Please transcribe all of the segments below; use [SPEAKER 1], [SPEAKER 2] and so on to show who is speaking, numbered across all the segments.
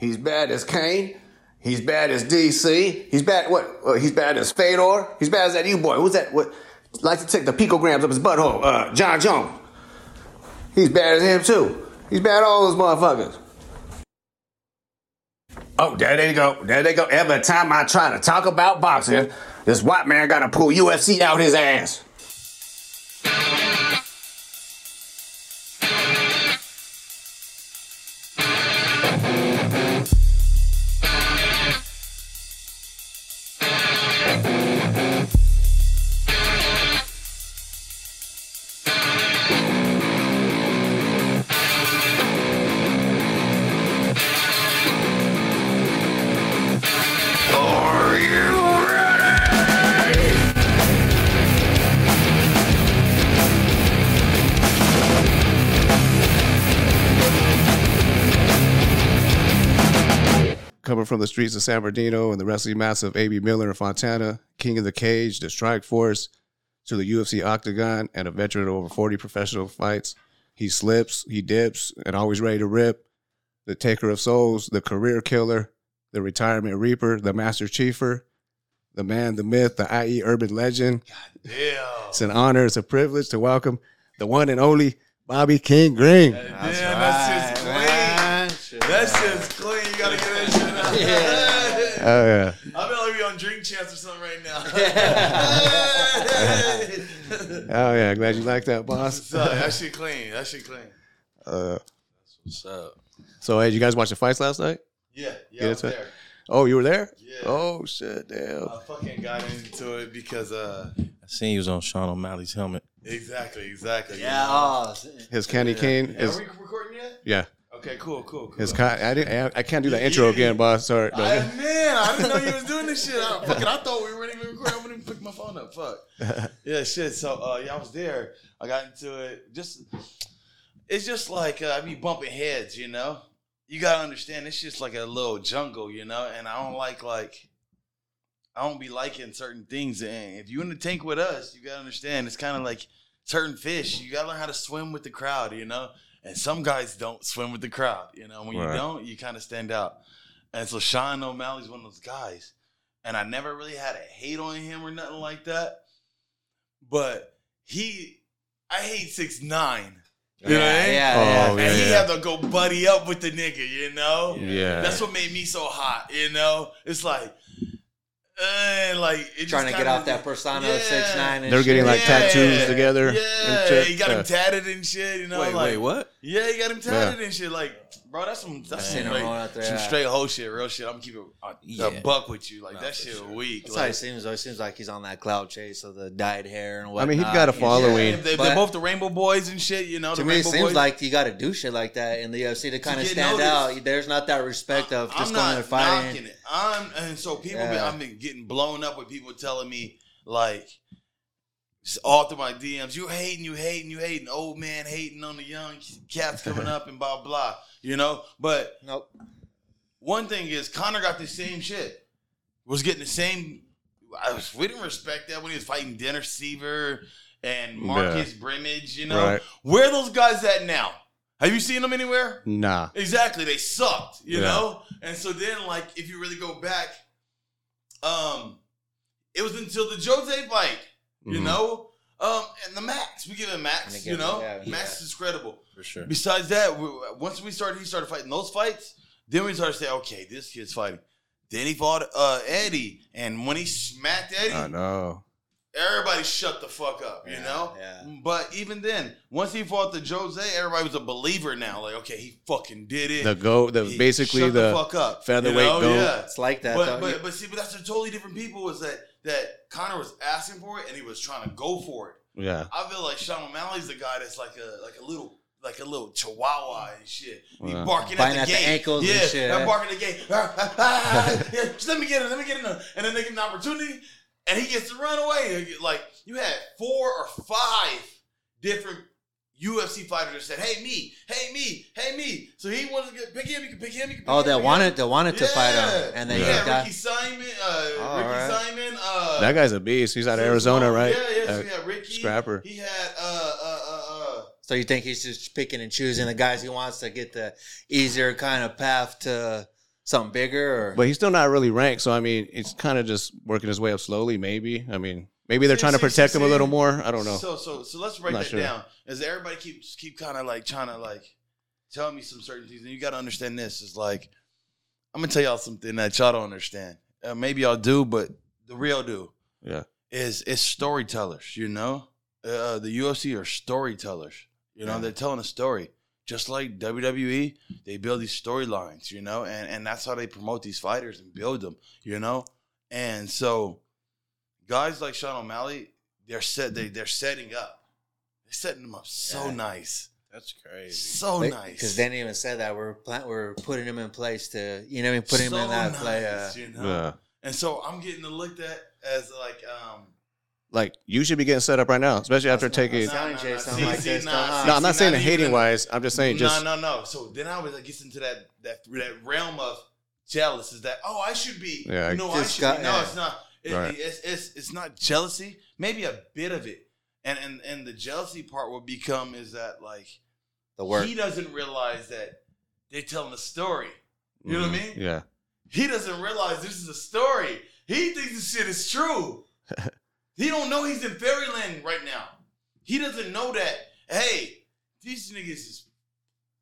[SPEAKER 1] He's bad as Cain. He's bad as DC. He's bad. What? Uh, he's bad as Fedor. He's bad as that U boy. Who's that? What? Likes to take the picograms up his butthole. Uh, Jon Jones. He's bad as him too. He's bad all those motherfuckers. Oh, there they go. There they go. Every time I try to talk about boxing, this white man got to pull UFC out his ass.
[SPEAKER 2] From the streets of San Bernardino and the wrestling mass of A.B. Miller and Fontana, King of the Cage, the Strikeforce, to the UFC Octagon, and a veteran of over 40 professional fights. He slips, he dips, and always ready to rip. The Taker of Souls, the Career Killer, the Retirement Reaper, the Master Chiefer, the man, the myth, the IE Urban Legend.
[SPEAKER 3] Damn.
[SPEAKER 2] It's an honor, it's a privilege to welcome the one and only Bobby King Green.
[SPEAKER 3] Damn, that's just clean. That's just clean. You gotta get that shit out.
[SPEAKER 2] Oh, yeah.
[SPEAKER 3] I feel like we on drink champs or something right now.
[SPEAKER 2] Oh, yeah. Glad you like that, boss.
[SPEAKER 3] so, that shit clean. That shit clean.
[SPEAKER 2] Uh,
[SPEAKER 3] What's up?
[SPEAKER 2] so, hey, did you guys watch the fights last night?
[SPEAKER 3] Yeah,
[SPEAKER 2] Yeah,
[SPEAKER 3] yeah, I was there.
[SPEAKER 2] Oh, you were there?
[SPEAKER 3] Yeah.
[SPEAKER 2] Oh, shit, damn.
[SPEAKER 3] I fucking got into it because, uh,
[SPEAKER 4] I seen you was on Sean O'Malley's helmet.
[SPEAKER 3] exactly, exactly.
[SPEAKER 5] Yeah, oh,
[SPEAKER 2] His Candy Cane
[SPEAKER 3] Are we recording yet?
[SPEAKER 2] yeah.
[SPEAKER 3] Okay, cool, cool, cool.
[SPEAKER 2] His con- I, didn't, I, can't do that intro again, boss. Sorry.
[SPEAKER 3] I, man, I didn't know you was doing this shit. I, fucking, I thought we weren't even recording. I wouldn't even pick my phone up. Fuck. Yeah, shit. So, uh, yeah, I was there. I got into it. Just, it's just like uh, I be bumping heads, you know. You gotta understand, it's just like a little jungle, you know. And I don't like like, I don't be liking certain things. And if you in the tank with us, you gotta understand, it's kind of like certain fish. You gotta learn how to swim with the crowd, you know. And some guys don't swim with the crowd, you know. When you don't, you kind of stand out. And so Sean O'Malley's one of those guys. And I never really had a hate on him or nothing like that. But he, I hate six nine. You know what I
[SPEAKER 5] yeah,
[SPEAKER 3] mean?
[SPEAKER 5] yeah,
[SPEAKER 2] Oh,
[SPEAKER 5] yeah.
[SPEAKER 3] and
[SPEAKER 2] yeah,
[SPEAKER 3] he
[SPEAKER 2] yeah.
[SPEAKER 3] had to go buddy up with the nigga, you know?
[SPEAKER 2] Yeah.
[SPEAKER 3] That's what made me so hot, you know? It's like, uh, like it just
[SPEAKER 5] Trying to get
[SPEAKER 3] kinda-
[SPEAKER 5] off that persona of six nine.
[SPEAKER 2] They're getting like
[SPEAKER 3] Yeah.
[SPEAKER 2] tattoos together.
[SPEAKER 3] Yeah,
[SPEAKER 2] and shit.
[SPEAKER 3] he got
[SPEAKER 2] Yeah.
[SPEAKER 3] him tatted and shit, you know?
[SPEAKER 4] Wait,
[SPEAKER 3] like,
[SPEAKER 4] wait, what?
[SPEAKER 3] Yeah, he got him tatted and shit. Like, bro, that's some that's
[SPEAKER 5] seen
[SPEAKER 3] some,
[SPEAKER 5] him
[SPEAKER 3] straight,
[SPEAKER 5] out there,
[SPEAKER 3] some
[SPEAKER 5] yeah.
[SPEAKER 3] straight whole shit, real shit. I'm gonna keep it uh, a,
[SPEAKER 4] Yeah.
[SPEAKER 3] a buck with you. Like
[SPEAKER 4] Nah,
[SPEAKER 3] that shit
[SPEAKER 4] sure.
[SPEAKER 3] weak.
[SPEAKER 5] That's how he
[SPEAKER 3] Like,
[SPEAKER 5] seems. Though. It seems like he's on that cloud chase of the dyed hair and whatnot.
[SPEAKER 2] I mean, he's got a following.
[SPEAKER 3] yeah, they,
[SPEAKER 5] But-
[SPEAKER 3] they're both the Rainbow Boys and shit. You know,
[SPEAKER 5] To
[SPEAKER 3] the
[SPEAKER 5] me, it seems
[SPEAKER 3] Boys.
[SPEAKER 5] like you got to do shit like that in the UFC to kind of stand
[SPEAKER 3] noticed.
[SPEAKER 5] out. There's not that respect of just
[SPEAKER 3] I'm
[SPEAKER 5] going
[SPEAKER 3] not
[SPEAKER 5] and fighting.
[SPEAKER 3] it. I'm and so people. Been, I've been getting blown up with people telling me like all through my DMs. You hating, you hating, you hating. Old man hating on the young cats coming up and blah blah. You know, but
[SPEAKER 5] Nope.
[SPEAKER 3] one thing is Connor got the same shit. Was getting the same. I was, we didn't respect that when he was fighting Dennis Siver and Marcus Brimage. You know,
[SPEAKER 2] Right.
[SPEAKER 3] where are those guys at now? Have you seen them anywhere?
[SPEAKER 2] Nah.
[SPEAKER 3] Exactly, they sucked, you
[SPEAKER 2] Yeah.
[SPEAKER 3] know. And so then, like, if you really go back, um, it was until the Jose fight, you
[SPEAKER 2] Mhm.
[SPEAKER 3] know, um, and the Max. We give him Max,
[SPEAKER 5] they
[SPEAKER 3] you know.
[SPEAKER 5] yeah,
[SPEAKER 3] Max
[SPEAKER 5] yeah.
[SPEAKER 3] is credible.
[SPEAKER 4] For sure.
[SPEAKER 3] Besides that, we, once we started, he started fighting those fights. Then we started to say, okay, this kid's fighting. Then he fought uh, Eddie, and when he smacked Eddie,
[SPEAKER 2] I know.
[SPEAKER 3] everybody shut the fuck up, you
[SPEAKER 5] Yeah,
[SPEAKER 3] know?
[SPEAKER 5] yeah.
[SPEAKER 3] But even then, once he fought the Jose, everybody was a believer now. Like, okay, he fucking did it.
[SPEAKER 2] The go, the
[SPEAKER 3] He
[SPEAKER 2] basically
[SPEAKER 3] shut
[SPEAKER 2] the,
[SPEAKER 3] fuck up.
[SPEAKER 2] featherweight
[SPEAKER 3] you know?
[SPEAKER 2] goat.
[SPEAKER 3] Yeah.
[SPEAKER 5] It's like that.
[SPEAKER 3] But, but but see, but that's a totally different people. Was that that Connor was asking for it and he was trying to go for it.
[SPEAKER 2] yeah.
[SPEAKER 3] I feel like Sean O'Malley's the guy that's like a like a little like a little chihuahua and shit. He
[SPEAKER 2] Yeah.
[SPEAKER 3] barking
[SPEAKER 5] Biting
[SPEAKER 3] at
[SPEAKER 5] at
[SPEAKER 3] the
[SPEAKER 5] the
[SPEAKER 3] gate.
[SPEAKER 5] ankles and
[SPEAKER 3] yeah,
[SPEAKER 5] shit.
[SPEAKER 3] I'm barking at the gate. Ah, ah, ah, yeah, just let me get it. Let me get it. And then they give him an opportunity, and he gets to run away. Like you had four or five different UFC fighters that said, "Hey me, hey me, hey me." So he wanted to get, pick him. You can pick him. You can pick
[SPEAKER 5] oh,
[SPEAKER 3] him,
[SPEAKER 5] they
[SPEAKER 3] pick him.
[SPEAKER 5] wanted they wanted to fight him, and they
[SPEAKER 3] yeah,
[SPEAKER 5] got
[SPEAKER 3] Ricky Simon, uh,
[SPEAKER 5] Oh,
[SPEAKER 3] Ricky
[SPEAKER 5] alright.
[SPEAKER 3] Simon. Uh,
[SPEAKER 2] That guy's a beast. He's out of Arizona, right?
[SPEAKER 3] Yeah, yeah. So
[SPEAKER 2] Uh,
[SPEAKER 3] he had Ricky.
[SPEAKER 2] Scrapper.
[SPEAKER 3] He had uh.
[SPEAKER 5] So you think he's just picking and choosing the guys he wants to get the easier kind of path to something bigger or
[SPEAKER 2] But he's still not really ranked, so I mean, it's kind of just working his way up slowly. Maybe. I mean, maybe they're
[SPEAKER 3] See,
[SPEAKER 2] trying to protect
[SPEAKER 3] see,
[SPEAKER 2] him a little more. I don't know.
[SPEAKER 3] So so so let's break
[SPEAKER 2] Not
[SPEAKER 3] that
[SPEAKER 2] sure.
[SPEAKER 3] down. As everybody keeps keep kind of like trying to like tell me some certain things, and you got to understand this is like I'm gonna tell y'all something that y'all don't understand. Uh, maybe y'all do, but the real do
[SPEAKER 2] Yeah.
[SPEAKER 3] is it's storytellers. You know, uh, the UFC are storytellers. You know,
[SPEAKER 2] Yeah.
[SPEAKER 3] they're telling a story. Just like WWE, they build these storylines, you know, and, and that's how they promote these fighters and build them, you know. And so, guys like Sean O'Malley, they're set. They they're setting up. They're setting them up so
[SPEAKER 5] Yeah.
[SPEAKER 3] nice,
[SPEAKER 4] That's crazy.
[SPEAKER 3] so nice.
[SPEAKER 5] because they didn't even say that we're plan- we're putting him in place to you know what I mean putting him in that play. Uh,
[SPEAKER 3] you know.
[SPEAKER 2] Yeah.
[SPEAKER 3] And so I'm getting looked at as like, um,
[SPEAKER 2] Like you should be getting set up right now, especially after taking.
[SPEAKER 5] that's Sound Jay, something
[SPEAKER 3] See,
[SPEAKER 5] like
[SPEAKER 3] see, nah, see,
[SPEAKER 2] No, I'm not saying it
[SPEAKER 3] not
[SPEAKER 2] hating
[SPEAKER 3] even-
[SPEAKER 2] wise. I'm just saying just
[SPEAKER 3] no, no, no. So then I was like, gets into that that that realm of jealous. Is that oh I should be?
[SPEAKER 2] Yeah,
[SPEAKER 3] no, I should
[SPEAKER 5] got-
[SPEAKER 3] be. No,
[SPEAKER 5] yeah.
[SPEAKER 3] it's not. It,
[SPEAKER 2] Right.
[SPEAKER 3] it's, it's it's not jealousy. Maybe a bit of it. And and and the jealousy part will become is that like
[SPEAKER 5] the work.
[SPEAKER 3] he doesn't realize that they're telling a story. You know what I
[SPEAKER 2] Mhm.
[SPEAKER 3] mean?
[SPEAKER 2] Yeah.
[SPEAKER 3] He doesn't realize this is a story. He thinks this shit is true. he don't know he's in fairyland right now. He doesn't know that. Hey, these niggas is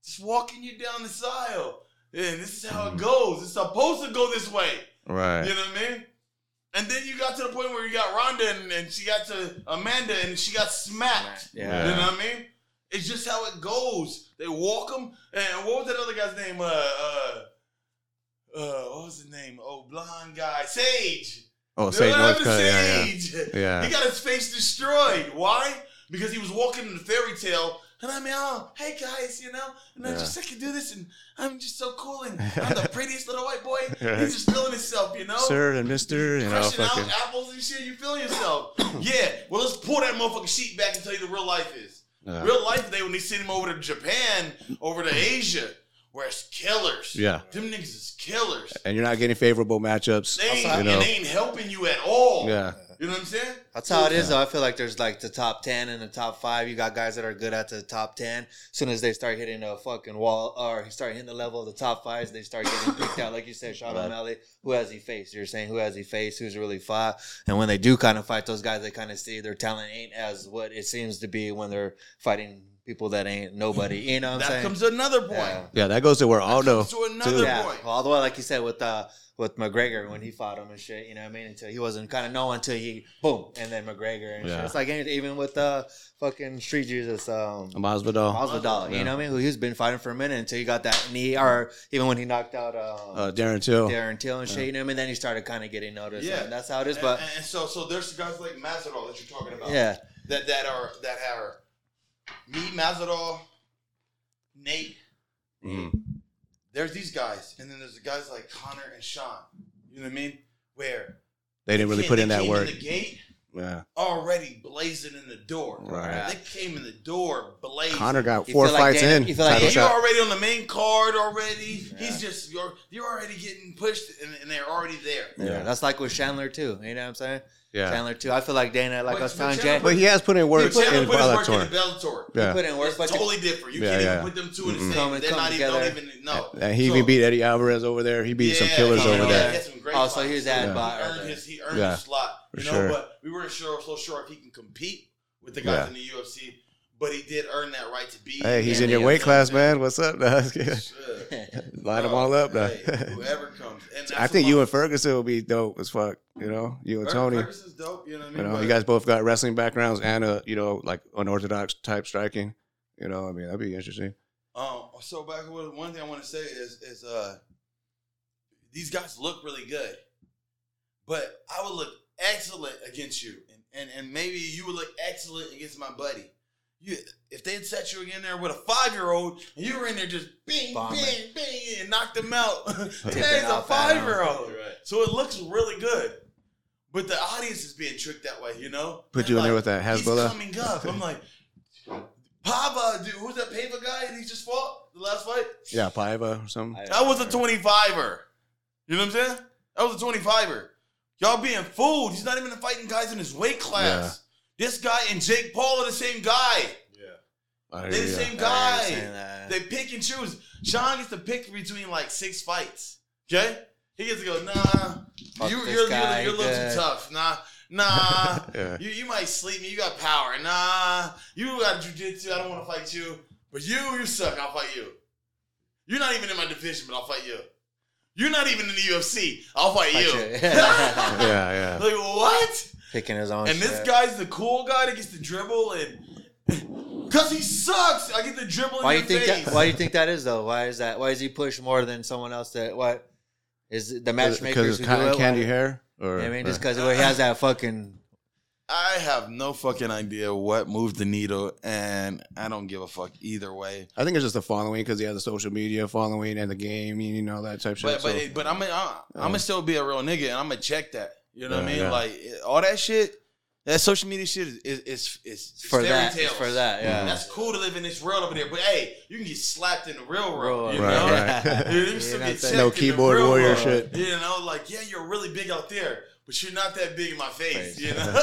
[SPEAKER 3] just walking you down this aisle, and this is how it
[SPEAKER 2] Mhm.
[SPEAKER 3] goes. It's supposed to go this way.
[SPEAKER 2] Right.
[SPEAKER 3] You know what I mean? And then you got to the point where you got Ronda and, and she got to Amanda and she got smacked.
[SPEAKER 5] Yeah.
[SPEAKER 3] You know what I mean? It's just how it goes. They walk them. And what was that other guy's name? Uh, uh, uh, what was his name? Oh, blonde guy. Sage.
[SPEAKER 2] Oh, Sage
[SPEAKER 3] don't have
[SPEAKER 2] Northcutt.
[SPEAKER 3] the
[SPEAKER 2] Yeah, yeah. Yeah.
[SPEAKER 3] He got his face destroyed. Why? Because he was walking in the fairy tale. And I mean, oh, hey guys, you know, and I just I can do this, and I'm just so cool, and I'm the prettiest little white boy.
[SPEAKER 2] Yeah.
[SPEAKER 3] He's just feeling himself, you know.
[SPEAKER 2] Sir and Mister, you know,
[SPEAKER 3] Crushing
[SPEAKER 2] fucking.
[SPEAKER 3] out apples and shit, you feeling yourself. yeah, well, let's pull that motherfucking sheet back and tell you the real life is. Real life day when they send him over to Japan, over to Asia, where it's killers.
[SPEAKER 2] Yeah.
[SPEAKER 3] Them niggas is killers.
[SPEAKER 2] And you're not getting favorable matchups.
[SPEAKER 3] They ain't,
[SPEAKER 2] You
[SPEAKER 3] and they ain't helping you at all.
[SPEAKER 2] Yeah.
[SPEAKER 3] You know what I'm saying?
[SPEAKER 5] That's how it is, though. I feel like there's like the top ten and the top five. You got guys that are good at the top ten. As soon as they start hitting a fucking wall or start hitting the level of the top fives, they start getting picked out. Like you said, Sean
[SPEAKER 2] Right.
[SPEAKER 5] O'Malley. Who has he faced? You're saying who has he faced? Who's really fought? And when they do kind of fight those guys, they kind of see their talent ain't as what it seems to be when they're fighting people that ain't nobody. You know what I'm
[SPEAKER 3] That
[SPEAKER 5] saying?
[SPEAKER 3] comes to another point.
[SPEAKER 5] Yeah.
[SPEAKER 2] Yeah, that goes to where Aldo.
[SPEAKER 3] Comes to another
[SPEAKER 5] yeah,
[SPEAKER 3] point.
[SPEAKER 5] all the way like you said with uh with McGregor when he fought him and shit. You know what I mean? Until he wasn't kind of known until he boom and then McGregor and shit.
[SPEAKER 2] Yeah.
[SPEAKER 5] It's like any- even with uh fucking Street Jesus um.
[SPEAKER 2] Masvidal.
[SPEAKER 5] Masvidal, you know what I mean? Who he's been fighting for a minute until he got that knee, or even when he knocked out um,
[SPEAKER 2] Uh, Darren Till.
[SPEAKER 5] Darren Till and shit. You know what I mean? Then he started kind of getting noticed.
[SPEAKER 3] Yeah.
[SPEAKER 5] and that's how it is.
[SPEAKER 3] And,
[SPEAKER 5] But
[SPEAKER 3] and so, so there's guys like Masvidal that you're talking about.
[SPEAKER 5] yeah,
[SPEAKER 3] That that are that are me, Masvidal, Nate.
[SPEAKER 2] Mhm.
[SPEAKER 3] There's these guys, and then there's the guys like Connor and Sean. You know what I mean? Where
[SPEAKER 2] They didn't really put in that
[SPEAKER 3] came
[SPEAKER 2] work.
[SPEAKER 3] the gate
[SPEAKER 2] Yeah.
[SPEAKER 3] already blazing in the door.
[SPEAKER 2] Right.
[SPEAKER 3] They came in the door blazing.
[SPEAKER 2] Connor got four
[SPEAKER 5] feel like
[SPEAKER 2] fights
[SPEAKER 5] Dana-
[SPEAKER 2] in.
[SPEAKER 5] You feel like
[SPEAKER 3] yeah, you're
[SPEAKER 2] shot.
[SPEAKER 3] already on the main card already.
[SPEAKER 5] Yeah.
[SPEAKER 3] He's just you're you're already getting pushed, and, and they're already there.
[SPEAKER 5] yeah,
[SPEAKER 2] Yeah.
[SPEAKER 5] that's like with Chandler too. You know what I'm saying?
[SPEAKER 2] Yeah.
[SPEAKER 5] Chandler too. I feel like Dana, like
[SPEAKER 3] But-
[SPEAKER 5] I was
[SPEAKER 3] but
[SPEAKER 5] telling Jay,
[SPEAKER 3] Chandler-
[SPEAKER 2] But he has put in work
[SPEAKER 3] Dude,
[SPEAKER 2] in
[SPEAKER 3] put his work in
[SPEAKER 2] Bellator.
[SPEAKER 3] the Bellator.
[SPEAKER 2] Yeah.
[SPEAKER 5] put in work,
[SPEAKER 3] It's
[SPEAKER 5] but
[SPEAKER 3] totally different. You
[SPEAKER 2] Yeah,
[SPEAKER 3] can't
[SPEAKER 2] yeah.
[SPEAKER 3] even put them two in the same.
[SPEAKER 5] Come
[SPEAKER 3] They're
[SPEAKER 5] come
[SPEAKER 3] not even. Don't even no.
[SPEAKER 2] And he
[SPEAKER 3] So-
[SPEAKER 2] even beat Eddie Alvarez over there. He beat some killers over
[SPEAKER 3] yeah,
[SPEAKER 2] there.
[SPEAKER 3] He had some great
[SPEAKER 5] Oh, so
[SPEAKER 3] fights.
[SPEAKER 5] he was at
[SPEAKER 3] He earned his he earned
[SPEAKER 2] Yeah,
[SPEAKER 3] his slot.
[SPEAKER 2] for
[SPEAKER 3] You know,
[SPEAKER 2] sure.
[SPEAKER 3] but we weren't sure so sure if he can compete with the guys
[SPEAKER 2] Yeah.
[SPEAKER 3] in the UFC. But he did earn that right to be.
[SPEAKER 2] Hey, he's
[SPEAKER 3] in
[SPEAKER 2] your weight class, man. What's up?
[SPEAKER 3] Shit.
[SPEAKER 2] Line them all up.
[SPEAKER 3] Hey, whoever comes.
[SPEAKER 2] I think you and Ferguson will be dope as fuck. You know, you and Tony.
[SPEAKER 3] Ferguson's dope. You know what I mean?
[SPEAKER 2] You know,
[SPEAKER 3] But-
[SPEAKER 2] you guys both got wrestling backgrounds and a you know like unorthodox type striking. You know, I mean that'd be interesting.
[SPEAKER 3] Um, so back one thing I want to say is is uh these guys look really good, but I would look excellent against you, and and, and maybe you would look excellent against my buddy. You, if they had set you in there with a five year old and you were in there just bing,
[SPEAKER 5] Bombing.
[SPEAKER 3] bing, bing, and knocked them out,
[SPEAKER 5] Tipping
[SPEAKER 3] there's a
[SPEAKER 5] off at 'em.
[SPEAKER 3] five year old. So it looks really good. But the audience is being tricked that way, you know?
[SPEAKER 2] Put
[SPEAKER 3] And
[SPEAKER 2] you in there
[SPEAKER 3] like,
[SPEAKER 2] with that
[SPEAKER 3] He's coming up. I'm like, Pava, dude, who's that Pava guy that he just fought the last fight?
[SPEAKER 2] Yeah, Paiva or something.
[SPEAKER 3] That was a 25er. You know what I'm saying? That was a 25er. Y'all being fooled. He's not even fighting guys in his weight class. This guy and Jake Paul are the same guy.
[SPEAKER 2] I hear
[SPEAKER 3] They're the same
[SPEAKER 5] I
[SPEAKER 3] guy. They pick and choose. Sean gets to pick between like six fights. Okay, he gets to go. Nah,
[SPEAKER 5] Fuck
[SPEAKER 3] you,
[SPEAKER 5] this
[SPEAKER 3] you're, you're, you're a little
[SPEAKER 5] good.
[SPEAKER 3] too tough. Nah, nah.
[SPEAKER 2] Yeah.
[SPEAKER 3] You you might sleep me. You got power. Nah, you got jujitsu. I don't want to fight you. But you, you suck. I'll fight you. You're not even in my division, but I'll fight you. You're not even in the UFC. I'll fight you.
[SPEAKER 5] Fight you.
[SPEAKER 2] Yeah, yeah.
[SPEAKER 3] like what?
[SPEAKER 5] Picking his own.
[SPEAKER 3] And this guy's the cool guy that gets to dribble and because he sucks. I get the dribble
[SPEAKER 5] Why do you think
[SPEAKER 3] face.
[SPEAKER 5] that? Why do you think that is though? Why is that? Why is he pushed more than someone else? That what is it the matchmakers
[SPEAKER 2] Because
[SPEAKER 5] who
[SPEAKER 2] it's
[SPEAKER 5] do
[SPEAKER 2] cotton candy
[SPEAKER 5] Why-
[SPEAKER 2] hair? Or,
[SPEAKER 5] I mean, just
[SPEAKER 2] or-
[SPEAKER 5] because he has that fucking.
[SPEAKER 3] I have no fucking idea what moved the needle, and I don't give a fuck either way.
[SPEAKER 2] I think it's just the following because he has the social media following and the game, you know, that type of shit.
[SPEAKER 3] But but,
[SPEAKER 2] so-
[SPEAKER 3] but I'm gonna I'm gonna still be a real nigga, and I'm gonna check that. You know what I mean?
[SPEAKER 2] yeah.
[SPEAKER 3] Like all that shit. That social media shit is is is, is
[SPEAKER 5] For
[SPEAKER 3] fairy
[SPEAKER 5] that, it's
[SPEAKER 3] tales.
[SPEAKER 5] for that, yeah.
[SPEAKER 3] That's cool to live in this world over there, but hey, you can get slapped in the real world. You
[SPEAKER 2] world.
[SPEAKER 3] know?
[SPEAKER 2] Right, right.
[SPEAKER 3] Dude, you can still get checked.
[SPEAKER 2] No
[SPEAKER 3] in the
[SPEAKER 2] keyboard
[SPEAKER 3] real
[SPEAKER 2] warrior
[SPEAKER 3] world.
[SPEAKER 2] shit.
[SPEAKER 3] You know, like yeah, you're really big out there, but you're not that big in my face.
[SPEAKER 5] Face.
[SPEAKER 3] You know,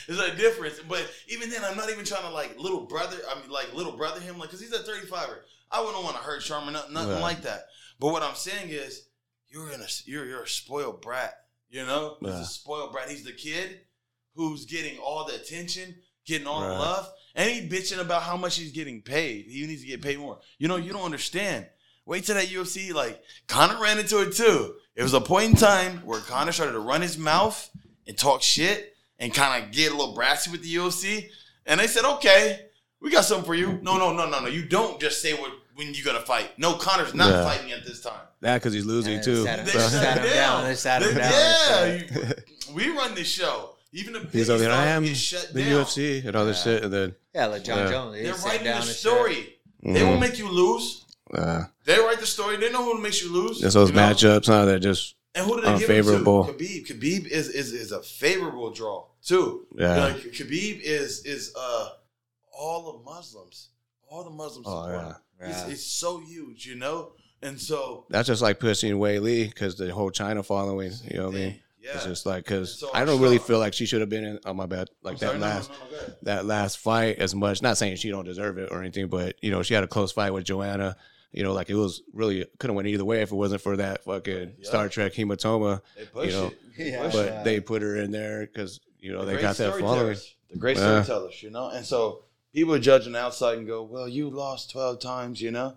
[SPEAKER 3] there's a difference. But even then, I'm not even trying to like little brother. I mean, like little brother him, like because he's a 35er. I wouldn't want to hurt Sharma, nothing, nothing
[SPEAKER 2] Yeah.
[SPEAKER 3] like that. But what I'm saying is, you're in a you're you're a spoiled brat. You know, he's
[SPEAKER 2] Yeah.
[SPEAKER 3] a spoiled brat. He's the kid who's getting all the attention, getting all the love, and he bitching about how much he's getting paid. He needs to get paid more. You know, you don't understand. Wait till that UFC, like Connor ran into it too. It was a point in time where Connor started to run his mouth and talk shit and kind of get a little brassy with the UFC. And they said, okay, we got something for you. No, no, no, no, no. You don't just say what when you're gonna fight. No, Connor's not
[SPEAKER 2] Yeah.
[SPEAKER 3] fighting at this time.
[SPEAKER 2] that because he's losing too.
[SPEAKER 3] They
[SPEAKER 2] So-
[SPEAKER 5] shut
[SPEAKER 3] shut
[SPEAKER 5] him
[SPEAKER 3] him
[SPEAKER 5] down.
[SPEAKER 3] down.
[SPEAKER 5] They sat him down.
[SPEAKER 3] Yeah, you- we run this show. Even the
[SPEAKER 2] he's over there. I am
[SPEAKER 3] shut
[SPEAKER 2] the
[SPEAKER 3] down.
[SPEAKER 2] UFC and all this shit, and then
[SPEAKER 5] Yeah, like John
[SPEAKER 2] Yeah.
[SPEAKER 5] Jones. He
[SPEAKER 3] They're writing
[SPEAKER 5] down
[SPEAKER 3] the
[SPEAKER 5] and shit.
[SPEAKER 3] story. They
[SPEAKER 2] mhm,
[SPEAKER 3] won't make you lose.
[SPEAKER 2] uh,
[SPEAKER 3] They write the story. They know who makes you lose.
[SPEAKER 2] just those
[SPEAKER 3] you know?
[SPEAKER 2] matchups, huh? That just
[SPEAKER 3] And who do they
[SPEAKER 2] unfavorable.
[SPEAKER 3] give it to? Khabib. Khabib is, is is a favorable draw too.
[SPEAKER 2] Yeah.
[SPEAKER 3] Like Khabib is is uh all the Muslims, all the Muslims
[SPEAKER 2] Oh,
[SPEAKER 3] support
[SPEAKER 2] yeah.
[SPEAKER 3] It's, it's so huge, you know. And so
[SPEAKER 2] that's just like pushing Weili because the whole China following. You know what I mean?
[SPEAKER 3] Yeah.
[SPEAKER 2] It's just like because
[SPEAKER 3] So
[SPEAKER 2] I don't really feel like she should have been in. On my bad, like
[SPEAKER 3] I'm
[SPEAKER 2] that
[SPEAKER 3] no, no,
[SPEAKER 2] last
[SPEAKER 3] no, no, ahead.
[SPEAKER 2] that last fight as much. Not saying she don't deserve it or anything, but you know she had a close fight with Joanna. You know, like it was really could have went either way if it wasn't for that fucking
[SPEAKER 3] Yeah.
[SPEAKER 2] Star Trek hematoma.
[SPEAKER 3] They push
[SPEAKER 2] you know,
[SPEAKER 3] it.
[SPEAKER 5] Yeah.
[SPEAKER 3] Push
[SPEAKER 2] But they put her in there because you know
[SPEAKER 3] The
[SPEAKER 2] they got that following.
[SPEAKER 3] The great storytellers, you know. And so people would judge the outside and go, "Well, you lost twelve times," you know.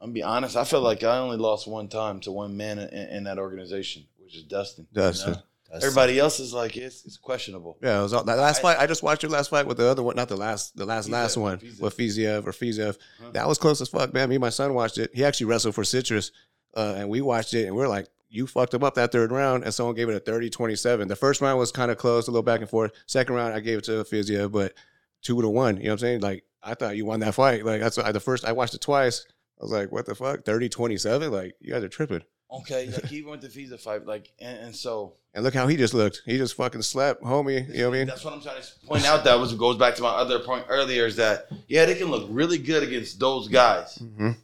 [SPEAKER 3] I'm gonna be honest. I feel like I only lost one time to one man in, in that organization, which is Dustin. you
[SPEAKER 2] Dustin.
[SPEAKER 3] know? Everybody else is like it's it's questionable.
[SPEAKER 2] Yeah, it was all, that last
[SPEAKER 3] I-
[SPEAKER 2] fight. I just watched your last fight with the other one, not the last, the last last one
[SPEAKER 3] Fiziev.
[SPEAKER 2] with Fiziev or Fiziev.
[SPEAKER 3] Huh.
[SPEAKER 2] That was close as fuck, man. Me and my son watched it. He actually wrestled for Citrus, uh, and we watched it, and we are like, "You fucked him up that third round," and someone gave it a 30-27. The first round was kind of close, a little back and forth. Second round, I gave it to Fiziev, but two to one. You know what I'm saying? Like I thought you won that fight. Like that's I, the first. I watched it twice. I was like, "What the fuck? 30-27? Like you guys are tripping."
[SPEAKER 3] Okay, like even with the visa fight, like and, and so
[SPEAKER 2] And look how he just looked. He just fucking slept, homie. You know what I mean?
[SPEAKER 3] That's what I'm trying to point out. That was goes back to my other point earlier. Is that yeah, they can look really good against those guys,
[SPEAKER 2] Mhm.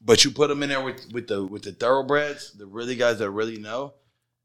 [SPEAKER 3] but you put them in there with with the with the thoroughbreds, the really guys that really know,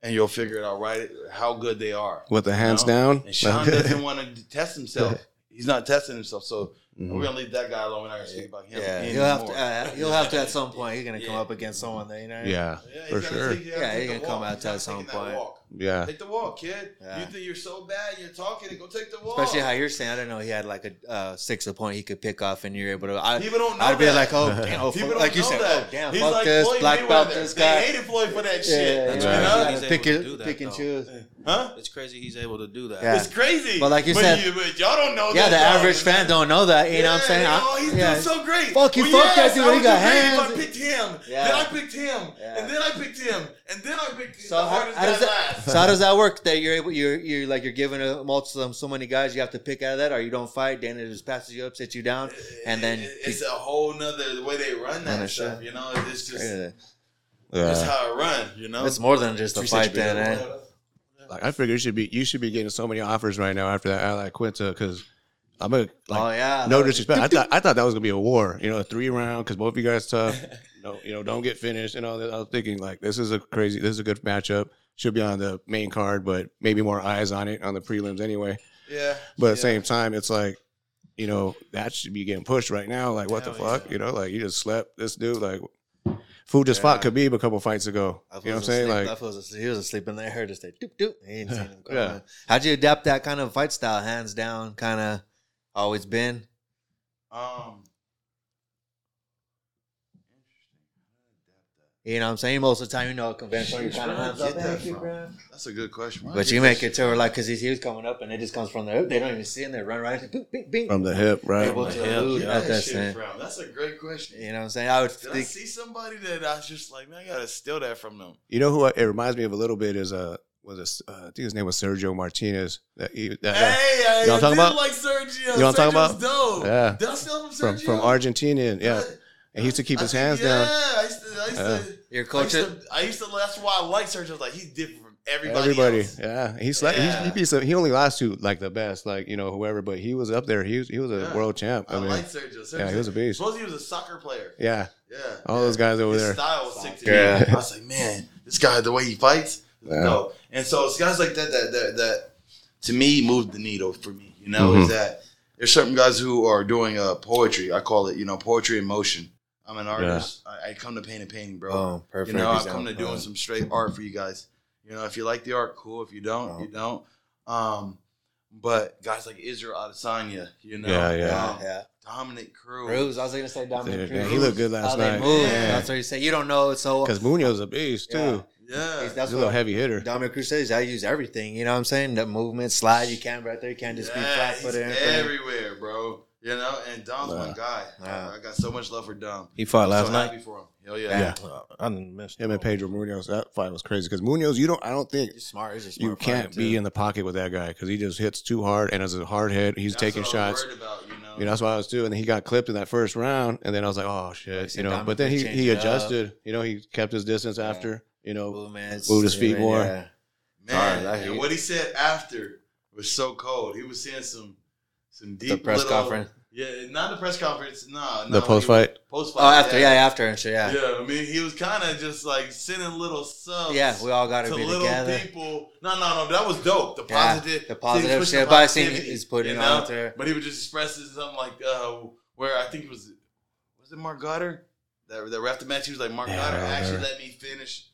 [SPEAKER 3] and you'll figure it out right how good they are.
[SPEAKER 2] With the hands
[SPEAKER 3] You know?
[SPEAKER 2] down.
[SPEAKER 3] And Sean doesn't want to test himself. He's not testing himself, so
[SPEAKER 2] Mhm.
[SPEAKER 3] we're gonna leave that guy alone. We're not gonna speak about him.
[SPEAKER 5] Yeah,
[SPEAKER 3] anymore.
[SPEAKER 5] he'll have to. Uh, he'll have to at some point. He's gonna come up against someone that you know.
[SPEAKER 2] Yeah,
[SPEAKER 3] Yeah, he's
[SPEAKER 2] for sure.
[SPEAKER 3] take- he gotta
[SPEAKER 5] Yeah,
[SPEAKER 3] take
[SPEAKER 5] he
[SPEAKER 3] the
[SPEAKER 5] can come out to at some point.
[SPEAKER 2] Yeah.
[SPEAKER 3] Take the walk, kid.
[SPEAKER 5] Yeah.
[SPEAKER 3] You think you're so bad? You're talking and go take the walk.
[SPEAKER 5] Especially how you're saying. I don't know he had like a uh, six point he could pick off, and you're able to. I,
[SPEAKER 3] People don't know
[SPEAKER 5] I'd be
[SPEAKER 3] that.
[SPEAKER 5] like, oh damn, oh,
[SPEAKER 3] People
[SPEAKER 5] fuck-
[SPEAKER 3] don't
[SPEAKER 5] like you
[SPEAKER 3] know
[SPEAKER 5] said,
[SPEAKER 3] that.
[SPEAKER 5] oh damn,
[SPEAKER 3] He's
[SPEAKER 5] fuck
[SPEAKER 3] like
[SPEAKER 5] this,
[SPEAKER 3] Floyd
[SPEAKER 5] black belt
[SPEAKER 3] Mayweather.
[SPEAKER 5] this
[SPEAKER 3] They
[SPEAKER 5] guy.
[SPEAKER 3] hated Floyd for that
[SPEAKER 5] Yeah,
[SPEAKER 3] shit.
[SPEAKER 5] yeah,
[SPEAKER 4] That's
[SPEAKER 3] you
[SPEAKER 2] right.
[SPEAKER 3] know?
[SPEAKER 4] He's
[SPEAKER 5] yeah.
[SPEAKER 4] able
[SPEAKER 5] Pick,
[SPEAKER 4] to
[SPEAKER 5] it,
[SPEAKER 4] do that,
[SPEAKER 5] pick and
[SPEAKER 4] though.
[SPEAKER 5] choose.
[SPEAKER 3] Huh?
[SPEAKER 4] It's crazy he's able to do that.
[SPEAKER 5] Yeah.
[SPEAKER 3] It's crazy.
[SPEAKER 5] But like you said-
[SPEAKER 3] you, but y'all don't know
[SPEAKER 5] Yeah,
[SPEAKER 3] that.
[SPEAKER 5] the
[SPEAKER 3] dog.
[SPEAKER 5] average fan don't know that. You know what I'm saying?
[SPEAKER 3] Oh, he's
[SPEAKER 5] yeah.
[SPEAKER 3] doing so great.
[SPEAKER 5] Fuck you,
[SPEAKER 3] Well,
[SPEAKER 5] fuck that
[SPEAKER 3] yes,
[SPEAKER 5] dude,
[SPEAKER 3] I
[SPEAKER 5] he got hands.
[SPEAKER 3] If I picked him,
[SPEAKER 5] Yeah.
[SPEAKER 3] then I picked him,
[SPEAKER 5] Yeah.
[SPEAKER 3] and then I picked him, and then I picked
[SPEAKER 5] So
[SPEAKER 3] the
[SPEAKER 5] how, how does that?
[SPEAKER 3] last.
[SPEAKER 5] So how does that work? That you're able, you're you're like you're giving a multiple um, so many guys you have to pick out of that, or you don't fight. Then it just passes you up, sits you down, uh, and then
[SPEAKER 3] It- it's a whole nother way they run that
[SPEAKER 5] Understand.
[SPEAKER 3] stuff. You know, it's just
[SPEAKER 5] Yeah.
[SPEAKER 3] that's how it run. You know,
[SPEAKER 5] it's more than just a fight. Then?
[SPEAKER 2] Like I figure you should be you should be getting so many offers right now after that Al Iaquinta because I'm a like
[SPEAKER 5] oh yeah,
[SPEAKER 2] no disrespect. I thought I thought that was gonna be a war, you know, a three round because both of you guys tough. no, you know, don't get finished and all that. I was thinking like this is a crazy, this is a good matchup. Should be on the main card, but maybe more eyes on it on the prelims anyway.
[SPEAKER 3] yeah.
[SPEAKER 2] But at the
[SPEAKER 3] Yeah.
[SPEAKER 2] same time, it's like, you know, that should be getting pushed right now. Like, what the fuck?
[SPEAKER 3] yeah.
[SPEAKER 2] You know, like you just slept this dude. Like, Fool just fought Khabib a couple fights ago. You know what I'm saying?
[SPEAKER 5] asleep-
[SPEAKER 2] Like,
[SPEAKER 5] that fool's asleep. he was asleep in there. Just like doop doop. He ain't seen him.
[SPEAKER 2] Yeah.
[SPEAKER 5] How'd you adapt that kind of fight style? Hands down, kind of always been.
[SPEAKER 3] Um,
[SPEAKER 5] You know what I'm saying? Most of the time, you know, conventional, you kind of
[SPEAKER 3] where
[SPEAKER 5] hands up.
[SPEAKER 3] get
[SPEAKER 5] Hey,
[SPEAKER 3] that
[SPEAKER 5] keep
[SPEAKER 3] from?
[SPEAKER 5] going.
[SPEAKER 3] that's a good question.
[SPEAKER 5] But you make it to where, like, because he was coming up and it just comes from there. They don't even see it. and They run right. Bing, bing, bing.
[SPEAKER 2] from the hip, right?
[SPEAKER 5] Able to
[SPEAKER 4] hip,
[SPEAKER 5] elude
[SPEAKER 4] yeah.
[SPEAKER 3] that
[SPEAKER 5] that
[SPEAKER 3] shit
[SPEAKER 5] saying.
[SPEAKER 3] That's a great question.
[SPEAKER 5] You know what I'm saying? I would
[SPEAKER 3] Did I see somebody that I was just like, man, I gotta steal that from them?
[SPEAKER 2] You know who I- it reminds me of a little bit is uh was this, uh, I think his name was Sergio Martinez. That, he, that.
[SPEAKER 3] Hey, I
[SPEAKER 2] You know what I'm talking about?
[SPEAKER 3] like Sergio.
[SPEAKER 2] You know what I'm talking
[SPEAKER 3] about? Dope.
[SPEAKER 2] Yeah.
[SPEAKER 3] Did I steal from
[SPEAKER 2] from
[SPEAKER 3] Sergio?
[SPEAKER 2] from Argentina, yeah. And he used to keep his
[SPEAKER 3] think-
[SPEAKER 2] hands
[SPEAKER 3] yeah,
[SPEAKER 2] down.
[SPEAKER 3] I used to. I used
[SPEAKER 2] Yeah.
[SPEAKER 3] to
[SPEAKER 5] Your
[SPEAKER 3] I used, to, I used to. That's why I like Sergio. I was like, he's different from everybody.
[SPEAKER 2] Everybody,
[SPEAKER 3] else.
[SPEAKER 2] yeah. He's like
[SPEAKER 3] Yeah.
[SPEAKER 2] He, he, beats some- he only lost to like the best, like you know whoever, but he was up there. He was he was a
[SPEAKER 3] Yeah.
[SPEAKER 2] world champ.
[SPEAKER 3] I,
[SPEAKER 2] I mean,
[SPEAKER 3] like Sergio. Sergio.
[SPEAKER 2] yeah, he was a beast.
[SPEAKER 3] Suppose he was a soccer player.
[SPEAKER 2] Yeah,
[SPEAKER 3] Yeah.
[SPEAKER 2] all
[SPEAKER 3] yeah.
[SPEAKER 2] those guys over
[SPEAKER 3] His
[SPEAKER 2] there.
[SPEAKER 3] style was sick to
[SPEAKER 5] Yeah.
[SPEAKER 3] me. I was like, man, this guy, the way he fights, is
[SPEAKER 2] Yeah.
[SPEAKER 3] dope. And so it's guys like that that that that to me moved the needle for me. You know,
[SPEAKER 2] Mhm.
[SPEAKER 3] is that there's certain guys who are doing uh, poetry. I call it, you know, poetry in motion. I'm an artist. I, I come to paint a painting, bro.
[SPEAKER 5] Oh, perfect
[SPEAKER 3] You know, I
[SPEAKER 5] example.
[SPEAKER 3] come to doing some straight art for you guys. You know, if you like the art, cool. If you don't,
[SPEAKER 5] Oh.
[SPEAKER 3] you don't. Um, but guys like Israel Adesanya, you know,
[SPEAKER 2] Yeah, yeah.
[SPEAKER 3] um,
[SPEAKER 5] yeah.
[SPEAKER 3] Dominick Cruz,
[SPEAKER 5] Cruz. I was gonna say Dominick
[SPEAKER 2] Yeah,
[SPEAKER 5] Cruz.
[SPEAKER 2] he looked good last
[SPEAKER 5] How they
[SPEAKER 2] night.
[SPEAKER 5] move.
[SPEAKER 2] Yeah.
[SPEAKER 5] That's what you say. You don't know. So
[SPEAKER 2] Because Munhoz a beast too.
[SPEAKER 5] Yeah.
[SPEAKER 3] yeah,
[SPEAKER 5] He's- that's
[SPEAKER 2] He's a little heavy hitter.
[SPEAKER 5] Dominick Cruz says. I use everything. You know what I'm saying? The movement, slide. You can't right there. You can't just be flat footed.
[SPEAKER 3] everywhere, bro. You know, and Dom's my guy.
[SPEAKER 5] Yeah.
[SPEAKER 3] I got so much love for Dom.
[SPEAKER 4] He fought
[SPEAKER 3] I'm
[SPEAKER 4] last
[SPEAKER 3] so
[SPEAKER 4] night.
[SPEAKER 3] happy for him. Hell yeah.
[SPEAKER 5] Yeah.
[SPEAKER 4] Uh, I didn't miss
[SPEAKER 2] Him and Pedro Munhoz. That fight was crazy. Because Munhoz, you don't. I don't think
[SPEAKER 5] He's smart. He's a smart
[SPEAKER 2] you can't
[SPEAKER 5] fighter,
[SPEAKER 2] be
[SPEAKER 5] too.
[SPEAKER 2] in the pocket with that guy because he just hits too hard and has a hard head. He's
[SPEAKER 3] That's
[SPEAKER 2] taking
[SPEAKER 3] what I was
[SPEAKER 2] shots.
[SPEAKER 3] worried about, you know.
[SPEAKER 2] You know, that's what I was doing. And then he got clipped in that first round, and then I was like, oh shit,
[SPEAKER 5] said
[SPEAKER 2] you know.
[SPEAKER 5] Dominick
[SPEAKER 2] But then he
[SPEAKER 5] changed
[SPEAKER 2] he
[SPEAKER 5] it up.
[SPEAKER 2] adjusted. You know, he kept his distance
[SPEAKER 5] Yeah.
[SPEAKER 2] after. You know,
[SPEAKER 5] Movements,
[SPEAKER 2] Moved his feet more.
[SPEAKER 5] yeah.
[SPEAKER 3] Man,
[SPEAKER 5] Sorry, I-
[SPEAKER 3] and what he said after was so cold. He was saying some some deep
[SPEAKER 5] The press
[SPEAKER 3] little-
[SPEAKER 5] conference.
[SPEAKER 3] Yeah, not the press conference. No, no
[SPEAKER 2] the post fight.
[SPEAKER 3] Post fight.
[SPEAKER 5] Oh, after, yeah, after and shit, yeah.
[SPEAKER 3] Yeah, I mean, he was kind of just like sending little subs.
[SPEAKER 5] Yeah, we all got to
[SPEAKER 3] to
[SPEAKER 5] be
[SPEAKER 3] little
[SPEAKER 5] together.
[SPEAKER 3] people. No, no, no. That was dope. The
[SPEAKER 5] Yeah,
[SPEAKER 3] positive,
[SPEAKER 5] the positive
[SPEAKER 3] see,
[SPEAKER 5] shit,
[SPEAKER 3] the
[SPEAKER 5] but I seen he's putting
[SPEAKER 3] you
[SPEAKER 5] it
[SPEAKER 3] know?
[SPEAKER 5] out there.
[SPEAKER 3] But he was just expressing something like uh, where I think it was was it Marc Goddard that that ref the match. He was like Marc
[SPEAKER 2] Yeah,
[SPEAKER 3] Goddard actually let me finish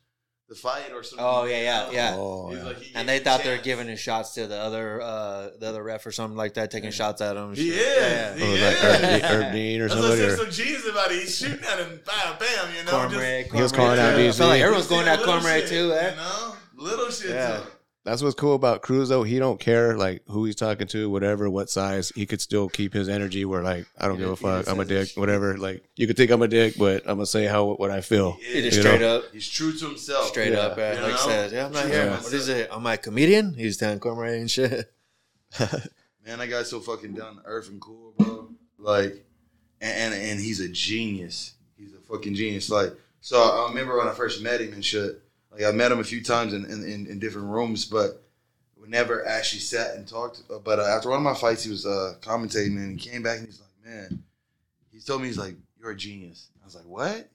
[SPEAKER 3] the fight or something.
[SPEAKER 5] Oh, yeah, yeah, yeah.
[SPEAKER 2] Oh, yeah.
[SPEAKER 3] like,
[SPEAKER 5] And they thought
[SPEAKER 3] a
[SPEAKER 5] they were giving his shots to the other uh the other ref or something like that, taking shots at him. and
[SPEAKER 3] He
[SPEAKER 5] shit.
[SPEAKER 3] is.
[SPEAKER 5] Yeah.
[SPEAKER 3] He
[SPEAKER 2] Oh,
[SPEAKER 3] is.
[SPEAKER 2] like Herb, Herb Dean or
[SPEAKER 3] That's what I
[SPEAKER 2] somebody.
[SPEAKER 3] said.
[SPEAKER 2] Or,
[SPEAKER 3] Some genius about it. He's shooting at him, bam, bam. You know,
[SPEAKER 5] Cornbread,
[SPEAKER 3] just
[SPEAKER 2] He was
[SPEAKER 5] Cornbread,
[SPEAKER 2] calling out
[SPEAKER 5] too. I felt like everyone's going at Cornbread
[SPEAKER 3] shit,
[SPEAKER 5] too, eh?
[SPEAKER 3] You know, little shit.
[SPEAKER 5] Yeah.
[SPEAKER 3] too.
[SPEAKER 2] That's what's cool about Cruz though. He don't care like who he's talking to, whatever, what size. He could still keep his energy. Where like I don't
[SPEAKER 3] He
[SPEAKER 2] give a
[SPEAKER 3] just- he just
[SPEAKER 2] fuck. I'm a
[SPEAKER 3] says
[SPEAKER 2] dick. Whatever. Like you could think I'm a dick, but I'm gonna say how what I feel.
[SPEAKER 3] He
[SPEAKER 5] He
[SPEAKER 3] is.
[SPEAKER 5] just
[SPEAKER 2] You
[SPEAKER 5] straight
[SPEAKER 2] know?
[SPEAKER 5] up,
[SPEAKER 3] He's true to himself.
[SPEAKER 5] straight
[SPEAKER 2] Yeah.
[SPEAKER 5] up, yeah.
[SPEAKER 3] You
[SPEAKER 5] like
[SPEAKER 3] know?
[SPEAKER 5] said, yeah, I'm not
[SPEAKER 3] True
[SPEAKER 5] here. What is it? I'm a comedian. He's telling Cornbread and shit.
[SPEAKER 3] Man, that guy's so fucking down to earth and cool, bro. Like, and, and and he's a genius. He's a fucking genius. Like, so I remember when I first met him and shit. Like, I met him a few times in in, in, different rooms, but we never actually sat and talked. But uh, after one of my fights, he was uh, commentating and he came back and he's like, "Man," he told me he's like, "You're a genius." I was like, "What?"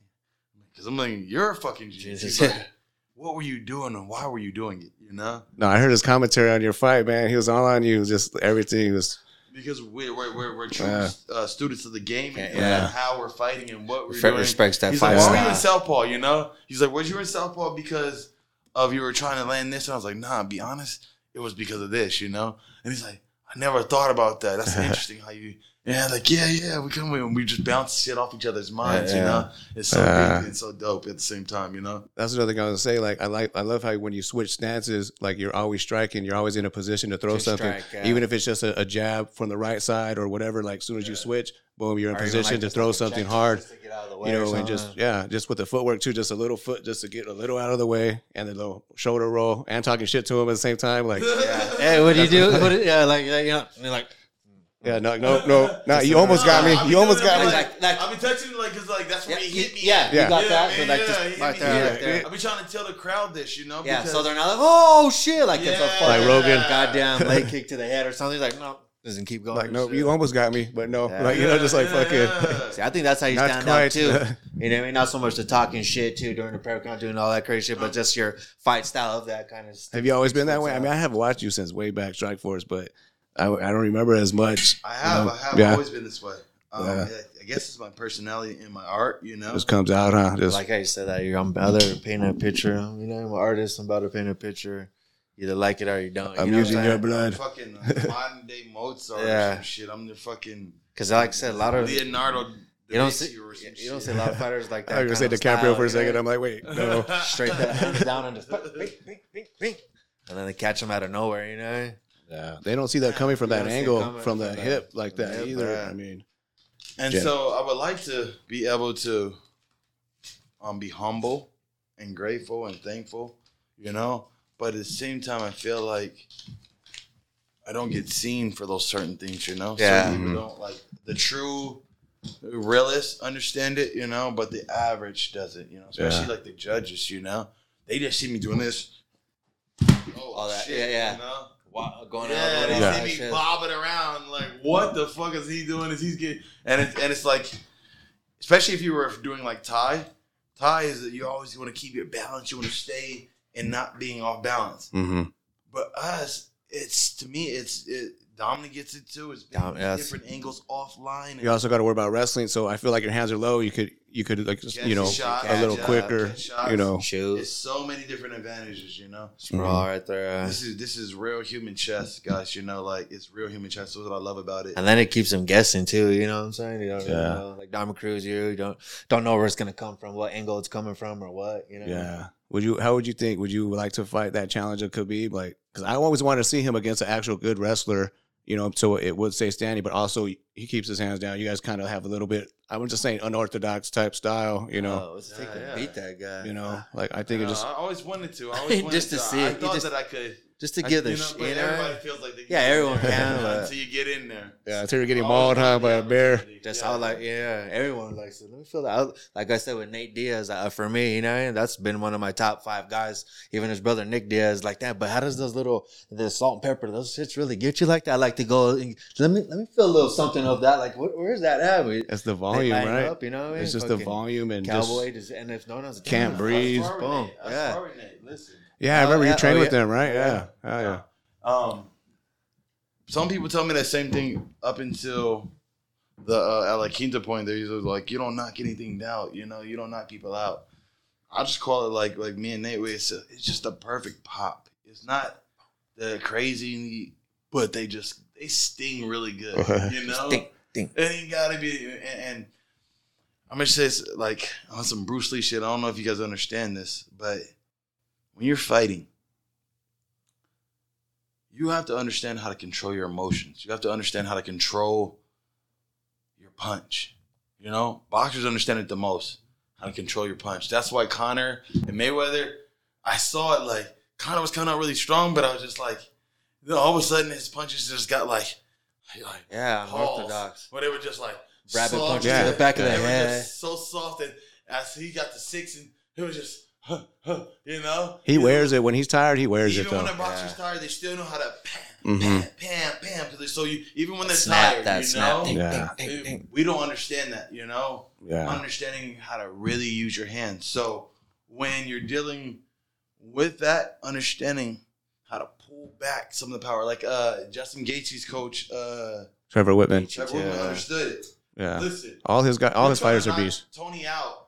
[SPEAKER 3] Because I'm like, "You're a fucking genius." He's like, what were you doing and why were you doing it? You know.
[SPEAKER 2] No, I heard his commentary on your fight, man. He was all on you. Just everything was.
[SPEAKER 3] Because we're we're, we're, we're true
[SPEAKER 2] Yeah.
[SPEAKER 3] uh, students of the game and,
[SPEAKER 5] Yeah.
[SPEAKER 3] and how we're fighting and what we're doing.
[SPEAKER 5] respects that
[SPEAKER 3] He's
[SPEAKER 5] fight
[SPEAKER 3] like, why were you in Southpaw? You know, he's like, was you in Southpaw because of you were trying to land this? And I was like, nah. Be honest, it was because of this. You know. And he's like, I never thought about that. That's interesting how you. Yeah, like yeah, yeah. We come and we just bounce shit off each other's minds.
[SPEAKER 5] Yeah,
[SPEAKER 3] You know, it's so
[SPEAKER 2] Yeah.
[SPEAKER 3] big and so dope at the same time. You know.
[SPEAKER 2] That's another thing I was gonna say. Like I like, I love how when you switch stances, like you're always striking. You're always in a position to throw
[SPEAKER 5] To
[SPEAKER 2] something,
[SPEAKER 5] strike, yeah.
[SPEAKER 2] even if it's just a, a jab from the right side or whatever. Like as soon as you switch, boom, you're in
[SPEAKER 5] Or
[SPEAKER 2] position
[SPEAKER 5] like
[SPEAKER 2] to throw
[SPEAKER 5] like
[SPEAKER 2] something hard.
[SPEAKER 5] just to get out of the way
[SPEAKER 2] You know, and just yeah, just with the footwork too, just a little foot, just to get a little out of the way, and a little shoulder roll, and talking shit to him at the same time. Like,
[SPEAKER 5] Hey, what do you do? What do, yeah, like yeah, you know, you're like
[SPEAKER 2] yeah, no, no, no, no, you almost got me. You almost got me.
[SPEAKER 5] Like- like-
[SPEAKER 3] I be touching like because like that's where
[SPEAKER 5] yeah,
[SPEAKER 3] he hit me.
[SPEAKER 5] yeah,
[SPEAKER 3] at.
[SPEAKER 2] Yeah.
[SPEAKER 5] you got
[SPEAKER 3] Yeah,
[SPEAKER 5] that,
[SPEAKER 3] man,
[SPEAKER 5] but like
[SPEAKER 3] yeah,
[SPEAKER 5] just
[SPEAKER 3] he hit
[SPEAKER 5] right
[SPEAKER 3] me
[SPEAKER 5] there,
[SPEAKER 3] at.
[SPEAKER 5] right there.
[SPEAKER 3] I be trying to tell the crowd this, you know.
[SPEAKER 5] Yeah, so they're not like, oh shit, like it's a
[SPEAKER 3] Yeah.
[SPEAKER 5] fucking
[SPEAKER 2] Like uh, Rogan.
[SPEAKER 5] goddamn leg kick to the head or something. He's like, no, doesn't keep going.
[SPEAKER 2] Like, no, you almost got me, but no,
[SPEAKER 5] Yeah.
[SPEAKER 2] like you know, just like
[SPEAKER 3] Yeah,
[SPEAKER 2] fucking.
[SPEAKER 3] yeah.
[SPEAKER 5] See, I think that's how you
[SPEAKER 2] Not
[SPEAKER 5] stand
[SPEAKER 2] quite.
[SPEAKER 5] out too. You know what I mean? Not so much the talking shit too during the prayer count, doing all that crazy shit, but just your fight style of that kind of stuff.
[SPEAKER 2] Have you always been that way? I mean, I have watched you since way back Strike Force, but I, I don't remember as much.
[SPEAKER 3] I have,
[SPEAKER 2] you know?
[SPEAKER 3] I have
[SPEAKER 2] Yeah.
[SPEAKER 3] always been this way. Um,
[SPEAKER 2] Yeah.
[SPEAKER 3] yeah, I guess it's my personality and my art. You know,
[SPEAKER 2] Just comes out, huh? Just
[SPEAKER 5] Like how you said that, you're, I'm about to paint a picture. You know, I'm an artist. I'm about to paint a picture. You either like it or you don't.
[SPEAKER 2] I'm
[SPEAKER 5] you know
[SPEAKER 2] using your
[SPEAKER 3] I'm
[SPEAKER 2] blood.
[SPEAKER 3] fucking uh, modern day Mozart or
[SPEAKER 5] Yeah.
[SPEAKER 3] some shit. I'm the fucking
[SPEAKER 5] Because like I said, a lot of
[SPEAKER 3] Leonardo.
[SPEAKER 5] you don't
[SPEAKER 3] Vinci
[SPEAKER 5] see
[SPEAKER 3] or some
[SPEAKER 5] you don't
[SPEAKER 3] shit.
[SPEAKER 5] see a lot of fighters like that.
[SPEAKER 2] I was gonna say
[SPEAKER 5] kind of
[SPEAKER 2] DiCaprio
[SPEAKER 5] style,
[SPEAKER 2] for a
[SPEAKER 5] you know?
[SPEAKER 2] second. I'm like, wait, no.
[SPEAKER 5] straight that down and just bing, bing, bing, bing. and then they catch them out of nowhere. You know,
[SPEAKER 2] Yeah, they don't see that coming from that
[SPEAKER 5] don't see it
[SPEAKER 2] angle, from
[SPEAKER 5] from
[SPEAKER 2] the
[SPEAKER 5] that-
[SPEAKER 2] hip like that
[SPEAKER 5] hip,
[SPEAKER 2] either.
[SPEAKER 5] yeah.
[SPEAKER 2] I mean,
[SPEAKER 3] And
[SPEAKER 2] Yeah.
[SPEAKER 3] so I would like to be able to um, be humble and grateful and thankful, you know. But at the same time, I feel like I don't get seen for those certain things, you know.
[SPEAKER 5] Yeah.
[SPEAKER 3] Certain people don't like the true realists understand it, you know, but the average doesn't, you know. Especially
[SPEAKER 2] Yeah.
[SPEAKER 3] like the judges, you know. They just see me doing this. Oh,
[SPEAKER 5] All that-
[SPEAKER 3] shit,
[SPEAKER 5] yeah, yeah.
[SPEAKER 3] You know?
[SPEAKER 5] Wow, going
[SPEAKER 3] Yeah,
[SPEAKER 5] out.
[SPEAKER 3] they
[SPEAKER 2] Yeah.
[SPEAKER 5] that
[SPEAKER 3] see me
[SPEAKER 5] shit.
[SPEAKER 3] bobbing around like, what the fuck is he doing? Is he's getting and it's and it's like, especially if you were doing like Thai, Thai is that you always want to keep your balance. You want to stay and not being off balance.
[SPEAKER 2] hmm
[SPEAKER 3] But us, it's to me, it's it. Dominick gets it too. It's
[SPEAKER 5] Dom- yes.
[SPEAKER 3] different angles offline.
[SPEAKER 2] You also got to worry about wrestling. So I feel like your hands are low. You could, you could like, just, you know,
[SPEAKER 3] a shot,
[SPEAKER 2] a little
[SPEAKER 3] catch,
[SPEAKER 2] quicker.
[SPEAKER 3] shots.
[SPEAKER 2] You know,
[SPEAKER 3] it's
[SPEAKER 5] Shoot,
[SPEAKER 3] so many different advantages. You know.
[SPEAKER 5] sprawl mm-hmm. right there.
[SPEAKER 3] This is this is real human chess, guys. You know, like it's real human chess. That's what I love about it.
[SPEAKER 5] And then it keeps them guessing too. You know what I'm saying? You don't really
[SPEAKER 2] Yeah.
[SPEAKER 5] know. Like Diamond Cruz, you don't don't know where it's gonna come from, what angle it's coming from, or what. You know?
[SPEAKER 2] yeah. Would you? How would you think? Would you like to fight that challenge of Khabib? Like, because I always wanted to see him against an actual good wrestler. You know, so it would say standing, but also he keeps his hands down. You guys kind of have a little bit. I'm just saying unorthodox type style. You know,
[SPEAKER 5] Oh, let's
[SPEAKER 3] Yeah,
[SPEAKER 5] take and
[SPEAKER 3] yeah.
[SPEAKER 5] beat that guy.
[SPEAKER 2] you know, like I think
[SPEAKER 3] You
[SPEAKER 2] it just
[SPEAKER 3] I always wanted to. I always wanted
[SPEAKER 5] Just to see
[SPEAKER 3] I
[SPEAKER 5] it. You
[SPEAKER 3] thought
[SPEAKER 5] just-
[SPEAKER 3] that I could.
[SPEAKER 5] Just to
[SPEAKER 3] I-
[SPEAKER 5] get the
[SPEAKER 3] you
[SPEAKER 5] sh-
[SPEAKER 3] know, but
[SPEAKER 5] you know?
[SPEAKER 3] everybody feels like they
[SPEAKER 5] Yeah, everyone
[SPEAKER 3] in
[SPEAKER 5] can, but-
[SPEAKER 3] until you get in there.
[SPEAKER 2] yeah, until you're getting
[SPEAKER 3] I
[SPEAKER 2] mauled,
[SPEAKER 3] always
[SPEAKER 2] huh, by a bear.
[SPEAKER 3] opportunity.
[SPEAKER 5] Just
[SPEAKER 3] Yeah.
[SPEAKER 5] how like yeah, everyone likes it. Let me feel that. I- Like I said with Nate Diaz, uh, for me, you know, that's been one of my top five guys. Even his brother Nick Diaz, like that. But how does those little the salt and pepper, those shits really get you like that? I like to go. and- Let me let me feel a little something of that. Like where, where's that at? We-
[SPEAKER 2] It's the volume,
[SPEAKER 5] line
[SPEAKER 2] right?
[SPEAKER 5] Up, you know, what I mean?
[SPEAKER 2] It's just the volume and
[SPEAKER 5] Cowboy,
[SPEAKER 2] just
[SPEAKER 5] just, and if no one's
[SPEAKER 2] Can't breathe.
[SPEAKER 3] That's
[SPEAKER 5] Boom.
[SPEAKER 3] Boom.
[SPEAKER 5] Yeah.
[SPEAKER 3] Listen.
[SPEAKER 2] Yeah. I
[SPEAKER 5] Oh,
[SPEAKER 2] remember
[SPEAKER 5] yeah.
[SPEAKER 2] you trained
[SPEAKER 5] Oh,
[SPEAKER 2] with
[SPEAKER 5] yeah.
[SPEAKER 2] them, right? Yeah,
[SPEAKER 3] Yeah.
[SPEAKER 2] oh yeah.
[SPEAKER 3] Um, some people tell me that same thing up until the uh, Iaquinta point. They're usually like, you don't knock anything down. You know, you don't knock people out. I just call it like like me and Nate. It's a, it's just a perfect pop. It's not the crazy, but they just they sting really good. You know,
[SPEAKER 5] Sting, sting.
[SPEAKER 3] and you gotta be and. and I'm gonna say it's like on some Bruce Lee shit. I don't know if you guys understand this, but when you're fighting, you have to understand how to control your emotions. You have to understand how to control your punch. You know, boxers understand it the most how to control your punch. That's why Connor and Mayweather, I saw it like Connor was coming out really strong, but I was just like, you know, all of a sudden his punches just got like, like
[SPEAKER 5] Yeah,
[SPEAKER 3] pause.
[SPEAKER 5] orthodox.
[SPEAKER 3] But they were just like
[SPEAKER 5] Rabbit punches
[SPEAKER 2] Yeah.
[SPEAKER 5] to the back of the head.
[SPEAKER 3] so soft, and as he got to six, and it was just, huh, huh, you know,
[SPEAKER 2] He
[SPEAKER 3] You
[SPEAKER 2] wears
[SPEAKER 3] know,
[SPEAKER 2] it when he's tired. He wears
[SPEAKER 3] Even
[SPEAKER 2] it though.
[SPEAKER 3] when the boxer's
[SPEAKER 5] Yeah.
[SPEAKER 3] tired, they still know how to pam,
[SPEAKER 2] Mhm.
[SPEAKER 3] pam, pam, pam. 'cause they- So you, even when they're
[SPEAKER 5] Snap
[SPEAKER 3] tired,
[SPEAKER 5] that
[SPEAKER 3] you
[SPEAKER 5] snap.
[SPEAKER 3] know,
[SPEAKER 5] Ding,
[SPEAKER 2] Yeah.
[SPEAKER 5] ding, ding, ding.
[SPEAKER 3] we don't understand that, you know,
[SPEAKER 2] Yeah,
[SPEAKER 3] understanding how to really use your hands. So when you're dealing with that, understanding how to pull back some of the power, like uh, Justin Gaethje's coach, uh,
[SPEAKER 2] Trevor Wittman.
[SPEAKER 3] Trevor Wittman
[SPEAKER 5] Yeah.
[SPEAKER 3] understood it.
[SPEAKER 2] Yeah,
[SPEAKER 3] Listen,
[SPEAKER 2] all his guys, all his fighters are beasts.
[SPEAKER 3] Tony out.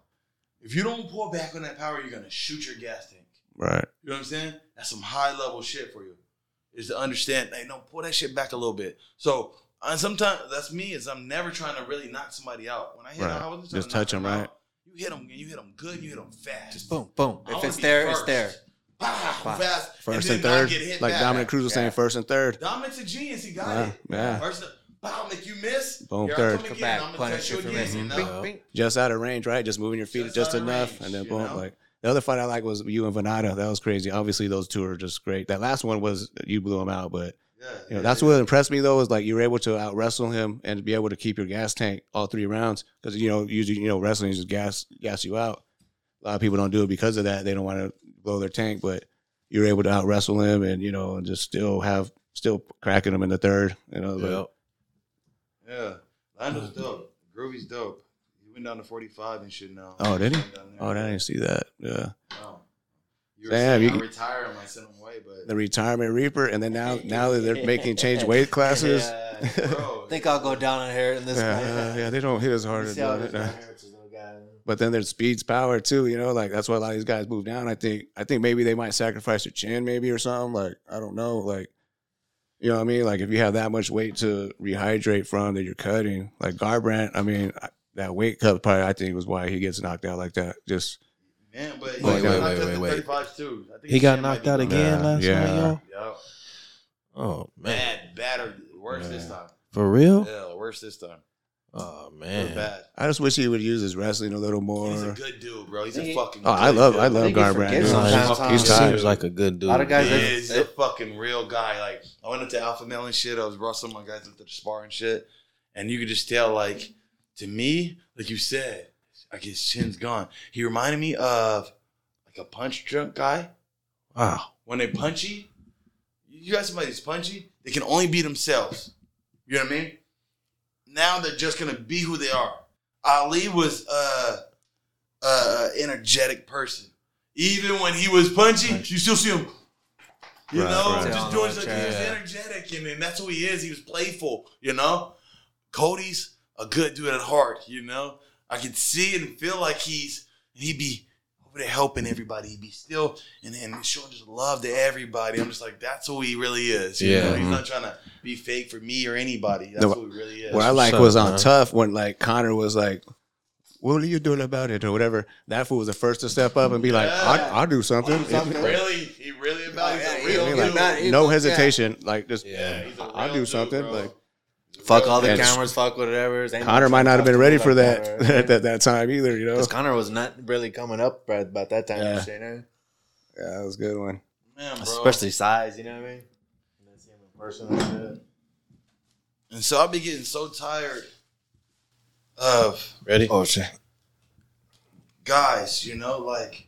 [SPEAKER 3] If you don't pull back on that power, you're gonna shoot your gas tank.
[SPEAKER 2] Right.
[SPEAKER 3] You know what I'm saying? That's some high level shit for you. Is to understand, hey, no, pull that shit back a little bit. So and sometimes that's me. Is I'm never trying to really knock somebody out. When I hit
[SPEAKER 2] Right.
[SPEAKER 3] I wasn't
[SPEAKER 2] Just
[SPEAKER 3] to knock
[SPEAKER 2] touch 'em,
[SPEAKER 3] them
[SPEAKER 2] right?
[SPEAKER 3] out. You hit them, and you hit them good. You hit them fast.
[SPEAKER 5] Just boom, boom.
[SPEAKER 3] I
[SPEAKER 5] If it's
[SPEAKER 3] be
[SPEAKER 5] there, it's
[SPEAKER 3] first.
[SPEAKER 5] there.
[SPEAKER 3] Pow,
[SPEAKER 5] Wow.
[SPEAKER 3] fast.
[SPEAKER 2] First
[SPEAKER 3] then
[SPEAKER 2] and, third, like
[SPEAKER 3] back.
[SPEAKER 2] Dominick Cruz was saying, first and third.
[SPEAKER 3] Dominick's a genius. He got
[SPEAKER 2] Yeah,
[SPEAKER 3] it.
[SPEAKER 2] yeah.
[SPEAKER 3] First, pow, make you miss.
[SPEAKER 2] Boom,
[SPEAKER 3] Here
[SPEAKER 2] third.
[SPEAKER 3] come
[SPEAKER 5] Come
[SPEAKER 3] again.
[SPEAKER 5] back,
[SPEAKER 3] I'm
[SPEAKER 5] punish you
[SPEAKER 3] you
[SPEAKER 5] for missing.
[SPEAKER 3] You know?
[SPEAKER 5] Bing, bing.
[SPEAKER 2] Just out of range, right? Just moving your feet
[SPEAKER 3] Just
[SPEAKER 2] just, enough,
[SPEAKER 3] range,
[SPEAKER 2] and then
[SPEAKER 3] you
[SPEAKER 2] boom.
[SPEAKER 3] know?
[SPEAKER 2] Like the other fight I like was you and Vannata. That was crazy. Obviously, those two are just great. That last one was you blew him out, but
[SPEAKER 3] Yeah,
[SPEAKER 2] you know
[SPEAKER 3] yeah,
[SPEAKER 2] that's
[SPEAKER 3] yeah.
[SPEAKER 2] what impressed me though is like you were able to out wrestle him and be able to keep your gas tank all three rounds because you know usually you know wrestling is just gas gas you out. A lot of people don't do it because of that. They don't want to blow their tank, but you were able to out wrestle him and you know and just still have still cracking him in the third. You know, like,
[SPEAKER 3] Yeah, Lando's dope. Groovy's dope. He went down to 45 and shit now.
[SPEAKER 2] Oh, did he? Oh, I didn't see that. Yeah,
[SPEAKER 3] Oh. You were
[SPEAKER 2] Damn,
[SPEAKER 3] saying
[SPEAKER 2] you
[SPEAKER 3] I
[SPEAKER 2] can-
[SPEAKER 3] retire him, I sent him away, but
[SPEAKER 2] the retirement reaper, and then now now that they're making change weight classes.
[SPEAKER 5] Yeah.
[SPEAKER 3] bro.
[SPEAKER 5] I think I'll go down in here in this
[SPEAKER 2] Yeah,
[SPEAKER 5] guy.
[SPEAKER 2] uh, yeah, they don't hit as hard as
[SPEAKER 5] see how
[SPEAKER 2] that.
[SPEAKER 5] this guy hurts little guy.
[SPEAKER 2] But then there's speed's power too, you know, like that's why a lot of these guys move down. I think I think maybe they might sacrifice their chin maybe or something. Like, I don't know. Like you know what I mean? Like if you have that much weight to rehydrate from that you're cutting, like Garbrandt, I mean, that weight cut probably I think was why he gets knocked out like that. Just
[SPEAKER 3] Man, but he
[SPEAKER 4] Wait,
[SPEAKER 3] got
[SPEAKER 4] wait,
[SPEAKER 3] knocked
[SPEAKER 4] wait,
[SPEAKER 3] out
[SPEAKER 4] wait,
[SPEAKER 3] to
[SPEAKER 4] wait.
[SPEAKER 3] 35s too. I think
[SPEAKER 4] He got knocked out again
[SPEAKER 2] Yeah,
[SPEAKER 4] last
[SPEAKER 2] yeah.
[SPEAKER 4] night, y'all.
[SPEAKER 3] Yeah.
[SPEAKER 4] Oh man,
[SPEAKER 3] Bad, badder, worse this time.
[SPEAKER 4] for real?
[SPEAKER 3] Yeah, worse this time.
[SPEAKER 4] Oh man,
[SPEAKER 3] bad.
[SPEAKER 2] I just wish he would use his wrestling a little more.
[SPEAKER 3] He's a good dude, bro. He's a fucking.
[SPEAKER 2] Oh, I love
[SPEAKER 3] dude.
[SPEAKER 2] I love
[SPEAKER 5] think he
[SPEAKER 2] Garbrandt.
[SPEAKER 5] sometimes.
[SPEAKER 2] He's
[SPEAKER 4] he
[SPEAKER 2] tired.
[SPEAKER 4] seems like a good dude.
[SPEAKER 5] A lot of guys-
[SPEAKER 3] He
[SPEAKER 5] that-
[SPEAKER 3] is a fucking real guy. Like I went up to Alpha Male and shit. I was brought some my guys up to the spar and shit, and you could just tell, like, to me, like you said, like his chin's gone. He reminded me of like a punch drunk guy.
[SPEAKER 4] Wow.
[SPEAKER 3] When they punchy, you got somebody who's punchy, they can only be themselves. You know what I mean? Now they're just gonna be who they are. Ali was a, uh, energetic person. Even when he was punchy, you still see him. You
[SPEAKER 2] Right,
[SPEAKER 3] know,
[SPEAKER 2] right.
[SPEAKER 3] just doing something. He was energetic, and, and that's who he is. He was playful. You know, Cody's a good dude at heart. You know, I can see and feel like he's he'd be over there helping everybody. He'd be still and, and showing just love to everybody. I'm just like, that's who he really is. You
[SPEAKER 4] Yeah.
[SPEAKER 3] know? he's
[SPEAKER 2] Mhm.
[SPEAKER 3] not trying to be fake for me or anybody. That's
[SPEAKER 2] No,
[SPEAKER 3] who he really is.
[SPEAKER 2] What I like
[SPEAKER 4] up,
[SPEAKER 2] was on
[SPEAKER 4] man?
[SPEAKER 2] Tough when like Connor was like, "What are you doing about it?" or whatever. That fool was the first to step up and be like,
[SPEAKER 3] Yeah.
[SPEAKER 2] "I'll, I'll do something."
[SPEAKER 3] Something really, he really about. He's a
[SPEAKER 5] yeah,
[SPEAKER 3] real
[SPEAKER 2] I like,
[SPEAKER 5] Not- he-
[SPEAKER 2] no
[SPEAKER 5] yeah.
[SPEAKER 2] hesitation. Like just,
[SPEAKER 3] Yeah, he's a
[SPEAKER 2] I'll do
[SPEAKER 3] dude,
[SPEAKER 2] something.
[SPEAKER 3] bro.
[SPEAKER 2] Like
[SPEAKER 5] Fuck all the
[SPEAKER 2] And
[SPEAKER 5] cameras, fuck whatever. Ain't
[SPEAKER 2] Connor might not have been ready for that
[SPEAKER 5] right?
[SPEAKER 2] at that, that time either. You know.
[SPEAKER 5] Because Connor was not really coming up right about that time.
[SPEAKER 2] Yeah.
[SPEAKER 5] You know? Eh?
[SPEAKER 2] Yeah, that was a good one.
[SPEAKER 3] Man, bro.
[SPEAKER 5] Especially size, you know what I mean? And then see him in person and.
[SPEAKER 3] And so I'll be getting so tired of
[SPEAKER 4] Ready?
[SPEAKER 5] Oh shit.
[SPEAKER 3] guys, you know, like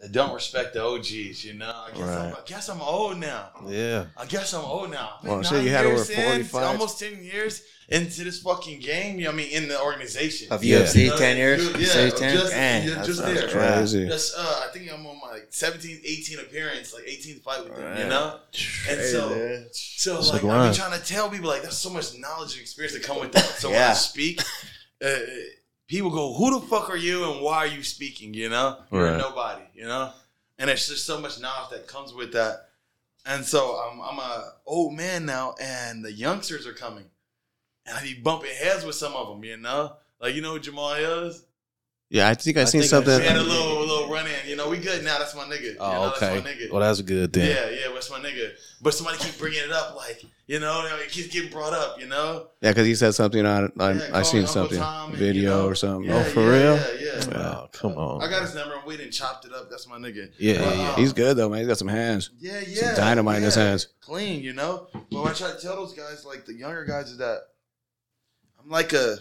[SPEAKER 3] that don't respect the OGs. You know, I guess, I'm, I guess I'm old now.
[SPEAKER 4] Yeah.
[SPEAKER 3] I guess I'm old now. I've
[SPEAKER 2] Well, shit,
[SPEAKER 3] nine
[SPEAKER 2] you had over
[SPEAKER 3] years in, almost ten years into this fucking game. You know, I mean, in the organization.
[SPEAKER 5] Of
[SPEAKER 4] Yeah.
[SPEAKER 5] UFC,
[SPEAKER 3] You
[SPEAKER 5] 10 years?
[SPEAKER 3] you- Yeah,
[SPEAKER 5] Say 10?
[SPEAKER 3] just,
[SPEAKER 5] Dang,
[SPEAKER 3] yeah,
[SPEAKER 5] that's-
[SPEAKER 3] just
[SPEAKER 5] that's
[SPEAKER 3] there.
[SPEAKER 2] Crazy.
[SPEAKER 3] Just, uh, I think I'm on my like 17, 18 appearance, like 18th fight with them, you know? And so,
[SPEAKER 5] Crazy.
[SPEAKER 3] so
[SPEAKER 4] It's
[SPEAKER 3] like,
[SPEAKER 4] a
[SPEAKER 3] I've
[SPEAKER 4] grind.
[SPEAKER 3] been trying to tell people, like, there's so much knowledge and experience that come with that. So when
[SPEAKER 5] Yeah.
[SPEAKER 3] I speak, uh, people go, who the fuck are you and why are you speaking, you know? You're
[SPEAKER 2] Right.
[SPEAKER 3] nobody, you know? And it's just so much knowledge that comes with that. And so I'm, I'm a old man now, and the youngsters are coming. And I be bumping heads with some of them, you know? Like, you know who Jamal is?
[SPEAKER 2] Yeah, I think I,
[SPEAKER 4] I
[SPEAKER 2] seen
[SPEAKER 4] think
[SPEAKER 2] something.
[SPEAKER 3] We had a little little run in. You know, we good now. That's my nigga. you
[SPEAKER 4] Oh,
[SPEAKER 3] know,
[SPEAKER 4] okay.
[SPEAKER 3] That's my nigga.
[SPEAKER 4] Well, that's a good thing.
[SPEAKER 3] yeah, yeah, that's my nigga. But somebody keep bringing it up, like you know, it keeps getting brought up. You know,
[SPEAKER 2] Yeah, because he said something on. on
[SPEAKER 3] Yeah,
[SPEAKER 2] I seen
[SPEAKER 3] Uncle
[SPEAKER 2] something,
[SPEAKER 3] Tom and,
[SPEAKER 2] video
[SPEAKER 3] you know,
[SPEAKER 2] or something.
[SPEAKER 3] Yeah,
[SPEAKER 4] Oh, for
[SPEAKER 3] yeah,
[SPEAKER 4] real?
[SPEAKER 3] Yeah, yeah.
[SPEAKER 4] Oh, come on.
[SPEAKER 3] I got his number and we didn't chopped it up. That's my nigga.
[SPEAKER 4] Yeah,
[SPEAKER 3] But,
[SPEAKER 4] yeah,
[SPEAKER 3] um,
[SPEAKER 2] He's good though, man. He's got some hands.
[SPEAKER 3] Yeah, yeah.
[SPEAKER 2] dynamite in his hands.
[SPEAKER 3] Clean, you know. But when I try to tell those guys, like the younger guys, is that I'm like a,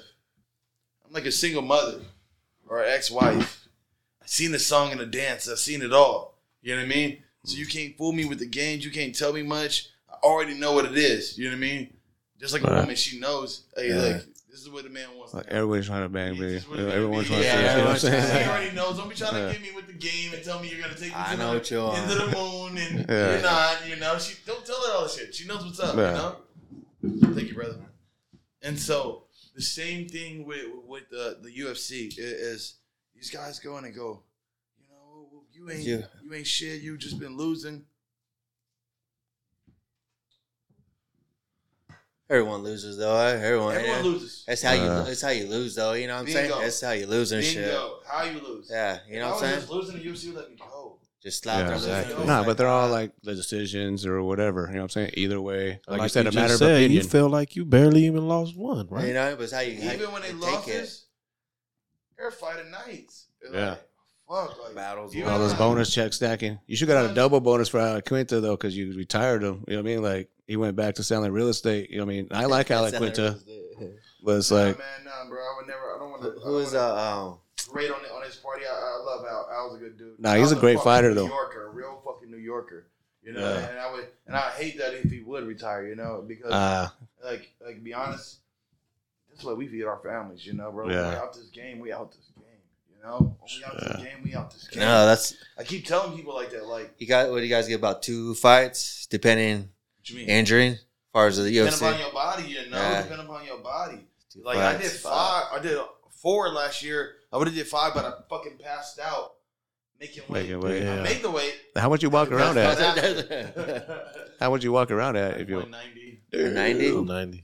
[SPEAKER 3] I'm like a single mother or ex-wife. I've seen the song and the dance. I've seen it all. You know what I mean? So you can't fool me with the games. You can't tell me much. I already know what it is. You know what I mean? Just like a
[SPEAKER 2] Right.
[SPEAKER 3] woman, she knows. Hey,
[SPEAKER 2] Yeah.
[SPEAKER 3] like this is what the man wants.
[SPEAKER 2] Like everybody's trying to bang,
[SPEAKER 3] This
[SPEAKER 2] baby.
[SPEAKER 3] is what it is.
[SPEAKER 2] Everyone's trying to
[SPEAKER 3] Yeah,
[SPEAKER 2] see. it, You know what I'm
[SPEAKER 5] everyone's
[SPEAKER 2] saying?
[SPEAKER 5] trying
[SPEAKER 3] He already knows. Don't be trying to get me with the game and tell me you're gonna take me
[SPEAKER 5] I
[SPEAKER 3] to
[SPEAKER 5] know
[SPEAKER 3] the,
[SPEAKER 5] what you are.
[SPEAKER 3] into the moon and
[SPEAKER 2] Yeah.
[SPEAKER 3] you're not. You know, she don't tell her all the shit. She knows what's up.
[SPEAKER 2] Yeah.
[SPEAKER 3] You know. Thank you, brother. And so the same thing with with the the UFC is these guys go in and go, you know, you ain't
[SPEAKER 5] Yeah.
[SPEAKER 3] you ain't shit. You just been losing.
[SPEAKER 5] Everyone loses though. Everyone.
[SPEAKER 3] Everyone
[SPEAKER 5] yeah.
[SPEAKER 3] loses.
[SPEAKER 5] That's how you.
[SPEAKER 2] Uh,
[SPEAKER 5] That's how you lose though. You know what I'm saying? That's how you lose and shit.
[SPEAKER 3] Bingo. How you lose?
[SPEAKER 5] Yeah, you know
[SPEAKER 3] if
[SPEAKER 5] what
[SPEAKER 3] I
[SPEAKER 5] I'm saying?
[SPEAKER 3] just losing the UFC, let me go.
[SPEAKER 5] Just slap
[SPEAKER 2] Yeah,
[SPEAKER 5] their
[SPEAKER 3] exactly.
[SPEAKER 5] losing.
[SPEAKER 2] Nah, but they're all like the decisions or whatever. You know what I'm saying? Either way, like, you said, a
[SPEAKER 4] just
[SPEAKER 2] matter of
[SPEAKER 4] said,
[SPEAKER 2] opinion.
[SPEAKER 4] You feel like you barely even lost one, right?
[SPEAKER 5] You know, but it's how you
[SPEAKER 3] Even
[SPEAKER 5] you
[SPEAKER 3] when they
[SPEAKER 5] take
[SPEAKER 3] lost
[SPEAKER 5] it.
[SPEAKER 3] this, they're fighting nights. They're
[SPEAKER 2] Yeah.
[SPEAKER 3] Like, fuck. Like,
[SPEAKER 5] Battles.
[SPEAKER 3] you
[SPEAKER 2] all those bonus check stacking. You should got a double bonus for Al Iaquinta though, because you retired him. You know what I mean? Like he went back to selling real estate. You know what I mean? I like Al Iaquinta, but it's
[SPEAKER 3] Nah,
[SPEAKER 2] like
[SPEAKER 3] man, nah, bro. I would never. I don't want to.
[SPEAKER 5] Who is uh um
[SPEAKER 3] Great on on his party. I, I love Al. Al's a good dude.
[SPEAKER 2] Nah, he's
[SPEAKER 3] Al's
[SPEAKER 2] a great
[SPEAKER 3] fucking
[SPEAKER 2] fighter,
[SPEAKER 3] New
[SPEAKER 2] though.
[SPEAKER 3] Yorker, a real fucking New Yorker. You know,
[SPEAKER 2] Yeah.
[SPEAKER 3] and I would, and I hate that if he would retire. You know, because
[SPEAKER 2] uh,
[SPEAKER 3] like, like be honest, that's why we feed our families. You know, bro.
[SPEAKER 2] Yeah.
[SPEAKER 3] We out this game. We out this game. You know, we out this game. We out this game.
[SPEAKER 5] no, that's
[SPEAKER 3] I keep telling people like that. Like,
[SPEAKER 5] you got. What do you guys get about two fights depending
[SPEAKER 3] what you mean?
[SPEAKER 5] injury? far as the
[SPEAKER 3] Depending
[SPEAKER 5] UFC.
[SPEAKER 3] upon your body, you know.
[SPEAKER 5] Yeah.
[SPEAKER 3] Depending upon your body. Like I did
[SPEAKER 5] Facts.
[SPEAKER 3] five. I did four last year. I would have did five, but I fucking passed out making weight.
[SPEAKER 2] Making weight,
[SPEAKER 3] I made the weight.
[SPEAKER 2] How much you walk around at? How much you walk around at if you
[SPEAKER 3] ninety.
[SPEAKER 5] Ninety.
[SPEAKER 4] 90.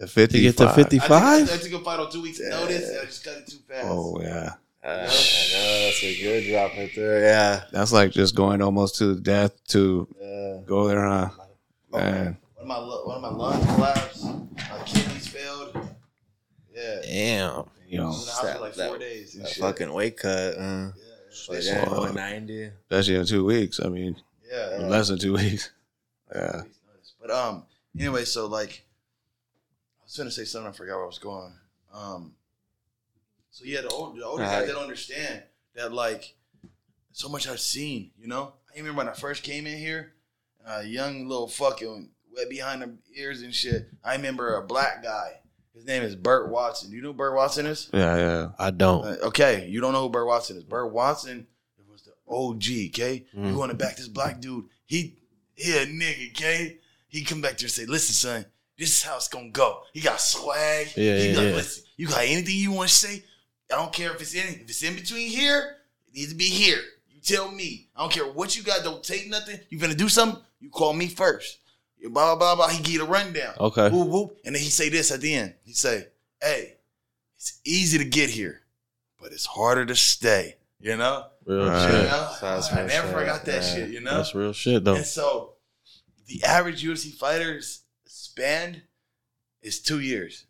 [SPEAKER 2] to fifty?
[SPEAKER 4] To get to
[SPEAKER 3] I took,
[SPEAKER 4] 55?
[SPEAKER 3] I took a fight on two weeks' notice, and I just cut it too fast.
[SPEAKER 2] Oh yeah,
[SPEAKER 5] Uh, I know that's a good drop right there. Yeah.
[SPEAKER 2] that's like just going almost to death to
[SPEAKER 5] Yeah.
[SPEAKER 2] go there, huh? Man,
[SPEAKER 3] One of my one of my lungs collapsed. My kidneys failed. Yeah.
[SPEAKER 4] Damn.
[SPEAKER 2] You know,
[SPEAKER 3] was in
[SPEAKER 5] That-
[SPEAKER 3] like
[SPEAKER 5] that-
[SPEAKER 3] four days. And
[SPEAKER 5] That
[SPEAKER 3] shit.
[SPEAKER 5] fucking weight cut. Uh,
[SPEAKER 3] Yeah,
[SPEAKER 5] like,
[SPEAKER 3] yeah,
[SPEAKER 5] yeah,
[SPEAKER 2] Fuck.
[SPEAKER 5] 90.
[SPEAKER 2] especially in two weeks. I mean,
[SPEAKER 3] yeah. yeah.
[SPEAKER 2] less than two weeks. Yeah,
[SPEAKER 3] But um, anyway, so like, I was gonna say something. I forgot where I was going. Um, so yeah, the old, the older
[SPEAKER 5] Uh,
[SPEAKER 3] guys they don't understand that like, so much I've seen. You know, I remember when I first came in here, a young little fucking wet behind the ears and shit. I remember a black guy. His name is Burt Watson. You know who Burt Watson is?
[SPEAKER 2] yeah, yeah.
[SPEAKER 4] I don't.
[SPEAKER 3] Uh, okay, you don't know who Burt Watson is. Burt Watson was the OG, okay?
[SPEAKER 4] Mm.
[SPEAKER 3] You going to back this black dude. He he a nigga, okay? He come back there and say, listen, son, this is how it's gonna go. He got swag.
[SPEAKER 4] Yeah,
[SPEAKER 3] he
[SPEAKER 4] yeah,
[SPEAKER 3] like,
[SPEAKER 4] yeah.
[SPEAKER 3] listen, you got anything you want to say? I don't care if it's in if it's in between here, it needs to be here. You tell me. I don't care what you got, don't take nothing. You gonna do something, you call me first. Blah blah blah blah. He get a rundown.
[SPEAKER 4] Okay.
[SPEAKER 3] Whoop, whoop. And then he say this at the end. He say, "Hey, it's easy to get here, but it's harder to stay." You know.
[SPEAKER 4] Real
[SPEAKER 2] Right.
[SPEAKER 3] You
[SPEAKER 4] shit.
[SPEAKER 3] know?
[SPEAKER 5] That's
[SPEAKER 3] I
[SPEAKER 5] real
[SPEAKER 3] never
[SPEAKER 5] shit.
[SPEAKER 3] forgot that
[SPEAKER 5] Yeah.
[SPEAKER 3] shit. You know.
[SPEAKER 4] That's real shit, though.
[SPEAKER 3] And so, the average UFC fighter's span is two years.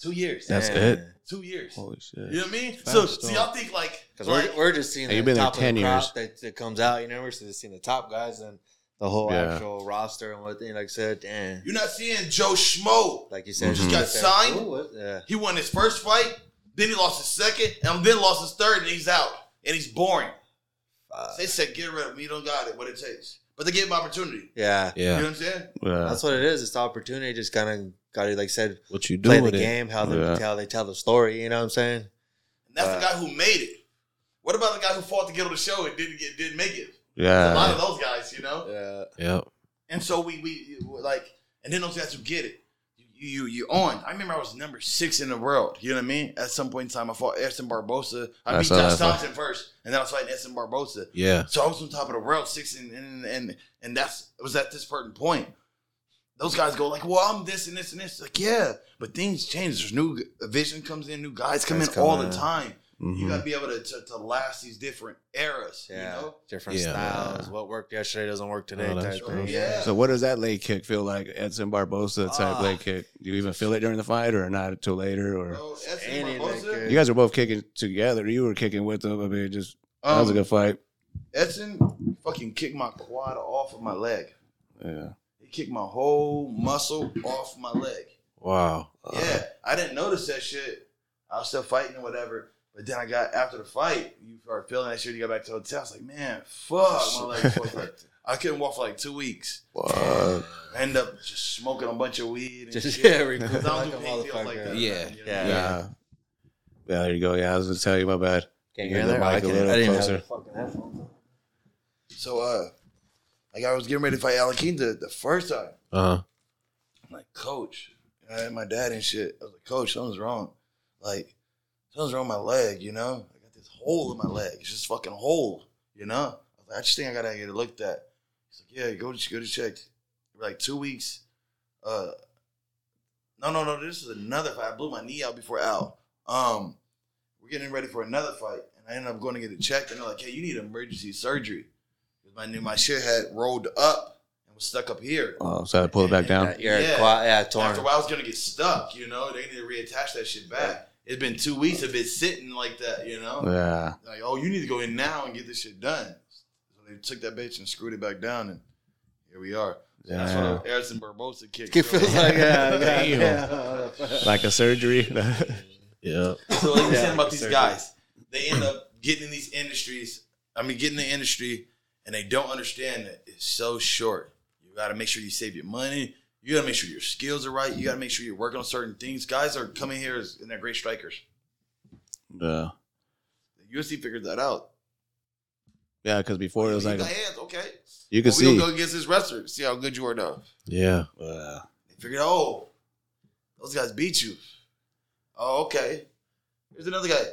[SPEAKER 3] Two years.
[SPEAKER 2] That's
[SPEAKER 5] Man.
[SPEAKER 2] it?
[SPEAKER 3] Two years.
[SPEAKER 2] Holy shit.
[SPEAKER 3] You know what I mean?
[SPEAKER 4] Fast
[SPEAKER 3] so,
[SPEAKER 4] stuff.
[SPEAKER 3] so y'all think like,
[SPEAKER 5] Because
[SPEAKER 3] like
[SPEAKER 5] we're, we're just seeing
[SPEAKER 2] Hey,
[SPEAKER 5] the
[SPEAKER 2] you've been there
[SPEAKER 5] top
[SPEAKER 2] 10
[SPEAKER 5] of the
[SPEAKER 2] years.
[SPEAKER 5] crop that, that comes out. You know, we're just seeing the top guys and the whole
[SPEAKER 2] Yeah.
[SPEAKER 5] actual roster and what they like I said. Damn.
[SPEAKER 3] you're not seeing Joe Schmo.
[SPEAKER 5] Like you said,
[SPEAKER 2] Mhm.
[SPEAKER 5] just
[SPEAKER 3] Got signed?
[SPEAKER 5] Ooh, Yeah.
[SPEAKER 3] He won his first fight, then he lost his second, and then lost his third, and he's out. And he's boring.
[SPEAKER 5] Uh,
[SPEAKER 3] They said, get rid of him. You don't got it, what it takes. But they gave him opportunity.
[SPEAKER 5] yeah. Yeah.
[SPEAKER 3] You know
[SPEAKER 4] Yeah.
[SPEAKER 3] what I'm saying?
[SPEAKER 2] Yeah.
[SPEAKER 5] That's what it is. It's the opportunity. Just kind of got to, like said,
[SPEAKER 4] What you do
[SPEAKER 5] play the
[SPEAKER 4] it?
[SPEAKER 5] game, how they
[SPEAKER 2] Yeah.
[SPEAKER 5] tell they tell the story. You know what I'm saying?
[SPEAKER 3] And that's
[SPEAKER 5] Right.
[SPEAKER 3] the guy who made it. What about the guy who fought to get on the show and didn't get didn't make it? Yeah. A lot of those guys, you know.
[SPEAKER 5] Yeah.
[SPEAKER 4] Yep.
[SPEAKER 3] And so we we like, and then those guys who get it, you you you on. I remember I was number six in the world. You know what I mean? At some point in time, I fought Edson Barbosa. I
[SPEAKER 2] I
[SPEAKER 3] beat
[SPEAKER 2] saw
[SPEAKER 3] Josh. Thomson first, and then I was fighting Edson Barbosa.
[SPEAKER 4] Yeah.
[SPEAKER 3] So I was on top of the world, six, and and and, and that's was at this certain point. Those guys go like, "Well, I'm this and this and this." Like, yeah, but things change. There's new vision comes in, new guys come
[SPEAKER 5] Guys
[SPEAKER 3] in
[SPEAKER 5] come
[SPEAKER 3] all
[SPEAKER 5] in.
[SPEAKER 3] the time. You
[SPEAKER 2] Mhm.
[SPEAKER 3] got to be able to, to to last these different eras.
[SPEAKER 5] Yeah.
[SPEAKER 3] You know?
[SPEAKER 5] Different
[SPEAKER 4] Yeah.
[SPEAKER 5] styles. What worked yesterday doesn't work today.
[SPEAKER 4] Oh,
[SPEAKER 5] type thing.
[SPEAKER 3] Yeah.
[SPEAKER 2] So what does that leg kick feel like? Edson Barbosa type
[SPEAKER 5] Ah.
[SPEAKER 2] leg kick. Do you even feel it during the fight or not until later? Or
[SPEAKER 3] So Edson Barbosa,
[SPEAKER 2] you guys are both kicking together. You were kicking with them. I mean, just that was a
[SPEAKER 3] um,
[SPEAKER 2] good fight.
[SPEAKER 3] Edson fucking kicked my quad off of my leg.
[SPEAKER 2] Yeah.
[SPEAKER 3] He kicked my whole muscle off my leg.
[SPEAKER 4] Wow.
[SPEAKER 3] Yeah, I didn't notice that shit. I was still fighting or whatever. But then I got after the fight, you start feeling that shit. You got back to the hotel. I was like, man, fuck my leg. like- I couldn't walk for like two weeks.
[SPEAKER 2] Fuck.
[SPEAKER 3] I ended up just smoking a bunch of weed and
[SPEAKER 5] Just
[SPEAKER 3] shit.
[SPEAKER 5] yeah, recoup
[SPEAKER 3] 'Cause I
[SPEAKER 5] like
[SPEAKER 3] don't
[SPEAKER 5] a
[SPEAKER 3] do pain like that.
[SPEAKER 4] Yeah.
[SPEAKER 3] You know?
[SPEAKER 5] Yeah.
[SPEAKER 2] Yeah. Yeah, there you go. Yeah, I was gonna tell you, my bad.
[SPEAKER 5] Can
[SPEAKER 2] Get
[SPEAKER 5] you hear
[SPEAKER 2] the
[SPEAKER 5] that?
[SPEAKER 2] mic
[SPEAKER 5] I,
[SPEAKER 2] a
[SPEAKER 5] can,
[SPEAKER 2] little
[SPEAKER 5] I didn't
[SPEAKER 2] closer.
[SPEAKER 5] have the fucking headphones.
[SPEAKER 3] So, uh, like I was getting ready to fight Al Iaquinta the, the first time.
[SPEAKER 4] Uh huh.
[SPEAKER 3] I'm like, coach, I had my dad and shit. I was like, coach, something's wrong. Like, something's wrong with my leg, you know? I got this hole in my leg. It's just fucking hole, you know? I was like, I just think I gotta get it looked at. He's like, yeah, go to go to check. Like two weeks. Uh, no, no, no. This is another fight. I blew my knee out before Al. Um, we're getting ready for another fight, and I ended up going to get it checked. And they're like, hey, you need emergency surgery. 'Cause My my shit had rolled up and was stuck up here.
[SPEAKER 2] Oh, so I had to pull it back down.
[SPEAKER 5] Yeah,
[SPEAKER 3] Yeah.
[SPEAKER 5] quad, yeah, torn.
[SPEAKER 3] After a while, I was gonna get stuck. You know, they need to reattach that shit back. It's been two weeks of it sitting like that. You know,
[SPEAKER 2] Yeah.
[SPEAKER 3] like oh, you need to go in now and get this shit done. So they took that bitch and screwed it back down, and here we are. So That's
[SPEAKER 2] Yeah.
[SPEAKER 3] what Edson Barbosa kicked.
[SPEAKER 5] It feels like yeah, yeah, yeah.
[SPEAKER 2] Like a surgery.
[SPEAKER 4] Yeah.
[SPEAKER 3] So like you
[SPEAKER 5] Yeah,
[SPEAKER 3] saying about these
[SPEAKER 5] surgery.
[SPEAKER 3] guys, they end up getting in these industries. I mean, getting in the industry, and they don't understand that it's so short. You got to make sure you save your money. You got to make sure your skills are right. You got to make sure you're working on certain things. Guys are coming here as, and they're great strikers.
[SPEAKER 2] yeah.
[SPEAKER 3] The UFC figured that out.
[SPEAKER 2] Yeah, because before it was like
[SPEAKER 3] hands, okay.
[SPEAKER 2] You can
[SPEAKER 3] Well, we
[SPEAKER 2] see.
[SPEAKER 3] gonna go against this wrestler, see how good you are now.
[SPEAKER 4] Yeah.
[SPEAKER 2] Uh,
[SPEAKER 3] They figured, oh, those guys beat you. Oh, okay. Here's another guy.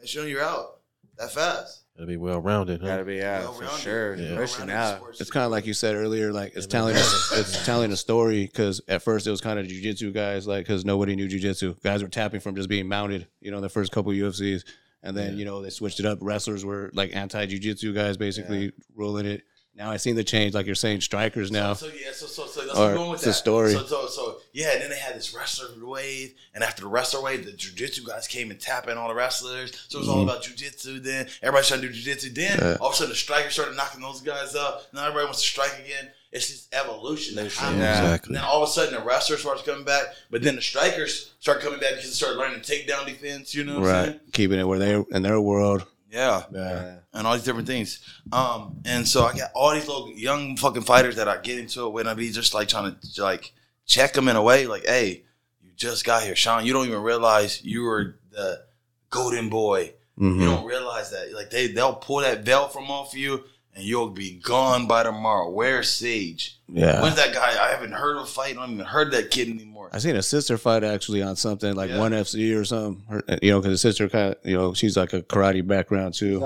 [SPEAKER 3] They showing you're out that fast.
[SPEAKER 4] Gotta be well rounded, huh?
[SPEAKER 5] Gotta be yeah,
[SPEAKER 3] Well
[SPEAKER 5] for
[SPEAKER 3] rounded.
[SPEAKER 5] sure.
[SPEAKER 4] Yeah.
[SPEAKER 5] Especially now.
[SPEAKER 2] it's kind of like you said earlier, like it's telling
[SPEAKER 4] man.
[SPEAKER 2] it's telling a story because at first it was kind of jujitsu guys, like because nobody knew jujitsu. Guys were tapping from just being mounted, you know, the first couple UFCs, and then
[SPEAKER 4] Yeah.
[SPEAKER 2] you know they switched it up. Wrestlers were like anti jujitsu guys, basically ruling it. Now I seen the change, like you're saying, strikers now.
[SPEAKER 3] So, so yeah, so so so that's
[SPEAKER 2] Or
[SPEAKER 3] what I'm going with
[SPEAKER 2] it's a story.
[SPEAKER 3] So so so yeah, and then they had this wrestler wave, and after the wrestler wave, the jujitsu guys came and tapping all the wrestlers. So it was all
[SPEAKER 2] Mhm.
[SPEAKER 3] about jujitsu. Then everybody started to do jujitsu. Then
[SPEAKER 2] Yeah.
[SPEAKER 3] all of a sudden the strikers started knocking those guys up. Now everybody wants to strike again. It's just evolution. that
[SPEAKER 5] yeah.
[SPEAKER 4] Exactly.
[SPEAKER 3] And then all of a sudden the wrestlers starts coming back, but then the strikers start coming back because they started learning takedown defense. You know what I'm
[SPEAKER 2] right,
[SPEAKER 3] saying?
[SPEAKER 2] keeping it where they in their world.
[SPEAKER 3] Yeah
[SPEAKER 2] Yeah,
[SPEAKER 3] and all these different things. Um, and so I got all these little young fucking fighters that I get into it with, and I be just like trying to like check them in a way, like, hey, you just got here, Sean. You don't even realize you were the golden boy.
[SPEAKER 2] Mhm.
[SPEAKER 3] You don't realize that. Like they they'll pull that belt from off you, and you'll be gone by tomorrow. Where's Sage?
[SPEAKER 2] yeah.
[SPEAKER 3] When's that guy? I haven't heard of a fight. I don't even heard that kid anymore.
[SPEAKER 2] I seen a sister fight actually on something like
[SPEAKER 3] Yeah.
[SPEAKER 2] one FC or something. Her, you know, because the sister kind of, you know, she's like a karate background too.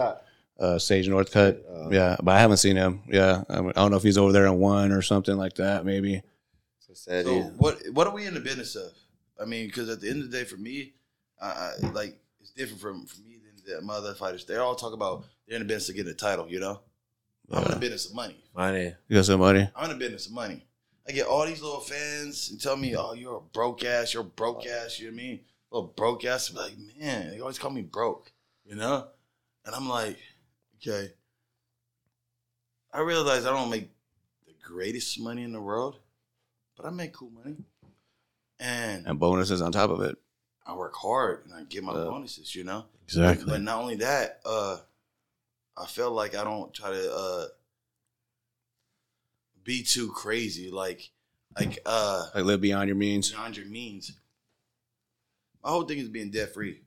[SPEAKER 2] Uh, Sage Northcutt.
[SPEAKER 5] Uh,
[SPEAKER 2] yeah, but I haven't seen him. Yeah, I, mean, I don't know if he's over there on one or something like that. Maybe.
[SPEAKER 5] So said
[SPEAKER 3] So
[SPEAKER 5] he-
[SPEAKER 3] what what are we in the business of? I mean, because at the end of the day, for me, I, I like it's different from from me than the, my other fighters. They all talk about they're in the business to get a title. You know, I'm in the
[SPEAKER 2] uh-huh.
[SPEAKER 3] business of money.
[SPEAKER 5] money.
[SPEAKER 2] You got some money.
[SPEAKER 3] I'm in the business of money. I get all these little fans and tell me, "Oh, you're a broke ass. You're a broke ass." You know what I mean? Little broke ass. I'm like, man, they always call me broke. You know, and I'm like, okay. I realize I don't make the greatest money in the world, but I make cool money, and
[SPEAKER 2] And bonuses on top of it.
[SPEAKER 3] I work hard and I get my
[SPEAKER 2] Yeah.
[SPEAKER 3] bonuses, you know.
[SPEAKER 4] Exactly.
[SPEAKER 3] But not only that, uh, I feel like I don't try to uh, be too crazy, like like uh,
[SPEAKER 2] Like live beyond your means.
[SPEAKER 3] beyond your means. My whole thing is being debt free.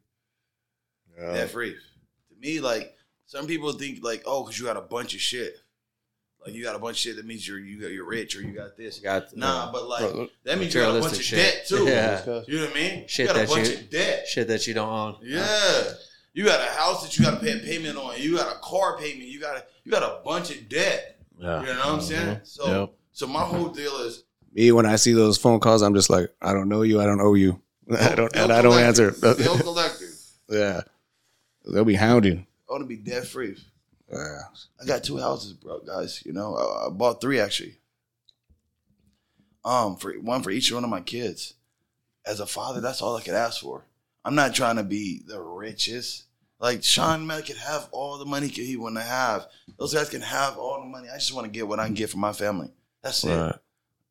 [SPEAKER 5] Yeah.
[SPEAKER 3] Debt free. To me, like some people think like, oh, because you got a bunch of shit. Like you got a bunch of shit that means you're you got you're rich or you got this.
[SPEAKER 5] Got
[SPEAKER 3] Nah, uh, but like
[SPEAKER 2] Bro,
[SPEAKER 3] that means you got a bunch of
[SPEAKER 5] materialistic
[SPEAKER 3] debt too.
[SPEAKER 5] Yeah.
[SPEAKER 3] You know what I mean?
[SPEAKER 5] Shit
[SPEAKER 3] you got a bunch
[SPEAKER 5] you-
[SPEAKER 3] of debt.
[SPEAKER 5] shit that you don't own.
[SPEAKER 3] Yeah. You got a house that you got to pay a payment on. You got a car payment. You got a, you got a bunch of debt.
[SPEAKER 2] Yeah.
[SPEAKER 3] You know what I'm saying? Mm-hmm. So
[SPEAKER 4] Yep.
[SPEAKER 3] so my whole deal is
[SPEAKER 2] Me, when I see those phone calls, I'm just like, I don't know you. I don't owe you. I don't,
[SPEAKER 3] bill
[SPEAKER 2] and I don't answer.
[SPEAKER 3] Bill collector.
[SPEAKER 2] yeah. They'll be hounding.
[SPEAKER 3] I want to be debt free.
[SPEAKER 2] Yeah.
[SPEAKER 3] I got two houses, bro, guys. You know, I, I bought three actually. Um, for one for each one of my kids. As a father, that's all I could ask for. I'm not trying to be the richest. Like Sean O'Malley could have all the money he want to have. Those guys can have all the money. I just want to get what I can get for my family. That's it.
[SPEAKER 2] Right.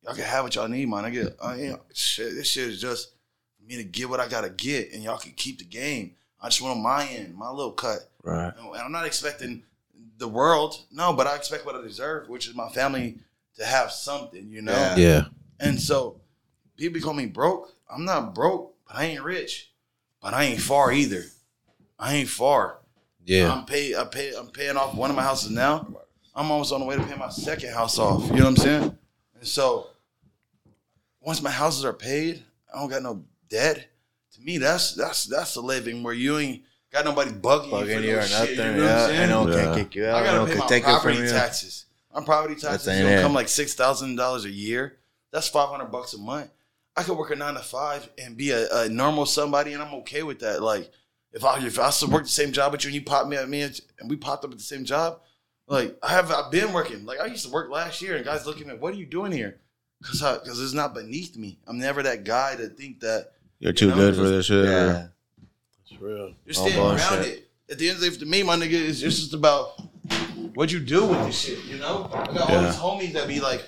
[SPEAKER 3] Y'all can have what y'all need, man. I get, I, you know, shit, this shit is just for me to get what I gotta get, and y'all can keep the game. I just want my end, my little cut.
[SPEAKER 2] Right.
[SPEAKER 3] And I'm not expecting the world, no, but I expect what I deserve, which is my family to have something, you know.
[SPEAKER 5] Yeah.
[SPEAKER 4] Yeah.
[SPEAKER 3] And so people call me broke. I'm not broke, but I ain't rich, but I ain't far either. I ain't far.
[SPEAKER 4] Yeah.
[SPEAKER 3] I'm pay, I pay, I'm paying off one of my houses now. I'm almost on the way to pay my second house off. You know what I'm saying? And so once my houses are paid, I don't got no debt. To me, that's that's that's the living where you ain't got nobody bugging, you for
[SPEAKER 5] Bugging
[SPEAKER 3] no
[SPEAKER 5] or
[SPEAKER 3] shit.
[SPEAKER 5] nothing.
[SPEAKER 3] You know what I'm
[SPEAKER 5] yeah.
[SPEAKER 3] saying?
[SPEAKER 5] And no one
[SPEAKER 2] Yeah.
[SPEAKER 5] can kick you out.
[SPEAKER 3] I gotta
[SPEAKER 5] one
[SPEAKER 3] pay my
[SPEAKER 5] take
[SPEAKER 3] property
[SPEAKER 5] you.
[SPEAKER 3] taxes. My property taxes
[SPEAKER 5] ain't
[SPEAKER 3] don't
[SPEAKER 5] it.
[SPEAKER 3] come like six thousand dollars a year. That's five hundred bucks a month. I could work a nine to five and be a, a normal somebody, and I'm okay with that. Like if I if I still work the same job with you and you pop me at me and we popped up at the same job, like I have I've been working. Like I used to work last year, and guys looking at what are you doing here? Because because it's not beneath me. I'm never that guy to think that
[SPEAKER 2] You're too
[SPEAKER 3] know,
[SPEAKER 2] good for this shit.
[SPEAKER 5] Yeah.
[SPEAKER 4] It's real.
[SPEAKER 3] You're standing
[SPEAKER 5] bullshit.
[SPEAKER 3] around it. At the end of the day, to me, my nigga, it's just about what you do with this shit, you know? I got all these homies that be like,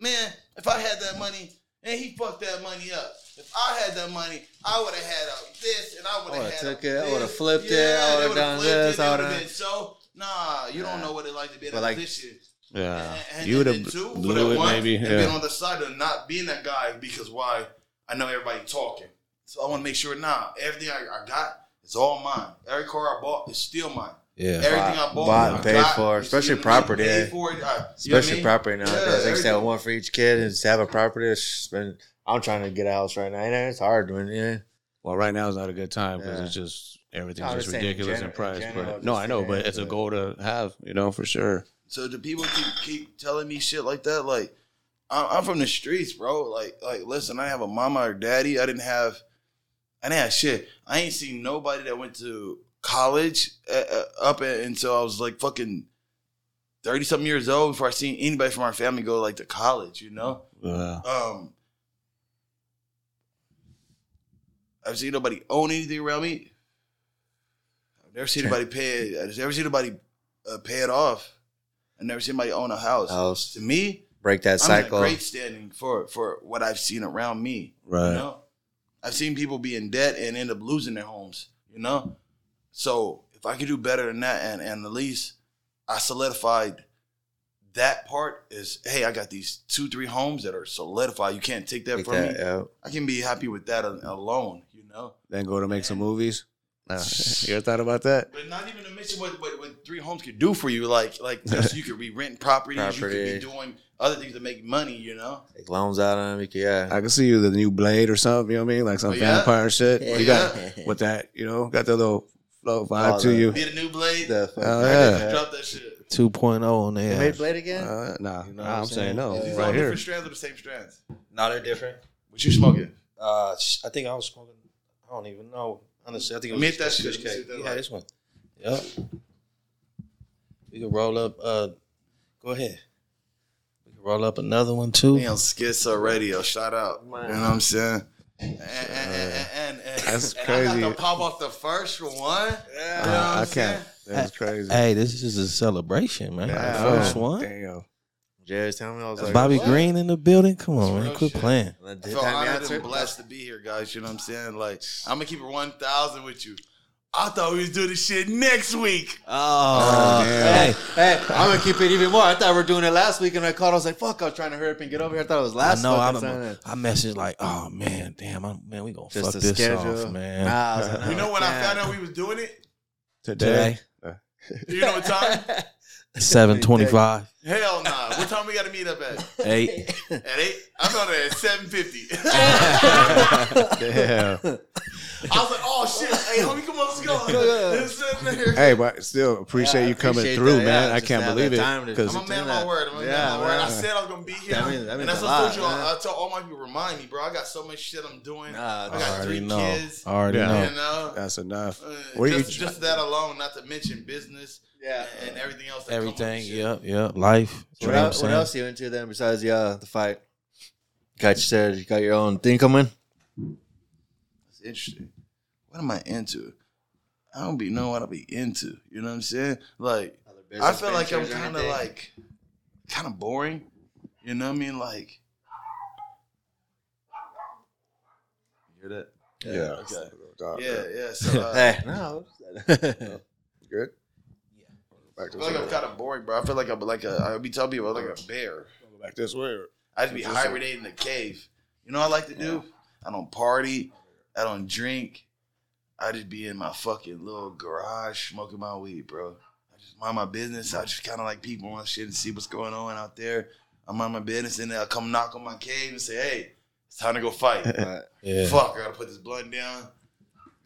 [SPEAKER 3] man, if I had that money, and he fucked that money up. If I had that money, I would have had this, and I would have had
[SPEAKER 5] took it, I would've flipped it, I
[SPEAKER 3] they
[SPEAKER 5] would've
[SPEAKER 3] would've
[SPEAKER 5] done
[SPEAKER 3] flipped
[SPEAKER 5] this,
[SPEAKER 3] it, they
[SPEAKER 5] I
[SPEAKER 3] would've
[SPEAKER 5] would've-
[SPEAKER 3] been so. Nah, you don't know what it like to be in
[SPEAKER 5] But
[SPEAKER 3] a
[SPEAKER 5] like-
[SPEAKER 3] position.
[SPEAKER 2] Yeah.
[SPEAKER 3] And- and-
[SPEAKER 2] you would
[SPEAKER 3] and
[SPEAKER 2] have
[SPEAKER 3] two, for
[SPEAKER 2] blew it
[SPEAKER 3] one,
[SPEAKER 2] maybe.
[SPEAKER 3] And been
[SPEAKER 2] Yeah.
[SPEAKER 3] on the side of not being that guy because why? I know everybody talking. So I want to make sure, nah, everything I, I got is all mine. Every car I bought is still mine.
[SPEAKER 4] Yeah.
[SPEAKER 3] Everything I bought,
[SPEAKER 5] Bought
[SPEAKER 3] I
[SPEAKER 5] and paid
[SPEAKER 3] got,
[SPEAKER 5] for, especially
[SPEAKER 3] what I mean?
[SPEAKER 5] property,
[SPEAKER 3] Paid
[SPEAKER 5] yeah.
[SPEAKER 3] for it, I- you know what I
[SPEAKER 5] Especially
[SPEAKER 3] mean?
[SPEAKER 5] property now.
[SPEAKER 3] Yeah,
[SPEAKER 5] they used to have one for each kid and just have a property. It's just been, I'm trying to get a house right now. You know, it's hard when yeah.
[SPEAKER 2] Well, right now is not a good time because
[SPEAKER 5] Yeah.
[SPEAKER 2] it's just everything's just
[SPEAKER 5] saying in
[SPEAKER 2] ridiculous
[SPEAKER 5] gen-
[SPEAKER 2] in price.
[SPEAKER 5] in general,
[SPEAKER 2] but no, I know, but it's a goal to have, you know, for sure.
[SPEAKER 3] So do people keep keep telling me shit like that? Like I- I'm from the streets, bro. Like like listen, I have a mama or daddy. I didn't have I didn't have shit. I ain't seen nobody that went to college uh, uh, up until I was like fucking thirty something years old before I seen anybody from our family go like to college. You know.
[SPEAKER 2] Uh,
[SPEAKER 3] Um, I've seen nobody own anything around me. I've never seen anybody pay. it. I've never seen anybody uh, pay it off. I've never seen anybody own a house.
[SPEAKER 5] House.
[SPEAKER 3] To me,
[SPEAKER 5] Break that
[SPEAKER 3] I'm in a
[SPEAKER 5] cycle.
[SPEAKER 3] great standing for for what I've seen around me.
[SPEAKER 2] right.
[SPEAKER 3] You know, I've seen people be in debt and end up losing their homes. You know, so if I could do better than that, and and at least I solidified that part is, hey, I got these two three homes that are solidified. You can't take that
[SPEAKER 5] Take
[SPEAKER 3] from
[SPEAKER 5] that,
[SPEAKER 3] me.
[SPEAKER 5] yeah.
[SPEAKER 3] I can be happy with that alone. You know,
[SPEAKER 2] Then go to make some movies. You ever thought about that?
[SPEAKER 3] but not even to mention what, what what three homes could do for you. Like like you could be renting properties. You could be doing other things to make money. You know.
[SPEAKER 5] Take loans out on them. Can, yeah.
[SPEAKER 2] I can see you the new Blade or something. You know what I mean? Like some
[SPEAKER 3] Oh, yeah?
[SPEAKER 2] vampire shit.
[SPEAKER 5] Yeah.
[SPEAKER 2] You got with that, you know, got the little flow vibe
[SPEAKER 5] Oh,
[SPEAKER 2] to
[SPEAKER 5] the-
[SPEAKER 2] you.
[SPEAKER 3] Be the new blade.
[SPEAKER 5] The fuck-
[SPEAKER 2] Oh,
[SPEAKER 3] I
[SPEAKER 2] yeah.
[SPEAKER 3] Drop that shit.
[SPEAKER 4] 2.0 on
[SPEAKER 5] They
[SPEAKER 4] there.
[SPEAKER 5] made Blade again?
[SPEAKER 2] Uh, nah,
[SPEAKER 4] You know
[SPEAKER 2] nah, I'm
[SPEAKER 4] I'm
[SPEAKER 2] saying
[SPEAKER 4] saying?
[SPEAKER 2] no,
[SPEAKER 5] Yeah.
[SPEAKER 3] These all
[SPEAKER 2] right here.
[SPEAKER 3] different strands or the same strands?
[SPEAKER 4] no, they're different.
[SPEAKER 3] What you smoking?
[SPEAKER 4] Uh, I think I was smoking. I don't even know. Honestly, I think it was
[SPEAKER 3] me hit that
[SPEAKER 4] just
[SPEAKER 3] shit.
[SPEAKER 4] Kush
[SPEAKER 3] Let me see
[SPEAKER 4] cake.
[SPEAKER 3] that
[SPEAKER 4] Yeah,
[SPEAKER 3] like.
[SPEAKER 4] this one. Yep. We can roll up. Uh, go ahead. We roll up another one too.
[SPEAKER 3] Me on Schizo Radio. Shout out. You know what I'm saying? And, and, and, and, and,
[SPEAKER 2] That's
[SPEAKER 3] and I
[SPEAKER 2] crazy.
[SPEAKER 3] got to pop off the first one. Yeah. You know what
[SPEAKER 2] I
[SPEAKER 3] I'm
[SPEAKER 2] can't. That's crazy.
[SPEAKER 4] Hey, this is a celebration, man.
[SPEAKER 2] Yeah,
[SPEAKER 4] First
[SPEAKER 2] oh,
[SPEAKER 4] one.
[SPEAKER 2] Damn.
[SPEAKER 5] Jerry's telling me I was like,
[SPEAKER 4] Bobby
[SPEAKER 5] what?
[SPEAKER 4] Green in the building. Come on, man. Quit
[SPEAKER 3] shit.
[SPEAKER 4] playing.
[SPEAKER 3] I
[SPEAKER 5] did
[SPEAKER 3] feel honored and blessed to be here, guys. You know what I'm saying? Like, I'm going to keep it 1,000 with you. I thought we was doing this shit next week.
[SPEAKER 5] Oh,
[SPEAKER 2] damn.
[SPEAKER 5] hey, hey, I'm gonna keep it even more. I thought we were doing it last week, and I called. I was like, "Fuck!" I was trying to hurry up and get over here. I thought it was last.
[SPEAKER 4] I know. I,
[SPEAKER 5] fucking
[SPEAKER 4] don't, I messaged like, oh man, damn, I'm, man, we gonna
[SPEAKER 5] Just
[SPEAKER 4] fuck this
[SPEAKER 5] schedule,
[SPEAKER 4] off, man.
[SPEAKER 5] Nah, I was like,
[SPEAKER 3] You know when I found out we was doing it?
[SPEAKER 2] Today.
[SPEAKER 3] Do you know what time?
[SPEAKER 4] Seven twenty-five,
[SPEAKER 3] Hell nah. What time we got to meet up at?
[SPEAKER 4] eight.
[SPEAKER 3] At 8? I thought at 7.50.
[SPEAKER 2] Damn.
[SPEAKER 3] I was like, oh shit, hey homie, come on, let's go. It's sitting there.
[SPEAKER 2] Hey, but still appreciate
[SPEAKER 5] Yeah,
[SPEAKER 2] you coming
[SPEAKER 5] appreciate
[SPEAKER 2] through,
[SPEAKER 5] that,
[SPEAKER 2] man.
[SPEAKER 5] yeah,
[SPEAKER 2] I can't believe it because
[SPEAKER 3] I'm a man of my word. I'm a man
[SPEAKER 5] Yeah,
[SPEAKER 3] of my word. I said I was gonna be here.
[SPEAKER 5] That means- that
[SPEAKER 3] and that's
[SPEAKER 5] a
[SPEAKER 3] what I told you.
[SPEAKER 5] man.
[SPEAKER 3] I, I told all my people, remind me, bro. I got so much shit I'm doing.
[SPEAKER 5] Nah,
[SPEAKER 3] I got
[SPEAKER 4] already
[SPEAKER 3] three
[SPEAKER 4] know.
[SPEAKER 3] kids.
[SPEAKER 4] I already
[SPEAKER 2] Yeah.
[SPEAKER 4] know.
[SPEAKER 3] You know,
[SPEAKER 2] that's enough.
[SPEAKER 3] Uh,
[SPEAKER 2] Where you-
[SPEAKER 3] just, just that alone, not to mention business
[SPEAKER 5] Yeah.
[SPEAKER 3] and everything else. That
[SPEAKER 4] Everything.
[SPEAKER 3] Comes with
[SPEAKER 4] Yep. Yep. Life.
[SPEAKER 5] What,
[SPEAKER 4] You know
[SPEAKER 5] else,
[SPEAKER 4] I'm
[SPEAKER 5] what else you into then besides the uh, the fight? Got you said you got your own thing coming.
[SPEAKER 3] That's interesting. What am I into? I don't be know what I'll be into. You know what I'm saying? Like, I feel like I'm kind of like, kind of boring. You know what I mean? Like, you hear that?
[SPEAKER 2] Yeah.
[SPEAKER 3] Okay. Yeah, yeah. So, uh,
[SPEAKER 5] Hey, no.
[SPEAKER 2] Good. Back
[SPEAKER 3] I
[SPEAKER 2] to
[SPEAKER 3] feel like I'm kind of boring, bro. I feel like I'm like a. I be telling people I'm like a bear.
[SPEAKER 2] Go back this way. or-
[SPEAKER 3] I just be hibernating in the cave. You know what I like to do? I don't party. I don't drink. I just be in my fucking little garage smoking my weed, bro. I just mind my business. I just kind of like people on shit and see what's going on out there. I mind my business and then I'll come knock on my cave and say, hey, it's time to go fight.
[SPEAKER 4] Yeah.
[SPEAKER 3] Fuck, I gotta put this blunt down,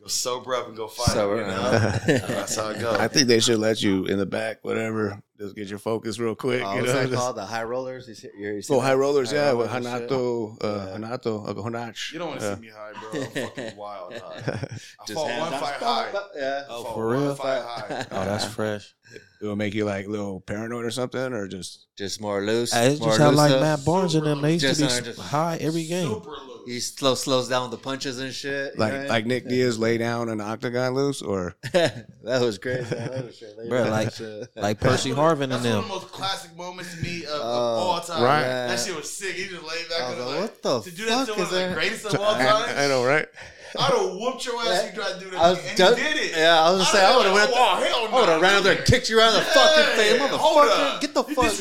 [SPEAKER 3] go sober up and go fight.
[SPEAKER 5] Sober,
[SPEAKER 3] you know?
[SPEAKER 5] uh,
[SPEAKER 3] That's how it goes.
[SPEAKER 2] I think they should let you in the back, whatever. Just get your focus real quick.
[SPEAKER 5] Oh,
[SPEAKER 2] you
[SPEAKER 5] what's
[SPEAKER 2] know,
[SPEAKER 5] that
[SPEAKER 2] just-
[SPEAKER 5] called? The high rollers? You see, you see
[SPEAKER 2] Oh, high rollers,
[SPEAKER 5] High
[SPEAKER 2] yeah, with
[SPEAKER 5] rollers and.
[SPEAKER 2] Hanato, uh,
[SPEAKER 5] Yeah.
[SPEAKER 2] Hanato, uh, Honach.
[SPEAKER 3] You don't want to
[SPEAKER 2] Yeah.
[SPEAKER 3] see me high, bro. I'm fucking wild high. I
[SPEAKER 5] Just
[SPEAKER 3] fought one
[SPEAKER 5] down.
[SPEAKER 3] fight high.
[SPEAKER 5] Yeah.
[SPEAKER 3] I fought
[SPEAKER 4] for
[SPEAKER 3] one
[SPEAKER 4] real?
[SPEAKER 3] fight high.
[SPEAKER 4] Oh, that's fresh.
[SPEAKER 2] It will make you like a little paranoid or something, or just
[SPEAKER 5] Just more loose.
[SPEAKER 4] Hey, it's
[SPEAKER 5] more
[SPEAKER 4] just how like
[SPEAKER 5] loose
[SPEAKER 4] Matt Barnes and them. They used to
[SPEAKER 5] uh,
[SPEAKER 4] be high every game.
[SPEAKER 3] Super loose.
[SPEAKER 5] He slow slows down the punches and shit.
[SPEAKER 2] like
[SPEAKER 5] know?
[SPEAKER 2] like Nick Diaz lay down in the octagon loose, or
[SPEAKER 5] that was crazy. That was shit.
[SPEAKER 4] Bro, like- Like Percy
[SPEAKER 3] That's one of-
[SPEAKER 4] Harvin and them.
[SPEAKER 3] That's one of the most classic moments to me of, of
[SPEAKER 5] Oh,
[SPEAKER 3] all time.
[SPEAKER 2] right.
[SPEAKER 3] That shit was sick. He just laid back
[SPEAKER 5] I
[SPEAKER 3] and
[SPEAKER 5] was
[SPEAKER 3] was
[SPEAKER 5] like,
[SPEAKER 3] like,
[SPEAKER 5] what the
[SPEAKER 3] to do that to
[SPEAKER 5] fuck
[SPEAKER 3] one
[SPEAKER 5] is
[SPEAKER 3] of the
[SPEAKER 5] that?
[SPEAKER 3] greatest of all
[SPEAKER 2] I,
[SPEAKER 3] time.
[SPEAKER 2] I know, right?
[SPEAKER 3] I'd have whooped your ass if you tried to do that.
[SPEAKER 5] I was
[SPEAKER 3] and
[SPEAKER 5] done-
[SPEAKER 3] he did it.
[SPEAKER 5] Yeah, I was gonna say, I would have
[SPEAKER 3] went.
[SPEAKER 5] went.
[SPEAKER 3] Oh, hell no.
[SPEAKER 5] I would have ran up there and kicked you around the fucking face,
[SPEAKER 3] Yeah, hold
[SPEAKER 5] motherfucker. Get the fuck up!
[SPEAKER 3] You
[SPEAKER 5] fuck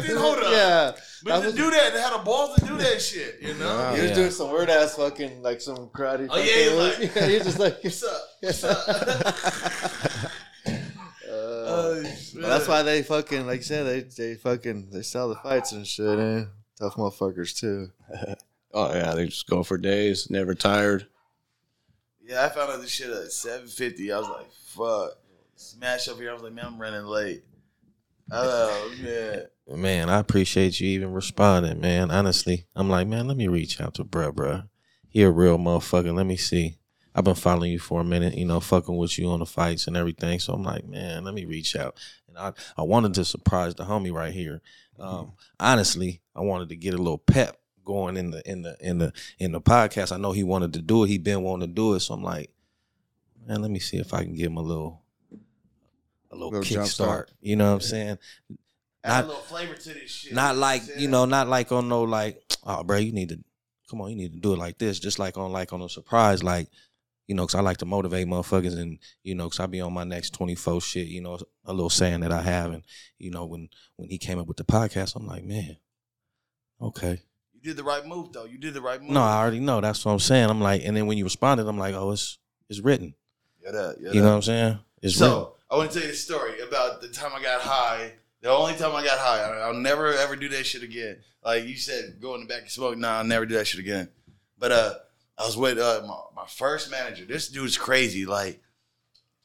[SPEAKER 3] disrespected? Hold up.
[SPEAKER 5] Yeah,
[SPEAKER 3] But
[SPEAKER 5] That
[SPEAKER 3] to do that, they had the balls to do that shit, you know?
[SPEAKER 2] Wow.
[SPEAKER 5] he was
[SPEAKER 4] Yeah.
[SPEAKER 5] doing some weird ass fucking like some karate.
[SPEAKER 3] Oh, yeah, he was like-
[SPEAKER 5] moves. he was just like,
[SPEAKER 3] What's up? What's up?
[SPEAKER 5] uh,
[SPEAKER 3] Oh,
[SPEAKER 5] Well, that's why they fucking like you said they they fucking they sell the fights and shit. Eh? Tough motherfuckers too.
[SPEAKER 2] Oh yeah, they just go for days, never tired.
[SPEAKER 3] Yeah, I found out this shit at seven fifty. I was like, fuck. Smash up here. I was like, man, I'm running late. Oh man.
[SPEAKER 4] Man, I appreciate you even responding, man. Honestly, I'm like, man, let me reach out to bruh, bruh. He a real motherfucker. Let me see. I've been following you for a minute, you know, fucking with you on the fights and everything. So I'm like, man, let me reach out. And I, I wanted to surprise the homie right here. Um, honestly, I wanted to get a little pep going in the in the in the in the podcast. I know he wanted to do it. He been wanting to do it. So I'm like, man, let me see if I can give him a little a little,
[SPEAKER 2] Little
[SPEAKER 4] kickstart.
[SPEAKER 2] start.
[SPEAKER 4] You know what I'm saying?
[SPEAKER 3] Add
[SPEAKER 4] Not-
[SPEAKER 3] a little flavor to this shit.
[SPEAKER 4] not like you know, not like on no like, oh, bro, you need to come on, you need to do it like this, just like on like on a surprise, like you know, because I like to motivate motherfuckers, and you know, because I be on my next twenty four shit, you know, a little saying that I have, and you know, when when he came up with the podcast, I'm like, man, okay,
[SPEAKER 3] You did the right move though. You did the right move.
[SPEAKER 4] no, I already know, that's what I'm saying. I'm like, and then when you responded, I'm like, oh, it's it's written,
[SPEAKER 3] Yeah, that, yeah,
[SPEAKER 4] you know what I'm saying? It's written.
[SPEAKER 3] So I want to tell you a story about the time I got high. The only time I got high, I'll never ever do that shit again. Like you said, go in the back and smoke. Nah, I'll never do that shit again. But uh, I was with uh, my, my first manager. This dude's crazy. Like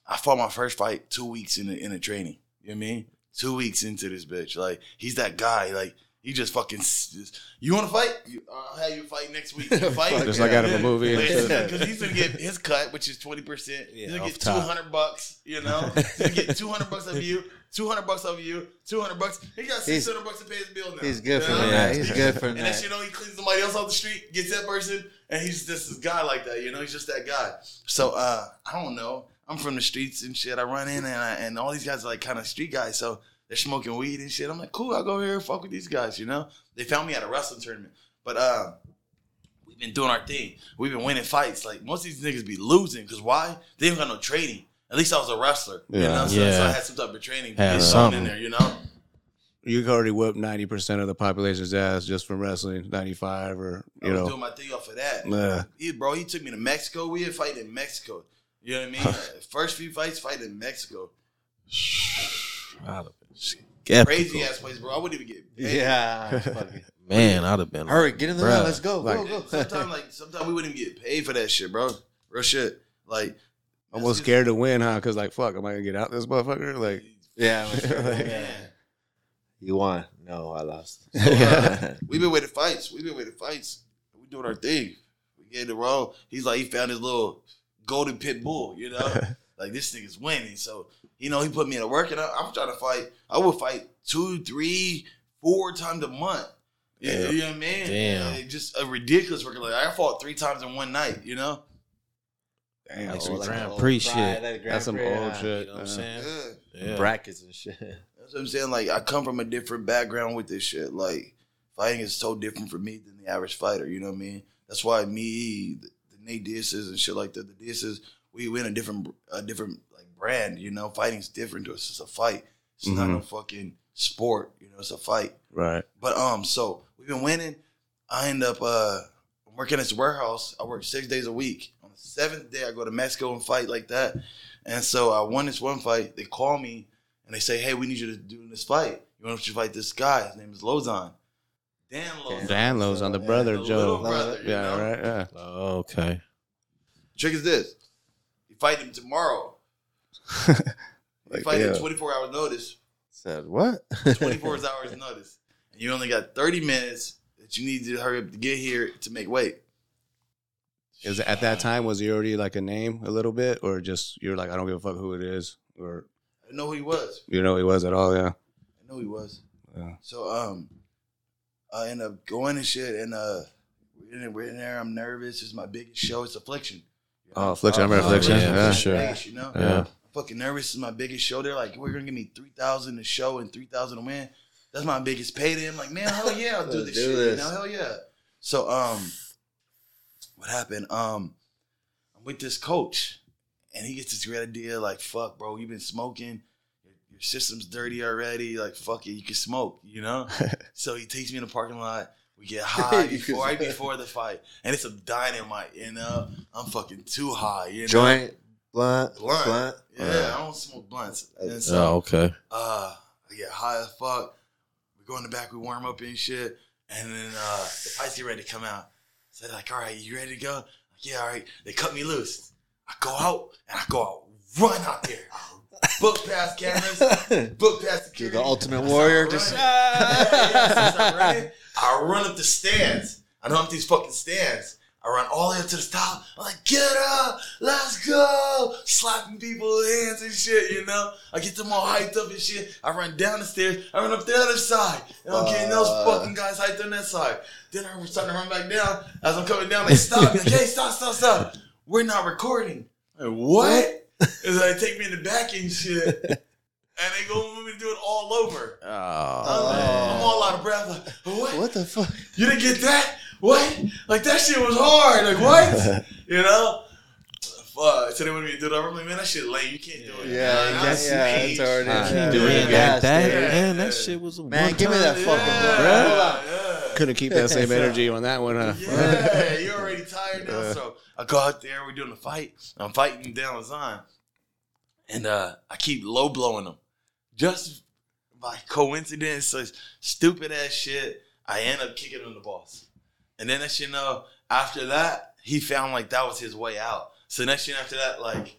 [SPEAKER 3] I fought my first fight two weeks in the in the training. You know what I mean? Two weeks into this bitch. Like he's that guy. Like he just fucking. Just, you want to fight? You, I'll have you fight next week. You fight?
[SPEAKER 2] Just like out of a movie.
[SPEAKER 3] Because he's gonna get his cut, which is twenty percent. He's gonna get two
[SPEAKER 4] top.
[SPEAKER 3] hundred bucks. You know, he's gonna get two hundred bucks of you, two hundred bucks of you, two hundred bucks. He got six hundred bucks to pay his bill now.
[SPEAKER 5] He's good for
[SPEAKER 3] You know?
[SPEAKER 5] that. He's good for
[SPEAKER 3] And
[SPEAKER 5] that.
[SPEAKER 3] then you know he cleans somebody else off the street, gets that person, and he's just this guy like that. You know, he's just that guy. So uh, I don't know. I'm from the streets and shit. I run in and I, and all these guys are like kind of street guys. So they're smoking weed and shit. I'm like, cool. I'll go here and fuck with these guys. You know, they found me at a wrestling tournament, but uh, we've been doing our thing. We've been winning fights. Like most of these niggas be losing because why? They don't got no training. At least I was a wrestler. You
[SPEAKER 2] Yeah.
[SPEAKER 3] know, so, so I had some type of training.
[SPEAKER 4] Had
[SPEAKER 3] Had
[SPEAKER 4] something.
[SPEAKER 3] something in there. You know.
[SPEAKER 2] You could already whoop ninety percent of the population's ass just from wrestling, ninety five or
[SPEAKER 3] I
[SPEAKER 2] you
[SPEAKER 3] was
[SPEAKER 2] know.
[SPEAKER 3] doing my thing off of that.
[SPEAKER 2] Yeah.
[SPEAKER 3] He, bro, he took me to Mexico. We had fight in Mexico. You know what I mean? First few fights, fight in Mexico.
[SPEAKER 4] I'd have been skeptical.
[SPEAKER 3] Crazy ass place, bro. I wouldn't even get paid.
[SPEAKER 5] Yeah.
[SPEAKER 4] Man, I'd have been
[SPEAKER 5] Hurry, get in the
[SPEAKER 4] Bruh.
[SPEAKER 5] ring. Let's go.
[SPEAKER 2] Like-
[SPEAKER 5] go, go.
[SPEAKER 3] Sometimes, like, sometimes we wouldn't even get paid for that shit, bro. Real shit. Like,
[SPEAKER 2] Almost scared to win, huh? Because like, fuck, am I gonna get out this motherfucker? Like,
[SPEAKER 5] yeah. Sure.
[SPEAKER 2] Like-
[SPEAKER 3] Man.
[SPEAKER 5] You won. No, I lost.
[SPEAKER 3] We've been waiting fights. We've been waiting fights. We doing our thing. We get the role. He's like, he found his little golden pit bull, you know? Like, this nigga's winning. So, you know, he put me in a work, and I, I'm trying to fight. I would fight two, three, four times a month. You,
[SPEAKER 2] Yeah.
[SPEAKER 3] you know what I mean?
[SPEAKER 4] Damn.
[SPEAKER 3] Just a ridiculous work. Like, I fought three times in one night, you know?
[SPEAKER 2] damn,
[SPEAKER 4] Like
[SPEAKER 2] so
[SPEAKER 4] some
[SPEAKER 2] it's
[SPEAKER 4] Grand
[SPEAKER 5] the old
[SPEAKER 4] Prix shit.
[SPEAKER 5] that Grand
[SPEAKER 2] that's some old shit.
[SPEAKER 4] You know what I'm saying?
[SPEAKER 3] Yeah.
[SPEAKER 4] Yeah.
[SPEAKER 5] Brackets and shit.
[SPEAKER 3] That's what I'm saying. Like, I come from a different background with this shit. Like, fighting is so different for me than the average fighter. You know what I mean? That's why me, the, the Nate Diaz's and shit like that, the Diaz's, we win a different, a different like brand. You know, fighting's different to us. It's a fight. It's not
[SPEAKER 2] Mhm.
[SPEAKER 3] no fucking sport. You know, it's a fight.
[SPEAKER 2] Right.
[SPEAKER 3] But um, so we've been winning. I end up uh working at this warehouse. I work six days a week. On the seventh day, I go to Mexico and fight like that. And so I won this one fight. They call me and they say, "Hey, we need you to do this fight. You want to fight this guy? His name is Lauzon. Dan Lauzon.
[SPEAKER 2] Dan Lauzon the brother
[SPEAKER 3] the
[SPEAKER 2] Joe.
[SPEAKER 3] brother,
[SPEAKER 2] yeah,
[SPEAKER 3] know?
[SPEAKER 2] right. Yeah.
[SPEAKER 4] Oh, okay.
[SPEAKER 3] Trick is this: you fight him tomorrow. You fight
[SPEAKER 2] yeah.
[SPEAKER 3] him 24 hours notice.
[SPEAKER 5] Said what?
[SPEAKER 3] 24 hours notice. And you only got 30 minutes that you need to hurry up to get here to make weight.
[SPEAKER 2] Is it, at that time was he already like a name a little bit, or just you're like I don't give a fuck who it is, or
[SPEAKER 3] I didn't know who he was.
[SPEAKER 2] you know who he was at all? Yeah.
[SPEAKER 3] I know he was.
[SPEAKER 2] Yeah.
[SPEAKER 3] So um, I end up going and shit, and uh, we're in, there, we're in there. I'm nervous. It's my biggest show. It's Affliction. You know?
[SPEAKER 2] Oh, Affliction. I remember
[SPEAKER 4] Oh,
[SPEAKER 2] Affliction.
[SPEAKER 4] yeah,
[SPEAKER 2] Yeah.
[SPEAKER 4] for sure.
[SPEAKER 3] Vegas, you know.
[SPEAKER 2] Yeah.
[SPEAKER 3] Fucking nervous. is my biggest show. They're like, we're gonna give me three thousand to show and three thousand to win. That's my biggest payday. I'm like, man, hell yeah, I'll do this
[SPEAKER 5] do
[SPEAKER 3] shit.
[SPEAKER 5] this.
[SPEAKER 3] You know, hell yeah. So um, what happened? Um, I'm with this coach, and he gets this great idea. Like, fuck, bro, you've been smoking. Your, your system's dirty already. Like, fuck it, you can smoke. You know. so he takes me in the parking lot. We get high before right before the fight, and it's a dynamite. You know, I'm fucking too high. You know.
[SPEAKER 5] Joint Blunt,
[SPEAKER 3] blunt.
[SPEAKER 5] blunt.
[SPEAKER 3] Yeah, I don't smoke blunts. And
[SPEAKER 4] Oh, okay.
[SPEAKER 3] uh, I get high as fuck. We go in the back, we warm up and shit, and then uh, the fights get ready to come out. So they're like, "All right, you ready to go?" Like, yeah, all right. They cut me loose. I go out and I go out, run out there, book past cameras, book past
[SPEAKER 5] You're the ultimate warrior.
[SPEAKER 3] running.
[SPEAKER 5] Just
[SPEAKER 3] Yeah, yeah, so I start running. I run up the stands. I run up these fucking stands. I run all the way up to the top. I'm like, get up, let's go. Slapping people's hands and shit, you know? I get them all hyped up and shit. I run down the stairs. I run up the other side. And I'm getting those
[SPEAKER 5] Uh.
[SPEAKER 3] fucking guys hyped on that side. Then I'm starting to run back down. As I'm coming down, they stop. Like, hey, stop, stop, stop. We're not recording. I'm like, what? And so take me in the back and shit. And they go want me to do it all over.
[SPEAKER 2] Oh,
[SPEAKER 3] I'm, I'm all out of breath. Like, what?
[SPEAKER 5] what the fuck?
[SPEAKER 3] You didn't get that? What? Like that shit was hard. Like what? you know? Fuck. So they wanted me to do that. I'm like, man, that shit lame. You can't do it.
[SPEAKER 5] Yeah,
[SPEAKER 3] man.
[SPEAKER 5] yeah,
[SPEAKER 3] That's
[SPEAKER 5] yeah,
[SPEAKER 3] age.
[SPEAKER 5] it's already.
[SPEAKER 2] I
[SPEAKER 5] yeah,
[SPEAKER 2] can't do it
[SPEAKER 5] yeah,
[SPEAKER 2] again.
[SPEAKER 4] that,
[SPEAKER 5] yeah.
[SPEAKER 4] man, that shit was a
[SPEAKER 5] Man, give me that fucking
[SPEAKER 3] Yeah,
[SPEAKER 5] blunt.
[SPEAKER 3] Yeah.
[SPEAKER 2] couldn't keep that same energy on that one, huh?
[SPEAKER 3] Yeah, you're already tired now. So I go out there, we're doing a fight. I'm fighting Dan Lauzon. And uh, I keep low blowing him. Just by coincidence, stupid ass shit, I end up kicking him the balls. And then next you know, after that, he found like that was his way out. So next year after that, like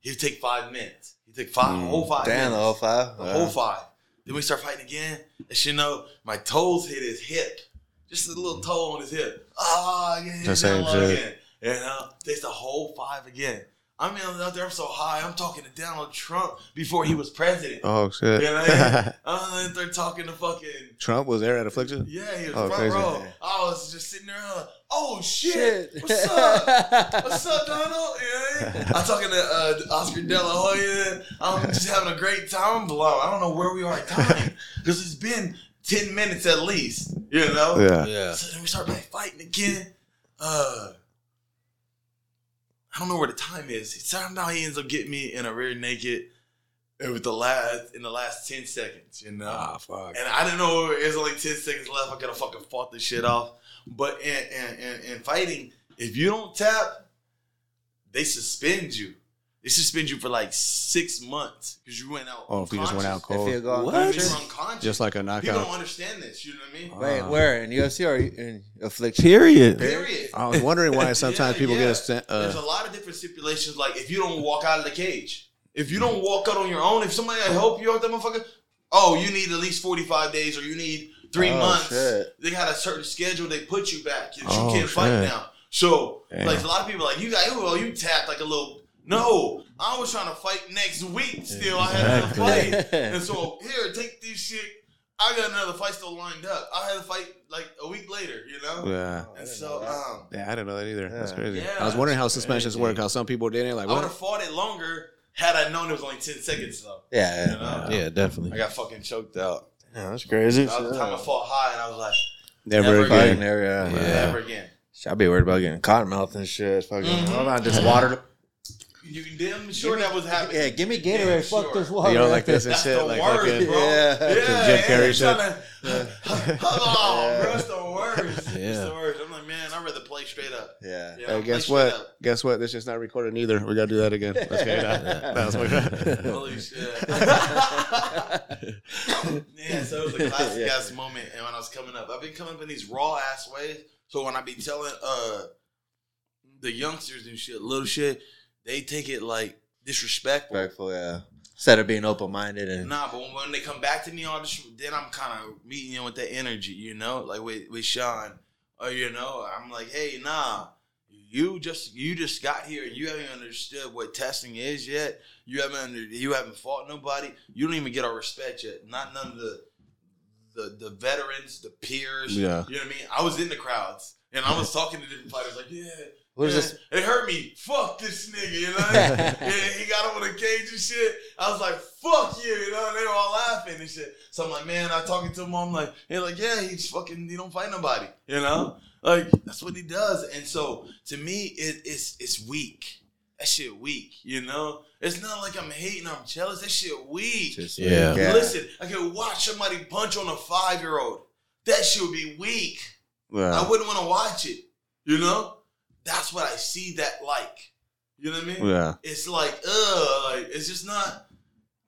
[SPEAKER 3] he'd take five minutes. He'd take five
[SPEAKER 2] Mm.
[SPEAKER 3] whole five
[SPEAKER 5] Damn, the
[SPEAKER 3] minutes.
[SPEAKER 5] whole five.
[SPEAKER 3] The whole five. Then we start fighting again. And you know, my toes hit his hip. Just a little toe on his hip. Ah, oh, yeah,
[SPEAKER 2] The same shit.
[SPEAKER 3] again. You know, takes the whole five again. I mean, I'm out there, I'm so high. I'm talking to Donald Trump before he was president.
[SPEAKER 2] Oh shit!
[SPEAKER 3] You know what I mean? I'm out there talking to fucking
[SPEAKER 2] Trump was there at Affliction.
[SPEAKER 3] yeah, he was
[SPEAKER 2] Oh,
[SPEAKER 3] front
[SPEAKER 2] crazy.
[SPEAKER 3] row. I was just sitting there, like, oh shit,
[SPEAKER 5] Shit.
[SPEAKER 3] what's up? What's up, Donald? You know I mean? I'm talking to uh, Oscar De La Hoya. I'm just having a great time. I'm blown. I don't know where we are at time because it's been ten minutes at least. You know?
[SPEAKER 2] Yeah.
[SPEAKER 4] Yeah.
[SPEAKER 3] So then we start like, fighting again. Uh, I don't know where the time is. Somehow he ends up getting me in a rear naked. It was the last in the last ten seconds. You know.
[SPEAKER 2] Ah, fuck.
[SPEAKER 3] And I didn't know it was only 10 seconds left. I could have fucking fought this shit off. But in, in, in, in fighting, if you don't tap, they suspend you. They suspend you for like six months because you went out.
[SPEAKER 2] Oh, if you just went out
[SPEAKER 5] If
[SPEAKER 2] cold,
[SPEAKER 5] you go
[SPEAKER 4] What?
[SPEAKER 3] Unconscious.
[SPEAKER 5] unconscious.
[SPEAKER 3] You're unconscious.
[SPEAKER 2] just like a knockout.
[SPEAKER 3] People don't understand this. You know what I mean?
[SPEAKER 5] Wait,
[SPEAKER 2] Uh,
[SPEAKER 5] where in UFC or in affliction?
[SPEAKER 4] Period.
[SPEAKER 3] Period.
[SPEAKER 2] I was wondering why sometimes
[SPEAKER 3] Yeah,
[SPEAKER 2] people
[SPEAKER 3] yeah.
[SPEAKER 2] get a st-
[SPEAKER 3] There's a
[SPEAKER 2] uh,
[SPEAKER 3] lot of different stipulations. Like if you don't walk out of the cage, if you don't walk out on your own, if somebody help you out, that motherfucker. Oh, you need at least 45 days, or you need three
[SPEAKER 5] Oh,
[SPEAKER 3] months.
[SPEAKER 5] shit.
[SPEAKER 3] They got a certain schedule. They put you back. You, you
[SPEAKER 2] Oh,
[SPEAKER 3] can't fight
[SPEAKER 2] shit.
[SPEAKER 3] now. So
[SPEAKER 2] Damn.
[SPEAKER 3] like a lot of people are like you got well you tapped like a little. No, I was trying to fight next week. Still, I had another fight, and so here, take this shit. I got another fight still lined up. I had a fight like a week later. You know.
[SPEAKER 2] yeah.
[SPEAKER 3] And so, um,
[SPEAKER 2] Yeah, I didn't know that either. That's crazy.
[SPEAKER 3] Yeah,
[SPEAKER 2] I was wondering how suspensions
[SPEAKER 3] crazy.
[SPEAKER 2] work. How some people didn't. Like
[SPEAKER 3] I would have fought it longer had I known it was only ten seconds though.
[SPEAKER 5] Yeah,
[SPEAKER 3] You know?
[SPEAKER 5] yeah.
[SPEAKER 4] Yeah, definitely.
[SPEAKER 3] I got fucking choked out.
[SPEAKER 5] Yeah, that's crazy.
[SPEAKER 3] That was the time I fought high, and I was like,
[SPEAKER 2] Never,
[SPEAKER 3] Never
[SPEAKER 2] again.
[SPEAKER 5] Fucking area.
[SPEAKER 4] Yeah.
[SPEAKER 5] Yeah.
[SPEAKER 3] never again.
[SPEAKER 5] Shit, I'd be worried about getting cotton mouth and shit. Fucking,
[SPEAKER 3] Mhm.
[SPEAKER 5] hold on, just water.
[SPEAKER 3] You damn sure that was happening.
[SPEAKER 5] Yeah, give me Gatorade.
[SPEAKER 3] sure.
[SPEAKER 5] Fuck this water.
[SPEAKER 2] You know, like this and
[SPEAKER 3] That's
[SPEAKER 2] shit.
[SPEAKER 3] the
[SPEAKER 2] Like
[SPEAKER 3] worst,
[SPEAKER 2] fucking.
[SPEAKER 3] bro.
[SPEAKER 5] Yeah.
[SPEAKER 3] Yeah,
[SPEAKER 2] Jim Carrey
[SPEAKER 3] yeah,
[SPEAKER 2] shit.
[SPEAKER 3] tryna- oh, bro, it's the worst. It's the worst. I'm like, man, I'd rather play straight up.
[SPEAKER 5] Yeah.
[SPEAKER 3] Yeah,
[SPEAKER 2] Hey, guess what?
[SPEAKER 3] up.
[SPEAKER 2] Guess what? This is not recorded either. We gotta do that again. Let's get it out. That was my-
[SPEAKER 3] Holy shit. yeah, so it was a classic
[SPEAKER 5] Yeah.
[SPEAKER 3] ass moment. And when I was coming up, I've been coming up in these raw ass ways. So when I be telling uh the youngsters and shit, little shit, they take it like disrespectful.
[SPEAKER 5] Respectful, yeah. Instead of being open minded and
[SPEAKER 3] Nah, but when, they come back to me all this, then I'm kind of meeting in with that energy, you know, like with with Sean, or you know, I'm like, hey, nah, you just you just got here and you haven't understood what testing is yet. You haven't under, you haven't fought nobody. You don't even get our respect yet. Not none of the the the veterans, the peers.
[SPEAKER 2] Yeah.
[SPEAKER 3] you know what I mean. I was in the crowds and I was talking to different fighters, like, yeah.
[SPEAKER 5] What is this?
[SPEAKER 3] It hurt me. Fuck this nigga, you know? yeah, he got him in a cage and shit. I was like, fuck you, you know? And they were all laughing and shit. So I'm like, man, I talking to him, I'm like, they're like, yeah, he's fucking, he don't fight nobody, you know? Like, that's what he does. And so to me, it, it's it's weak. That shit weak, you know? It's not like I'm hating, I'm jealous. That shit weak.
[SPEAKER 5] Just
[SPEAKER 4] Yeah.
[SPEAKER 3] Listen, I can watch somebody punch on a five year old. That shit would be weak. I wouldn't want to watch it. You know, that's what I see that like. You know what I mean?
[SPEAKER 2] Yeah.
[SPEAKER 3] It's like, ugh, like it's just not.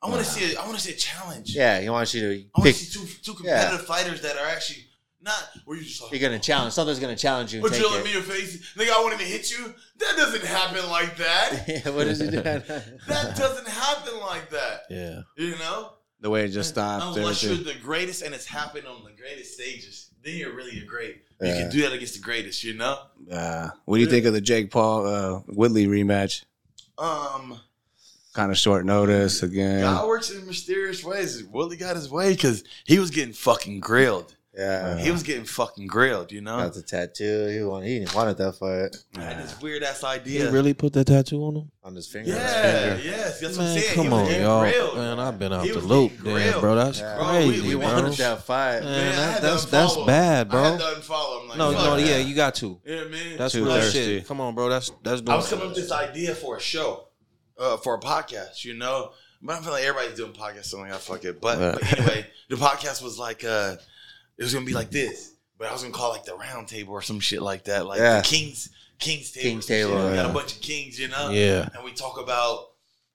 [SPEAKER 3] I want to see. A, I want to see a challenge.
[SPEAKER 5] Yeah, he wants you to
[SPEAKER 3] I want to see two two
[SPEAKER 5] Yeah.
[SPEAKER 3] competitive fighters that are actually not where you just like.
[SPEAKER 5] You're gonna oh. challenge. Something's gonna challenge you.
[SPEAKER 3] Put
[SPEAKER 5] take
[SPEAKER 3] you in your face, nigga. I want him to hit you. That doesn't happen like that.
[SPEAKER 5] Yeah, what he do?
[SPEAKER 3] that doesn't happen like that.
[SPEAKER 4] Yeah.
[SPEAKER 3] You know,
[SPEAKER 2] The way it just stopped.
[SPEAKER 3] unless you're the greatest and it's happened on the greatest stages, then you're really a great.
[SPEAKER 2] Yeah.
[SPEAKER 3] You can do that against the greatest. You know.
[SPEAKER 2] Uh, what do you think of the Jake Paul uh, Woodley rematch?
[SPEAKER 3] Um,
[SPEAKER 2] Kind of short notice again.
[SPEAKER 3] God works in mysterious ways. Willie got his way because he was getting fucking grilled.
[SPEAKER 5] Yeah,
[SPEAKER 3] He was getting fucking grilled. You know.
[SPEAKER 5] got the tattoo. He wanted. He didn't wanted that fight
[SPEAKER 3] I had this weird ass idea.
[SPEAKER 4] He really put that tattoo on him?
[SPEAKER 5] on his finger.
[SPEAKER 3] Yeah, yes, that's what I'm
[SPEAKER 4] Man,
[SPEAKER 3] saying.
[SPEAKER 4] come
[SPEAKER 3] He was
[SPEAKER 4] on, y'all.
[SPEAKER 3] grilled.
[SPEAKER 4] Man, I've been out
[SPEAKER 3] He
[SPEAKER 4] the loop, damn, bro. That's
[SPEAKER 5] Yeah.
[SPEAKER 3] Bro,
[SPEAKER 4] crazy,
[SPEAKER 3] we- we
[SPEAKER 4] bro.
[SPEAKER 5] wanted that fight.
[SPEAKER 4] Man,
[SPEAKER 3] Man,
[SPEAKER 4] that- that's- that's bad, bro.
[SPEAKER 3] I had to unfollow him. Like,
[SPEAKER 4] No, no,
[SPEAKER 3] that.
[SPEAKER 4] yeah, you got to.
[SPEAKER 3] Yeah, man.
[SPEAKER 4] That's
[SPEAKER 2] Too
[SPEAKER 4] real
[SPEAKER 2] thirsty.
[SPEAKER 4] shit. Come on, bro. That's that's doing.
[SPEAKER 3] I was coming up with this idea for a show, uh, for a podcast, you know. But I feel like everybody's doing podcasts, so I'm like, ah, fuck it. But, but anyway, the podcast was like, uh, it was gonna be like this, but I was gonna call like the round table or some shit like that, like
[SPEAKER 5] Yeah.
[SPEAKER 3] the kings, kings table.
[SPEAKER 5] King's table,
[SPEAKER 3] We got a bunch of kings, you know.
[SPEAKER 4] Yeah.
[SPEAKER 3] And we talk about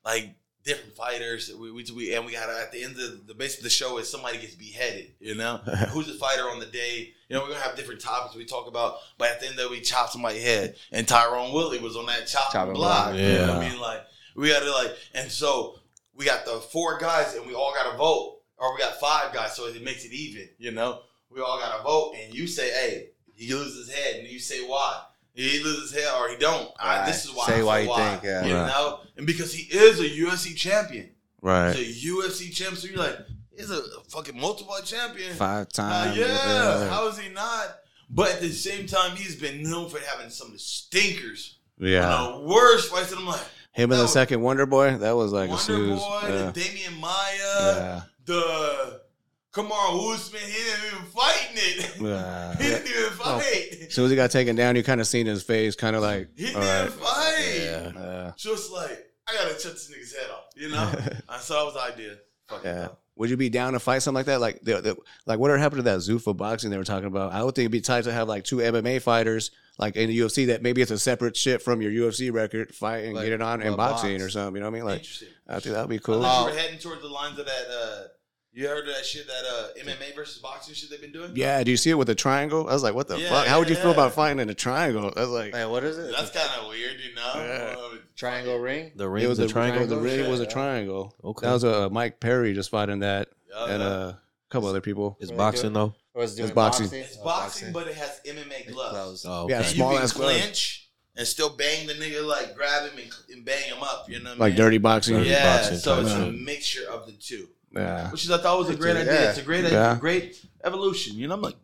[SPEAKER 3] like different fighters. We, we, we and we got at the end of the base of the show is somebody gets beheaded. You know, who's the fighter on the day? You know, we're gonna have different topics we talk about, but at the end of it, we chop somebody's head. And Tyron Woodley was on that chopping,
[SPEAKER 5] Chopping
[SPEAKER 3] block.
[SPEAKER 5] block,
[SPEAKER 3] You know
[SPEAKER 4] yeah.
[SPEAKER 3] I mean, like we got to like, and so we got the four guys, and we all got to vote, or we got five guys, so it makes it even. You know, we all got to vote, and you say, "Hey, he loses his head," and you say why. He loses his head or he don't. I, this is why.
[SPEAKER 5] Say
[SPEAKER 3] I
[SPEAKER 5] why
[SPEAKER 3] feel
[SPEAKER 5] you think, yeah.
[SPEAKER 3] You
[SPEAKER 2] Right.
[SPEAKER 3] know, and because he is a UFC champion.
[SPEAKER 2] right.
[SPEAKER 3] He's a UFC champion. So you're like, he's a fucking multiple champion.
[SPEAKER 2] Five
[SPEAKER 3] Uh,
[SPEAKER 2] times.
[SPEAKER 3] yeah, how is he not? But at the same time, he's been known for having some of the stinkers.
[SPEAKER 2] Yeah.
[SPEAKER 3] The worst fights. And I'm like,
[SPEAKER 2] Him and the
[SPEAKER 3] was-
[SPEAKER 2] second Wonder Boy, that was like a
[SPEAKER 3] Wonder
[SPEAKER 2] snooze.
[SPEAKER 3] Boy,
[SPEAKER 2] Yeah.
[SPEAKER 3] the Demian Maia,
[SPEAKER 2] Yeah.
[SPEAKER 3] the Kamaru Usman. He didn't even fighting it.
[SPEAKER 2] Yeah.
[SPEAKER 3] he didn't even
[SPEAKER 2] Oh.
[SPEAKER 3] fight.
[SPEAKER 2] As soon as he got taken down, you kind of seen his face, kind of like,
[SPEAKER 3] He
[SPEAKER 2] all
[SPEAKER 3] didn't
[SPEAKER 2] right.
[SPEAKER 3] fight.
[SPEAKER 4] Yeah.
[SPEAKER 2] Yeah.
[SPEAKER 3] So it's like, I gotta cut this nigga's head off. You know? and so that was the idea. Fuck
[SPEAKER 2] Yeah.
[SPEAKER 3] though.
[SPEAKER 2] Would you be down to fight something like that? Like, the, the, like what happened to that Zuffa boxing they were talking about? I would think it'd be tight to have like two MMA fighters, like in the UFC, that maybe it's a separate shit from your UFC record, fight and
[SPEAKER 5] Like,
[SPEAKER 2] get it on in
[SPEAKER 5] uh,
[SPEAKER 2] boxing
[SPEAKER 5] box.
[SPEAKER 2] or something. You know what I mean? Like, I think that'd be cool.
[SPEAKER 3] Unless
[SPEAKER 5] Oh.
[SPEAKER 3] you were heading towards the lines of that. Uh, you heard of that shit that uh, MMA versus boxing shit they've been doing?
[SPEAKER 2] Yeah, do you see it with a triangle? I was like, what the
[SPEAKER 3] Yeah,
[SPEAKER 2] fuck? How would you
[SPEAKER 3] yeah,
[SPEAKER 2] feel
[SPEAKER 3] yeah.
[SPEAKER 2] about fighting in a triangle? I was like,
[SPEAKER 5] Wait, what is it?
[SPEAKER 3] That's kind of weird, you know.
[SPEAKER 2] Yeah.
[SPEAKER 3] Uh,
[SPEAKER 5] triangle ring.
[SPEAKER 4] The
[SPEAKER 2] it
[SPEAKER 4] ring
[SPEAKER 2] was a
[SPEAKER 4] triangle.
[SPEAKER 2] The ring was a
[SPEAKER 5] Yeah.
[SPEAKER 2] triangle.
[SPEAKER 4] Okay.
[SPEAKER 2] That was a Mike Perry just fighting that,
[SPEAKER 3] yeah,
[SPEAKER 2] and
[SPEAKER 3] yeah.
[SPEAKER 2] uh, a couple other people.
[SPEAKER 4] It's boxing though.
[SPEAKER 5] Or is it doing
[SPEAKER 2] boxing.
[SPEAKER 3] it's
[SPEAKER 5] Oh,
[SPEAKER 3] boxing, but it has MMA gloves.
[SPEAKER 5] gloves.
[SPEAKER 4] Oh,
[SPEAKER 2] Yeah,
[SPEAKER 3] And
[SPEAKER 2] small
[SPEAKER 3] you can
[SPEAKER 2] ass gloves.
[SPEAKER 3] clinch and still bang the nigga, like grab him and, and bang him up. You know what I mean?
[SPEAKER 2] Like
[SPEAKER 3] mean?
[SPEAKER 2] dirty boxing.
[SPEAKER 4] Dirty
[SPEAKER 3] Yeah,
[SPEAKER 4] boxing
[SPEAKER 3] so
[SPEAKER 4] type
[SPEAKER 3] it's a
[SPEAKER 4] shit.
[SPEAKER 3] mixture of the two,
[SPEAKER 2] Yeah.
[SPEAKER 3] which is I thought was a great
[SPEAKER 5] Yeah.
[SPEAKER 3] idea. It's a great,
[SPEAKER 2] Yeah.
[SPEAKER 3] idea, great evolution. You know, I'm like,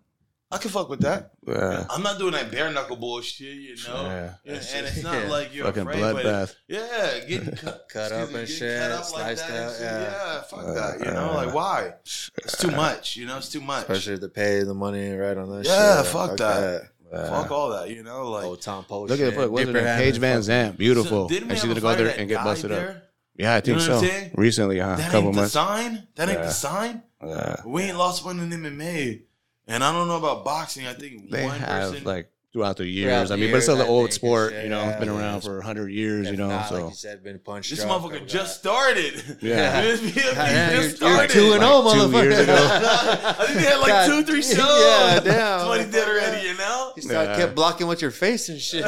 [SPEAKER 3] I can fuck with that.
[SPEAKER 2] Yeah.
[SPEAKER 3] I'm not doing that bare knuckle bullshit. You know,
[SPEAKER 2] Yeah.
[SPEAKER 3] Yeah, and it's not
[SPEAKER 5] Yeah.
[SPEAKER 3] like you're
[SPEAKER 2] Fucking
[SPEAKER 3] afraid, but
[SPEAKER 2] bloodbath.
[SPEAKER 3] Yeah, getting cut,
[SPEAKER 5] Cut up
[SPEAKER 3] me,
[SPEAKER 5] and
[SPEAKER 3] getting
[SPEAKER 5] shit,
[SPEAKER 3] cut up like that and
[SPEAKER 5] out,
[SPEAKER 3] shit.
[SPEAKER 5] yeah.
[SPEAKER 3] Yeah, fuck
[SPEAKER 2] Uh,
[SPEAKER 3] that. You know,
[SPEAKER 2] uh,
[SPEAKER 3] like why? It's too much. You know, it's too much.
[SPEAKER 5] Especially if they pay the money right on that
[SPEAKER 3] Yeah,
[SPEAKER 5] shit.
[SPEAKER 3] fuck that.
[SPEAKER 2] Yeah.
[SPEAKER 3] Fuck all that. You know, like
[SPEAKER 5] Oh, Tom Post.
[SPEAKER 2] Look at
[SPEAKER 5] shit.
[SPEAKER 2] the fuck. What's her name?
[SPEAKER 5] had
[SPEAKER 2] Paige Van
[SPEAKER 5] fucking-
[SPEAKER 2] Zant. Beautiful.
[SPEAKER 3] So
[SPEAKER 2] and she's gonna go there and get busted
[SPEAKER 3] died
[SPEAKER 2] up.
[SPEAKER 3] There?
[SPEAKER 2] Yeah, I think
[SPEAKER 3] You know what
[SPEAKER 2] so.
[SPEAKER 3] I'm saying?
[SPEAKER 2] Recently, huh? A
[SPEAKER 3] That
[SPEAKER 2] couple
[SPEAKER 3] ain't the sign. That ain't
[SPEAKER 2] Yeah.
[SPEAKER 3] the sign.
[SPEAKER 2] Yeah.
[SPEAKER 3] We ain't lost one in MMA, and I don't know about boxing. I think
[SPEAKER 2] They
[SPEAKER 3] one
[SPEAKER 2] have
[SPEAKER 3] person.
[SPEAKER 2] like throughout the
[SPEAKER 5] Throughout
[SPEAKER 2] years.
[SPEAKER 5] the
[SPEAKER 2] I mean, but it's still
[SPEAKER 5] years,
[SPEAKER 2] the old sport.
[SPEAKER 5] and
[SPEAKER 2] You know,
[SPEAKER 5] shit,
[SPEAKER 2] it's been
[SPEAKER 5] yeah.
[SPEAKER 2] around for hundred years.
[SPEAKER 5] If
[SPEAKER 2] You know,
[SPEAKER 5] not,
[SPEAKER 2] so
[SPEAKER 5] like you said, been punched.
[SPEAKER 3] this motherfucker
[SPEAKER 5] or
[SPEAKER 3] just started.
[SPEAKER 2] Yeah.
[SPEAKER 3] this BFB
[SPEAKER 5] Yeah, you're-
[SPEAKER 3] just
[SPEAKER 5] you're
[SPEAKER 3] started.
[SPEAKER 5] two and oh,
[SPEAKER 2] Like
[SPEAKER 5] oh,
[SPEAKER 2] two
[SPEAKER 5] motherfucker.
[SPEAKER 2] years ago.
[SPEAKER 3] I think they had like
[SPEAKER 5] God,
[SPEAKER 3] two, three shows.
[SPEAKER 5] yeah, damn.
[SPEAKER 3] Somebody did already, you know.
[SPEAKER 5] You start
[SPEAKER 2] Yeah.
[SPEAKER 5] kept blocking with your face and shit.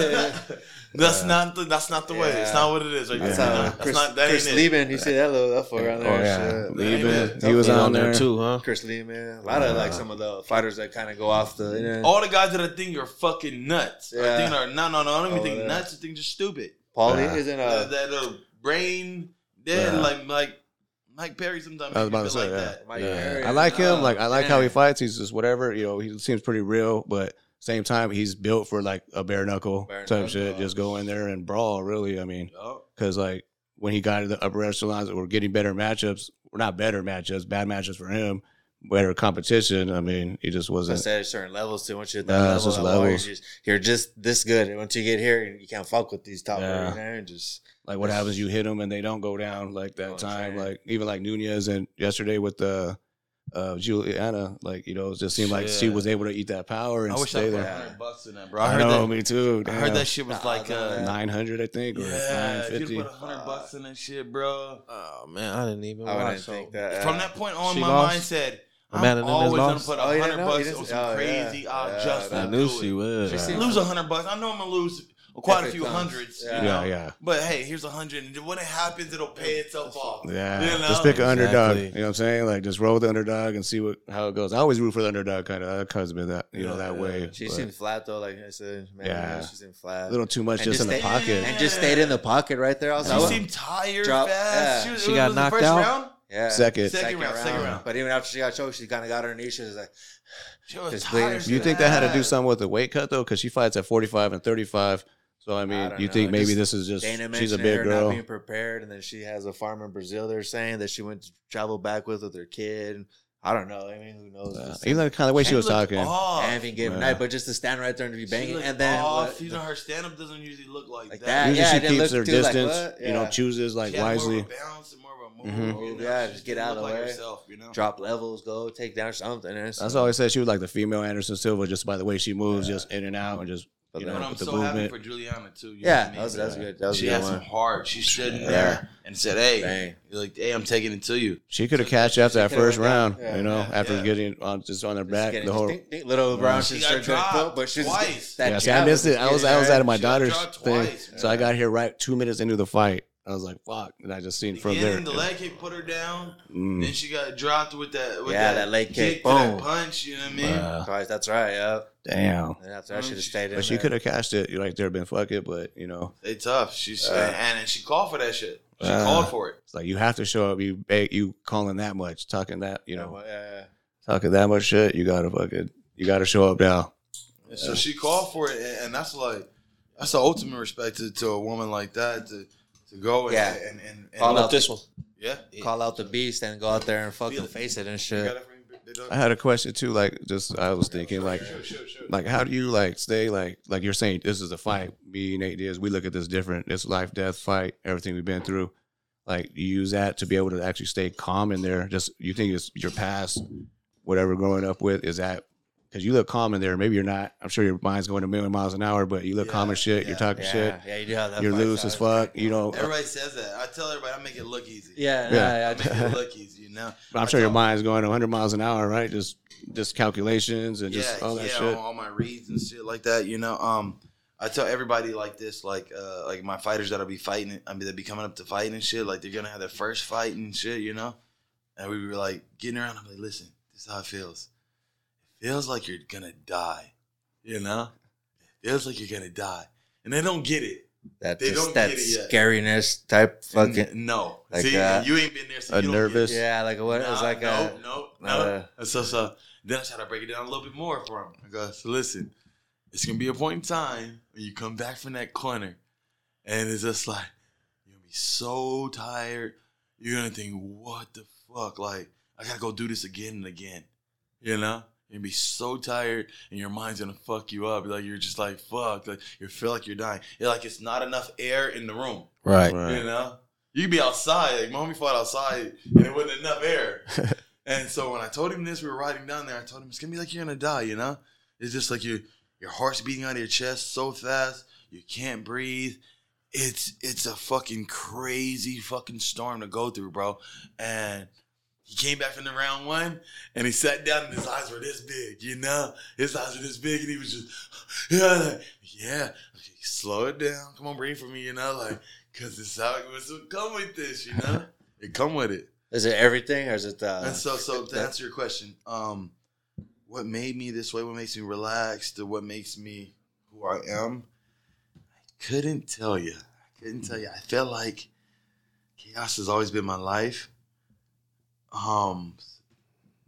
[SPEAKER 3] That's not the. That's not the way. It's not what it is. Right
[SPEAKER 5] That's
[SPEAKER 3] there, you
[SPEAKER 5] how?
[SPEAKER 3] That's
[SPEAKER 5] Chris,
[SPEAKER 3] not. That
[SPEAKER 5] Chris
[SPEAKER 3] ain't it.
[SPEAKER 5] Leben, you see that little that fucker on there?
[SPEAKER 2] Oh yeah,
[SPEAKER 5] shit.
[SPEAKER 3] Leben.
[SPEAKER 2] He was on there
[SPEAKER 4] too, huh?
[SPEAKER 5] Chris Leben. A lot of like some of the fighters that kind of go off the. You know,
[SPEAKER 3] All the guys that I think are fucking nuts. I think are no, no, no. I don't even
[SPEAKER 5] Oh,
[SPEAKER 3] think
[SPEAKER 5] yeah.
[SPEAKER 3] nuts. I think just stupid.
[SPEAKER 5] Paulie
[SPEAKER 2] Yeah.
[SPEAKER 5] isn't
[SPEAKER 3] Uh,
[SPEAKER 5] a.
[SPEAKER 3] that uh, brain dead,
[SPEAKER 2] Yeah.
[SPEAKER 3] like like Mike Perry. Sometimes
[SPEAKER 2] I was about to say
[SPEAKER 3] like
[SPEAKER 2] yeah.
[SPEAKER 3] that.
[SPEAKER 5] Mike
[SPEAKER 2] Yeah.
[SPEAKER 5] Perry
[SPEAKER 2] I like him.
[SPEAKER 3] Oh,
[SPEAKER 2] Like I like how he fights. He's just whatever. You know, he seems pretty real, but same time he's built for like a bare knuckle
[SPEAKER 5] Bare
[SPEAKER 2] type
[SPEAKER 5] knuckle.
[SPEAKER 2] shit. Just go in there and brawl. Really, I mean, because like when he got to the upper echelons, we're getting better matchups. We're not better matchups, bad matchups for him. Better competition. I mean, he just wasn't.
[SPEAKER 5] said certain levels to once you're at that
[SPEAKER 2] Yeah,
[SPEAKER 5] level,
[SPEAKER 2] just
[SPEAKER 5] level,
[SPEAKER 2] levels.
[SPEAKER 5] You're, just, you're just this good. And once you get here, you can't fuck with these top
[SPEAKER 2] Yeah.
[SPEAKER 5] there. And just
[SPEAKER 2] Like what happens? You hit them and they don't go down like that
[SPEAKER 5] Oh,
[SPEAKER 2] time. Like even like Nunes and yesterday with the of Julianna. Like you know, it just seemed like she was able to eat that power and
[SPEAKER 3] I wish I
[SPEAKER 2] stay
[SPEAKER 3] put
[SPEAKER 2] there.
[SPEAKER 3] hundred bucks in that, bro.
[SPEAKER 2] I,
[SPEAKER 3] I heard
[SPEAKER 2] know,
[SPEAKER 3] that.
[SPEAKER 2] me too.
[SPEAKER 3] I heard that shit was like uh,
[SPEAKER 2] nine hundred, I think, or nine
[SPEAKER 3] yeah. If you put a hundred bucks in that shit, bro.
[SPEAKER 4] Oh man, I didn't even
[SPEAKER 5] I
[SPEAKER 4] watch.
[SPEAKER 5] wouldn't
[SPEAKER 4] so-
[SPEAKER 5] think that.
[SPEAKER 3] From that point on,
[SPEAKER 4] She
[SPEAKER 3] my
[SPEAKER 4] lost?
[SPEAKER 3] mind said, I'm
[SPEAKER 4] Nunes
[SPEAKER 3] always gonna
[SPEAKER 4] lost?
[SPEAKER 3] put a
[SPEAKER 5] Oh, you
[SPEAKER 3] hundred
[SPEAKER 5] didn't know? You
[SPEAKER 3] bucks on
[SPEAKER 5] didn't-
[SPEAKER 3] some
[SPEAKER 5] oh, yeah.
[SPEAKER 3] crazy odd
[SPEAKER 5] Yeah,
[SPEAKER 3] just
[SPEAKER 5] I
[SPEAKER 4] I
[SPEAKER 3] to
[SPEAKER 4] knew
[SPEAKER 3] do
[SPEAKER 4] she
[SPEAKER 3] it.
[SPEAKER 4] would.
[SPEAKER 5] She
[SPEAKER 3] Lose a hundred bucks. I know I'm gonna lose quite a few
[SPEAKER 5] comes.
[SPEAKER 3] hundreds.
[SPEAKER 5] Yeah.
[SPEAKER 3] You know?
[SPEAKER 2] Yeah, yeah.
[SPEAKER 3] But hey, here's a hundred, and when it happens, it'll pay itself off.
[SPEAKER 2] Yeah,
[SPEAKER 3] You know?
[SPEAKER 2] just pick an underdog.
[SPEAKER 4] Exactly.
[SPEAKER 2] You know what I'm saying? Like just roll with the underdog and see what how it goes. I always root for the underdog, kind of. That has been that you know that
[SPEAKER 3] Yeah,
[SPEAKER 2] way.
[SPEAKER 5] She
[SPEAKER 2] but
[SPEAKER 5] seemed flat though, like I said. Man,
[SPEAKER 2] Yeah.
[SPEAKER 5] she seemed flat.
[SPEAKER 2] a little too much
[SPEAKER 5] And
[SPEAKER 2] just in the
[SPEAKER 5] stay-
[SPEAKER 2] pocket.
[SPEAKER 5] and just stayed in the pocket right there. I was
[SPEAKER 3] She
[SPEAKER 5] like, what?
[SPEAKER 3] seemed tired
[SPEAKER 5] Drop-
[SPEAKER 3] fast.
[SPEAKER 5] yeah.
[SPEAKER 3] She, was,
[SPEAKER 4] She got
[SPEAKER 3] was the
[SPEAKER 4] knocked
[SPEAKER 3] first
[SPEAKER 4] out?
[SPEAKER 3] round.
[SPEAKER 5] yeah.
[SPEAKER 2] Second.
[SPEAKER 3] Second round, second round.
[SPEAKER 5] But even after she got choked, she kind of got her knee. She was like,
[SPEAKER 3] She was tired.
[SPEAKER 2] You think that had to do something with the weight cut though? Because she fights at 45 and 35. So I mean,
[SPEAKER 5] I
[SPEAKER 2] you
[SPEAKER 5] know.
[SPEAKER 2] think maybe
[SPEAKER 5] Just
[SPEAKER 2] this is just
[SPEAKER 5] Dana
[SPEAKER 2] she's a big
[SPEAKER 5] her not
[SPEAKER 2] girl.
[SPEAKER 5] being prepared, and then she has a farm in Brazil. They're saying that she went to travel back with with her kid. I don't know. I mean, who knows?
[SPEAKER 2] Uh, even the kind of way she
[SPEAKER 3] She
[SPEAKER 2] was talking.
[SPEAKER 3] off.
[SPEAKER 5] and even give
[SPEAKER 2] Yeah.
[SPEAKER 5] night, but just to stand right there and to be banging, and then
[SPEAKER 3] off.
[SPEAKER 5] what-
[SPEAKER 3] you know, her stand up doesn't usually look like,
[SPEAKER 5] Like
[SPEAKER 3] that.
[SPEAKER 5] that.
[SPEAKER 2] Usually
[SPEAKER 5] yeah,
[SPEAKER 2] she keeps her
[SPEAKER 5] too like,
[SPEAKER 2] distance. You know, chooses like
[SPEAKER 3] She
[SPEAKER 2] wisely.
[SPEAKER 3] More of a bounce and more of a move.
[SPEAKER 2] Mhm.
[SPEAKER 3] you know?
[SPEAKER 5] Yeah, just get out of the
[SPEAKER 3] like
[SPEAKER 5] way.
[SPEAKER 3] herself, you know?
[SPEAKER 5] drop levels, go take down something.
[SPEAKER 2] That's
[SPEAKER 5] so-
[SPEAKER 2] all I said. She was like the female Anderson Silva, just by the way she moves, just in and out, and just
[SPEAKER 5] But
[SPEAKER 2] you know,
[SPEAKER 3] But I'm
[SPEAKER 2] with the
[SPEAKER 3] so happy for Julianna too. you know
[SPEAKER 5] Yeah,
[SPEAKER 3] what I mean?
[SPEAKER 5] that was, that was good. That was
[SPEAKER 3] she
[SPEAKER 5] a
[SPEAKER 3] had
[SPEAKER 5] good
[SPEAKER 3] some heart. She stood in
[SPEAKER 5] Yeah.
[SPEAKER 3] there and said, "Hey,
[SPEAKER 5] Dang.
[SPEAKER 3] like, hey, I'm taking it to you."
[SPEAKER 2] She could have catched after that first round,
[SPEAKER 5] Yeah,
[SPEAKER 2] you know,
[SPEAKER 3] yeah,
[SPEAKER 2] after
[SPEAKER 3] yeah.
[SPEAKER 2] getting on just on her
[SPEAKER 5] Just
[SPEAKER 2] back.
[SPEAKER 5] getting-
[SPEAKER 2] The whole
[SPEAKER 5] dink, dink, little brown
[SPEAKER 3] She
[SPEAKER 5] shit
[SPEAKER 3] got dropped
[SPEAKER 5] foot, but she's was
[SPEAKER 3] twice.
[SPEAKER 5] that
[SPEAKER 2] yeah, see, I missed it. I was I was
[SPEAKER 5] her.
[SPEAKER 2] out of my
[SPEAKER 3] She
[SPEAKER 2] daughter's
[SPEAKER 3] dropped
[SPEAKER 2] thing,
[SPEAKER 3] twice.
[SPEAKER 2] so I got here right two minutes into the fight. I was like, "Fuck!" And I just seen from there.
[SPEAKER 3] The leg kick put her down.
[SPEAKER 2] Mm.
[SPEAKER 3] Then she got dropped with that. With
[SPEAKER 5] Yeah,
[SPEAKER 3] that,
[SPEAKER 5] that leg kick,
[SPEAKER 3] to that
[SPEAKER 5] boom.
[SPEAKER 3] punch. You know what I mean?
[SPEAKER 2] Uh,
[SPEAKER 5] Twice, That's right. Yeah.
[SPEAKER 2] damn.
[SPEAKER 5] And after that, should have stayed in.
[SPEAKER 2] But she could have cashed it. You like there, have been fuck it, but you know,
[SPEAKER 3] They tough. She's
[SPEAKER 5] Uh,
[SPEAKER 3] and, and she called for that shit. She
[SPEAKER 2] Uh,
[SPEAKER 3] called for it.
[SPEAKER 2] it's like you have to show up. You beg, you calling that much, talking that, you know,
[SPEAKER 5] Yeah.
[SPEAKER 2] talking that much shit. You gotta fucking, you gotta show up now.
[SPEAKER 3] And so she called for it, and, and that's like that's the ultimate respect to, to a woman like that to to go and
[SPEAKER 5] Yeah.
[SPEAKER 3] and, and, and
[SPEAKER 5] Call out
[SPEAKER 4] this one.
[SPEAKER 3] yeah.
[SPEAKER 5] Call out the beast and go out there and fucking face it and shit.
[SPEAKER 3] got it for me, big dog?
[SPEAKER 2] I had a question too. Like, just I was thinking, like, like how do you like stay like like you're saying this is a fight. Me, and Nate Diaz, we look at this different. It's life death fight. Everything we've been through. Like you use that to be able to actually stay calm in there. Just you think it's your past, whatever growing up with is that because you look calm in there. Maybe you're not. I'm sure your mind's going a million miles an hour, but you look calm
[SPEAKER 3] Yeah,
[SPEAKER 2] as shit.
[SPEAKER 3] yeah,
[SPEAKER 2] You're talking
[SPEAKER 5] Yeah,
[SPEAKER 2] shit.
[SPEAKER 5] yeah, you do have that.
[SPEAKER 2] You're loose as fuck. You know.
[SPEAKER 3] Everybody says that. I tell everybody I make it look easy.
[SPEAKER 5] Yeah,
[SPEAKER 2] Yeah.
[SPEAKER 5] yeah,
[SPEAKER 3] I make it look easy. You know.
[SPEAKER 2] But I'm
[SPEAKER 3] I
[SPEAKER 2] sure your
[SPEAKER 3] tell-
[SPEAKER 2] mind's going 100 miles an hour, right? Just just calculations and just
[SPEAKER 3] yeah,
[SPEAKER 2] all that
[SPEAKER 3] yeah,
[SPEAKER 2] shit.
[SPEAKER 3] All, all my reads and shit like that. You know, um, I tell everybody like this, like, uh, like my fighters that'll be fighting. I mean, they'll be coming up to fight and shit. Like they're gonna have their first fight and shit. You know, and we were like getting around. I'm like, listen, this is how it feels. It feels like you're gonna die. You know, it feels like you're gonna die, and they don't get it.
[SPEAKER 5] That
[SPEAKER 3] They
[SPEAKER 5] just
[SPEAKER 3] don't
[SPEAKER 5] that
[SPEAKER 3] get it yet.
[SPEAKER 5] scariness type fucking.
[SPEAKER 3] N- no,
[SPEAKER 5] Like
[SPEAKER 3] see,
[SPEAKER 5] that.
[SPEAKER 3] you ain't been there. So
[SPEAKER 2] A
[SPEAKER 3] you don't get it.
[SPEAKER 2] nervous-
[SPEAKER 5] Yeah, like what? It's
[SPEAKER 3] Nah,
[SPEAKER 5] like
[SPEAKER 3] no,
[SPEAKER 5] a.
[SPEAKER 3] no, no.
[SPEAKER 5] uh,
[SPEAKER 3] And so, so then I try to break it down a little bit more for him. I go, so listen, it's gonna be a point in time when you come back from that corner, and it's just like you're gonna be so tired. You're gonna think, what the fuck? Like I gotta go do this again and again. You know. You're gonna be so tired, and your mind's gonna fuck you up. Like you're just like fuck. Like you feel like you're dying. You're like it's not enough air in the room.
[SPEAKER 4] Right.
[SPEAKER 2] Right.
[SPEAKER 3] You know, you could be outside. Like my homie fought outside, and it wasn't enough air. and so when I told him this, we were riding down there. I told him it's gonna be like you're gonna die. You know, it's just like your your heart's beating out of your chest so fast you can't breathe. It's it's a fucking crazy fucking storm to go through, bro. And he came back from the round one, and he sat down, and his eyes were this big. You know, his eyes were this big, and he was just yeah, like, yeah. Okay, slow it down. Come on, breathe for me. You know, like. Cause it's how it was to come with this, you know. it come with it.
[SPEAKER 5] Is it everything or is it uh, the?
[SPEAKER 3] and so, so to answer your question, um, what made me this way? What makes me relaxed? Or what makes me who I am? I couldn't tell you. I couldn't tell you. I felt like chaos has always been my life. Um,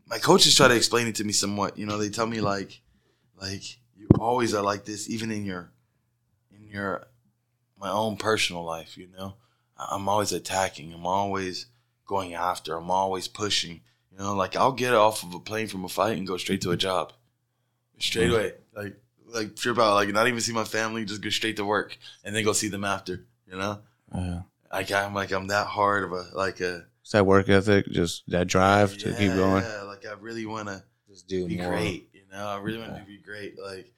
[SPEAKER 3] my coaches try to explain it to me somewhat. You know, they tell me like, like you always are like this, even in your, in your, my own personal life. You know, I'm always attacking. I'm always going after. I'm always pushing. You know, like I'll get off of a plane from a fight and go straight to a job, straight away. Like, like trip out. Like not even see my family. Just go straight to work and then go see them after. You know,
[SPEAKER 2] Yeah.
[SPEAKER 3] like I'm like I'm that hard of a like a
[SPEAKER 2] It's that work ethic, just that drive to keep going.
[SPEAKER 3] Yeah, like I really want to
[SPEAKER 5] Just do
[SPEAKER 3] be
[SPEAKER 5] more.
[SPEAKER 3] great. You know, I really want to be great. Like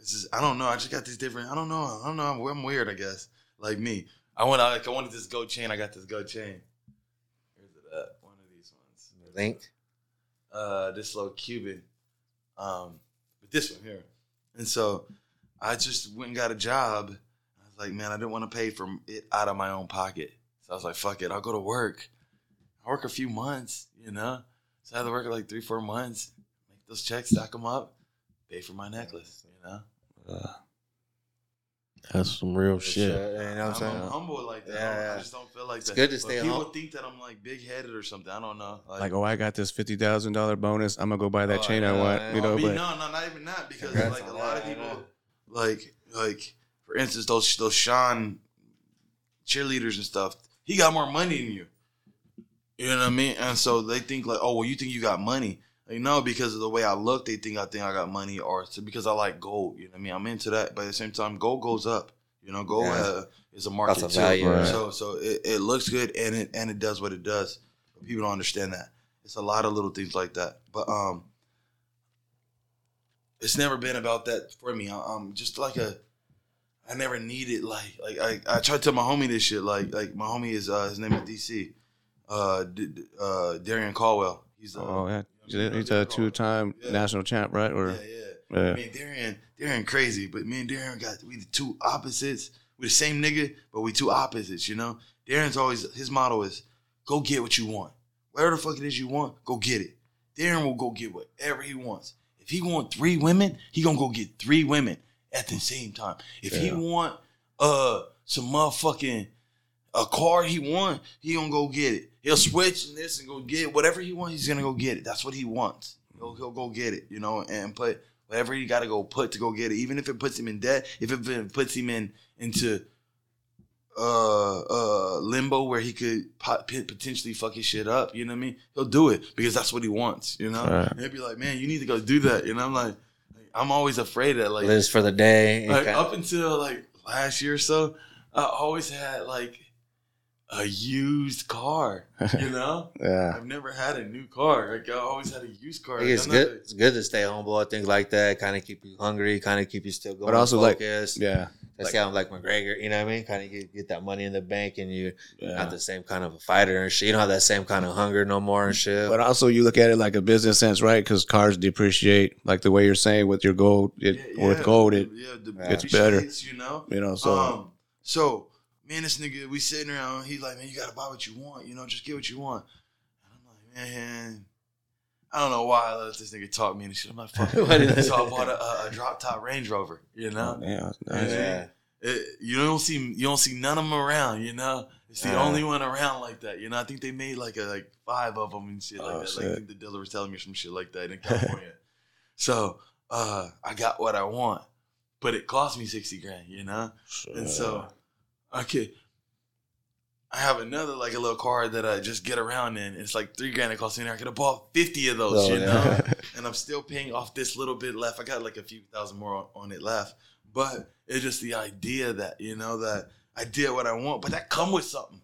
[SPEAKER 3] this is I don't know. I just got these different. I don't know. I don't know. I'm, I'm weird. I guess like me. I want like I wanted this gold chain. I got this gold chain. Where's it at? One of these ones.
[SPEAKER 5] Link.
[SPEAKER 3] uh, this little Cuban, um, but this one here. And so I just went and got a job. I was like, man, I didn't want to pay for it out of my own pocket. So I was like, fuck it, I'll go to work. I work a few months, you know. So I had to work like three, four months, make those checks, stack them up, pay for my necklace, you know.
[SPEAKER 2] Uh,
[SPEAKER 4] That's some real
[SPEAKER 5] Shit.
[SPEAKER 4] shit.
[SPEAKER 5] You know what I'm
[SPEAKER 3] I'm,
[SPEAKER 5] saying?
[SPEAKER 3] I'm humble like that.
[SPEAKER 5] Yeah,
[SPEAKER 3] I, I just don't feel like
[SPEAKER 5] It's
[SPEAKER 3] that.
[SPEAKER 5] good to
[SPEAKER 3] But
[SPEAKER 5] stay
[SPEAKER 3] People
[SPEAKER 5] hum-
[SPEAKER 3] think that I'm like big headed or something. I don't know.
[SPEAKER 2] like, oh, I got this fifty thousand dollar bonus. I'm gonna go buy that
[SPEAKER 3] Oh,
[SPEAKER 2] chain I want.
[SPEAKER 5] yeah.
[SPEAKER 2] You know,
[SPEAKER 3] I
[SPEAKER 2] but
[SPEAKER 3] no, no, not even that because like a lot
[SPEAKER 5] that,
[SPEAKER 3] of people,
[SPEAKER 5] know.
[SPEAKER 3] like like for instance, those those Sean cheerleaders and stuff, he got more money than you. You know what I mean? And so they think like, oh, well, you think you got money? Like, no, because of the way I look, they think I think I got money, or because I like gold. You know what I mean? I'm into that, but at the same time, gold goes up. You know, gold
[SPEAKER 5] Yeah.
[SPEAKER 3] uh, is a market
[SPEAKER 5] That's a
[SPEAKER 3] too.
[SPEAKER 2] right.
[SPEAKER 3] So so it, it looks good and it and it does what it does. But people don't understand that. It's a lot of little things like that. But um it's never been about that for me. I- I'm just like a I never needed like like I, I tried to tell my homie this shit. Like like my homie is uh his name is DC. Uh D- uh Darrion Caldwell. He's uh,
[SPEAKER 2] oh yeah, he's
[SPEAKER 3] Darrion
[SPEAKER 2] a two time
[SPEAKER 3] Yeah.
[SPEAKER 2] national champ, right? Or
[SPEAKER 3] Yeah, yeah.
[SPEAKER 2] yeah.
[SPEAKER 3] Me and Darrion, Darrion crazy, but me and Darrion got we the two opposites. We the same nigga, but we two opposites, you know? Darrion's always his motto is go get what you want. Whatever the fuck it is you want, go get it. Darren will go get whatever he wants. If he want three women, he gonna go get three women at the same time. If he want uh some motherfucking a car he want, he gonna go get it. He'll switch and this and go get whatever he wants. He's gonna go get it. That's what he wants. He'll, he'll go get it, you know, and put whatever he got to go put to go get it. Even if it puts him in debt, if it puts him in into uh uh limbo where he could pot, potentially fuck his shit up, you know what I mean? He'll do it because that's what he wants, you know.
[SPEAKER 2] Right.
[SPEAKER 3] And he'll be like, man, you need to go do that, know. I'm like, I'm always afraid that like
[SPEAKER 5] Lives for the day.
[SPEAKER 3] like
[SPEAKER 5] Okay.
[SPEAKER 3] up until like last year or so, I always had like a used car. You know,
[SPEAKER 2] Yeah.
[SPEAKER 3] I've never had a new car. Like I always had a used car.
[SPEAKER 5] I it's good.
[SPEAKER 3] not-
[SPEAKER 5] It's good to stay humble. Things like that kind of keep you hungry, kind of keep you still going.
[SPEAKER 2] But also, like,
[SPEAKER 5] focused.
[SPEAKER 2] Yeah.
[SPEAKER 5] That's how I'm like McGregor. You know what I mean? Kind of get, get that money in the bank, and you're
[SPEAKER 2] Yeah.
[SPEAKER 5] not the same kind of a fighter and shit. You don't have that same kind of hunger no more and shit.
[SPEAKER 2] But also, you look at it like a business sense, right? Because cars depreciate, like the way you're saying with your gold. It,
[SPEAKER 3] Yeah,
[SPEAKER 2] With gold, it
[SPEAKER 3] yeah, the
[SPEAKER 2] it's better.
[SPEAKER 3] You know,
[SPEAKER 2] you know. So
[SPEAKER 3] um, so man, this nigga, we sitting around. He's like, man, you gotta buy what you want. You know, just get what you want. And I'm like, man, I don't know why I let this nigga talk me and shit. I'm like, fuck. It. so I bought a, a, a drop top Range Rover. You know,
[SPEAKER 2] oh, yeah,
[SPEAKER 3] Yeah.
[SPEAKER 2] nice.
[SPEAKER 5] yeah.
[SPEAKER 3] It- you don't see you don't see none of them around. You know, it's the
[SPEAKER 5] Yeah.
[SPEAKER 3] only one around like that. You know, I think they made like a like five of them and shit like
[SPEAKER 2] Oh,
[SPEAKER 3] that. Like I think the dealer was telling me some shit like that in California. so uh, I got what I want, but it cost me sixty grand. You know, and so okay. I have another like a little car that I just get around in. It's like three grand. It costs me. I could have bought fifty of those,
[SPEAKER 5] Oh,
[SPEAKER 3] you
[SPEAKER 5] yeah.
[SPEAKER 3] know. and I'm still paying off this little bit left. I got like a few thousand more on, on it left, but it's just the idea that you know that I did what I want, but that come with something.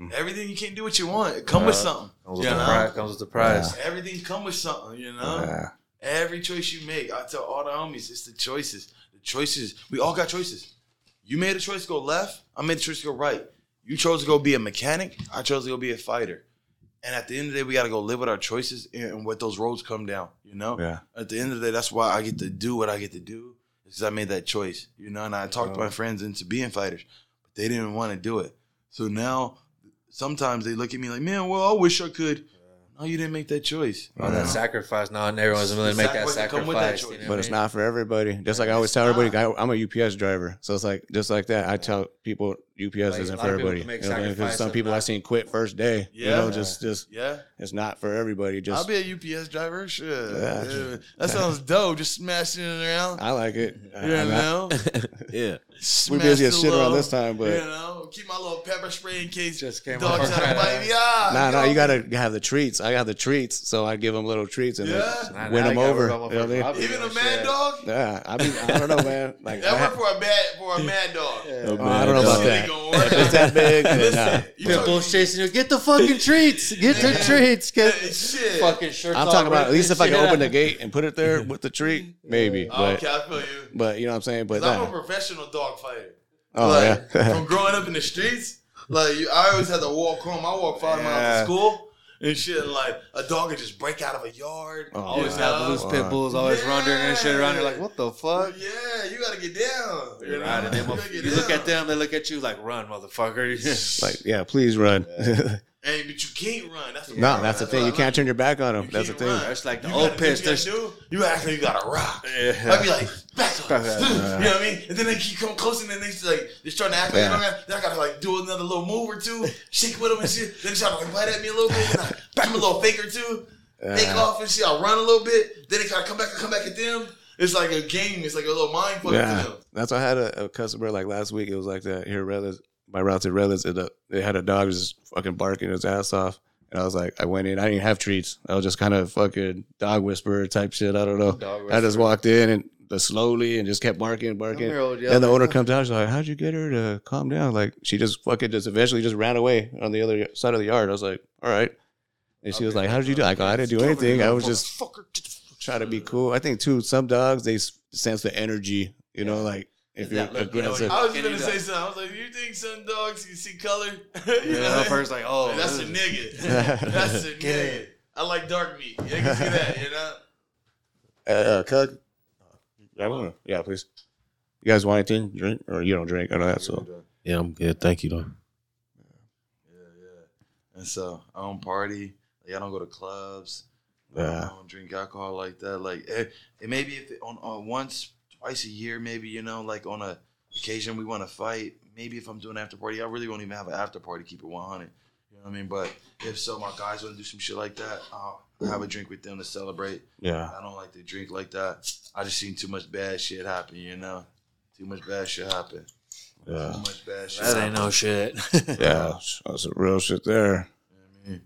[SPEAKER 2] Mhm.
[SPEAKER 3] Everything you can't do what you want. It come with something.
[SPEAKER 5] Comes with the price. Comes with the price.
[SPEAKER 3] Everything come with something. You know.
[SPEAKER 2] Yeah.
[SPEAKER 3] Every choice you make, I tell all the homies, it's the choices. The choices. We all got choices. You made a choice to go left. I made a choice to go right. You chose to go be a mechanic. I chose to go be a fighter. And at the end of the day, we got to go live with our choices and what those roads come down. You know.
[SPEAKER 2] Yeah.
[SPEAKER 3] At the end of the day, that's why I get to do what I get to do because I made that choice. You know, and I talked my friends into being fighters, but they didn't want to do it. So now, sometimes they look at me like, "Man, well, I wish I could." No, you didn't make that choice.
[SPEAKER 5] All that sacrifice. Not everyone's willing to make that
[SPEAKER 3] Sacrifice that come with that
[SPEAKER 5] sacrifice.
[SPEAKER 3] choice.
[SPEAKER 5] you know
[SPEAKER 2] But it's
[SPEAKER 5] mean?
[SPEAKER 2] not for everybody. Just like I always
[SPEAKER 3] It's
[SPEAKER 2] tell everybody. I, I'm a UPS driver, so it's like just like that. I tell people UPS
[SPEAKER 5] Like,
[SPEAKER 2] isn't
[SPEAKER 5] lot
[SPEAKER 2] for
[SPEAKER 5] of people
[SPEAKER 2] everybody.
[SPEAKER 5] make
[SPEAKER 2] You know, because
[SPEAKER 5] sacrifice
[SPEAKER 2] some
[SPEAKER 5] of
[SPEAKER 2] people
[SPEAKER 5] not-
[SPEAKER 2] I seen quit first day. You
[SPEAKER 3] Yeah.
[SPEAKER 2] know, just just
[SPEAKER 3] Yeah.
[SPEAKER 2] it's not for everybody. Just
[SPEAKER 3] I'll be a UPS driver. Sure.
[SPEAKER 2] Yeah.
[SPEAKER 3] Yeah. That sounds dope. Just smashing it around.
[SPEAKER 2] I like it. I-
[SPEAKER 3] You
[SPEAKER 2] I'm
[SPEAKER 3] know?
[SPEAKER 4] yeah.
[SPEAKER 2] we busy as
[SPEAKER 3] Smash
[SPEAKER 2] shit around this time, but
[SPEAKER 3] you know, keep my little pepper spray in case
[SPEAKER 5] Just came
[SPEAKER 3] dogs
[SPEAKER 5] up.
[SPEAKER 3] try to bite me. Ah,
[SPEAKER 2] nah, nah, you gotta have the treats. I got the treats, so I give them little treats and
[SPEAKER 3] Yeah.
[SPEAKER 2] then win them over. You know what I mean?
[SPEAKER 5] motherfuckers.
[SPEAKER 3] Even a
[SPEAKER 5] Shit.
[SPEAKER 3] mad dog.
[SPEAKER 2] Yeah, I mean, I don't know, man. Like,
[SPEAKER 3] That
[SPEAKER 2] ha-
[SPEAKER 3] worked for a bad for a mad dog.
[SPEAKER 5] Yeah.
[SPEAKER 2] Oh, I don't know about
[SPEAKER 3] Silly
[SPEAKER 2] that.
[SPEAKER 3] gonna anymore.
[SPEAKER 2] If it's that big, then
[SPEAKER 3] Listen,
[SPEAKER 2] nah.
[SPEAKER 3] you
[SPEAKER 5] Pitbull's chasing you. Get the fucking treats. Get the treats. Get
[SPEAKER 3] talking- Shit.
[SPEAKER 5] fucking shirts.
[SPEAKER 2] I'm talking about at least if I can
[SPEAKER 5] shit.
[SPEAKER 2] open the gate and put it there with the treat, maybe.
[SPEAKER 3] Oh,
[SPEAKER 2] But
[SPEAKER 3] okay, I feel you.
[SPEAKER 2] but you know what I'm saying. But
[SPEAKER 3] 'Cause I'm a professional dog fighter.
[SPEAKER 2] oh
[SPEAKER 3] like,
[SPEAKER 2] yeah,
[SPEAKER 3] from growing up in the streets, like I always had to walk home. I walk five miles to school and shit. Like a dog would just break out of a yard.
[SPEAKER 2] Oh,
[SPEAKER 5] Always
[SPEAKER 3] you
[SPEAKER 5] have
[SPEAKER 3] know?
[SPEAKER 5] loose pit bulls always wandering and shit around. You're like, what the fuck?
[SPEAKER 3] Yeah, you gotta get down. You, know?
[SPEAKER 5] Right, and
[SPEAKER 3] You get
[SPEAKER 5] you look at them, they look at you like, "Run, motherfucker!"
[SPEAKER 2] like yeah, please run.
[SPEAKER 3] Hey, but you can't run. That's the
[SPEAKER 2] no,
[SPEAKER 3] problem.
[SPEAKER 2] that's the thing. You can't turn your back on them.
[SPEAKER 3] You
[SPEAKER 2] That's the thing.
[SPEAKER 3] run.
[SPEAKER 5] That's like the
[SPEAKER 3] You
[SPEAKER 5] old
[SPEAKER 3] gotta- You,
[SPEAKER 5] There's
[SPEAKER 3] gotta you act like you got a rock.
[SPEAKER 5] Yeah.
[SPEAKER 3] I'd be like, back up.
[SPEAKER 5] Back up.
[SPEAKER 3] you know what I mean? And then they keep coming close, and then they like they're starting to act like
[SPEAKER 2] Yeah.
[SPEAKER 3] I don't got, then I gotta like do another little move or two, shake with them and shit. Then they try to like bite at me a little bit, and I back them a little fake or two, fake
[SPEAKER 2] Yeah.
[SPEAKER 3] off and shit. I run a little bit, then they gotta come back and come back at them. It's like a game. It's like a little mind fuck
[SPEAKER 2] Yeah,
[SPEAKER 3] to them.
[SPEAKER 2] that's why I had a, a customer like last week. It was like that here, Relis, my route to. It, uh, they had a dog just fucking barking his ass off, and I was like, I went in. I didn't have treats. I was just kind of fucking dog whisperer type shit. I don't know. I just walked in and the slowly and just kept barking, barking.
[SPEAKER 5] Old
[SPEAKER 2] Then the owner comes out. She's like, "How'd you get her to calm down?" Like she just fucking just eventually just ran away on the other side of the yard. I was like, "All right." And she was like, "How did you do?" I go, "I didn't do anything. I was just trying to be cool." I think too. Some dogs they sense the energy. You know, like if you're
[SPEAKER 5] That look, you know,
[SPEAKER 2] aggressive.
[SPEAKER 3] I was
[SPEAKER 5] Can
[SPEAKER 3] gonna say something. I was like, you think some dogs can see color? you
[SPEAKER 5] Yeah,
[SPEAKER 3] know?
[SPEAKER 5] first like, oh,
[SPEAKER 3] that's a nigga. That's a nigga. I like dark meat. You can see that, you know?
[SPEAKER 2] Uh, uh, Cug, I don't know. Yeah, please. You guys want anything? Drink or you don't drink? I know that. So
[SPEAKER 4] Yeah, I'm good. Thank you though.
[SPEAKER 3] Yeah, yeah. And so I don't party. Like, I don't go to clubs.
[SPEAKER 2] Yeah.
[SPEAKER 3] I don't drink alcohol like that. Like, it, it maybe if it, on, on once, twice a year, maybe you know, like on a occasion we want to fight. Maybe if I'm doing after party, I really won't even have an after party. Keep it 100. You know what I mean? But if so, my guys want to do some shit like that. I'll have a drink with them to celebrate.
[SPEAKER 2] yeah,
[SPEAKER 3] I don't like to drink like that. I just seen too much bad shit happen. You know, too much bad shit happen.
[SPEAKER 2] yeah,
[SPEAKER 3] Too much bad shit.
[SPEAKER 5] That ain't no shit.
[SPEAKER 2] yeah. That's some real shit there.
[SPEAKER 3] I mean,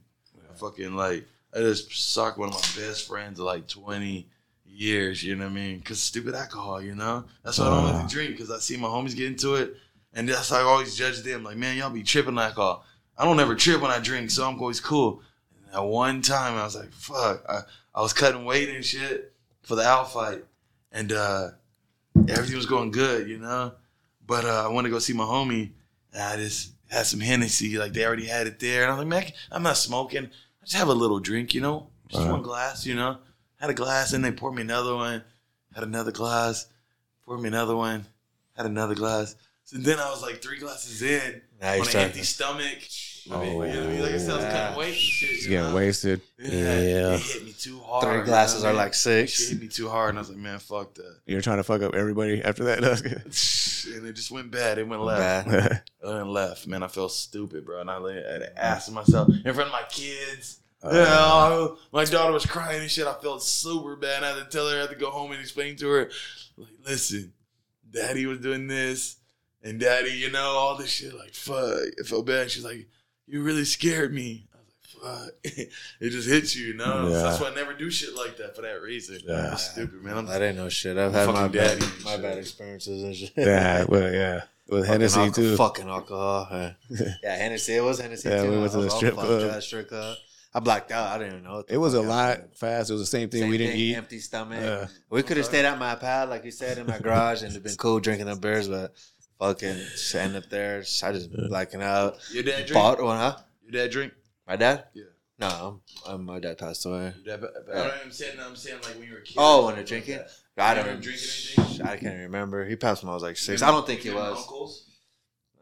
[SPEAKER 3] I fucking like I just sucked one of my best friends of like twenty years. You know what I mean? Cause stupid alcohol. You know that's why I don't like to drink. Cause I see my homies get into it, and that's how I always judge them. Like, man, y'all be tripping on alcohol. I don't ever trip when I drink, so I'm always cool. And that one time, I was like, fuck. I, I was cutting weight and shit for the out fight, and uh, everything was going good, you know. But uh, I went to go see my homie, and I just had some Hennessy. Like they already had it there, and I was like, man, I'm not smoking. I just have a little drink, you know, just
[SPEAKER 2] Uh-huh.
[SPEAKER 3] one glass, you know. Had a glass, and they poured me another one. Had another glass, poured me another one. Had another glass. So then I was like three glasses in
[SPEAKER 5] Now
[SPEAKER 3] on an
[SPEAKER 5] starting-
[SPEAKER 3] empty stomach. I mean,
[SPEAKER 2] Oh.
[SPEAKER 3] you know what I mean? Like I said, I was
[SPEAKER 5] Yeah.
[SPEAKER 3] cutting weight shit. You
[SPEAKER 2] getting
[SPEAKER 3] know?
[SPEAKER 2] wasted.
[SPEAKER 3] Yeah,
[SPEAKER 4] Yeah.
[SPEAKER 3] it hit me too hard.
[SPEAKER 5] Three
[SPEAKER 3] you know
[SPEAKER 5] glasses
[SPEAKER 3] what
[SPEAKER 5] are like six.
[SPEAKER 3] Shit hit me too hard, and I was like, man, fuck that.
[SPEAKER 2] You're trying to fuck up everybody after that.
[SPEAKER 3] And it just went bad. It went left.
[SPEAKER 5] Bad.
[SPEAKER 3] It went left. Man, I felt stupid, bro. And I had to ask myself in front of my kids.
[SPEAKER 2] Uh,
[SPEAKER 3] yeah, I- my daughter was crying and shit. I felt super bad. I had to tell her, I had to go home and explain to her, like, listen, daddy was doing this, and daddy, you know, all this shit. Like, fuck. It felt bad. She's like, you really scared me. I was like, fuck. it just hits you, you know?
[SPEAKER 2] Yeah.
[SPEAKER 3] So that's why I never do shit like that for that reason.
[SPEAKER 2] Yeah.
[SPEAKER 3] I'm stupid, man. I'm
[SPEAKER 5] That ain't no shit. I've had my
[SPEAKER 3] fucking
[SPEAKER 5] bad, my bad experiences and shit.
[SPEAKER 2] yeah, well, yeah. With Hennessy
[SPEAKER 5] alco-
[SPEAKER 2] too.
[SPEAKER 5] Fucking alcohol. Yeah. yeah, Hennessy. It was Hennessy
[SPEAKER 2] Yeah,
[SPEAKER 5] too.
[SPEAKER 2] we went to the strip club.
[SPEAKER 5] up, strip club. I blacked out. I didn't even know.
[SPEAKER 2] It was a lot
[SPEAKER 5] happened.
[SPEAKER 2] fast. It was the same thing
[SPEAKER 5] Same
[SPEAKER 2] we didn't
[SPEAKER 5] thing,
[SPEAKER 2] eat.
[SPEAKER 5] Empty stomach.
[SPEAKER 2] Yeah.
[SPEAKER 5] We could have stayed at my pad, like you said, in my garage, and it'd been cool drinking the beers, but fucking just end up there. I just blacking out.
[SPEAKER 3] Your dad drink?
[SPEAKER 5] Bought one, huh?
[SPEAKER 3] Your dad drink?
[SPEAKER 5] My dad?
[SPEAKER 3] Yeah.
[SPEAKER 5] No, I'm, I'm, my dad passed away.
[SPEAKER 3] Dad, but, but I am saying, I'm saying like when you were a kid.
[SPEAKER 5] Oh, when they're drinking? I don't
[SPEAKER 3] ever drink anything?
[SPEAKER 5] I can't remember. He passed when I was like six. I don't think he was.
[SPEAKER 3] Uncles?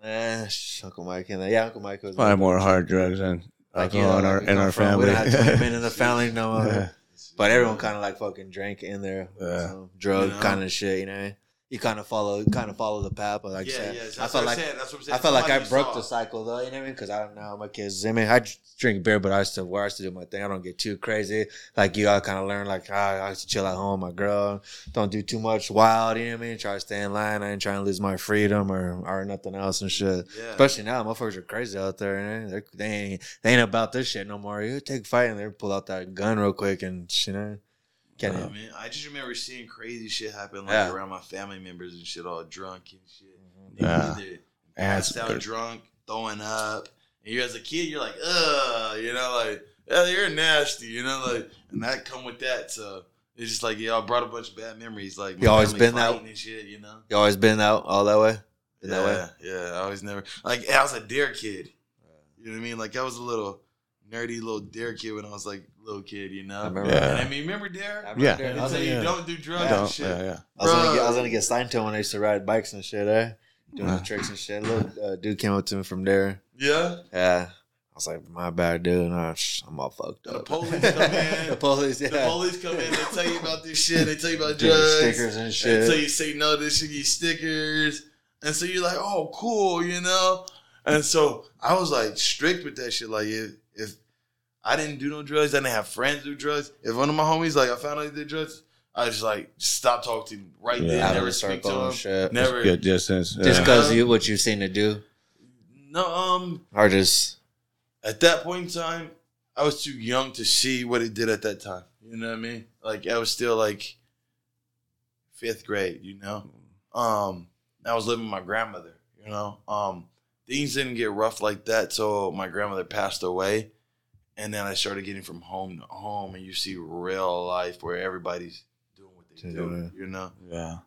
[SPEAKER 5] Eh, Uncle Mike and yeah, Uncle Mike was
[SPEAKER 2] Probably more hard drugs than
[SPEAKER 5] like, uh-huh,
[SPEAKER 2] you
[SPEAKER 5] know,
[SPEAKER 2] in our in our family.
[SPEAKER 5] We don't have men in the family no more.
[SPEAKER 2] Yeah.
[SPEAKER 5] But everyone kind of like fucking drank in there.
[SPEAKER 2] Yeah.
[SPEAKER 5] Drug
[SPEAKER 3] You know?
[SPEAKER 5] kind of shit, you know. You kind of follow, kind of follow the path, but like
[SPEAKER 3] yeah,
[SPEAKER 5] said,
[SPEAKER 3] yeah.
[SPEAKER 5] I felt like
[SPEAKER 3] saying. That's what I'm saying.
[SPEAKER 5] I felt like I broke
[SPEAKER 3] saw.
[SPEAKER 5] the cycle though. You know what I mean? Because I don't know my kids. I mean, I drink beer, but I still where I still do my thing. I don't get too crazy. Like you, I kind of learn like ah, I used to chill at home. My girl don't do too much wild. You know what I mean? Try to stay in line. I ain't trying to lose my freedom or or nothing else and shit.
[SPEAKER 3] Yeah.
[SPEAKER 5] Especially now, motherfuckers are crazy out there. You know? They ain't they ain't about this shit no more. You take a fight and they pull out that gun real quick and you know. Can't
[SPEAKER 3] man. I just remember seeing crazy shit happen like
[SPEAKER 5] Yeah.
[SPEAKER 3] around my family members and shit, all drunk and shit.
[SPEAKER 5] Mm-hmm.
[SPEAKER 3] Niggas
[SPEAKER 2] Yeah.
[SPEAKER 3] either passed out drunk, throwing up. And you as a kid, you're like, ugh, you know, like, yeah, you're nasty, you know, like, and that come with that. So it's just like, yeah, I brought a bunch of bad memories. Like,
[SPEAKER 5] You always been that-
[SPEAKER 3] fighting and shit, you know.
[SPEAKER 5] You always been out all that way? Been that way?
[SPEAKER 3] Yeah, yeah. I always never like I was a dare kid. You know what I mean? Like I was a little nerdy little dare kid when I was like little kid. You know.
[SPEAKER 5] I remember.
[SPEAKER 2] Yeah.
[SPEAKER 3] And I mean, remember dare?
[SPEAKER 5] I
[SPEAKER 2] Yeah.
[SPEAKER 5] remember
[SPEAKER 3] They
[SPEAKER 5] I was,
[SPEAKER 3] tell you
[SPEAKER 2] Yeah.
[SPEAKER 3] don't do drugs and
[SPEAKER 2] Don't,
[SPEAKER 3] shit.
[SPEAKER 2] yeah, yeah.
[SPEAKER 5] I was gonna get, I was gonna get signed to him when I used to ride bikes and shit, eh? Doing
[SPEAKER 2] Uh.
[SPEAKER 5] the tricks and shit. Little uh, dude came up to me from there.
[SPEAKER 3] Yeah.
[SPEAKER 5] Yeah. I was like, my bad, dude. Nah, sh- I'm all fucked
[SPEAKER 3] The police come in.
[SPEAKER 5] the police, yeah.
[SPEAKER 3] The police come in. They tell you about this shit. They tell you about
[SPEAKER 5] Give you
[SPEAKER 3] drugs.
[SPEAKER 5] stickers and shit.
[SPEAKER 3] Until you say no, this shit get stickers. And so you're like, oh, cool, you know? And so I was like strict with that shit. Like, if, if I didn't do no drugs, I didn't have friends do drugs. If one of my homies, like, I found out he did drugs, I just like stop talking to him right
[SPEAKER 2] Yeah.
[SPEAKER 3] there.
[SPEAKER 5] Out
[SPEAKER 3] Never
[SPEAKER 5] the
[SPEAKER 3] speak to
[SPEAKER 5] circle
[SPEAKER 3] him.
[SPEAKER 5] shit.
[SPEAKER 3] Never.
[SPEAKER 2] Good distance.
[SPEAKER 5] Just
[SPEAKER 2] yeah.
[SPEAKER 5] because you what you've seen to do,
[SPEAKER 3] No, um,
[SPEAKER 5] or just
[SPEAKER 3] at that point in time, I was too young to see what it did at that time. You know what I mean? Like I was still like fifth grade, you know. Um, I was living with my grandmother, you know. Um, things didn't get rough like that till my grandmother passed away, and then I started getting from home to home, and you see real life where everybody's doing what they do,
[SPEAKER 5] Doing
[SPEAKER 3] you know.
[SPEAKER 2] Yeah.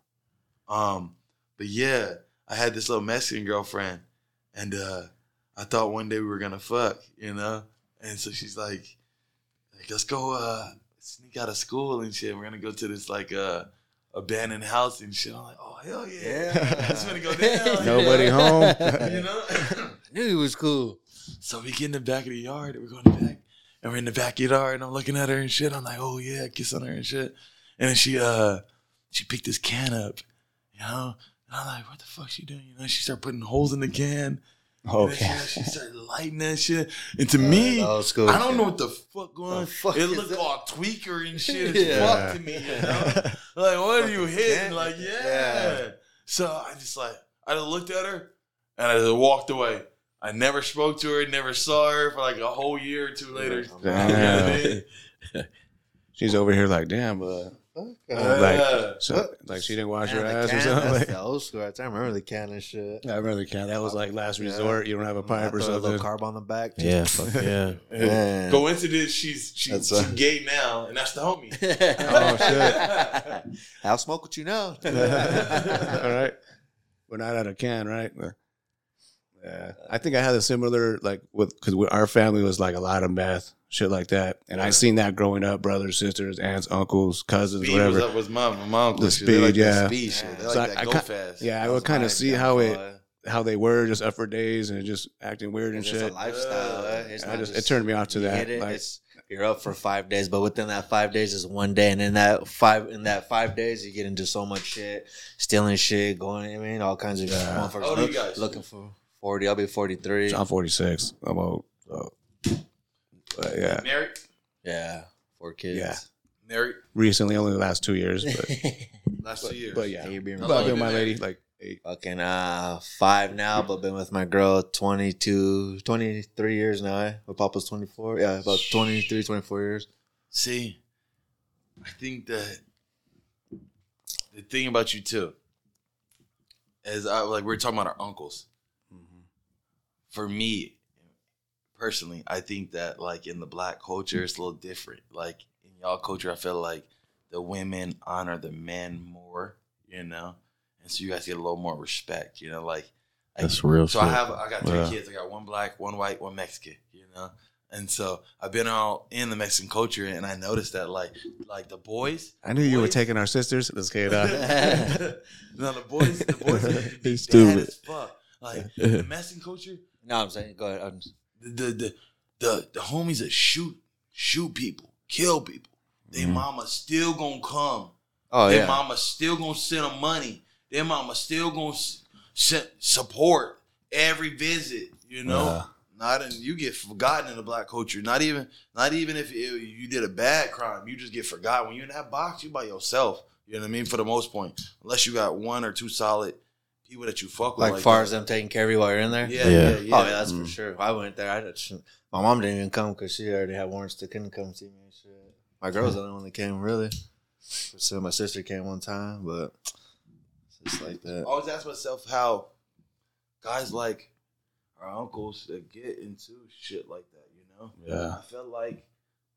[SPEAKER 3] Um, but yeah, I had this little Mexican girlfriend, and uh, I thought one day we were gonna fuck, you know. And so she's like, like let's go uh, sneak out of school and shit. We're gonna go to this like uh, abandoned house and shit. I'm like, oh hell yeah,
[SPEAKER 5] Yeah.
[SPEAKER 3] it's gonna go down.
[SPEAKER 2] Nobody home.
[SPEAKER 3] you know.
[SPEAKER 5] I knew he was cool.
[SPEAKER 3] So we get in the back of the yard, and we're going back, and we're in the backyard, and I'm looking at her and shit. I'm like, oh yeah, kiss on her and shit. And then she uh she picked this can up, you know. And I'm like, what the fuck she doing? You know, she started putting holes in the can. And
[SPEAKER 2] Okay.
[SPEAKER 3] she, she started lighting that shit. And to me,
[SPEAKER 5] Uh, school
[SPEAKER 3] I don't know what the fuck going.
[SPEAKER 5] The fuck
[SPEAKER 3] it looked
[SPEAKER 5] that?
[SPEAKER 3] all tweaker and shit as
[SPEAKER 5] Yeah.
[SPEAKER 3] fuck to me. You know, like what are you hitting? Like yeah.
[SPEAKER 5] Yeah.
[SPEAKER 3] So I just like I just looked at her and I just walked away. I never spoke to her, never saw her for like a whole year or two later. You know what I mean?
[SPEAKER 2] She's over here like, damn, but
[SPEAKER 3] Yeah.
[SPEAKER 2] like, so, like she didn't wash
[SPEAKER 5] Man,
[SPEAKER 2] her
[SPEAKER 5] the
[SPEAKER 2] ass or
[SPEAKER 5] can,
[SPEAKER 2] something.
[SPEAKER 5] That's
[SPEAKER 2] Like,
[SPEAKER 5] the old school. I remember the can and shit.
[SPEAKER 2] I remember the can. That was like last
[SPEAKER 5] Yeah.
[SPEAKER 2] resort. You don't have a pipe or
[SPEAKER 5] something. a little
[SPEAKER 2] something.
[SPEAKER 5] carb on the back.
[SPEAKER 4] Yeah, fuck yeah.
[SPEAKER 5] Man.
[SPEAKER 3] Coincidence, she's she,
[SPEAKER 5] That's
[SPEAKER 3] she's
[SPEAKER 5] a-
[SPEAKER 3] gay now, and that's the homie.
[SPEAKER 2] Oh, shit.
[SPEAKER 5] I'll smoke with you now.
[SPEAKER 2] All right. We're not out of can, right? Yeah. I think I had a similar, like, with, because our family was like a lot of meth, shit like that. And I seen that growing up brothers, sisters, aunts, uncles, cousins,
[SPEAKER 3] Speed was
[SPEAKER 2] whatever.
[SPEAKER 3] up was my my uncle.
[SPEAKER 2] The
[SPEAKER 3] shit. They like
[SPEAKER 2] speed,
[SPEAKER 3] that
[SPEAKER 2] yeah.
[SPEAKER 3] Speed shit. They
[SPEAKER 2] So
[SPEAKER 3] like
[SPEAKER 2] I-
[SPEAKER 3] that
[SPEAKER 2] I
[SPEAKER 3] fast.
[SPEAKER 2] Yeah, I would kind of see how it,
[SPEAKER 5] downfall.
[SPEAKER 2] how they were just up for days and just acting weird and
[SPEAKER 5] It's just
[SPEAKER 2] shit.
[SPEAKER 5] a lifestyle. eh? It's
[SPEAKER 2] I
[SPEAKER 5] not
[SPEAKER 2] just- it turned me off to that,
[SPEAKER 5] it,
[SPEAKER 2] like-
[SPEAKER 5] it's, you're up for five days, but within that five days is one day, and in that five in that five days you get into so much shit, stealing shit, going. I mean, all kinds of
[SPEAKER 2] Yeah.
[SPEAKER 5] motherfuckers
[SPEAKER 3] How old you
[SPEAKER 5] look-
[SPEAKER 3] guys?
[SPEAKER 5] looking for forty. I'll be forty three.
[SPEAKER 2] I'm 46. I'm old. So. But yeah.
[SPEAKER 3] Married,
[SPEAKER 5] Yeah, four kids.
[SPEAKER 2] Yeah.
[SPEAKER 3] married
[SPEAKER 2] Recently, only the last two years. But,
[SPEAKER 3] last two years.
[SPEAKER 2] but yeah.
[SPEAKER 5] You're being
[SPEAKER 3] How
[SPEAKER 2] But I've been
[SPEAKER 3] you
[SPEAKER 2] with my
[SPEAKER 3] been
[SPEAKER 2] lady like eight.
[SPEAKER 5] Fucking uh five now, but been with my girl 22, 23 years now. Eh? My papa's 24. Yeah, about 23, 24 years.
[SPEAKER 3] See, I think that the thing about you too is I like we are talking about our uncles. For me, personally, I think that like in the black culture, it's a little different. Like in y'all culture, I feel like the women honor the men more, you know, and so you guys get a little more respect, you know, like. like,
[SPEAKER 4] That's real
[SPEAKER 3] so
[SPEAKER 4] shit.
[SPEAKER 3] I have I got three
[SPEAKER 2] Yeah.
[SPEAKER 3] kids. I got one black, one white, one Mexican. You know, and so I've been all in the Mexican culture, and I noticed that like like the boys.
[SPEAKER 2] I knew you were taking our sisters. Let's get it out.
[SPEAKER 3] no, the boys, the boys, are
[SPEAKER 2] He's stupid.
[SPEAKER 3] as fuck. Like the Mexican culture,
[SPEAKER 5] No, I'm saying, go ahead. I'm,
[SPEAKER 3] the the the the, the homies that shoot shoot people, kill people. They
[SPEAKER 2] Mhm.
[SPEAKER 3] mama still gonna come.
[SPEAKER 5] oh,
[SPEAKER 3] Their
[SPEAKER 5] yeah.
[SPEAKER 3] mama still gonna send them money. Their mama still gonna s- support every visit. You know, not in you get forgotten in the black culture. Not even not even if you you did a bad crime, you just get forgotten. When you're in that box, you by yourself. You know what I mean? For the most point, unless you got one or two solid people that you fuck with.
[SPEAKER 5] like, far
[SPEAKER 3] that.
[SPEAKER 5] as them taking care of you while you're in there?
[SPEAKER 3] Yeah,
[SPEAKER 4] Yeah.
[SPEAKER 3] yeah, yeah.
[SPEAKER 5] Oh, yeah, that's
[SPEAKER 2] Mm.
[SPEAKER 5] for sure. I went there. I just, my mom didn't even come because she already had warrants to couldn't come see me and shit. My girl's the only one that came, really. So my sister came one time, but it's just like that.
[SPEAKER 3] I always ask myself how, guys like our uncles that get into shit like that. You know.
[SPEAKER 2] Yeah.
[SPEAKER 3] I feel like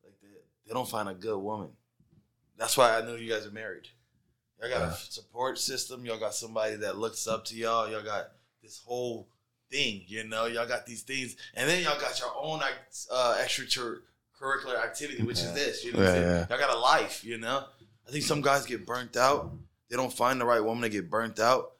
[SPEAKER 3] like they, they don't find a good woman. That's why I know you guys are married. Y'all got
[SPEAKER 2] Yeah.
[SPEAKER 3] a support system. Y'all got somebody that looks up to y'all. Y'all got this whole thing. You know, y'all got these things, and then y'all got your own uh, extracurricular activity, which is this. You know,
[SPEAKER 2] Yeah, yeah.
[SPEAKER 3] y'all got a life. You know, I think some guys get burnt out. They don't find the right woman. They get burnt out,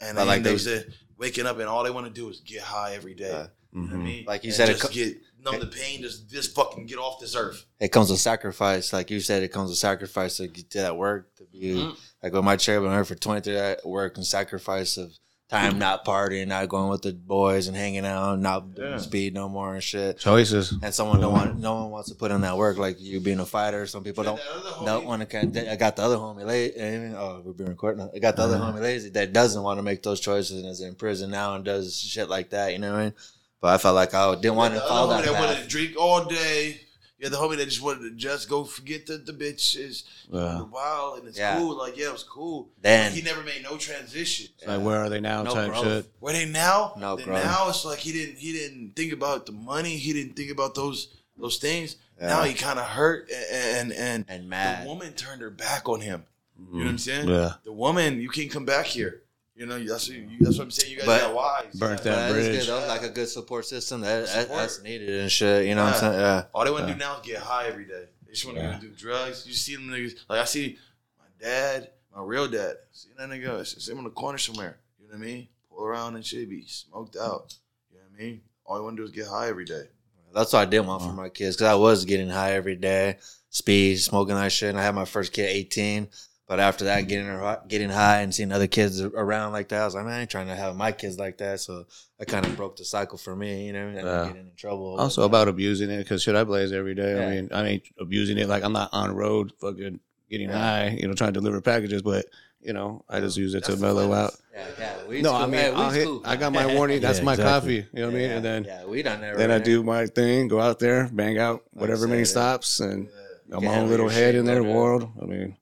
[SPEAKER 3] and
[SPEAKER 5] like
[SPEAKER 3] they
[SPEAKER 5] they-
[SPEAKER 3] say waking up and all they want to do is get high every day.
[SPEAKER 5] Yeah.
[SPEAKER 3] You know what I
[SPEAKER 2] Mhm.
[SPEAKER 3] mean?
[SPEAKER 5] Like you
[SPEAKER 3] And
[SPEAKER 5] said,
[SPEAKER 3] just
[SPEAKER 5] co-
[SPEAKER 3] get numb the pain. Just just fucking get off this earth.
[SPEAKER 5] it comes with sacrifice. Like you said, it comes with sacrifice to get to that work to be
[SPEAKER 3] Mhm.
[SPEAKER 5] like with my chair. I've been here for twenty three at work and sacrifice of time not partying, not going with the boys and hanging out, not
[SPEAKER 3] Yeah.
[SPEAKER 5] speed no more and shit.
[SPEAKER 2] Choices.
[SPEAKER 5] And someone don't want, no one wants to put in that work. Like you being a fighter, some people don't.
[SPEAKER 3] That other homie-
[SPEAKER 5] Don't want to. I got the other homie lazy. Eh, eh, oh, we're being recorded. now. I got the other uh-huh. homie lazy that doesn't want to make those choices and is in prison now and does shit like that. You know what I mean? But I felt like I didn't want to
[SPEAKER 3] the
[SPEAKER 5] follow
[SPEAKER 3] other homie
[SPEAKER 5] that.
[SPEAKER 3] that wanted to drink all day. Yeah, the homie that just wanted to just go forget the, the bitches
[SPEAKER 2] Yeah.
[SPEAKER 3] the wild and it's
[SPEAKER 5] Yeah.
[SPEAKER 3] cool. Like, yeah, it was cool.
[SPEAKER 5] Then-
[SPEAKER 3] he never made no transition.
[SPEAKER 2] It's Like where are they now?
[SPEAKER 5] No
[SPEAKER 2] type
[SPEAKER 5] growth.
[SPEAKER 2] shit.
[SPEAKER 3] Where they now?
[SPEAKER 5] No
[SPEAKER 3] Then
[SPEAKER 5] growth.
[SPEAKER 3] now it's like he didn't he didn't think about the money. He didn't think about those those things.
[SPEAKER 5] Yeah.
[SPEAKER 3] Now he kind of hurt and and,
[SPEAKER 5] And mad.
[SPEAKER 3] the woman turned her back on him. You know mm. what I'm saying?
[SPEAKER 2] Yeah.
[SPEAKER 3] The woman, you can't come back here. You know, that's what, you, that's what I'm saying. You guys
[SPEAKER 5] But-
[SPEAKER 3] got wise.
[SPEAKER 2] Burnt
[SPEAKER 3] Yeah.
[SPEAKER 2] that
[SPEAKER 5] But it's
[SPEAKER 2] bridge.
[SPEAKER 5] good though, like a good support system. That, that-
[SPEAKER 3] Support.
[SPEAKER 5] that's needed and shit. You know what I'm
[SPEAKER 3] Yeah.
[SPEAKER 5] saying? Yeah.
[SPEAKER 3] All they want to
[SPEAKER 2] Yeah.
[SPEAKER 3] do now is get high every day. They just want to
[SPEAKER 2] Yeah.
[SPEAKER 3] do drugs. You see them niggas. Like I see my dad, my real dad. See that nigga? See him in the corner somewhere. You know what I mean? Pull around and shit, be smoked out. You know what I mean? All I want to do is get high every day.
[SPEAKER 5] That's what I did want for my kids because I was getting high every day, speed, smoking that shit. And I had my first kid at 18. But after that, getting getting high and seeing other kids around like that, I was like, man, I ain't trying to have my kids like that. So I kind of broke the cycle for me, you know, and
[SPEAKER 2] Yeah.
[SPEAKER 5] getting in trouble.
[SPEAKER 2] Also about abusing it because shit, I blaze every day. I mean, I ain't abusing it like I'm not on road fucking getting
[SPEAKER 5] Yeah.
[SPEAKER 2] high, you know, trying to deliver packages, but you know, I just use it to
[SPEAKER 3] That's the
[SPEAKER 2] mellow out.
[SPEAKER 5] Yeah, yeah. weed's
[SPEAKER 2] No,
[SPEAKER 5] cool.
[SPEAKER 2] I mean,
[SPEAKER 5] Hey,
[SPEAKER 2] hit,
[SPEAKER 5] cool.
[SPEAKER 2] I got my warning. That's
[SPEAKER 4] Yeah,
[SPEAKER 2] my
[SPEAKER 4] exactly.
[SPEAKER 2] coffee. You know what I mean? And then
[SPEAKER 5] yeah, we done that.
[SPEAKER 2] then I
[SPEAKER 5] right
[SPEAKER 2] do my thing, go out there, bang out whatever many
[SPEAKER 5] uh,
[SPEAKER 2] stops, and
[SPEAKER 3] Yeah.
[SPEAKER 2] I'm my own little head
[SPEAKER 5] shit,
[SPEAKER 2] in their
[SPEAKER 5] there.
[SPEAKER 2] world. I mean,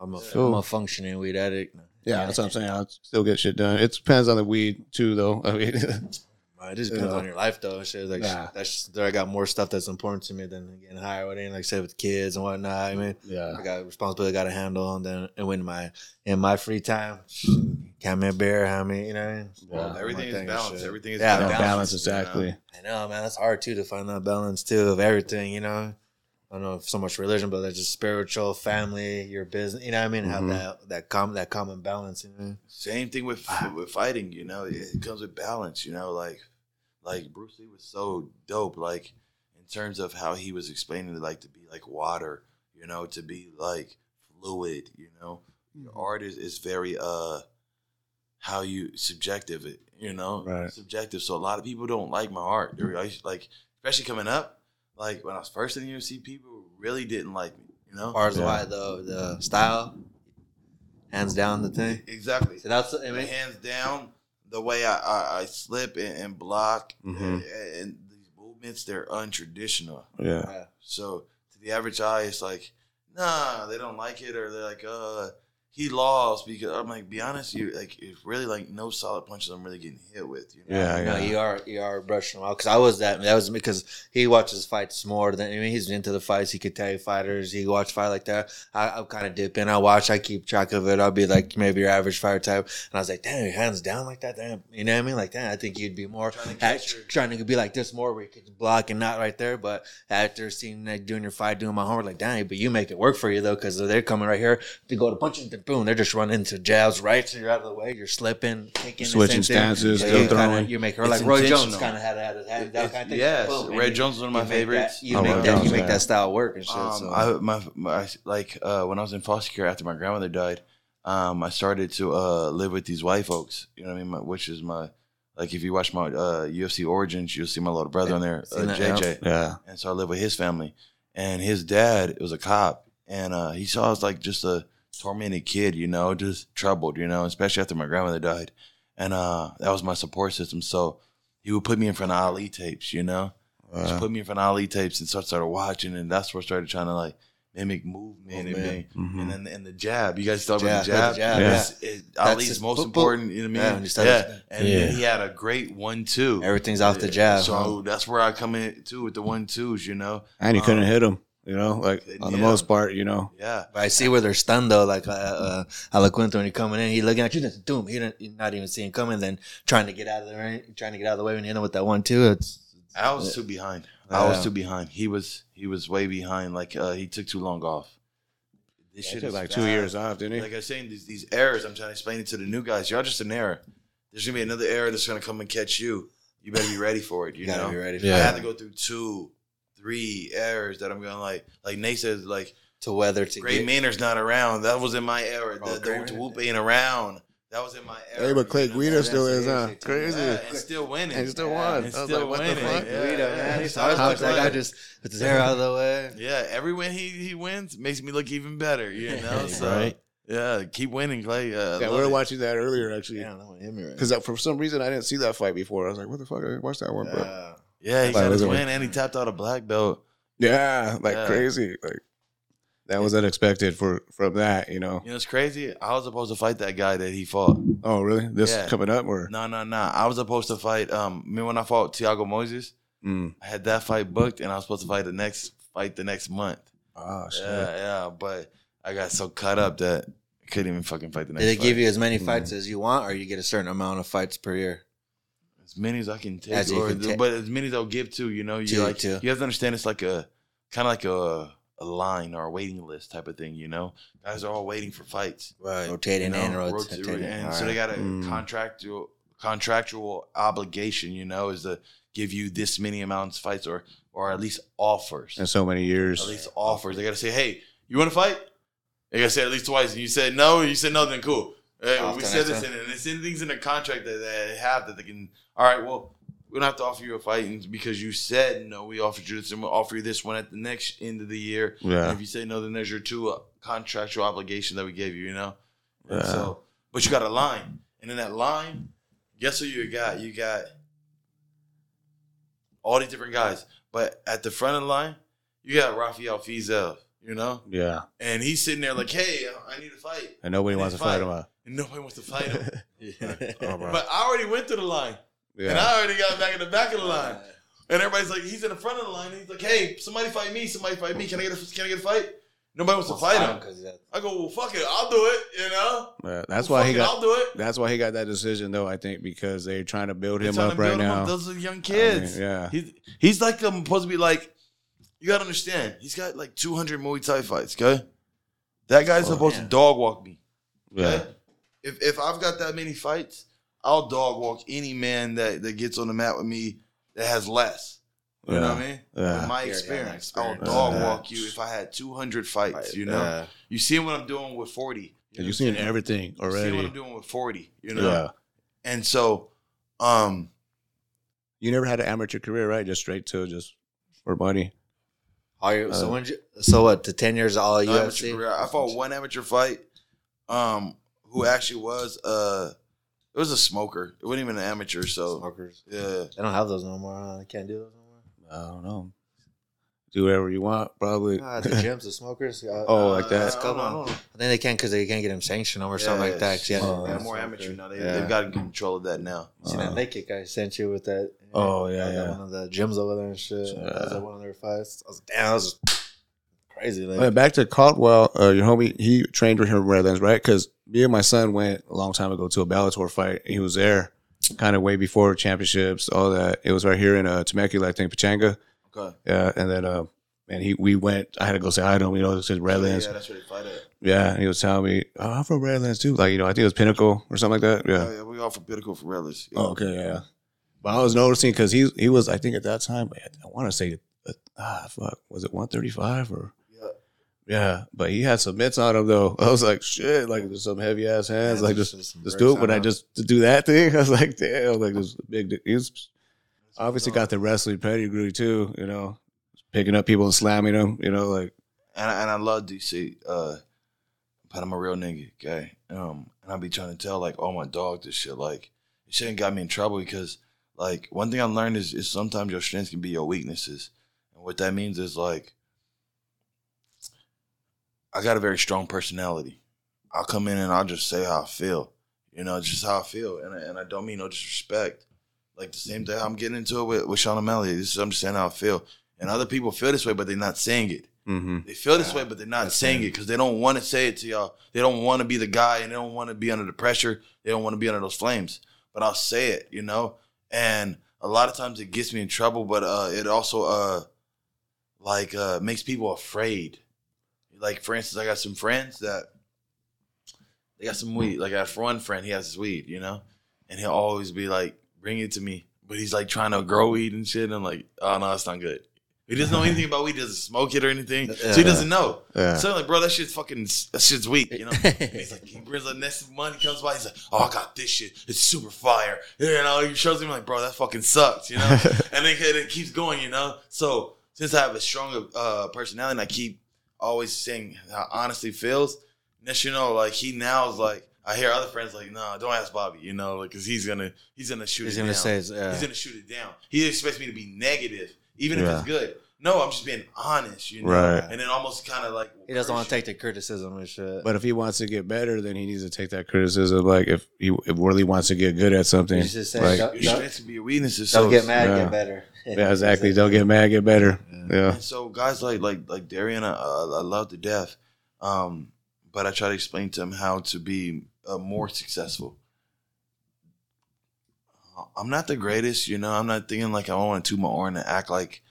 [SPEAKER 5] I'm a,
[SPEAKER 2] Cool.
[SPEAKER 5] I'm a functioning weed addict.
[SPEAKER 2] yeah, that's what I'm saying. I'll still get shit done. It depends on the weed too, though. I mean,
[SPEAKER 5] It just depends
[SPEAKER 2] Yeah.
[SPEAKER 5] on your life, though. Shit, like
[SPEAKER 2] Nah.
[SPEAKER 5] that's there. I got more stuff that's important to me than getting high or whatever. Like I said, with kids and whatnot. I mean,
[SPEAKER 2] yeah,
[SPEAKER 5] I got responsibility, I got to handle, and then and when my in my free time, count me a beer, how me, you know. what I mean?
[SPEAKER 2] Yeah.
[SPEAKER 3] Everything is
[SPEAKER 5] thing and
[SPEAKER 3] balanced. Everything is
[SPEAKER 5] Yeah,
[SPEAKER 3] balanced.
[SPEAKER 2] balance
[SPEAKER 3] you
[SPEAKER 2] exactly.
[SPEAKER 3] know?
[SPEAKER 5] I know, man. That's hard too to find that balance too of everything. You know, I don't know if so much religion, but that's just spiritual, family, your business. You know what I mean?
[SPEAKER 2] Mhm.
[SPEAKER 5] Have that that common that common balance. You know.
[SPEAKER 3] Same thing with with fighting. You know, it comes with balance. You know, like like Bruce Lee was so dope. Like in terms of how he was explaining it, like to be like water. You know, to be like fluid. You know, your art is is very uh how you subjective it. You know,
[SPEAKER 2] Right.
[SPEAKER 3] subjective. So a lot of people don't like my art. They're like, like especially coming up. Like when I was first in the UFC, people really didn't like me. You know,
[SPEAKER 5] As far as
[SPEAKER 2] Yeah.
[SPEAKER 5] why though, the style, hands down, the thing.
[SPEAKER 3] exactly.
[SPEAKER 5] So that's I
[SPEAKER 3] I mean,
[SPEAKER 5] mean,
[SPEAKER 3] hands down, the way I, I, I slip and, and block
[SPEAKER 2] Mhm.
[SPEAKER 3] and, and these movements, they're untraditional.
[SPEAKER 2] yeah,
[SPEAKER 3] So to the average eye, it's like, nah, they don't like it, or they're like, uh, he lost because I'm like, be honest, you like, it's really like no solid punches I'm really getting hit with. You know?
[SPEAKER 2] Yeah,
[SPEAKER 5] no,
[SPEAKER 2] yeah.
[SPEAKER 5] you are you are brushing him out because I was that that was because he watches fights more than I mean he's into the fights. He could tell you fighters. He watch fight like that. I, I'll kind of dip in. I watch. I keep track of it. I'll be like maybe your average fighter type, and I was like, damn, your hands down like that. Damn, you know what I mean? Like that. I think you'd be more
[SPEAKER 3] Trying to
[SPEAKER 5] trying
[SPEAKER 3] catch
[SPEAKER 5] to,
[SPEAKER 3] your-
[SPEAKER 5] trying to be like this more where you could block and not right there. But after seeing like doing your fight, doing my homework, like damn, but you make it work for you though because they're coming right here to go to punching, then boom, they're just running into jabs right, so you're out of the way. You're slipping, kicking, the
[SPEAKER 2] Switching
[SPEAKER 5] same thing.
[SPEAKER 2] stances,
[SPEAKER 5] Yeah,
[SPEAKER 2] still
[SPEAKER 5] you kinda-
[SPEAKER 2] throwing.
[SPEAKER 5] you make her like Roy Jones kind of had had it had that kind of thing.
[SPEAKER 3] Yes,
[SPEAKER 5] Boom,
[SPEAKER 3] Ray Jones is one of
[SPEAKER 5] you
[SPEAKER 3] my
[SPEAKER 5] make that-
[SPEAKER 3] favorites.
[SPEAKER 5] you
[SPEAKER 2] Oh,
[SPEAKER 5] make
[SPEAKER 2] Roy
[SPEAKER 5] that, you make that style work and shit.
[SPEAKER 3] Um,
[SPEAKER 5] so.
[SPEAKER 3] I, my, my, like uh, when I was in foster care after my grandmother died, um, I started to uh, live with these white folks. You know what I mean? My, which is my like if you watch my uh, UFC Origins, you'll see my little brother on there, uh, JJ.
[SPEAKER 2] yeah.
[SPEAKER 3] And so I lived with his family, and his dad was a cop, and uh, he saw us like just a tormented kid, you know, just troubled, you know, especially after my grandmother died, and uh, that was my support system. So he would put me in front of Ali tapes, you know. Just put me in front of Ali tapes and so I started watching, and that's where I started trying to like mimic movement and,
[SPEAKER 5] Movement.
[SPEAKER 3] bang.
[SPEAKER 2] Mhm.
[SPEAKER 3] and then and the jab. You guys talk about the
[SPEAKER 5] Jab,
[SPEAKER 3] jab.
[SPEAKER 5] the jab,
[SPEAKER 2] Yeah.
[SPEAKER 3] It's- it- Ali's most
[SPEAKER 5] boop, boop.
[SPEAKER 3] important. You know what I mean?
[SPEAKER 5] you start
[SPEAKER 3] yeah, and
[SPEAKER 4] Yeah.
[SPEAKER 3] he had a great one two.
[SPEAKER 5] Everything's off the jab.
[SPEAKER 3] So
[SPEAKER 5] huh?
[SPEAKER 3] that's where I come in too with the one twos. You know.
[SPEAKER 2] and he couldn't
[SPEAKER 3] Um,
[SPEAKER 2] hit him. You know, like on the
[SPEAKER 3] Yeah.
[SPEAKER 2] most part, you know.
[SPEAKER 3] Yeah.
[SPEAKER 5] But I see where they're stunned though. Like uh, uh, Al Iaquinta when he coming in, he looking at you, just doom. He didn't, you're not even seeing coming. Then trying to get out of the ring, trying to get out of the way and hit him with that one too. It's
[SPEAKER 3] I was too behind. I was too behind. He was he was way behind. Like uh, he took too long off. This
[SPEAKER 2] He
[SPEAKER 3] shit
[SPEAKER 2] took
[SPEAKER 3] is
[SPEAKER 2] like two
[SPEAKER 3] fast.
[SPEAKER 2] years off, didn't he?
[SPEAKER 3] Like I was saying, these, these errors. I'm trying to explain it to the new guys. Y'all just an error. There's gonna be another error that's gonna come and catch you. You better be ready for it. You
[SPEAKER 5] you gotta
[SPEAKER 3] know.
[SPEAKER 5] be ready for
[SPEAKER 4] Yeah.
[SPEAKER 3] I
[SPEAKER 5] that.
[SPEAKER 3] had to go through two, three errors that I'm gonna like. Like Nate says, like
[SPEAKER 5] to weather to
[SPEAKER 3] Gray
[SPEAKER 5] get.
[SPEAKER 3] Maynard's not around. That was in my era.
[SPEAKER 5] Oh,
[SPEAKER 3] the
[SPEAKER 5] Gray
[SPEAKER 3] the, the Whoop ain't around. That was in my era.
[SPEAKER 2] Hey, but Clay
[SPEAKER 3] you know?
[SPEAKER 2] Guida still is, huh? Crazy.
[SPEAKER 3] Yeah, and still winning.
[SPEAKER 2] And still won.
[SPEAKER 3] and
[SPEAKER 2] I was
[SPEAKER 3] still
[SPEAKER 2] like, what the
[SPEAKER 3] winning.
[SPEAKER 2] fuck?
[SPEAKER 3] Yeah,
[SPEAKER 5] Guida,
[SPEAKER 3] yeah.
[SPEAKER 5] man.
[SPEAKER 3] Shout
[SPEAKER 5] I always
[SPEAKER 3] out
[SPEAKER 5] watch
[SPEAKER 3] to
[SPEAKER 5] that guy just with his hair out of the way.
[SPEAKER 3] Yeah, every win he he wins makes me look even better. You know, so
[SPEAKER 4] right?
[SPEAKER 3] yeah, keep winning, Clay. Uh,
[SPEAKER 2] Yeah, we were
[SPEAKER 3] it.
[SPEAKER 2] watching that earlier actually.
[SPEAKER 5] Yeah, that one hit me right.
[SPEAKER 2] Because for some reason I didn't see that fight before. I was like, what the fuck? I didn't watch that one, bro.
[SPEAKER 5] Yeah.
[SPEAKER 3] Yeah, he
[SPEAKER 2] Like,
[SPEAKER 3] got his win and he tapped out a black belt.
[SPEAKER 2] Yeah, like
[SPEAKER 3] Yeah.
[SPEAKER 2] crazy. Like that was unexpected for from that, you know.
[SPEAKER 3] You know, it's crazy. I was supposed to fight that guy that he fought.
[SPEAKER 2] Oh, really? This
[SPEAKER 3] Yeah.
[SPEAKER 2] coming up or?
[SPEAKER 3] No, no, no. I was supposed to fight. Um, remember when I fought Thiago Moises?
[SPEAKER 2] Mm.
[SPEAKER 3] I had that fight booked, and I was supposed to fight the next fight the next month.
[SPEAKER 2] Oh shit.
[SPEAKER 3] Yeah, yeah. But I got so caught up that I couldn't even fucking fight the next.
[SPEAKER 5] Did they
[SPEAKER 3] fight.
[SPEAKER 5] give you as many fights as you want, or you get a certain amount of fights per year?
[SPEAKER 3] As many as I can take,
[SPEAKER 5] As
[SPEAKER 3] or,
[SPEAKER 5] can take.
[SPEAKER 3] but as many as I'll give to. You know, you
[SPEAKER 5] To-
[SPEAKER 3] like
[SPEAKER 5] to.
[SPEAKER 3] you have to understand it's like a kind of like a a line or a waiting list type of thing. You know, guys are all waiting for fights.
[SPEAKER 4] Right.
[SPEAKER 5] Rotating
[SPEAKER 3] you
[SPEAKER 5] and
[SPEAKER 3] know,
[SPEAKER 5] rotating.
[SPEAKER 3] rotating, and
[SPEAKER 5] All
[SPEAKER 3] so they got a
[SPEAKER 2] Mm.
[SPEAKER 3] contractual contractual obligation. You know, is to give you this many amounts of fights or or at least offers.
[SPEAKER 2] In so many years.
[SPEAKER 3] At least offers. They got to say, hey, you want to fight? They got to say at least twice. And you said no. You said no. Then cool. Hey, we said this
[SPEAKER 5] one.
[SPEAKER 3] And it's in things in the contract that they have that they can. All right. Well, we don't have to offer you a fight because you said no. We offered you this, and we'll offer you this one at the next end of the year. And
[SPEAKER 2] Yeah.
[SPEAKER 3] if you say no, then there's your two uh, contractual obligation that we gave you. You know. And
[SPEAKER 2] Yeah.
[SPEAKER 3] So, but you got a line, and in that line, guess who you got? You got all these different guys, but at the front of the line, you got Rafael Fiziev. You know,
[SPEAKER 2] Yeah.
[SPEAKER 3] and he's sitting there like, "Hey, I need to fight,"
[SPEAKER 2] And nobody wants to fight
[SPEAKER 3] fight.
[SPEAKER 2] him out.
[SPEAKER 3] and nobody wants to fight him.
[SPEAKER 4] Oh,
[SPEAKER 3] but I already went through the line, and I already got back in the back of the line. And everybody's like, he's in the front of the line. And he's like, "Hey, somebody fight me! Somebody fight me! Can I get a Can I get a fight?" Nobody wants to fight him. I go, "Well, fuck it, I'll do it." You know,
[SPEAKER 2] Yeah, That's
[SPEAKER 3] Well,
[SPEAKER 2] why
[SPEAKER 3] fuck
[SPEAKER 2] he
[SPEAKER 3] it,
[SPEAKER 2] got
[SPEAKER 3] I'll do it.
[SPEAKER 2] that's why he got that decision though, I think, because they're trying to build
[SPEAKER 3] They're
[SPEAKER 2] him up
[SPEAKER 3] to
[SPEAKER 2] right
[SPEAKER 3] build him
[SPEAKER 2] now.
[SPEAKER 3] up. Those are young kids.
[SPEAKER 2] I mean, yeah.
[SPEAKER 3] He's he's like um, supposed to be like. You gotta understand. He's got like 200 Muay Thai fights. Okay, that guy's
[SPEAKER 2] Oh,
[SPEAKER 3] supposed
[SPEAKER 5] yeah.
[SPEAKER 3] to dog walk me.
[SPEAKER 2] yeah.
[SPEAKER 3] If if I've got that many fights, I'll dog walk any man that that gets on the mat with me that has less. You know what I mean?
[SPEAKER 2] Yeah.
[SPEAKER 3] With my
[SPEAKER 5] Yeah, yeah,
[SPEAKER 3] experience,
[SPEAKER 5] experience.
[SPEAKER 3] I'll dog
[SPEAKER 2] Yeah.
[SPEAKER 3] walk you if I had 200 fights.
[SPEAKER 5] Right,
[SPEAKER 3] You know,
[SPEAKER 5] yeah.
[SPEAKER 3] you see what I'm doing with 40.
[SPEAKER 2] And
[SPEAKER 3] know
[SPEAKER 2] You've
[SPEAKER 3] what
[SPEAKER 2] seen
[SPEAKER 3] I'm saying?
[SPEAKER 2] everything
[SPEAKER 3] You see what. I'm doing with 40. You know,
[SPEAKER 2] Yeah.
[SPEAKER 3] and so, um,
[SPEAKER 2] You never had an amateur career, right? Just straight to just for money.
[SPEAKER 5] Are you, so
[SPEAKER 2] Uh,
[SPEAKER 5] when you, so what? The ten years all
[SPEAKER 3] no amateur
[SPEAKER 5] UFC.
[SPEAKER 3] career. I fought one amateur fight, um, who actually was uh, it was a smoker. It wasn't even an amateur. So
[SPEAKER 5] Smokers.
[SPEAKER 3] yeah,
[SPEAKER 5] They don't have those no more. Huh? They can't do those no more.
[SPEAKER 2] I don't know. Do whatever you want, probably.
[SPEAKER 5] The gyms, the smokers. Uh,
[SPEAKER 2] Oh, like that?
[SPEAKER 3] I don't I don't know.
[SPEAKER 5] I think they can't because they can't get them sanctioned or something like that.
[SPEAKER 3] Yeah,
[SPEAKER 5] Yeah,
[SPEAKER 2] Oh,
[SPEAKER 3] they're
[SPEAKER 2] yeah.
[SPEAKER 3] more amateur now. They,
[SPEAKER 5] Yeah.
[SPEAKER 3] They've got control of that now.
[SPEAKER 5] See that
[SPEAKER 2] Uh,
[SPEAKER 5] leg kick I sent you with that?
[SPEAKER 2] Oh, yeah,
[SPEAKER 5] I was
[SPEAKER 2] yeah.
[SPEAKER 5] One of the gyms over there and shit.
[SPEAKER 2] Yeah.
[SPEAKER 5] That was at one of their fights. I was damn. That was crazy. Like,
[SPEAKER 2] back to Caldwell, uh, your homie, he trained with him in Redlands, right? Because me and my son went a long time ago to a Bellator fight. He was there kind of way before championships, all that. It was right here in uh, Temecula, I think, Pechanga.
[SPEAKER 3] Okay.
[SPEAKER 2] Yeah, and then, uh, and he, we went. I had to go say hi to him. You know, it's Redlands.
[SPEAKER 3] Yeah, that's where they fight at.
[SPEAKER 2] Yeah, and he was telling me, "Oh, I'm from Redlands too." Like, you know, I think it was Pinnacle or something like that. Yeah.
[SPEAKER 3] Oh, yeah, we all for Pinnacle for Redlands. Yeah.
[SPEAKER 2] Oh, okay, yeah. But I was noticing because he he was, I think, at that time, I want to say, uh, ah, fuck, was it 135 or?
[SPEAKER 3] Yeah.
[SPEAKER 2] But he had some mitts on him though. I was like, shit, like there's some heavy ass hands.
[SPEAKER 5] Yeah,
[SPEAKER 2] like
[SPEAKER 5] just-
[SPEAKER 2] just,
[SPEAKER 5] just
[SPEAKER 2] just do it. When I just to do that thing, I was like, damn, like this big. He's obviously got the wrestling pedigree too. You know, picking up people and slamming them. You know, like
[SPEAKER 3] and I, and I love DC. Uh, but I'm a real nigga, okay. Um, and I be trying to tell like all my dog this shit. Like, it shouldn't got me in trouble because like one thing I learned is is sometimes your strengths can be your weaknesses, and what that means is like I got a very strong personality. I'll come in and I'll just say how I feel. You know, just how I feel, and I, and I don't mean no disrespect. Like the same day I'm getting into it with, with Sean O'Malley. This is I'm just saying how I feel, and other people feel this way, but they're not saying it.
[SPEAKER 2] Mm-hmm.
[SPEAKER 3] They feel this way, but they're not saying it because they don't want to say it to y'all. They don't want to be the guy, and they don't want to be under the pressure. They don't want to be under those flames. But I'll say it, you know. And a lot of times it gets me in trouble, but uh, it also uh, like uh, makes people afraid. Like for instance, I got some friends that they got some weed. Like I have one friend, he has his weed, you know, and he'll always be like, "Bring it to me," but he's like trying to grow weed and shit. And I'm like, "Oh no, that's not good." He doesn't know anything about weed. He doesn't smoke it or anything, so he doesn't know.
[SPEAKER 2] Yeah.
[SPEAKER 3] So I'm like, bro, that shit's fucking, that shit's weak, you know. he's like, he brings the next money comes by. He's like, oh, I got this shit. It's super fire. You know, he shows me like, bro, that fucking sucks, you know. and then it keeps going, you know. So since I have a strong uh, personality, and I keep always saying how honestly feels. Next, you know, like he now is like, I hear other friends like, no, don't ask Bobby, you know, like, cause he's gonna, he's gonna shoot
[SPEAKER 5] He's
[SPEAKER 3] it
[SPEAKER 5] gonna
[SPEAKER 3] down.
[SPEAKER 5] say, it's, uh,
[SPEAKER 3] He's gonna shoot it down. He expects me to be negative, even if it's good. No, I'm just being honest, you know.
[SPEAKER 2] Right.
[SPEAKER 3] And then almost kind of like
[SPEAKER 5] he doesn't want to take the criticism and shit.
[SPEAKER 2] But if he wants to get better, then he needs to take that criticism. Like if he if really wants to get good at something,
[SPEAKER 5] You just say,
[SPEAKER 2] like,
[SPEAKER 5] don't-
[SPEAKER 3] Your strengths can be your weaknesses.
[SPEAKER 5] don't
[SPEAKER 3] so-
[SPEAKER 5] get mad,
[SPEAKER 2] yeah.
[SPEAKER 5] get better.
[SPEAKER 2] yeah, exactly. Don't get mad, get better. Yeah,
[SPEAKER 3] And so guys like like like Darrion, I, I love to death, um, but I try to explain to him how to be uh, more successful. I'm not the greatest, you know. I'm not thinking like I want to toot my horn and act like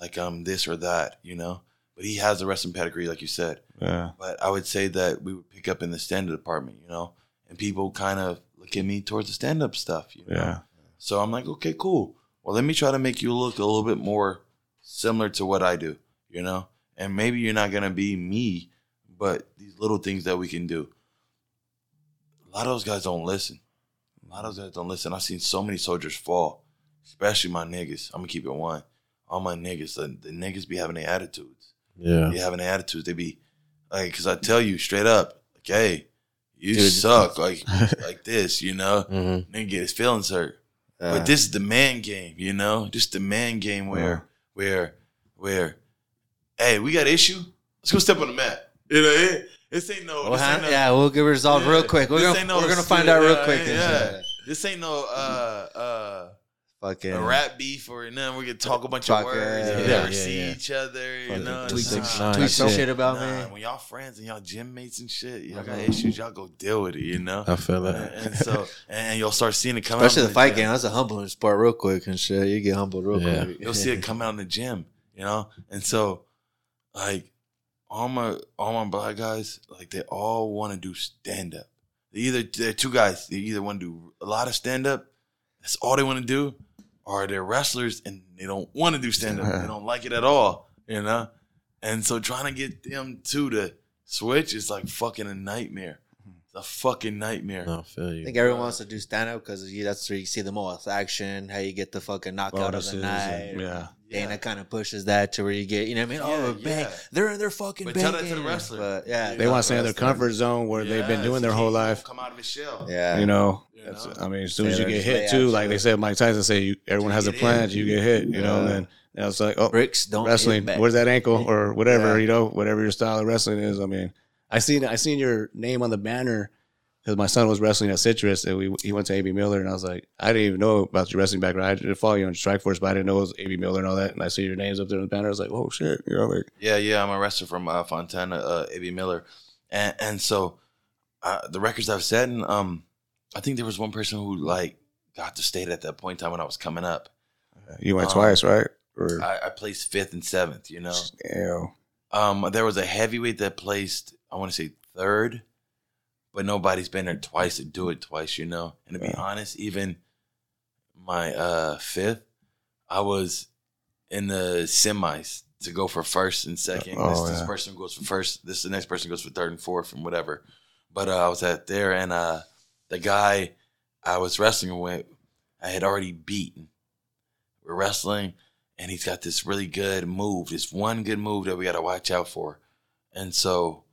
[SPEAKER 3] like I'm this or that, you know. But he has the wrestling pedigree, like you said.
[SPEAKER 2] yeah,
[SPEAKER 3] But I would say that we would pick up in the stand up department, you know, and people kind of look at me towards the stand up stuff, you know.
[SPEAKER 2] yeah.
[SPEAKER 3] So I'm like, okay, cool. Well, let me try to make you look a little bit more similar to what I do, you know? And maybe you're not to be me, but these little things that we can do. A lot of those guys don't listen. A lot of those guys don't listen. I've seen so many soldiers fall, especially my niggas. I'm to keep it one. All my niggas, the, the niggas be having their attitudes.
[SPEAKER 4] Yeah.
[SPEAKER 3] Be having their attitudes. They be like, because I tell you straight up, like, hey, you
[SPEAKER 5] Dude.
[SPEAKER 3] suck like like this, you know?
[SPEAKER 4] Mm-hmm.
[SPEAKER 3] Nigga get his feelings hurt.
[SPEAKER 5] Uh,
[SPEAKER 3] But this is the man game, you know. Just the man game where, where, where. Hey, we got an issue. Let's go step on the mat. You know, it, this ain't no.
[SPEAKER 5] we'll
[SPEAKER 3] this ain't no
[SPEAKER 5] yeah, we'll get resolved
[SPEAKER 3] Yeah.
[SPEAKER 5] real quick. We're gonna
[SPEAKER 3] no
[SPEAKER 5] we're gonna find out real
[SPEAKER 3] yeah,
[SPEAKER 5] quick.
[SPEAKER 3] yeah. This ain't no uh uh
[SPEAKER 5] Fucking
[SPEAKER 3] a rap beef or nothing. We can talk a bunch
[SPEAKER 5] Talk,
[SPEAKER 3] of words
[SPEAKER 5] yeah,
[SPEAKER 3] and
[SPEAKER 5] yeah,
[SPEAKER 3] never
[SPEAKER 4] yeah,
[SPEAKER 3] see
[SPEAKER 4] yeah.
[SPEAKER 3] each other. You
[SPEAKER 4] Fucking
[SPEAKER 3] know,
[SPEAKER 4] tweet
[SPEAKER 3] Nah.
[SPEAKER 5] tweet some
[SPEAKER 4] Shit.
[SPEAKER 5] shit about
[SPEAKER 3] Nah,
[SPEAKER 5] me.
[SPEAKER 3] when y'all friends and y'all gym mates and shit, y'all got issues. Y'all go deal with it. You know.
[SPEAKER 4] I feel
[SPEAKER 3] and,
[SPEAKER 4] that.
[SPEAKER 3] and so, and you'll start seeing it come
[SPEAKER 5] Especially
[SPEAKER 3] out
[SPEAKER 5] the
[SPEAKER 3] in
[SPEAKER 5] fight
[SPEAKER 3] gym.
[SPEAKER 5] game. That's a humbling sport real quick and shit. You get humbled real
[SPEAKER 4] Yeah.
[SPEAKER 5] quick.
[SPEAKER 3] You'll see it come out in the gym, you know? And so like all my all my black guys, like they all want to do stand up. They either they're two guys, they either want to do a lot of stand up, that's all they want to do, or they're wrestlers and they don't want to do stand up. they don't like it at all, you know? And so trying to get them two to switch is like fucking a nightmare. It's a fucking nightmare.
[SPEAKER 4] No, I feel you.
[SPEAKER 5] I think everyone wants to do stand up because that's where you see the most action, how you get the fucking knockout of the night.
[SPEAKER 2] and- yeah.
[SPEAKER 5] Dana
[SPEAKER 3] Yeah.
[SPEAKER 5] kind of pushes that to where you get, you know what I mean?
[SPEAKER 3] Oh, yeah,
[SPEAKER 5] oh, bang.
[SPEAKER 3] yeah.
[SPEAKER 5] They're in their fucking
[SPEAKER 3] But
[SPEAKER 5] bang.
[SPEAKER 3] tell that to the wrestler.
[SPEAKER 5] But yeah.
[SPEAKER 2] They want to stay in their comfort zone where they've been doing their whole life.
[SPEAKER 3] Come out of his shell.
[SPEAKER 5] Yeah.
[SPEAKER 2] You know,
[SPEAKER 3] You know?
[SPEAKER 2] I mean, as soon as you get hit too,
[SPEAKER 5] out,
[SPEAKER 2] like they said, Mike Tyson said, you, everyone has a plan.
[SPEAKER 3] hit.
[SPEAKER 2] You get hit, you know, and
[SPEAKER 5] Yeah.
[SPEAKER 2] then now it's like, oh,
[SPEAKER 5] Bricks don't
[SPEAKER 2] wrestling. Where's that ankle or whatever,
[SPEAKER 5] Yeah.
[SPEAKER 2] you know, whatever your style of wrestling is. I mean, I seen I seen your name on the banner because my son was wrestling at Citrus and we he went to AB Miller and I was like, I didn't even know about your wrestling background. I didn't follow you on Strikeforce, but I didn't know it was AB Miller and all that. And I see your names up there on the banner. I was like, oh shit, you know, like
[SPEAKER 3] Yeah, yeah, I'm a wrestler from uh, Fontana, uh, A.B. Miller, and and so uh, the records I've set, and um, I think there was one person who like got to state at that point in time when I was coming up.
[SPEAKER 2] you went
[SPEAKER 3] Um,
[SPEAKER 2] twice, right? Or
[SPEAKER 3] I, I placed fifth and seventh. You know,
[SPEAKER 2] yeah,
[SPEAKER 3] um, there was a heavyweight that placed I want to say third, but nobody's been there twice to do it twice. You know, and to be honest, even my uh, fifth, I was in the semis to go for first and second.
[SPEAKER 2] Oh,
[SPEAKER 3] this, this
[SPEAKER 2] yeah.
[SPEAKER 3] person goes for first. This the next person goes for third and fourth and whatever. But uh, I was at there, and uh, the guy I was wrestling with, I had already beaten. We're wrestling, and he's got this really good move. This one good move that we got to watch out for, and so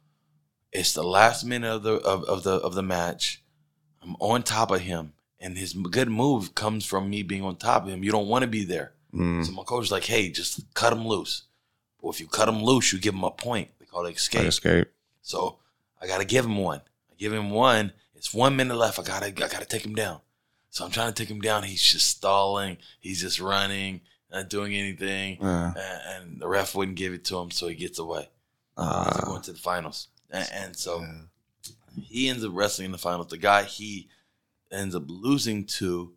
[SPEAKER 3] it's the last minute of the of, of the of the match. I'm on top of him, and his good move comes from me being on top of him. You don't want to be there.
[SPEAKER 2] Mm.
[SPEAKER 3] So my coach is like, "Hey, just cut him loose. But if you cut him loose, you give him a point. They called
[SPEAKER 2] Like
[SPEAKER 3] Escape.
[SPEAKER 2] escape.
[SPEAKER 3] So I gotta give him one. I give him one. It's one minute left. I gotta I gotta take him down. So I'm trying to take him down. He's just stalling. He's just running, not doing anything.
[SPEAKER 2] Uh,
[SPEAKER 3] And, and the ref wouldn't give it to him, so he gets away. Uh,
[SPEAKER 2] uh,
[SPEAKER 3] going to the finals. And, and so he ends up wrestling in the finals. The guy he ends up losing to,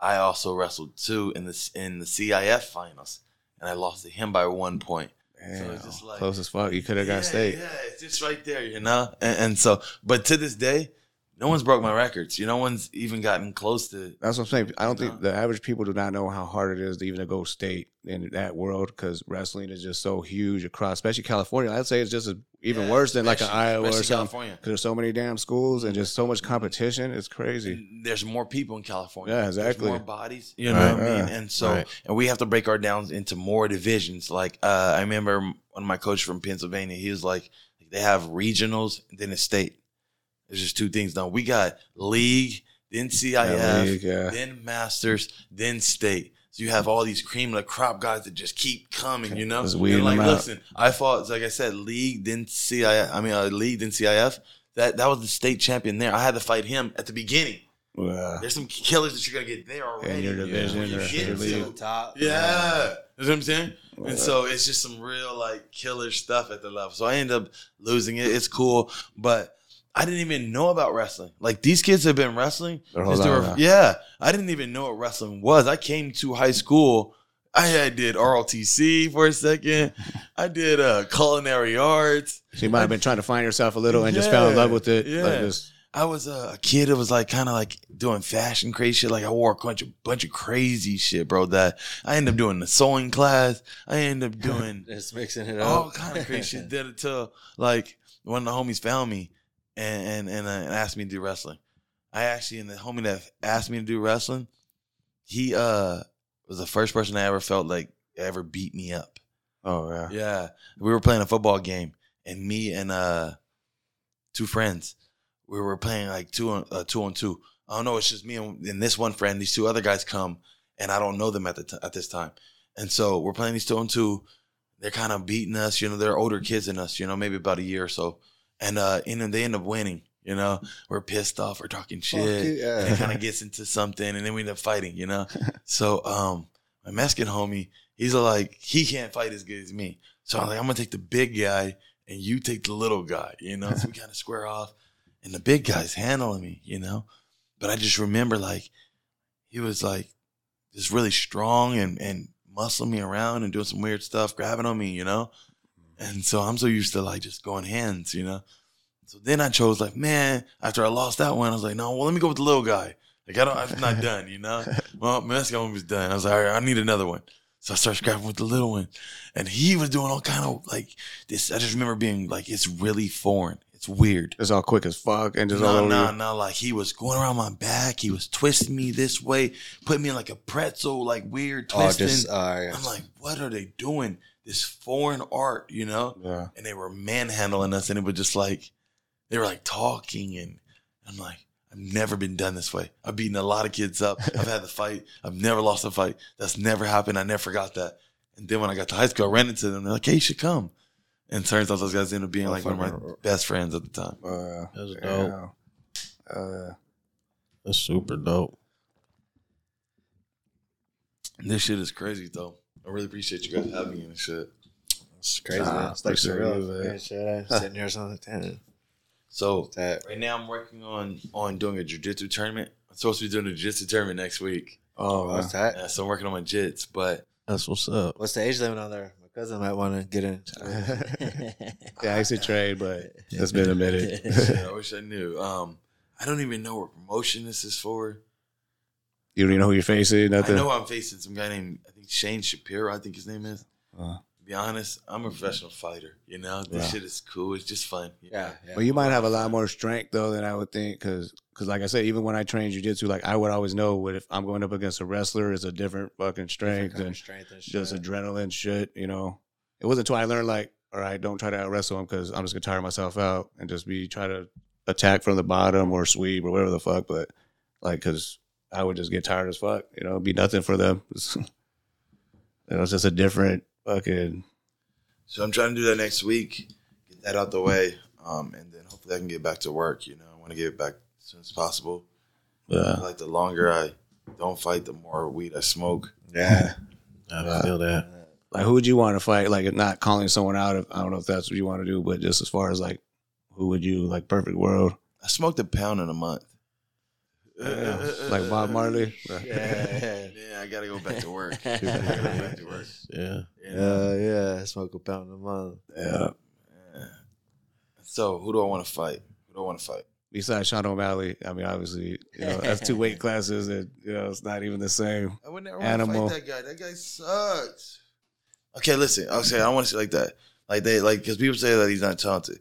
[SPEAKER 3] I also wrestled to in the in the CIF finals, and I lost to him by one point.
[SPEAKER 2] damn,
[SPEAKER 3] it's just like-
[SPEAKER 2] close as fuck. You could have got state.
[SPEAKER 3] Yeah, it's just right there, you know. And, and so, but to this day, no one's broke my records. You know, no one's even gotten close to.
[SPEAKER 2] That's what I'm saying. I don't think
[SPEAKER 3] know?
[SPEAKER 2] the average people do not know how hard it is to even to go state in that world because wrestling is just so huge across, especially California. I'd say it's just as, even
[SPEAKER 3] Yeah,
[SPEAKER 2] worse than like an Iowa or something. Because there's so many damn schools and just so much competition. It's crazy.
[SPEAKER 3] And there's more people in California.
[SPEAKER 2] Yeah,
[SPEAKER 3] There's
[SPEAKER 2] exactly.
[SPEAKER 3] more bodies. You know
[SPEAKER 4] Right.
[SPEAKER 3] what I mean?
[SPEAKER 2] Yeah.
[SPEAKER 3] And so,
[SPEAKER 4] Right.
[SPEAKER 3] and we have to break our downs into more divisions. Like uh, I remember one of my coaches from Pennsylvania. He was like, they have regionals, then a state. There's just two things. Now we got league, then CIF,
[SPEAKER 2] league, yeah.
[SPEAKER 3] then masters, then state. So you have all these cream of the crop guys that just keep coming, you know.
[SPEAKER 2] Just
[SPEAKER 3] and like,
[SPEAKER 2] them out.
[SPEAKER 3] listen, I fought like I said, league, then CIF. I mean, uh, league, then CIF. That that was the state champion there. I had to fight him at the beginning.
[SPEAKER 2] Yeah.
[SPEAKER 3] There's some killers that you're gonna get there already.
[SPEAKER 2] In your division
[SPEAKER 3] When you
[SPEAKER 2] or
[SPEAKER 3] get to-
[SPEAKER 2] league.
[SPEAKER 5] top.
[SPEAKER 3] yeah, you know what I'm saying. And so it's just some real like killer stuff at the level. So I end up losing it. It's cool, but I didn't even know about wrestling. Like these kids have been wrestling.
[SPEAKER 2] Their whole
[SPEAKER 3] since were- yeah, I didn't even know what wrestling was. I came to high school. I, I did ROTC for a second. I did uh, culinary arts.
[SPEAKER 2] You might have been trying to find yourself a little and just fell in love with it.
[SPEAKER 3] yeah.
[SPEAKER 2] Like
[SPEAKER 3] I was a kid that was like kind of like doing fashion crazy shit. Like I wore a bunch of bunch of crazy shit, bro. That I ended up doing the sewing class. I ended up doing
[SPEAKER 5] Just mixing it up.
[SPEAKER 3] all kind of crazy shit. Did it till like one of the homies found me and and and, uh, and asked me to do wrestling. I actually and the homie that asked me to do wrestling, he uh was the first person I ever felt like ever beat me up.
[SPEAKER 2] oh, yeah.
[SPEAKER 3] Yeah, we were playing a football game, and me and uh two friends, we were playing like two on uh, two on two. I don't know. It's just me and, and this one friend. These two other guys come, and I don't know them at the t- at this time, and so we're playing these two on two. They're kind of beating us. You know, they're older kids than us. You know, maybe about a year or so, and uh, and then they end up winning. You know, we're pissed off. We're talking shit.
[SPEAKER 5] yeah.
[SPEAKER 3] And it kind of gets into something, and then we end up fighting. You know, so um, my Mexican homie, he's like, he can't fight as good as me. So I'm like, I'm gonna take the big guy, and you take the little guy. You know, so we kind of square off, and the big guy's handling me. You know, but I just remember like he was like just really strong and and muscling me around and doing some weird stuff, grabbing on me. You know, and so I'm so used to like just going hands. You know. So then I chose like, man, after I lost that one, I was like, no, well, let me go with the little guy. Like I don't, I'm not done, you know. Well, Mexico one was done. I was like, all right, I need another one. So I started scrapping with the little one, and he was doing all kind of like this. I just remember being like, it's really foreign. It's weird.
[SPEAKER 2] It's all quick as fuck and just all
[SPEAKER 3] No,
[SPEAKER 2] over
[SPEAKER 3] no,
[SPEAKER 2] you.
[SPEAKER 3] no. Like he was going around my back. He was twisting me this way, putting me in like a pretzel, like weird
[SPEAKER 5] Oh,
[SPEAKER 3] twisting.
[SPEAKER 5] just uh, yeah.
[SPEAKER 3] I'm like, what are they doing? This foreign art, you know?
[SPEAKER 2] Yeah.
[SPEAKER 3] and they were manhandling us, and it was just like they were like talking, and I'm like, I've never been done this way. I've beaten a lot of kids up. I've had the fight. I've never lost a fight. That's never happened. I never forgot that. And then when I got to high school, I ran into them. They're like, "Hey, you should come." And turns out those guys ended up being like one of my best friends at the time.
[SPEAKER 2] Uh,
[SPEAKER 4] That's dope.
[SPEAKER 2] yeah. Uh,
[SPEAKER 4] That's super dope.
[SPEAKER 3] This shit is crazy, though. I really appreciate you guys having me and shit.
[SPEAKER 5] It's crazy.
[SPEAKER 2] Nah,
[SPEAKER 5] man. It's like surreal.
[SPEAKER 2] man.
[SPEAKER 5] Yeah, shit. I'm sitting here something like that.
[SPEAKER 3] So
[SPEAKER 5] That
[SPEAKER 3] right now, I'm working on on doing a jiu-jitsu tournament. I'm supposed to be doing a jiu-jitsu tournament next week.
[SPEAKER 2] oh,
[SPEAKER 5] what's
[SPEAKER 2] uh,
[SPEAKER 5] that?
[SPEAKER 3] Yeah, so I'm working on my jits, but
[SPEAKER 4] That's what's up.
[SPEAKER 5] What's the age limit on there? My cousin might want to get in.
[SPEAKER 2] yeah, I used to trade, but it's been a minute.
[SPEAKER 3] Shit, I wish I knew. Um, I don't even know what promotion this is for.
[SPEAKER 2] you don't even know who you're facing. Nothing.
[SPEAKER 3] I know I'm facing some guy named I think Shane Shapiro. I think his name is.
[SPEAKER 2] Uh.
[SPEAKER 3] To be honest, I'm a professional fighter. You know, this
[SPEAKER 2] Yeah.
[SPEAKER 3] shit is cool. It's just fun. you
[SPEAKER 5] Yeah, yeah.
[SPEAKER 2] Well, you might have a lot more strength though than I would think, because because like I said, even when I trained jujitsu, like I would always know what if I'm going up against a wrestler, it's a different fucking strength
[SPEAKER 5] Different kind
[SPEAKER 2] and
[SPEAKER 5] of strength and shit.
[SPEAKER 2] just adrenaline shit. You know, it wasn't until I learned like, all right, don't try to out wrestle him because I'm just gonna tire myself out and just be try to attack from the bottom or sweep or whatever the fuck. But like, because I would just get tired as fuck. You know, it'd be nothing for them. It's, was just a different fucking.
[SPEAKER 3] So I'm trying to do that next week, get that out the way, um, and then hopefully I can get back to work. You know, I want to get back as soon as possible.
[SPEAKER 2] Yeah.
[SPEAKER 3] Like the longer I don't fight, the more weed I smoke.
[SPEAKER 5] Yeah.
[SPEAKER 4] I feel that.
[SPEAKER 2] Like, who would you want to fight? Like, not calling someone out. If, I don't know if that's what you want to do, but just as far as like, who would you like? Perfect world,
[SPEAKER 3] I smoked a pound in a month.
[SPEAKER 2] Uh, uh, uh, like Bob Marley.
[SPEAKER 5] Yeah.
[SPEAKER 3] Yeah, I gotta go back to work. I
[SPEAKER 5] yeah.
[SPEAKER 3] gotta go back to work.
[SPEAKER 4] Yeah.
[SPEAKER 3] You know?
[SPEAKER 5] yeah. Smoke a pound a month.
[SPEAKER 2] Yeah.
[SPEAKER 3] Yeah. So who do I want to fight? Who do I want to fight?
[SPEAKER 2] Besides Sean O'Malley, I mean, obviously, you know, that's two weight classes, and you know, it's not even the same.
[SPEAKER 3] I would never
[SPEAKER 2] Animal.
[SPEAKER 3] want to fight that guy. That guy sucks. Okay, listen. Okay, I don't want to say like that. Like they like because people say that he's not talented.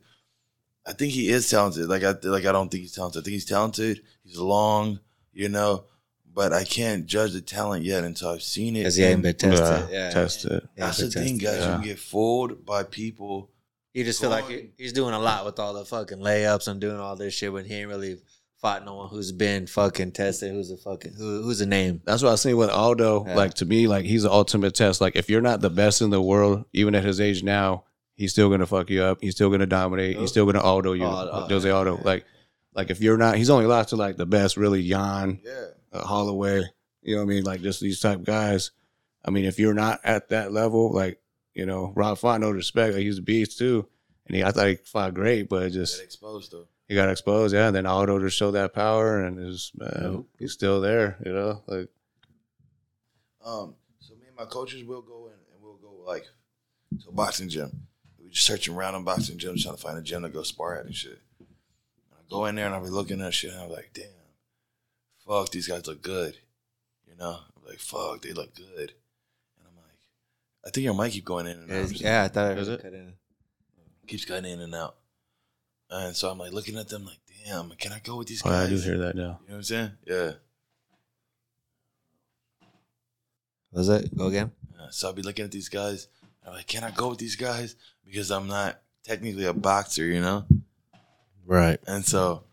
[SPEAKER 3] I think he is talented. Like I like I don't think he's talented. I think he's talented. He's long, you know, but I can't judge the talent yet until I've seen it.
[SPEAKER 5] Because he ain't been tested.
[SPEAKER 2] Yeah,
[SPEAKER 5] Yeah.
[SPEAKER 2] Test it.
[SPEAKER 5] Yeah,
[SPEAKER 3] That's the
[SPEAKER 5] been
[SPEAKER 3] thing, guys. You
[SPEAKER 2] Yeah.
[SPEAKER 3] can get fooled by people.
[SPEAKER 5] You just feel like he's doing a lot with all the fucking layups and doing all this shit when he ain't really fought no one who's been fucking tested. Who's a fucking who, who's a name?
[SPEAKER 2] That's what I seen with Aldo.
[SPEAKER 5] Yeah.
[SPEAKER 2] Like to me, like he's the ultimate test. Like if you're not the best in the world, even at his age now, he's still gonna fuck you up. He's still gonna dominate. He's still gonna Aldo you,
[SPEAKER 5] Oh, oh,
[SPEAKER 2] Jose Aldo.
[SPEAKER 5] yeah.
[SPEAKER 2] Like, like if you're not, he's only lost to like the best, really, Yan,
[SPEAKER 3] Yeah.
[SPEAKER 2] uh, Holloway. You know what I mean? Like just these type guys. I mean, if you're not at that level, like you know, Rob Font, no respect. Like he's a beast too, and he, I thought he fought great, but just
[SPEAKER 3] exposed though.
[SPEAKER 2] he got exposed. Yeah, and then Aldo just showed that power, and is he's still there. You know, like
[SPEAKER 3] Um, so me and my coaches will go in and we'll go like to a boxing gym. We just searching around in boxing gyms trying to find a gym to go spar at and shit. And I go in there and I'll be looking at shit and I'm like, damn, fuck, these guys look good. You know? I'm like, fuck, they look good. And I'm like, I think your mic keep going in and out.
[SPEAKER 5] Yeah, I thought I was
[SPEAKER 2] it?
[SPEAKER 5] cut in.
[SPEAKER 3] Keeps cutting in and out. And so I'm like looking at them like, damn, can I go with these guys?
[SPEAKER 2] oh, I do hear that now.
[SPEAKER 3] You know what I'm saying? Yeah.
[SPEAKER 5] Was it? Go again?
[SPEAKER 3] So I'll be looking at these guys. I'm like, can I go with these guys? Because I'm not technically a boxer, you know?
[SPEAKER 4] Right.
[SPEAKER 3] And so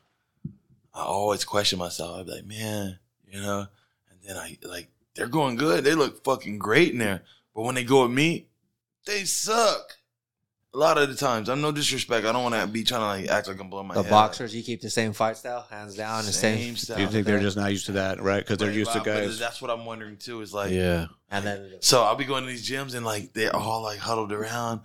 [SPEAKER 3] I always question myself. I'd be like, man, you know? And then I like, they're going good. They look fucking great in there. But when they go with me, they suck. A lot of the times. I'm no disrespect. I don't want to be trying to like act like I'm blowing my
[SPEAKER 5] The
[SPEAKER 3] head.
[SPEAKER 5] boxers, you keep the same fight style, hands down, the same.
[SPEAKER 3] style.
[SPEAKER 2] You think they're just not used to that, right? Because they're
[SPEAKER 3] Right,
[SPEAKER 2] used to
[SPEAKER 3] Rob, but
[SPEAKER 2] guys.
[SPEAKER 3] That's what I'm wondering too. Is like,
[SPEAKER 4] Yeah.
[SPEAKER 5] And then
[SPEAKER 3] So I'll be going to these gyms and like they're all like huddled around,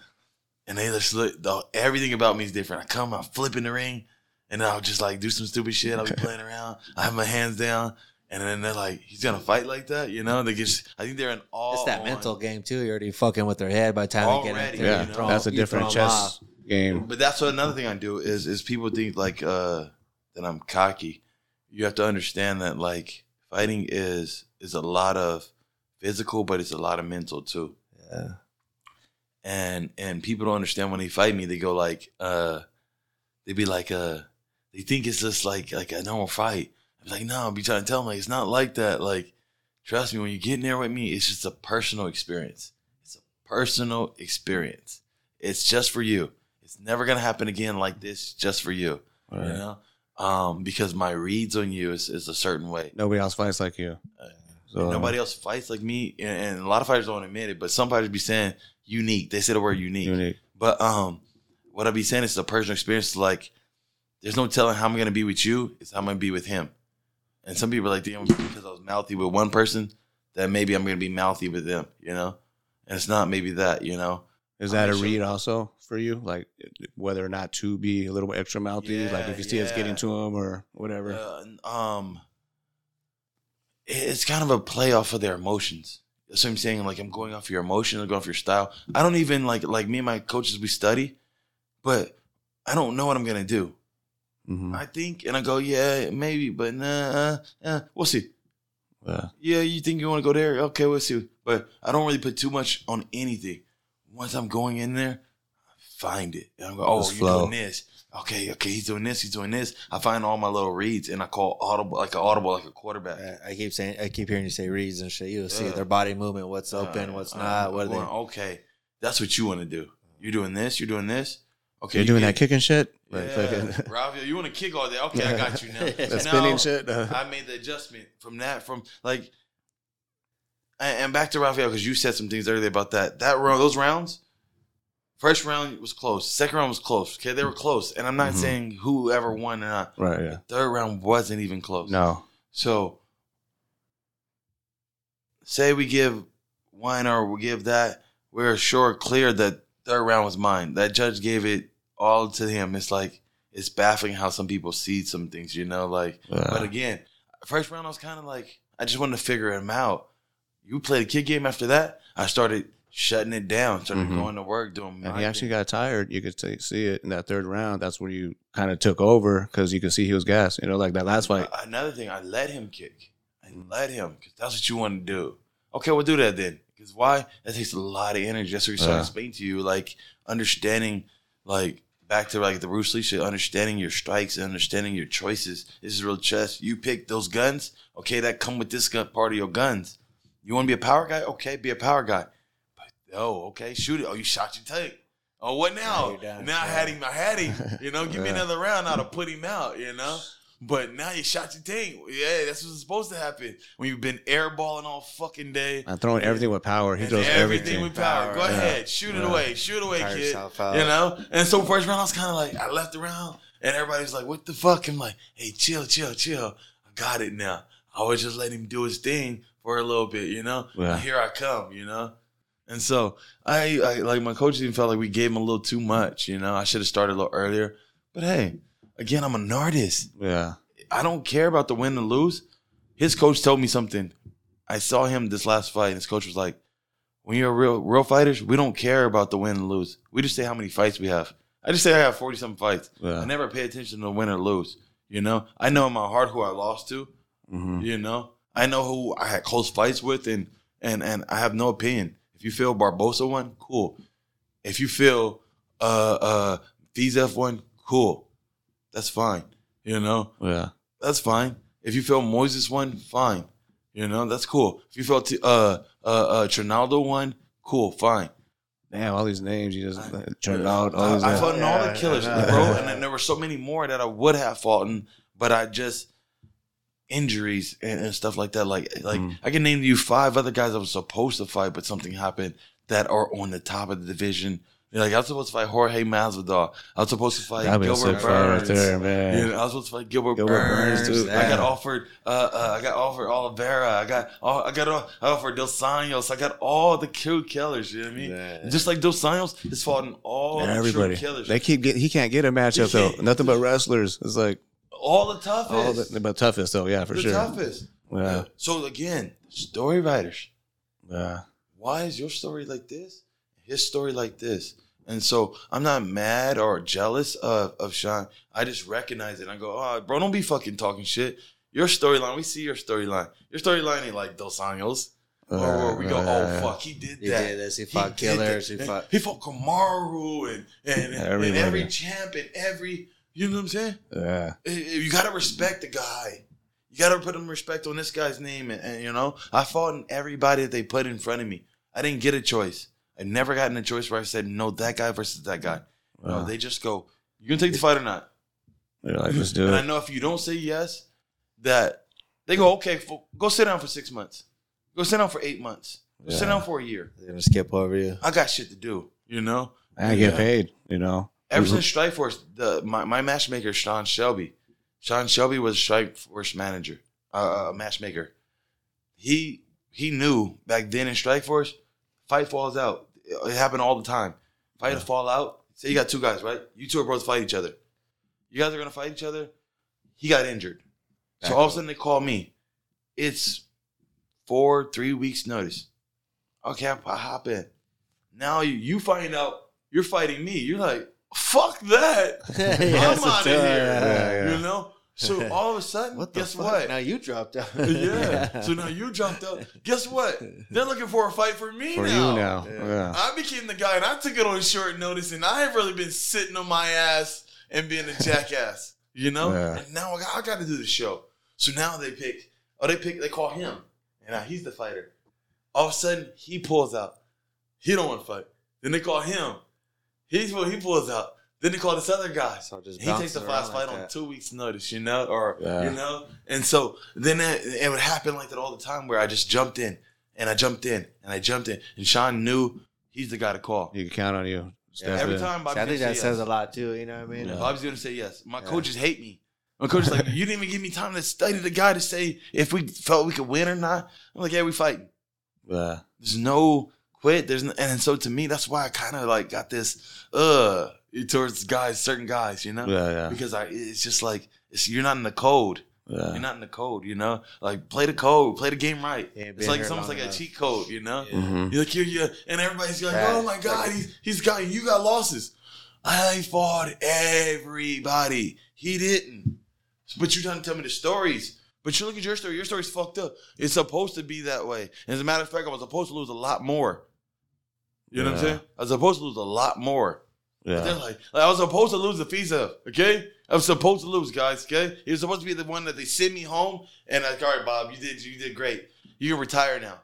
[SPEAKER 3] and they just look. The, everything about me is different. I come, I flip in the ring, and I'll just like do some stupid shit. I'll be playing around. I have my hands down, and then they're like, "He's gonna fight like that," you know? They just, I think they're in all.
[SPEAKER 5] it's that
[SPEAKER 3] on-
[SPEAKER 5] mental game too. You're already fucking with their head by the time you get in there.
[SPEAKER 2] yeah,
[SPEAKER 3] you know,
[SPEAKER 2] that's a different
[SPEAKER 5] throw 'em
[SPEAKER 2] chess game.
[SPEAKER 3] But that's what another thing I do is is people think like uh that I'm cocky. You have to understand that like fighting is is a lot of physical, but it's a lot of mental too.
[SPEAKER 5] Yeah.
[SPEAKER 3] And and people don't understand when they fight me. They go like, uh, they be like, uh, they think it's just like like a normal fight. I'm like, no, I'll be trying to tell them like it's not like that. Like, trust me, when you get in there with me, it's just a personal experience. It's a personal experience. It's just for you. It's never gonna happen again like this. Just for you, you know. Um, because my reads on you is, is a certain way.
[SPEAKER 2] Nobody else fights like you. So
[SPEAKER 3] nobody else fights like me, and, and a lot of fighters don't admit it. But some fighters be saying unique. They say the word unique.
[SPEAKER 2] unique.
[SPEAKER 3] But um, what I be saying is a personal experience. Like, there's no telling how I'm gonna be with you. It's how I'm gonna be with him. And some people are like, damn, because I was mouthy with one person, that maybe I'm gonna be mouthy with them. You know, and it's not maybe that. You know,
[SPEAKER 2] Is that a read also for you? Like whether or not to be a little bit extra mouthy, like if you see us getting to him or whatever.
[SPEAKER 3] Uh, um, it's kind of a play off of their emotions. That's what I'm saying. Like I'm going off your emotion, I'm going off your style. I don't even like like me and my coaches we study, but I don't know what I'm gonna do.
[SPEAKER 2] Mhm.
[SPEAKER 3] I think, and I go, yeah, maybe, but nah, uh, uh, we'll see.
[SPEAKER 2] Yeah.
[SPEAKER 3] Yeah, you think you want to go there? Okay, we'll see. But I don't really put too much on anything. Once I'm going in there, I find it. And I go, oh, you're
[SPEAKER 5] flow.
[SPEAKER 3] doing this. Okay, okay, he's doing this, he's doing this. I find all my little reads, and I call audible, like an audible, like a quarterback.
[SPEAKER 5] I- keep saying, I keep hearing you say reads and shit. You'll see their body movement, what's open,
[SPEAKER 3] Uh,
[SPEAKER 5] what's
[SPEAKER 3] uh,
[SPEAKER 5] not. What are
[SPEAKER 3] going,
[SPEAKER 5] they?
[SPEAKER 3] Okay, that's what you want to do. You're doing this, you're doing this. Okay,
[SPEAKER 2] You're
[SPEAKER 3] you
[SPEAKER 2] doing
[SPEAKER 3] get-
[SPEAKER 2] that kicking shit? Like
[SPEAKER 3] Yeah,
[SPEAKER 2] fucking
[SPEAKER 3] Rafael, you want to kick all that? Okay, I got you now.
[SPEAKER 2] that
[SPEAKER 3] Now,
[SPEAKER 2] spinning shit? Uh,
[SPEAKER 3] I made the adjustment from that, from like, and, and back to Rafael because you said some things earlier about that. That round, those rounds, First round was close. Second round was close. Okay, they were close, and I'm not
[SPEAKER 2] Mhm.
[SPEAKER 3] saying whoever won or not.
[SPEAKER 2] Right. Yeah.
[SPEAKER 3] Third round wasn't even close.
[SPEAKER 2] No.
[SPEAKER 3] So, say we give one or we give that, we're sure clear that third round was mine. That judge gave it all to him. It's like it's baffling how some people see some things, you know. Like,
[SPEAKER 2] Yeah.
[SPEAKER 3] but again, first round I was kind of like I just wanted to figure him out. You played a kid game after that. I started shutting it down, started
[SPEAKER 2] Mhm.
[SPEAKER 3] going to work, doing.
[SPEAKER 2] And he actually
[SPEAKER 3] thing.
[SPEAKER 2] got tired. You could see see it in that third round. That's where you kind of took over because you could see he was gas. You know, like that last fight.
[SPEAKER 3] Another thing, I let him kick. I let him because that's what you want to do. Okay, we'll do that then. Because why? That takes a lot of energy. That's what he's trying to explain to you. Like understanding, like back to like the Bruce Lee shit, understanding your strikes and understanding your choices. This is real chess. You pick those guns. Okay, that come with this gun part of your guns. You want to be a power guy? Okay, be a power guy. But oh, okay, shoot it. Oh, you shot your tank. Oh, what now?
[SPEAKER 5] Now you're.
[SPEAKER 3] Now I had him. I had him. You know, give me another round now to put him out. You know. But now you shot your tank. Yeah, that's what's supposed to happen when you've been airballing all fucking day.
[SPEAKER 2] I'm throwing everything with power. He throws
[SPEAKER 3] everything,
[SPEAKER 2] everything.
[SPEAKER 3] with power. Go
[SPEAKER 2] yeah.
[SPEAKER 3] ahead, shoot it away, shoot it away,
[SPEAKER 5] Tire
[SPEAKER 3] kid. You know. And so first round, I was kind of like, I left around, and everybody's like, "What the fuck?" I'm like, "Hey, chill, chill, chill. I got it now." I was just letting him do his thing for a little bit, you know.
[SPEAKER 2] Yeah.
[SPEAKER 3] Here I come, you know. And so I, I like my coach even felt like we gave him a little too much, you know. I should have started a little earlier, but hey, again, I'm an artist.
[SPEAKER 2] Yeah.
[SPEAKER 3] I don't care about the win and lose. His coach told me something. I saw him this last fight, and his coach was like, "When you're real real fighters, we don't care about the win and lose. We just say how many fights we have. I just say I have forty something fights.
[SPEAKER 2] Yeah.
[SPEAKER 3] I never pay attention to the win or lose. You know, I know in my heart who I lost to.
[SPEAKER 2] hmm
[SPEAKER 3] You know, I know who I had close fights with, and and and I have no opinion. If you feel Barbosa one, cool. If you feel uh uh Fiziev won, cool. That's fine. You know,
[SPEAKER 2] Yeah.
[SPEAKER 3] that's fine. If you feel Moises one, fine. You know, that's cool. If you felt t- uh uh uh Trinaldo won, cool, fine.
[SPEAKER 2] Damn, all these names you just
[SPEAKER 3] I-
[SPEAKER 2] turned out. All these
[SPEAKER 3] I, I
[SPEAKER 2] names.
[SPEAKER 3] fought in all the killers,
[SPEAKER 5] yeah,
[SPEAKER 3] bro, and then there were so many more that I would have fought but I just injuries and, and stuff like that. Like like
[SPEAKER 2] Mm.
[SPEAKER 3] I can name you five other guys I was supposed to fight, but something happened that are on the top of the division. You know, like I was supposed to fight Jorge Masvidal. I was supposed to fight
[SPEAKER 2] That'd
[SPEAKER 3] Gilbert
[SPEAKER 2] fight right
[SPEAKER 3] Burns.
[SPEAKER 2] there, man.
[SPEAKER 3] You know, I was supposed to fight Gilbert,
[SPEAKER 2] Gilbert
[SPEAKER 3] Burns.
[SPEAKER 2] Burns.
[SPEAKER 3] I got offered. Uh, uh, I got offered Oliveira. I got. oh, I got. uh, I offered Dos Anjos. I got all the true killers. You know what I mean?
[SPEAKER 5] Yeah.
[SPEAKER 3] Just like Dos Anjos has fought in all
[SPEAKER 2] everybody.
[SPEAKER 3] killers.
[SPEAKER 2] They keep get. He can't get a matchup though. Nothing but wrestlers. It's like
[SPEAKER 3] all the toughest.
[SPEAKER 2] all the but toughest though. Yeah, for
[SPEAKER 3] the
[SPEAKER 2] sure.
[SPEAKER 3] toughest.
[SPEAKER 2] Yeah.
[SPEAKER 3] So again, story writers.
[SPEAKER 2] Yeah.
[SPEAKER 3] Why is your story like this? His story like this. And so I'm not mad or jealous of, of Sean. I just recognize it. And I go, oh, bro, don't be fucking talking shit. Your storyline, we see your storyline. Your storyline ain't like Dos Anjos. or where we go,
[SPEAKER 2] Uh,
[SPEAKER 3] oh, fuck, he did
[SPEAKER 5] He
[SPEAKER 3] that.
[SPEAKER 5] did this. He fought
[SPEAKER 3] did
[SPEAKER 5] killers. He fought.
[SPEAKER 3] He fought Kamaru and, and, and, and every champ and every, you know what I'm saying?
[SPEAKER 2] Yeah.
[SPEAKER 3] Eh, eh, You gotta respect the guy. You gotta put him respect on this guy's name, and, and, you know I fought in everybody that they put in front of me. I didn't get a choice. I never gotten a choice where I said no, that guy versus that guy. No, they just go. You gonna take the fight or not?
[SPEAKER 2] They're like, let's do
[SPEAKER 3] And I know if you don't say yes, that they go okay. fo- Go sit down for six months. Go sit down for eight months. Go sit down for a year.
[SPEAKER 5] They're gonna skip over you.
[SPEAKER 3] I got shit to do. You know.
[SPEAKER 2] I get
[SPEAKER 3] Yeah.
[SPEAKER 2] paid. You know.
[SPEAKER 3] Ever since Strikeforce, the my, my matchmaker Sean Shelby, Sean Shelby was Strikeforce manager, uh, uh, matchmaker. He he knew back then in Strikeforce, fight falls out. It happened all the time. Fight will fall out. Say you got two guys, right? You two are both fight each other. You guys are gonna fight each other. He got injured, so all of a sudden they call me. It's four, three weeks notice. Okay, I hop in. Now you you find out you're fighting me. You're like, fuck that. I'm out of here.
[SPEAKER 2] Yeah, yeah.
[SPEAKER 3] You know? So all of a sudden,
[SPEAKER 5] What
[SPEAKER 3] guess
[SPEAKER 5] fuck?
[SPEAKER 3] what?
[SPEAKER 5] Now you dropped out.
[SPEAKER 3] yeah. So now you dropped out. Guess what? They're looking for a fight for me
[SPEAKER 2] For
[SPEAKER 3] now.
[SPEAKER 2] you now.
[SPEAKER 5] Yeah.
[SPEAKER 2] Yeah.
[SPEAKER 3] I became the guy, and I took it on short notice, and I ain't really been sitting on my ass and being a jackass, you know.
[SPEAKER 2] Yeah.
[SPEAKER 3] And now I got, I got to do the show. So now they pick. Oh, they pick. They call him, and now he's the fighter. All of a sudden, he pulls out. He don't want to fight. Then they call him. He's he pulls out. Then he called this other guy.
[SPEAKER 5] So just
[SPEAKER 3] He takes the
[SPEAKER 5] bouncing
[SPEAKER 3] fight
[SPEAKER 5] like
[SPEAKER 3] on two weeks' notice, you know, or
[SPEAKER 2] Yeah.
[SPEAKER 3] you know, and so then it, it would happen like that all the time, where I just jumped in and I jumped in and I jumped in, and Sean knew he's the guy to call.
[SPEAKER 2] You can count on you.
[SPEAKER 5] Yeah.
[SPEAKER 3] Every
[SPEAKER 2] Yeah.
[SPEAKER 3] time
[SPEAKER 5] See,
[SPEAKER 3] Bobby's
[SPEAKER 5] I think that
[SPEAKER 3] say
[SPEAKER 5] says
[SPEAKER 3] yes.
[SPEAKER 5] a lot too. You know what I mean?
[SPEAKER 2] Yeah.
[SPEAKER 3] Bobby's gonna say yes. My
[SPEAKER 5] Yeah.
[SPEAKER 3] coaches hate me. My coach is like, you didn't even give me time to study the guy to say if we felt we could win or not. I'm like, yeah, we fighting.
[SPEAKER 2] Yeah.
[SPEAKER 3] There's no quit. There's no, and so to me, that's why I kind of like got this uh towards guys, certain guys, you know,
[SPEAKER 2] Yeah. Yeah.
[SPEAKER 3] because I it's just like it's, you're not in the code.
[SPEAKER 2] Yeah.
[SPEAKER 3] You're not in the code, you know. Like play the code, play the game right.
[SPEAKER 5] Yeah,
[SPEAKER 3] it's like
[SPEAKER 5] here
[SPEAKER 3] it's almost
[SPEAKER 5] long
[SPEAKER 3] like a cheat code, you know.
[SPEAKER 2] Mhm.
[SPEAKER 3] You're like you're, you and everybody's like,
[SPEAKER 5] Right.
[SPEAKER 3] oh my god, he's he's got you got losses. I fought everybody. He didn't. But you're trying to tell me the stories. But you look at your story. Your story's fucked up. It's supposed to be that way. And as a matter of fact, I was supposed to lose a lot more. You know what I'm saying? I was supposed to lose a lot more.
[SPEAKER 2] Yeah.
[SPEAKER 3] like, like, I was supposed to lose the visa, okay? I was supposed to lose, guys, okay? He was supposed to be the one that they sent me home, and I like, all right, Bob, you did, you did great. You can retire now.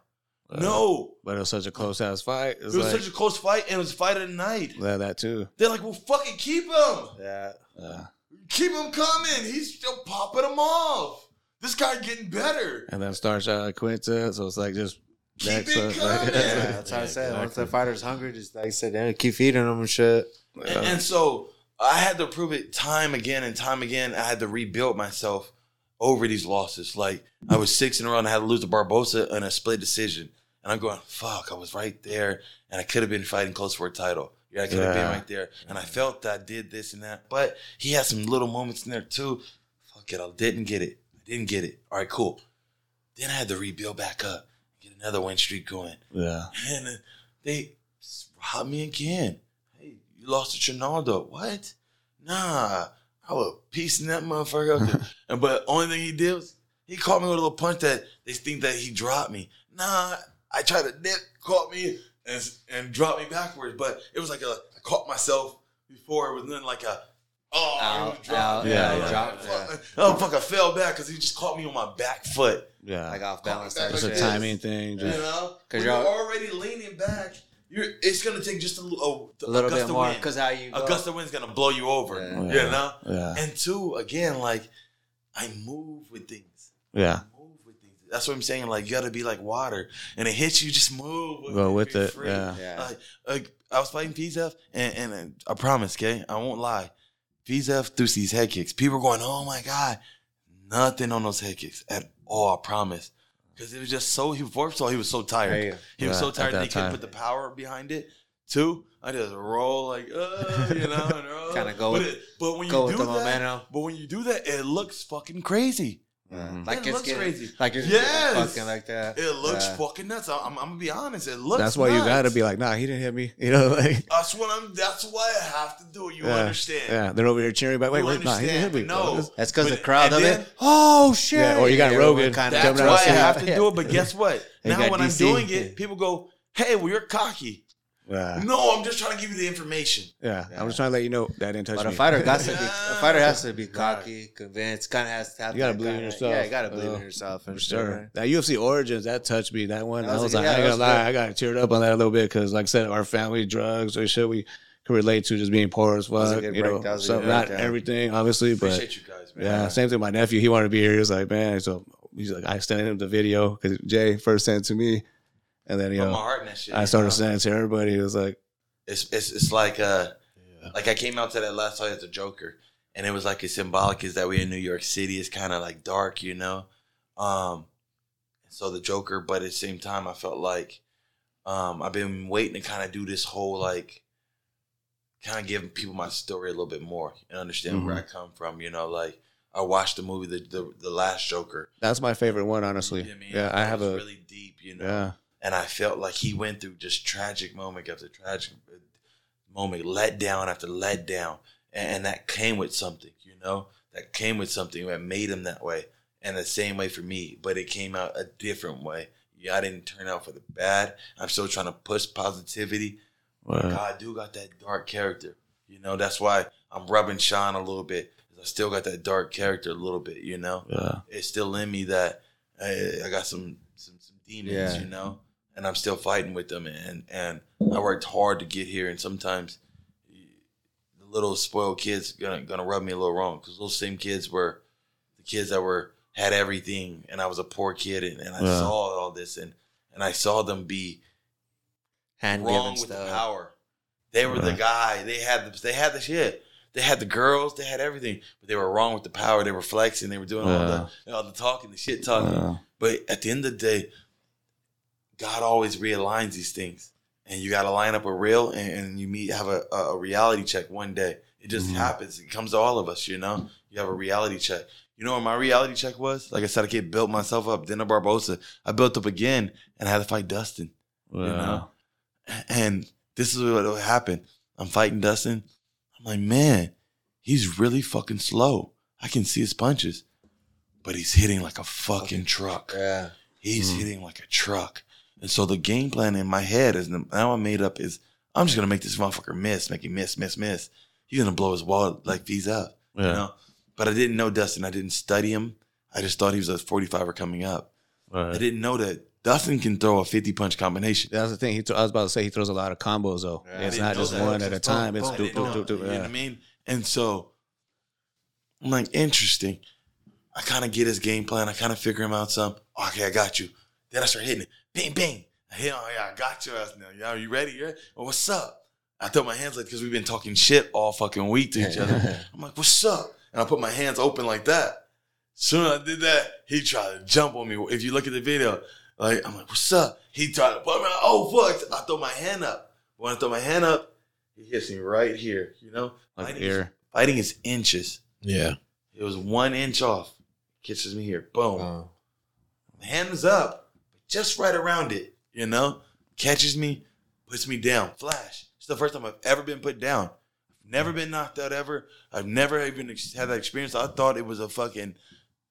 [SPEAKER 3] no,
[SPEAKER 2] But it was such a close ass fight. It's
[SPEAKER 3] it was
[SPEAKER 2] like,
[SPEAKER 3] such a close fight, and it was a fight of the night.
[SPEAKER 2] yeah, that too.
[SPEAKER 3] They're like, well, fucking keep him,
[SPEAKER 5] Yeah.
[SPEAKER 2] Yeah.
[SPEAKER 3] keep him coming. He's still popping them off. This guy getting better.
[SPEAKER 2] And then starts out Iaquinta, so it's like just
[SPEAKER 3] Keep
[SPEAKER 2] next
[SPEAKER 3] it coming.
[SPEAKER 2] like-
[SPEAKER 5] Yeah, that's how I said. Once the fighter's hungry, just like I said, damn, keep feeding them and shit.
[SPEAKER 3] And, and so I had to prove it time again and time again. I had to rebuild myself over these losses. Like I was six in a row and I had to lose to Barbosa in a split decision. And I'm going, fuck, I was right there and I could have been fighting close for a title. Yeah, I could have
[SPEAKER 2] Yeah.
[SPEAKER 3] been right there. And I felt that I did this and that. But he had some little moments in there too. Fuck it, I didn't get it. I didn't get it. All right, cool. Then I had to rebuild back up, get another win streak going.
[SPEAKER 2] yeah.
[SPEAKER 3] And they robbed me again. Hey, you lost to Trinaldo. What? Nah, I was piecing that motherfucker up. there. and but only thing he did was he caught me with a little punch that they think that he dropped me. Nah, I tried to dip, caught me and and dropped me backwards. But it was like a I caught myself before. It was then like a oh,
[SPEAKER 5] Out,
[SPEAKER 3] dropped.
[SPEAKER 5] out,
[SPEAKER 2] yeah,
[SPEAKER 3] Like,
[SPEAKER 5] dropped,
[SPEAKER 3] fuck, Oh fuck! I fell back because he just caught me on my back foot.
[SPEAKER 2] Yeah.
[SPEAKER 5] Like off balance
[SPEAKER 3] it
[SPEAKER 2] it's
[SPEAKER 3] like
[SPEAKER 2] a timing thing.
[SPEAKER 3] You know. Because you're already leaning back. You're, it's gonna take just a, little-
[SPEAKER 5] A little
[SPEAKER 3] Augusta
[SPEAKER 5] bit more because how you go.
[SPEAKER 3] Augusta wind's gonna blow you over.
[SPEAKER 5] Yeah.
[SPEAKER 3] You know.
[SPEAKER 2] yeah.
[SPEAKER 3] And two, again, like I move with things.
[SPEAKER 2] Yeah.
[SPEAKER 3] I move with things. That's what I'm saying. Like you gotta be like water, and it hits you, just move. With
[SPEAKER 2] Go
[SPEAKER 3] it,
[SPEAKER 2] with it,
[SPEAKER 3] free.
[SPEAKER 2] yeah.
[SPEAKER 5] Yeah.
[SPEAKER 3] Like, like I was fighting Fiziev, and, and, and I promise, okay, I won't lie. Fiziev threw these head kicks. People were going, "Oh my god!" Nothing on those head kicks at all. I promise, because it was just so. He first of all, he was so tired.
[SPEAKER 5] Yeah.
[SPEAKER 3] He was
[SPEAKER 2] Yeah,
[SPEAKER 3] so tired
[SPEAKER 2] that
[SPEAKER 3] they couldn't put the power behind it. Two, I just roll like, uh, you know.
[SPEAKER 5] Kinda go
[SPEAKER 3] but
[SPEAKER 5] with-
[SPEAKER 3] it, but when you
[SPEAKER 5] go
[SPEAKER 3] do
[SPEAKER 5] with the
[SPEAKER 3] that,
[SPEAKER 5] momentum.
[SPEAKER 3] but when you do that, it looks fucking crazy.
[SPEAKER 2] Mhm.
[SPEAKER 5] Like
[SPEAKER 3] It
[SPEAKER 5] it's
[SPEAKER 3] looks
[SPEAKER 5] getting,
[SPEAKER 3] crazy.
[SPEAKER 5] Like you're
[SPEAKER 3] Yes.
[SPEAKER 5] fucking like that.
[SPEAKER 3] It looks
[SPEAKER 5] Yeah.
[SPEAKER 3] fucking nuts. I'm, I'm gonna be honest. It looks.
[SPEAKER 2] That's why you gotta be like, nah, he didn't hit me. You know, like
[SPEAKER 3] That's what I'm. That's why I have to do it. You
[SPEAKER 2] yeah,
[SPEAKER 3] understand?
[SPEAKER 2] Yeah, they're over here cheering back. Wait,
[SPEAKER 3] You
[SPEAKER 2] wait, nah, he didn't hit me.
[SPEAKER 3] No.
[SPEAKER 5] That's because the crowd of it. Oh shit!
[SPEAKER 2] Yeah, or you got
[SPEAKER 5] Everyone
[SPEAKER 2] Rogan
[SPEAKER 5] kinda-
[SPEAKER 3] That's why I have to do it. But guess what? Now
[SPEAKER 5] got
[SPEAKER 3] when I'm doing it, people go, "Hey, well, you're cocky."
[SPEAKER 2] Yeah,
[SPEAKER 3] No, I'm just trying to give you the information.
[SPEAKER 2] yeah. I'm just trying to let you know that didn't touch
[SPEAKER 5] But
[SPEAKER 2] me.
[SPEAKER 5] a fighter got to be a fighter has to be cocky, convinced, kind of has to have.
[SPEAKER 2] You gotta believe in
[SPEAKER 5] kinda-
[SPEAKER 2] yourself.
[SPEAKER 5] Yeah, you gotta believe
[SPEAKER 2] Uh,
[SPEAKER 5] in yourself
[SPEAKER 2] For
[SPEAKER 5] shit,
[SPEAKER 2] sure. That UFC Origins, that touched me. That one,
[SPEAKER 5] That
[SPEAKER 2] I
[SPEAKER 5] was
[SPEAKER 2] was like,
[SPEAKER 5] yeah,
[SPEAKER 2] I ain't gonna lie,
[SPEAKER 5] good.
[SPEAKER 2] I got teared up on that a little bit because, like I said, our family, drugs, or shit we could relate to just being poor as
[SPEAKER 5] was
[SPEAKER 2] fuck. You
[SPEAKER 5] break.
[SPEAKER 2] know,
[SPEAKER 5] That was a
[SPEAKER 2] so not
[SPEAKER 5] breakdown.
[SPEAKER 2] everything, obviously, but
[SPEAKER 3] Appreciate you guys, man.
[SPEAKER 2] yeah, same thing. My nephew, he wanted to be here. He was like, man, so he's like, I sent him the video because Jay first sent it to me, and then you
[SPEAKER 3] Put my
[SPEAKER 2] know,
[SPEAKER 3] heart in that shit.
[SPEAKER 2] I
[SPEAKER 3] you
[SPEAKER 2] started
[SPEAKER 3] know?
[SPEAKER 2] sending to everybody. It was like,
[SPEAKER 3] It's it's it's like uh like I came out to that last fight as a Joker, and it was like as symbolic as that we in New York City. It's kind of like dark, you know. Um, so the Joker, but at the same time, I felt like um I've been waiting to kind of do this whole like kind of giving people my story a little bit more and understand where I come from. You know, like I watched the movie the the, the Last Joker.
[SPEAKER 2] that's my favorite one, honestly.
[SPEAKER 3] You know I mean?
[SPEAKER 2] Yeah, I
[SPEAKER 3] thought
[SPEAKER 2] have a
[SPEAKER 3] really deep, you know
[SPEAKER 2] yeah.
[SPEAKER 3] And I felt like he went through just tragic moment after tragic moment, let down after let down, and, and that came with something, you know, that came with something that made him that way, and the same way for me, but it came out a different way. Yeah, I didn't turn out for the bad. I'm still trying to push positivity.
[SPEAKER 2] Well,
[SPEAKER 3] God, I do got that dark character, you know. That's why I'm rubbing Sean a little bit. I still got that dark character a little bit, you know
[SPEAKER 2] yeah.
[SPEAKER 3] it's still in me that I, I got some some, some demons,
[SPEAKER 5] Yeah.
[SPEAKER 3] you know, and I'm still fighting with them, and and I worked hard to get here, and sometimes the little spoiled kids gonna gonna rub me a little wrong because those same kids were the kids that were had everything, and I was a poor kid, and, and I
[SPEAKER 2] Yeah.
[SPEAKER 3] saw all this, and and I saw them be
[SPEAKER 5] Hand
[SPEAKER 3] wrong with the power. They were the guy. They had the they had the shit. They had the girls. They had everything, but they were wrong with the power. They were flexing. They were doing all the all the talking, the shit talking.
[SPEAKER 2] Yeah.
[SPEAKER 3] But at the end of the day, God always realigns these things, and you got to line up a real, and, and you meet have a, a reality check one day. It just
[SPEAKER 2] Mhm.
[SPEAKER 3] happens. It comes to all of us, you know. You have a reality check. You know what my reality check was? Like I said, I get built myself up. Dinner Barbosa, I built up again, and I had to fight Dustin. You know, and this is what happened. I'm fighting Dustin. I'm like, man, he's really fucking slow. I can see his punches, but he's hitting like a fucking truck.
[SPEAKER 5] Yeah.
[SPEAKER 3] He's
[SPEAKER 2] Mm.
[SPEAKER 3] hitting like a truck. And so the game plan in my head is now I made up is I'm just gonna make this motherfucker miss, make him miss, miss, miss. He's gonna blow his wall like he's up.
[SPEAKER 2] Yeah.
[SPEAKER 3] You know? But I didn't know Dustin. I didn't study him. I just thought he was a 45er coming up. I didn't know that Dustin can throw a 50 punch combination.
[SPEAKER 2] That's the thing. He th- I was about to say he throws a lot of combos though.
[SPEAKER 5] Yeah,
[SPEAKER 2] it's
[SPEAKER 3] didn't
[SPEAKER 2] just
[SPEAKER 3] that.
[SPEAKER 2] one
[SPEAKER 3] It's
[SPEAKER 2] at a time.
[SPEAKER 5] boom,
[SPEAKER 2] It's
[SPEAKER 5] boom.
[SPEAKER 2] do,
[SPEAKER 3] I
[SPEAKER 2] do, do, do,
[SPEAKER 3] You know what I mean? And so I'm like, interesting. I kind of get his game plan. I kind of figure him out some. Okay, I got you. Then I start hitting it. Bing, bing. I hit, oh, yeah, I got your ass now. Yeah, you ready? You ready? Well, what's up? I throw my hands like, because we've been talking shit all fucking week to each other. I'm like, what's up? And I put my hands open like that. Soon as I did that, he tried to jump on me. If you look at the video, like, I'm like, what's up? He tried to put me, oh, fuck. I throw my hand up. When I throw my hand up, he hits me right here, you know?
[SPEAKER 2] Like
[SPEAKER 3] Fighting
[SPEAKER 2] here.
[SPEAKER 3] Is, fighting is inches.
[SPEAKER 4] Yeah.
[SPEAKER 3] It was one inch off. Catches me here. Boom. Uh.
[SPEAKER 5] Oh.
[SPEAKER 3] My hand is up, just right around it, you know? Catches me, puts me down. Flash. It's the first time I've ever been put down. I've never been knocked out ever. I've never even had that experience. I thought it was a fucking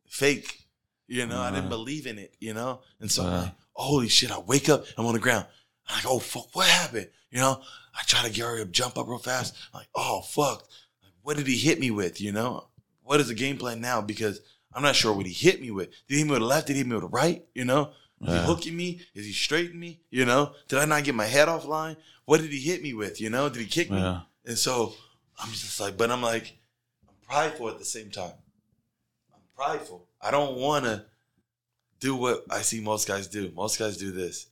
[SPEAKER 3] fake. You know, I didn't
[SPEAKER 2] Uh-huh.
[SPEAKER 3] believe in it, you know? And so I'm
[SPEAKER 2] Uh-huh.
[SPEAKER 3] like, holy shit, I wake up, I'm on the ground. I'm like, oh fuck, what happened? You know? I try to get hurry up, jump up real fast. I'm like, oh fuck. Like, what did he hit me with? You know? What is the game plan now? Because I'm not sure what he hit me with. Did he hit me with the left? Did he hit me with the right? You know? Is he hooking me? Is he straightening me? You know? Did I not get my head off line? What did he hit me with? You know? Did he kick me?
[SPEAKER 2] Yeah.
[SPEAKER 3] And so I'm just like, but I'm like, I'm prideful at the same time. I'm prideful. I don't want to do what I see most guys do. Most guys do this.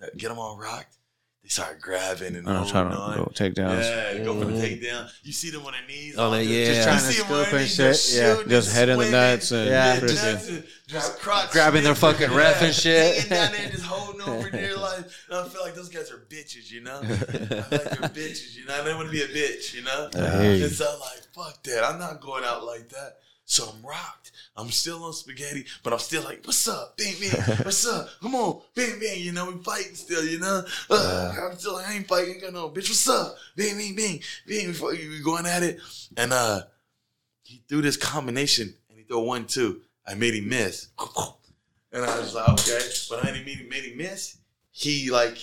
[SPEAKER 3] You get them all rocked. They start grabbing and
[SPEAKER 2] I'm
[SPEAKER 3] holding
[SPEAKER 2] trying to
[SPEAKER 3] on.
[SPEAKER 2] go take downs.
[SPEAKER 3] Yeah, go for the
[SPEAKER 5] Mhm.
[SPEAKER 3] takedown. You see them on their knees.
[SPEAKER 4] Oh,
[SPEAKER 3] all
[SPEAKER 4] they-
[SPEAKER 3] just-
[SPEAKER 4] yeah.
[SPEAKER 3] just
[SPEAKER 4] Just
[SPEAKER 5] trying to
[SPEAKER 3] see them
[SPEAKER 5] scoop and shit.
[SPEAKER 3] just
[SPEAKER 5] Yeah.
[SPEAKER 2] Just head in the nuts and
[SPEAKER 5] Yeah,
[SPEAKER 2] freaking-
[SPEAKER 3] Just, just crotch
[SPEAKER 5] Grabbing their
[SPEAKER 3] sniffing.
[SPEAKER 5] fucking ref and shit.
[SPEAKER 3] Hanging down there, just holding on for dear life. And I feel like those guys are bitches, you know. I feel like they're bitches, you know. I don't want to be a bitch, you know.
[SPEAKER 2] I hear you.
[SPEAKER 3] And so I'm like, fuck that. I'm not going out like that. So I'm rocked. I'm still on spaghetti, but I'm still like, what's up? Bing, bing. What's up? Come on. Bing, bing. You know, we fighting still, you know? Uh, I'm still, I ain't fighting. Got no, bitch, what's up? Bing, bing, bing. Bing. Before you we going at it. And uh, he threw this combination and he threw one, two. I made him miss. And I was like, okay. But I made him, made him miss. He like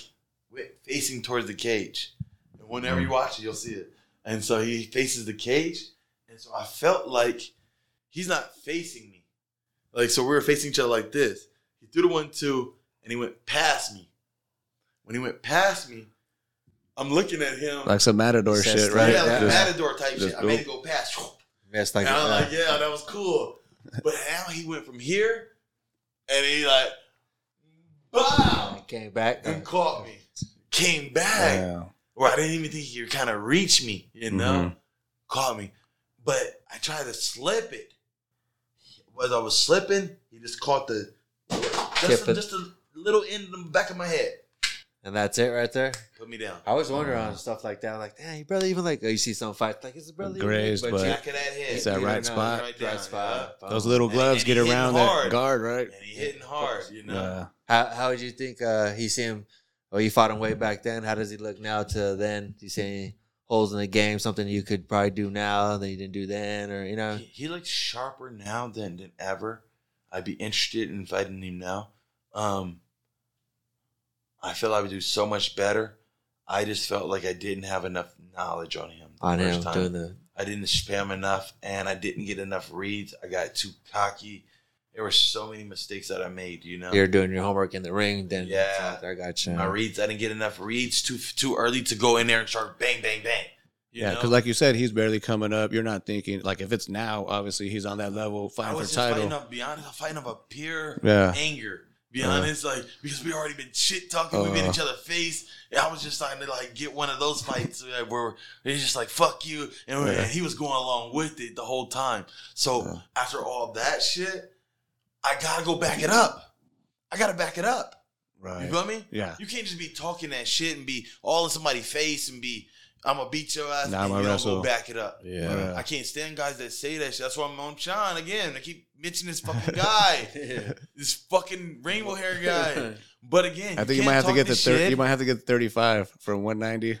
[SPEAKER 3] went facing towards the cage. And whenever you watch it, you'll see it. And so he faces the cage. And so I felt like he's not facing me. Like, so we were facing each other like this. He threw the one, two, and he went past me. When he went past me, I'm looking at him.
[SPEAKER 2] Like some matador
[SPEAKER 5] Says
[SPEAKER 2] shit,
[SPEAKER 5] that.
[SPEAKER 2] right?
[SPEAKER 3] yeah, like
[SPEAKER 2] Just-
[SPEAKER 3] matador type
[SPEAKER 2] just
[SPEAKER 3] shit. I made
[SPEAKER 2] go.
[SPEAKER 3] it go past.
[SPEAKER 5] It's like,
[SPEAKER 3] and I'm like, yeah, that was cool. But now he went from here, and he like, bow,
[SPEAKER 5] came back.
[SPEAKER 3] and caught me. Came back,
[SPEAKER 2] Yeah.
[SPEAKER 3] where I didn't even think he would kind of reach me, you know?
[SPEAKER 2] Mhm.
[SPEAKER 3] Caught me. But I tried to slip it. As I was slipping, he just caught the, just, a, just a little end of the back of my head.
[SPEAKER 5] And that's it right there.
[SPEAKER 3] Put me down.
[SPEAKER 5] I always wonder on stuff like that. Like, damn, you brother even like, oh, you see some fight, like, is the brother even
[SPEAKER 2] Grazed,
[SPEAKER 5] but
[SPEAKER 2] but-
[SPEAKER 5] you-
[SPEAKER 3] Back of.
[SPEAKER 2] It's that right
[SPEAKER 5] know.
[SPEAKER 2] spot.
[SPEAKER 3] Right down,
[SPEAKER 5] Right spot.
[SPEAKER 2] Those little gloves
[SPEAKER 3] and
[SPEAKER 2] get
[SPEAKER 3] he hitting
[SPEAKER 2] around that guard, right?
[SPEAKER 3] And he hitting hard, you know?
[SPEAKER 2] Yeah.
[SPEAKER 5] How how would you think uh he see him? Or you fought him way back then. How does he look now to then? Do you see any holes in the game? Something you could probably do now that you didn't do then, or you know?
[SPEAKER 3] He, he looks sharper now than, than ever. I'd be interested in fighting him now. Um, I feel I would do so much better. I just felt like I didn't have enough knowledge on him. the
[SPEAKER 5] On him
[SPEAKER 3] first time.
[SPEAKER 5] doing the
[SPEAKER 3] I didn't spam enough, and I didn't get enough reads. I got too cocky. There were so many mistakes that I made. You know,
[SPEAKER 5] you're doing your homework in the ring. Then
[SPEAKER 3] Yeah.
[SPEAKER 5] there, I got you.
[SPEAKER 3] my reads. I didn't get enough reads too too early to go in there and start bang bang bang. You
[SPEAKER 2] Yeah, because like you said, he's barely coming up. You're not thinking like if it's now, obviously he's on that level
[SPEAKER 3] I
[SPEAKER 2] fighting for
[SPEAKER 3] was just
[SPEAKER 2] title.
[SPEAKER 3] fighting up. Be honest, I'm fighting up a pure
[SPEAKER 2] Yeah.
[SPEAKER 3] anger. Be
[SPEAKER 2] Uh.
[SPEAKER 3] honest, like because we already been shit talking, we been
[SPEAKER 2] Uh.
[SPEAKER 3] each other face, and I was just trying to like get one of those fights uh, where it's just like fuck you, and,
[SPEAKER 2] Yeah.
[SPEAKER 3] and he was going along with it the whole time. So
[SPEAKER 2] Yeah.
[SPEAKER 3] after all that shit, I gotta go back it up. I gotta back it up. Right. You
[SPEAKER 2] Right.
[SPEAKER 3] feel me?
[SPEAKER 2] Yeah.
[SPEAKER 3] You can't just be talking that shit and be all in somebody's face and be I'm gonna beat your ass
[SPEAKER 2] Nah,
[SPEAKER 3] and you don't go back it up.
[SPEAKER 4] Yeah.
[SPEAKER 3] I can't stand guys that say that shit. That's why I'm on Sean again. I keep mentioning this fucking guy, this fucking rainbow hair guy. But again,
[SPEAKER 2] I think you might have to get the thir-
[SPEAKER 3] shit.
[SPEAKER 2] you might have to get 35 from 190.
[SPEAKER 3] you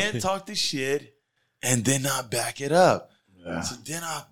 [SPEAKER 3] can't talk this shit and then not back it up.
[SPEAKER 2] Yeah.
[SPEAKER 3] So then I,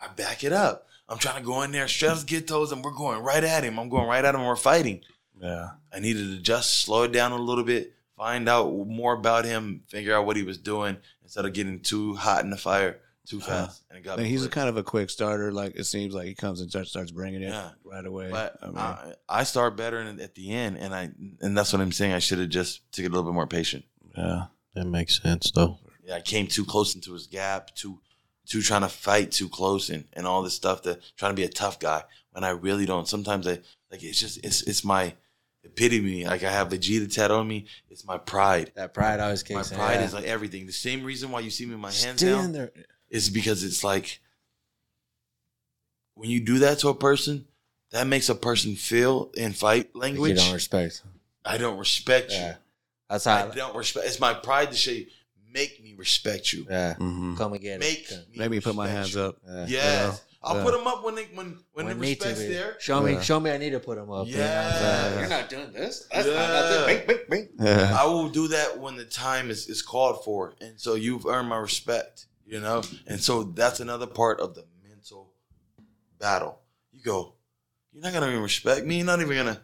[SPEAKER 3] I back it up. I'm trying to go in there, straps get toes, and we're going right at him. I'm going right at him. We're fighting.
[SPEAKER 2] Yeah.
[SPEAKER 3] I needed to just slow it down a little bit, find out more about him, figure out what he was doing instead of getting too hot in the fire too
[SPEAKER 2] Uh-huh.
[SPEAKER 3] fast. And it got
[SPEAKER 2] And he's a kind of a quick starter. Like it seems like he comes and starts starts bringing it
[SPEAKER 3] Yeah.
[SPEAKER 2] right away.
[SPEAKER 3] But
[SPEAKER 2] I mean,
[SPEAKER 3] I, I start better at the end, and I and that's what I'm saying. I should have just took it a little bit more patient.
[SPEAKER 2] yeah.
[SPEAKER 4] That makes sense though.
[SPEAKER 3] Yeah, I came too close into his gap, too too trying to fight too close, and, and all this stuff that trying to be a tough guy when I really don't. Sometimes I like it's just it's it's my epitome. Like I have the G tattoo on me. It's my pride.
[SPEAKER 5] That pride always
[SPEAKER 3] My
[SPEAKER 5] kicks in.
[SPEAKER 3] pride
[SPEAKER 5] yeah.
[SPEAKER 3] is like everything. The same reason why you see me with my hands
[SPEAKER 5] Stand
[SPEAKER 3] down is because it's like when you do that to a person, that makes a person feel in fight
[SPEAKER 5] Like you don't respect.
[SPEAKER 3] I don't respect you.
[SPEAKER 5] Yeah. That's
[SPEAKER 3] I
[SPEAKER 5] how.
[SPEAKER 3] don't respect. It's my pride to say, make me respect you.
[SPEAKER 5] Yeah.
[SPEAKER 2] hmm
[SPEAKER 5] Come again.
[SPEAKER 3] Make
[SPEAKER 5] Yeah.
[SPEAKER 3] me
[SPEAKER 2] Make me put my hands
[SPEAKER 3] you.
[SPEAKER 2] up.
[SPEAKER 5] Yeah.
[SPEAKER 3] Yes, I'll
[SPEAKER 2] Yeah.
[SPEAKER 3] put them up when they when when, the
[SPEAKER 5] When need to
[SPEAKER 3] respect's there.
[SPEAKER 5] Show me, show me. I need to put them up. you?
[SPEAKER 3] Yeah.
[SPEAKER 5] You're not doing this. That's
[SPEAKER 3] Yeah.
[SPEAKER 5] not nothing. Bing, bing, bing.
[SPEAKER 2] Yeah.
[SPEAKER 3] I will do that when the time is, is called for, and so you've earned my respect. You know, and so that's another part of the mental battle. You go, you're not gonna even respect me. You're not even gonna.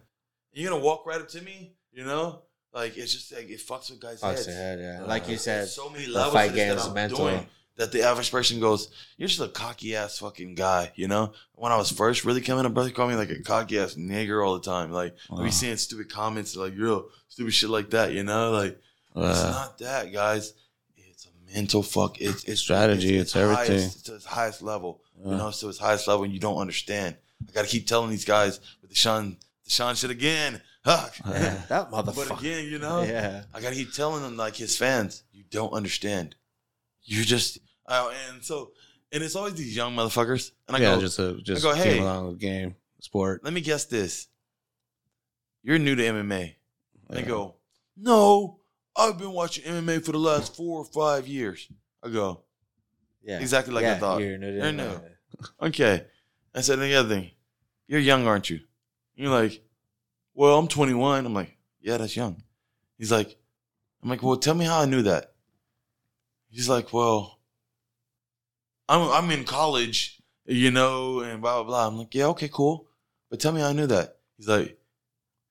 [SPEAKER 3] You're gonna walk right up to me. You know, like it's just like it fucks with guys' heads.
[SPEAKER 5] head, yeah.
[SPEAKER 3] Uh,
[SPEAKER 5] Like you said,
[SPEAKER 3] so many levels
[SPEAKER 5] fight
[SPEAKER 3] to this
[SPEAKER 5] game
[SPEAKER 3] that
[SPEAKER 5] is
[SPEAKER 3] I'm
[SPEAKER 5] mental.
[SPEAKER 3] doing that the average person goes, "You're just a cocky ass fucking guy." You know, when I was first really coming up, brother called me like a cocky ass nigger all the time. Like we
[SPEAKER 2] Wow.
[SPEAKER 3] seeing stupid comments like real stupid shit like that. You know, like it's not that, guys. It's a mental fuck. It's it's
[SPEAKER 2] Strategy, it's
[SPEAKER 3] highest-
[SPEAKER 2] everything.
[SPEAKER 3] It's to its highest level.
[SPEAKER 2] Yeah.
[SPEAKER 3] You know, it's to its highest level, and you don't understand. I gotta keep telling these guys but the Sean, the Sean shit again.
[SPEAKER 2] Yeah.
[SPEAKER 5] that
[SPEAKER 3] But again, you know,
[SPEAKER 5] Yeah.
[SPEAKER 3] I gotta keep telling them like his fans, you don't understand. You're just uh, and so and it's always these young motherfuckers. And I
[SPEAKER 2] yeah,
[SPEAKER 3] go,
[SPEAKER 2] just a, just
[SPEAKER 3] go,
[SPEAKER 2] came
[SPEAKER 3] hey.
[SPEAKER 2] along with game sport.
[SPEAKER 3] let me guess this. You're new to MMA. They
[SPEAKER 2] Yeah.
[SPEAKER 3] go, No, I've been watching MMA for the last four or five years. I go,
[SPEAKER 5] Yeah.
[SPEAKER 3] Exactly like I
[SPEAKER 5] yeah,
[SPEAKER 3] thought.
[SPEAKER 5] You're new.
[SPEAKER 3] You're new. Okay. I said the other thing. You're young, aren't you? You're like, Well, I'm 21. I'm like, Yeah, that's young. He's like, I'm like, Well, tell me how I knew that. He's like, Well, I'm I'm in college, you know, and blah blah blah. I'm like, Yeah, okay, cool. But tell me how I knew that. He's like,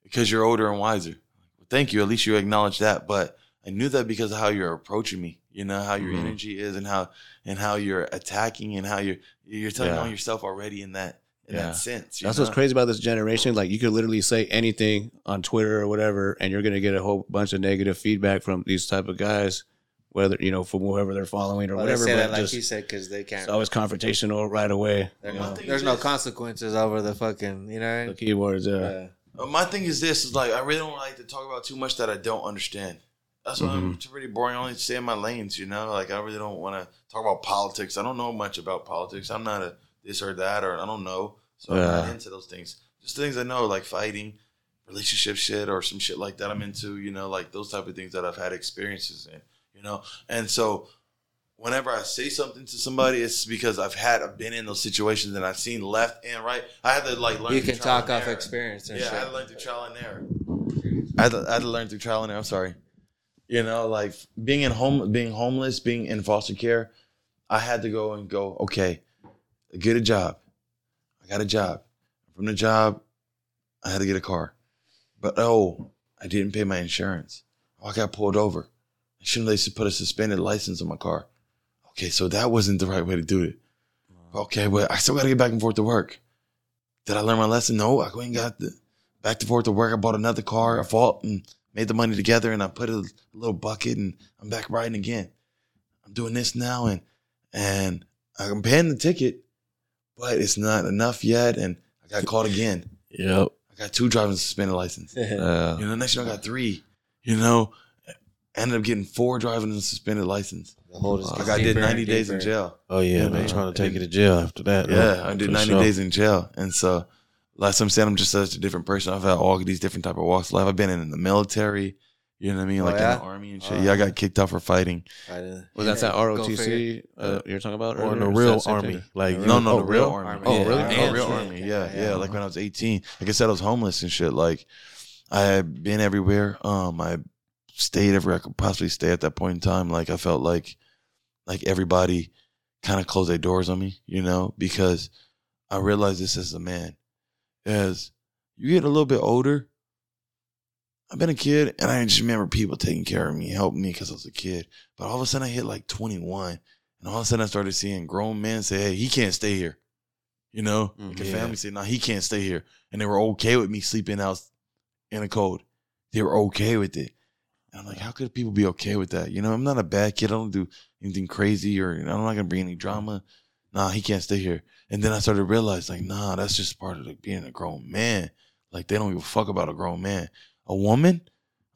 [SPEAKER 3] Because you're older and wiser. Well, thank you. At least you acknowledge that. But I knew that because of how you're approaching me. You know how your
[SPEAKER 2] Mhm.
[SPEAKER 3] energy is and how and how you're attacking and how you're you're telling
[SPEAKER 2] Yeah.
[SPEAKER 3] on yourself already in that in
[SPEAKER 2] Yeah.
[SPEAKER 3] that sense.
[SPEAKER 2] That's
[SPEAKER 3] know?
[SPEAKER 2] what's crazy about this generation. Like you could literally say anything on Twitter or whatever, and you're gonna get a whole bunch of negative feedback from these type of guys, whether you know from whoever they're following or
[SPEAKER 5] Well, they
[SPEAKER 2] whatever.
[SPEAKER 5] say
[SPEAKER 2] but
[SPEAKER 5] that like
[SPEAKER 2] just-
[SPEAKER 5] you said because they can't.
[SPEAKER 2] it's always confrontational right away.
[SPEAKER 5] there-
[SPEAKER 3] My thing
[SPEAKER 5] there's no consequences over the fucking. You know.
[SPEAKER 2] The
[SPEAKER 5] What
[SPEAKER 2] keywords,
[SPEAKER 5] mean?
[SPEAKER 2] yeah.
[SPEAKER 5] Yeah.
[SPEAKER 3] Uh, my thing is this is like I really don't like to talk about too much that I don't understand. That's why I'm
[SPEAKER 2] Mm-hmm.
[SPEAKER 3] pretty boring. I only stay in my lanes, you know. Like I really don't want to talk about politics. I don't know much about politics. I'm not a this or that, or I don't know. So I'm not into those things. Just things I know, like fighting, relationship shit, or some shit like that. I'm into, you know, like those type of things that I've had experiences in, you know. And so, whenever I say something to somebody, it's because I've had I've been in those situations and I've seen left and right. I had to like learn.
[SPEAKER 5] You can
[SPEAKER 3] trial
[SPEAKER 5] talk
[SPEAKER 3] and
[SPEAKER 5] off
[SPEAKER 3] error.
[SPEAKER 5] experience and
[SPEAKER 3] Yeah, I
[SPEAKER 5] shit.
[SPEAKER 3] had to learn through trial and error. I had, to, I had to learn through trial and error. I'm sorry. You know, like being in home, being homeless, being in foster care, I had to go and go. Okay, get a job. I got a job. From the job, I had to get a car. But oh, I didn't pay my insurance. Oh, I got pulled over. I Shouldn't they put a suspended license on my car? Okay, so that wasn't the right way to do it. Okay, but I still got to get back and forth to work. Did I learn my lesson? No, I went and got the back to forth to work. I bought another car. I fought and made the money together, and I put a little bucket, and I'm back riding again. I'm doing this now, and and I'm paying the ticket, but it's not enough yet, and I got caught again.
[SPEAKER 4] Yep.
[SPEAKER 3] I got two driving suspended license. You
[SPEAKER 2] Uh,
[SPEAKER 3] know, next year I got three. You know, ended up getting four driving and suspended license.
[SPEAKER 5] The hole just
[SPEAKER 3] I got did
[SPEAKER 5] deeper and
[SPEAKER 3] 90 days in jail.
[SPEAKER 4] Oh yeah,
[SPEAKER 3] Yeah,
[SPEAKER 4] man.
[SPEAKER 3] man.
[SPEAKER 4] Trying to take you to jail after that.
[SPEAKER 3] Yeah, I did
[SPEAKER 4] For
[SPEAKER 3] 90
[SPEAKER 4] sure.
[SPEAKER 3] days in jail. And so, like I'm saying, I'm just such a different person. I've had all these different type of walks of life. I've been in the military, you know what I mean?
[SPEAKER 5] Oh,
[SPEAKER 3] Like
[SPEAKER 5] yeah?
[SPEAKER 3] in the army and shit.
[SPEAKER 5] Oh.
[SPEAKER 3] yeah, I got kicked out for fighting.
[SPEAKER 5] I didn't-
[SPEAKER 2] well, that's that ROTC uh, you're talking about,
[SPEAKER 4] Or in the real
[SPEAKER 2] Is that same
[SPEAKER 4] army. Like
[SPEAKER 3] No, no,
[SPEAKER 2] Oh,
[SPEAKER 3] the real
[SPEAKER 2] real?
[SPEAKER 3] army.
[SPEAKER 5] Oh,
[SPEAKER 2] really?
[SPEAKER 3] the
[SPEAKER 2] Oh,
[SPEAKER 3] real army. Yeah,
[SPEAKER 5] Yeah,
[SPEAKER 3] yeah,
[SPEAKER 5] yeah.
[SPEAKER 3] Like when I was 18. Like I said, I was homeless and shit. Like I had been everywhere. Um, I stayed everywhere I could possibly stay at that point in time. Like I felt like, like everybody kind of closed their doors on me, you know, because I realized this as a man. As you get a little bit older, I've been a kid and I just remember people taking care of me, helping me because I was a kid. But all of a sudden I hit like 21 and all of a sudden I started seeing grown men say, hey, he can't stay here. You know,
[SPEAKER 5] Mm,
[SPEAKER 3] like
[SPEAKER 4] yeah.
[SPEAKER 3] family say, no, he can't stay here. And they were okay with me sleeping out in the cold. They were okay with it. And I'm like, how could people be okay with that? You know, I'm not a bad kid. I don't do anything crazy or I'm not going to bring any drama. Nah, he can't stay here. And then I started to realize, like, nah, that's just part of like being a grown man. Like, they don't give a fuck about a grown man. A woman,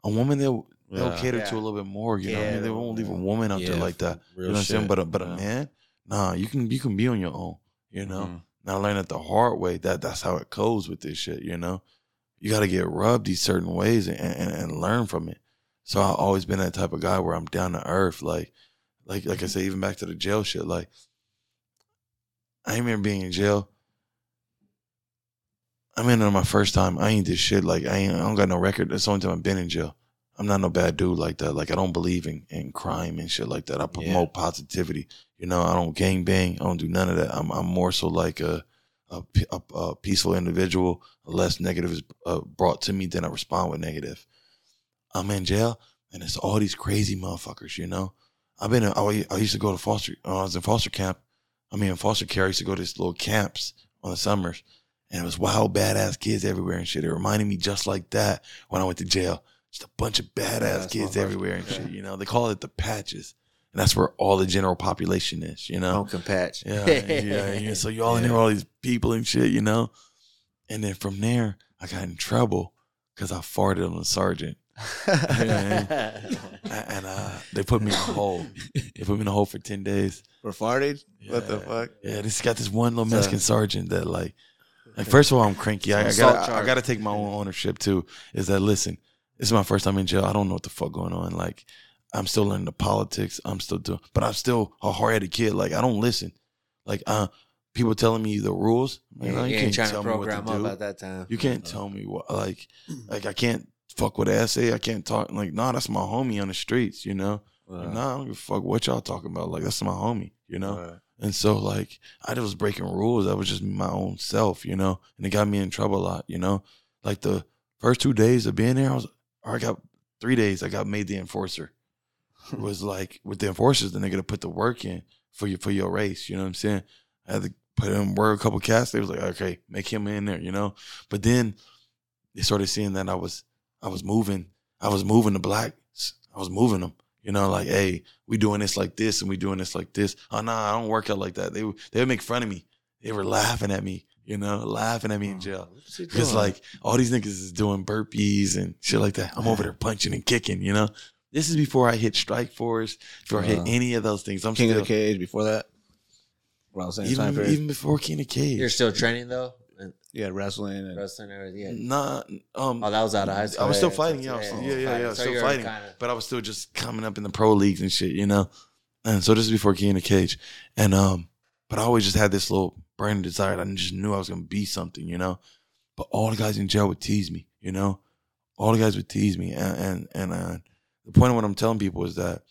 [SPEAKER 3] a woman, they'll, they'll
[SPEAKER 2] Yeah.
[SPEAKER 3] cater
[SPEAKER 5] Yeah.
[SPEAKER 3] to a little bit more. You know, what I mean, they won't leave a woman out there like that. you know what I'm saying? But a, but a man, nah, you can you can be on your own. You know.
[SPEAKER 2] Mhm.
[SPEAKER 3] And I learned it the hard way that that's how it goes with this shit, you know? You got to get rubbed these certain ways and, and, and learn from it. So I've always been that type of guy where I'm down to earth. Like, like, like I say, even back to the jail shit, like, I remember being in jail. I'm in on my first time. I ain't did shit. Like, I ain't, I don't got no record. That's the only time I've been in jail. I'm not no bad dude like that. Like, I don't believe in, in crime and shit like that. I promote positivity. You know, I don't gang bang. I don't do none of that. I'm, I'm more so like a, a, a, a peaceful individual. Less negative is uh, brought to me than I respond with negative. I'm in jail and it's all these crazy motherfuckers, you know? I've been, I I used to go to foster, when I was in foster camp. I mean, in foster care, I used to go to these little camps on the summers and it was wild, badass kids everywhere and shit. It reminded me just like that when I went to jail. Just a bunch of badass
[SPEAKER 5] Badass
[SPEAKER 3] kids everywhere and shit, you know? They call it the patches. And that's where all the general population is, you know?
[SPEAKER 5] Pumpkin patch.
[SPEAKER 3] Yeah, yeah, yeah. So you all in there, all these people and shit, you know. And then from there, I got in trouble because I farted on the sergeant, and uh, they put me in a hole. They put me in a hole for ten days.
[SPEAKER 2] For farting? What the fuck?
[SPEAKER 3] Yeah, this got this one little Mexican sergeant that like, like first of all, I'm cranky. I, I gotta, I gotta take my own ownership too. Is that listen? This is my first time in jail. I don't know what the fuck going on. Like, I'm still learning the politics. I'm still doing, but I'm still a hard headed kid. Like, I don't listen. Like, uh, people telling me the rules.
[SPEAKER 5] You, you
[SPEAKER 3] you can't tell me what
[SPEAKER 5] program
[SPEAKER 3] to
[SPEAKER 5] up
[SPEAKER 3] do.
[SPEAKER 5] at that time.
[SPEAKER 3] You can't tell me what like like I can't fuck with essay. I can't talk like nah, that's my homie on the streets, you know. Like, nah, I don't give a fuck what y'all talking about. Like that's my homie, you know. And so like I just was breaking rules. I was just my own self, you know. And it got me in trouble a lot, you know. Like the first two days of being there, I was or I got three days. I got made the enforcer. It was like with the enforcers, the nigga to put the work in for your for your race. You know what I'm saying? I had to put in work a couple cats. They was like, okay, make him in there, you know. But then they started seeing that I was I was moving, I was moving the blacks. I was moving them. You know, like, hey, we doing this like this and we doing this like this. Oh nah, I don't work out like that. They would- they would make fun of me. They were laughing at me, you know, laughing at me in jail. Because like all these niggas is doing burpees and shit like that. I'm over there punching and kicking, you know. This is before I hit Strikeforce, before I hit
[SPEAKER 2] Uh,
[SPEAKER 3] any of those things. I'm
[SPEAKER 2] King
[SPEAKER 3] still
[SPEAKER 2] of the Cage before that? Around the same time
[SPEAKER 3] even
[SPEAKER 2] period?
[SPEAKER 3] even before King of the Cage.
[SPEAKER 5] You're still training though, and
[SPEAKER 2] yeah, wrestling and
[SPEAKER 5] wrestling and everything. Yeah.
[SPEAKER 3] Nah, um,
[SPEAKER 5] Oh, that was out of high school.
[SPEAKER 3] I was still fighting. Yeah, was still-
[SPEAKER 5] yeah,
[SPEAKER 3] yeah, yeah,
[SPEAKER 5] fighting.
[SPEAKER 3] yeah. I was
[SPEAKER 5] So
[SPEAKER 3] still fighting,
[SPEAKER 5] kinda-
[SPEAKER 3] but I was still just coming up in the pro leagues and shit, you know. And so this is before King of the Cage, and um, but I always just had this little burning desire. I just knew I was gonna be something, you know. But all the guys in jail would tease me, you know. All the guys would tease me, and and and uh, the point of what I'm telling people is that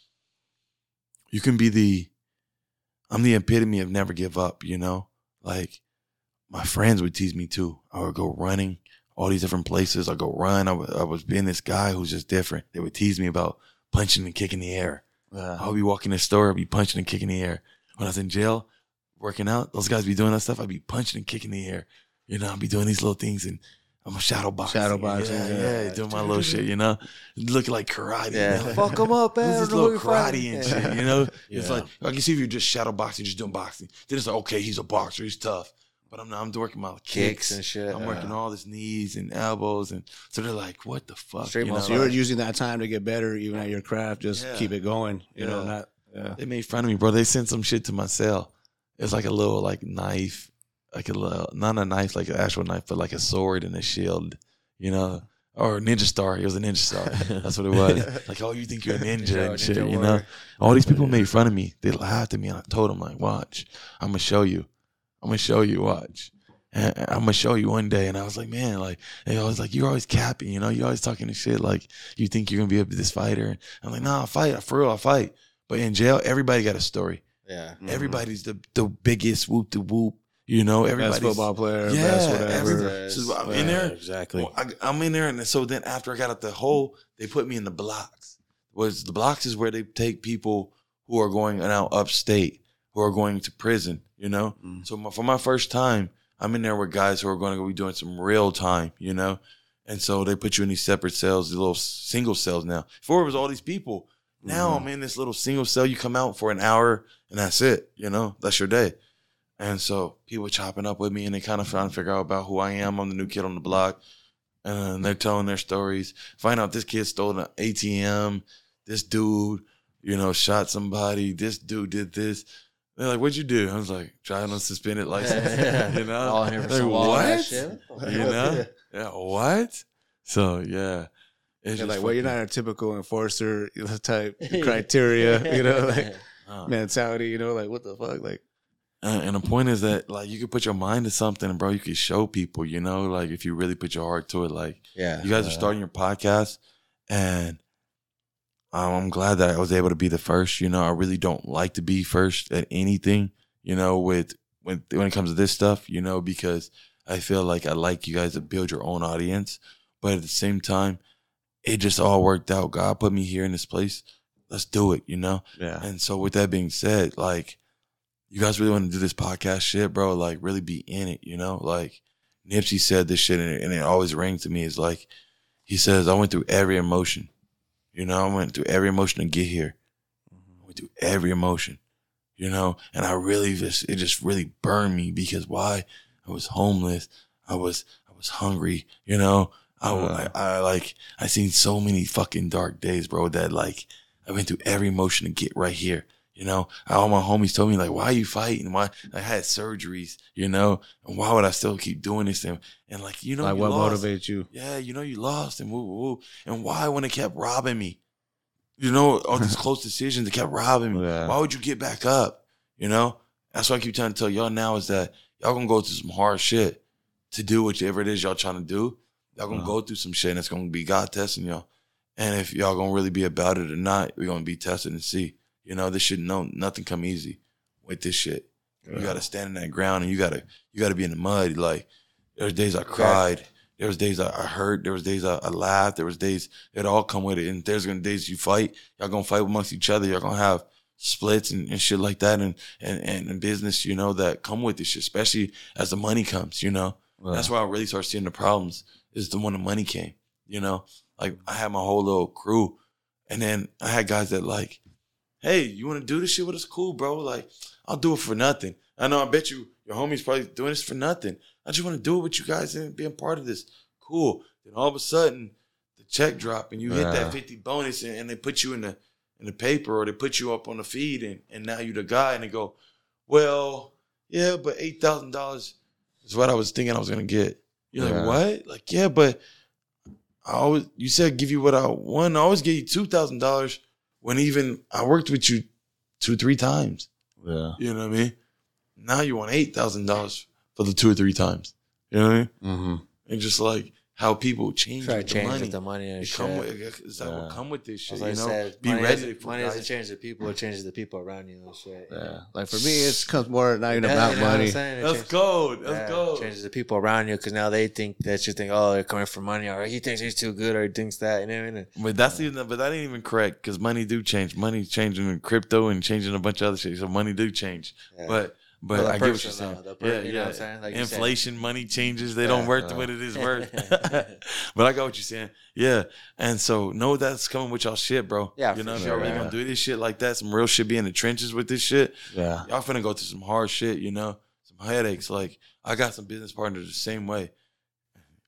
[SPEAKER 3] you can be the, I'm the epitome of never give up, you know. Like my friends would tease me too. I would go running all these different places. I go run. I was being this guy who's just different. They would tease me about punching and kicking the air. I would be walking the store, I'd be punching and kicking the air. When I was in jail, working out, those guys be doing that stuff. I'd be punching and kicking the air. You know, I'd be doing these little things and I'm a shadow boxing.
[SPEAKER 2] Shadow boxing,
[SPEAKER 3] Yeah,
[SPEAKER 2] yeah.
[SPEAKER 3] yeah, doing my little shit, you know? Looking like karate.
[SPEAKER 5] Yeah,
[SPEAKER 3] you know?
[SPEAKER 5] fuck them up, man.
[SPEAKER 3] This is
[SPEAKER 5] I don't know who
[SPEAKER 3] little karate and shit, you know? It's like I can see if you're just shadow boxing, just doing boxing. Then it's like, okay, he's a boxer, he's tough. But I'm not. I'm working my kicks,
[SPEAKER 5] Kicks and shit.
[SPEAKER 3] I'm working all this knees and elbows, and so they're like, "What the fuck?"
[SPEAKER 5] Straight
[SPEAKER 3] you know?
[SPEAKER 2] So you're using that time to get better, even at your craft. Just
[SPEAKER 3] Yeah.
[SPEAKER 2] keep it going. You know,
[SPEAKER 3] Yeah.
[SPEAKER 2] not yeah.
[SPEAKER 3] They made fun of me, bro. They sent some shit to my cell. It's like a little like knife, like a little not a knife, like an actual knife, but like a sword and a shield, you know, or ninja star. It was a ninja star. That's what it was. Like, oh, you think you're a ninja
[SPEAKER 5] Ninja-
[SPEAKER 3] and shit,
[SPEAKER 5] ninja
[SPEAKER 3] you know?
[SPEAKER 5] warrior.
[SPEAKER 3] All these people made fun of me. They laughed at me, and I told them like, watch, I'm gonna show you. I'm gonna show you. Watch. And I'm gonna show you one day. And I was like, man, like, they always like, you're always capping, you know, you're always talking to shit like you think you're gonna be a, this fighter. I'm like, nah, I'll fight. For real, I'll fight. But in jail, everybody got a story.
[SPEAKER 5] Yeah. Mm-hmm.
[SPEAKER 3] Everybody's the the biggest whoop to whoop. You know, everybody's
[SPEAKER 2] best football player,
[SPEAKER 3] Yeah,
[SPEAKER 2] best whatever.
[SPEAKER 3] every- so I'm in there.
[SPEAKER 4] exactly.
[SPEAKER 3] Well, I, I'm in there, and so then after I got out the hole, they put me in the blocks. Was the blocks is where they take people who are going out upstate, who are going to prison. You know,
[SPEAKER 2] Mm.
[SPEAKER 3] so my, for my first time, I'm in there with guys who are going to be doing some real time. You know, and so they put you in these separate cells, these little single cells. Now, before it was all these people. Now I'm in this little single cell. You come out for an hour, and that's it. You know, that's your day. And so people chopping up with me and they kind of trying to figure out about who I am. I'm the new kid on the block. And they're telling their stories. Find out this kid stole an ATM. This dude, you know, shot somebody. This dude did this. They're like, what'd you do? I was like, driving on suspended license. you know?
[SPEAKER 5] All here for
[SPEAKER 3] Like,
[SPEAKER 5] some wall and that
[SPEAKER 3] what? You know? Yeah, what? So, yeah. It's
[SPEAKER 2] They're
[SPEAKER 3] just
[SPEAKER 2] like, well, you're not a typical enforcer type criteria, you know, like
[SPEAKER 3] Uh,
[SPEAKER 2] mentality, you know, like what the fuck, like
[SPEAKER 3] Uh, and the point is that like you could put your mind to something, bro. You could show people, you know, like if you really put your heart to it. Like
[SPEAKER 5] Yeah.
[SPEAKER 3] you guys are starting your podcast, and um, I'm glad that I was able to be the first. You know, I really don't like to be first at anything. You know, with when when it comes to this stuff, you know, because I feel like I like you guys to build your own audience, but at the same time, it just all worked out. God put me here in this place. Let's do it. You know.
[SPEAKER 2] yeah.
[SPEAKER 3] And so with that being said, like you guys really want to do this podcast shit, bro, like really be in it, you know? Like Nipsey said this shit and it, and it always rings to me. Is like he says, I went through every emotion. You know, I went through every emotion to get here. I went through every emotion. You know, and I really just it just really burned me because why? I was homeless. I was I was hungry, you know. I,
[SPEAKER 2] Yeah. Uh-huh.
[SPEAKER 3] I, I like I seen so many fucking dark days, bro, that like I went through every emotion to get right here. You know, all my homies told me like, "Why are you fighting? Why I had surgeries? You know, and why would I still keep doing this?" And, and like, you know,
[SPEAKER 2] like
[SPEAKER 3] you
[SPEAKER 2] what
[SPEAKER 3] lost.
[SPEAKER 2] motivates you?
[SPEAKER 3] Yeah, you know, you lost and woo woo. woo. And why when it kept robbing me? You know, all these close decisions that kept robbing me.
[SPEAKER 2] Yeah.
[SPEAKER 3] Why would you get back up? You know, that's what I keep trying to tell y'all now is that y'all gonna go through some hard shit to do whatever it is y'all trying to do. Y'all gonna
[SPEAKER 2] Uh-huh.
[SPEAKER 3] go through some shit and it's gonna be God testing y'all. And if y'all gonna really be about it or not, we're gonna be tested and see. You know, this shit no nothing come easy with this shit. You gotta stand in that ground and you gotta you gotta be in the mud. Like there's days I cried. There was days I, I hurt. There was days I, I laughed. There was days it all come with it. And there's gonna days you fight. Y'all gonna fight amongst each other. Y'all gonna have splits and, and shit like that and, and and and business, you know, that come with this shit, especially as the money comes, you know. That's where I really start seeing the problems is the when the money came, you know. Like I had my whole little crew, and then I had guys that like, hey, you want to do this shit with us? Cool, bro. Like I'll do it for nothing. I know. I bet you your homies probably doing this for nothing. I just want to do it with you guys and being part of this. Cool. Then all of a sudden, the check drop and you hit
[SPEAKER 2] Yeah.
[SPEAKER 3] that fifty bonus, and, and they put you in the in the paper or they put you up on the feed, and and now you're the guy, and they go, well, yeah, but eight thousand dollars is what I was thinking I was gonna get. You're
[SPEAKER 2] Yeah.
[SPEAKER 3] like, what? Like, yeah, but I always you said give you what I want. I always give you two thousand dollars when even I worked with you two, three times.
[SPEAKER 2] Yeah.
[SPEAKER 3] You know what I mean? Now you want eight thousand dollars for the two or three times. You know what I mean?
[SPEAKER 2] Mm-hmm.
[SPEAKER 3] And just like how people change
[SPEAKER 5] Try to
[SPEAKER 3] with the
[SPEAKER 5] change
[SPEAKER 3] money.
[SPEAKER 5] with the money and
[SPEAKER 3] They
[SPEAKER 5] shit.
[SPEAKER 3] come with, is that
[SPEAKER 2] Yeah.
[SPEAKER 3] what come with this shit?
[SPEAKER 5] As I
[SPEAKER 3] you know,
[SPEAKER 5] said,
[SPEAKER 3] be
[SPEAKER 5] money
[SPEAKER 3] ready
[SPEAKER 5] doesn't,
[SPEAKER 3] for
[SPEAKER 5] money doesn't change the people; it changes the people around you and shit.
[SPEAKER 2] Yeah. Like for me, it comes more not even
[SPEAKER 5] Yeah,
[SPEAKER 2] about
[SPEAKER 5] you know what I'm
[SPEAKER 2] money.
[SPEAKER 5] saying? It
[SPEAKER 3] Let's
[SPEAKER 5] changes-
[SPEAKER 3] go. Let's
[SPEAKER 5] yeah,
[SPEAKER 3] go.
[SPEAKER 5] Changes the people around you because now they think that you think, oh, they're coming for money, or he thinks he's too good, or he thinks that. You know what I mean?
[SPEAKER 3] But that's even, but that ain't even correct because money do change. Money changing in crypto and changing a bunch of other shit. So money do change.
[SPEAKER 5] Yeah.
[SPEAKER 3] But but
[SPEAKER 5] For the
[SPEAKER 3] I get what
[SPEAKER 5] person,
[SPEAKER 3] you're saying.
[SPEAKER 5] though, the per-
[SPEAKER 3] yeah,
[SPEAKER 5] you know
[SPEAKER 3] yeah.
[SPEAKER 5] what I'm saying? Like you said.
[SPEAKER 3] Inflation, money changes. They
[SPEAKER 5] Yeah.
[SPEAKER 3] don't worth
[SPEAKER 2] Uh.
[SPEAKER 3] what it is worth. but I got what you're saying. Yeah. And so know that's coming with y'all shit, bro.
[SPEAKER 5] Yeah,
[SPEAKER 3] You know,
[SPEAKER 5] for
[SPEAKER 3] if y'all really
[SPEAKER 2] sure.
[SPEAKER 3] gonna do this shit like that, some real shit be in the trenches with this shit.
[SPEAKER 2] Yeah.
[SPEAKER 3] Y'all finna go through some hard shit, you know, some headaches. Like I got some business partners the same way,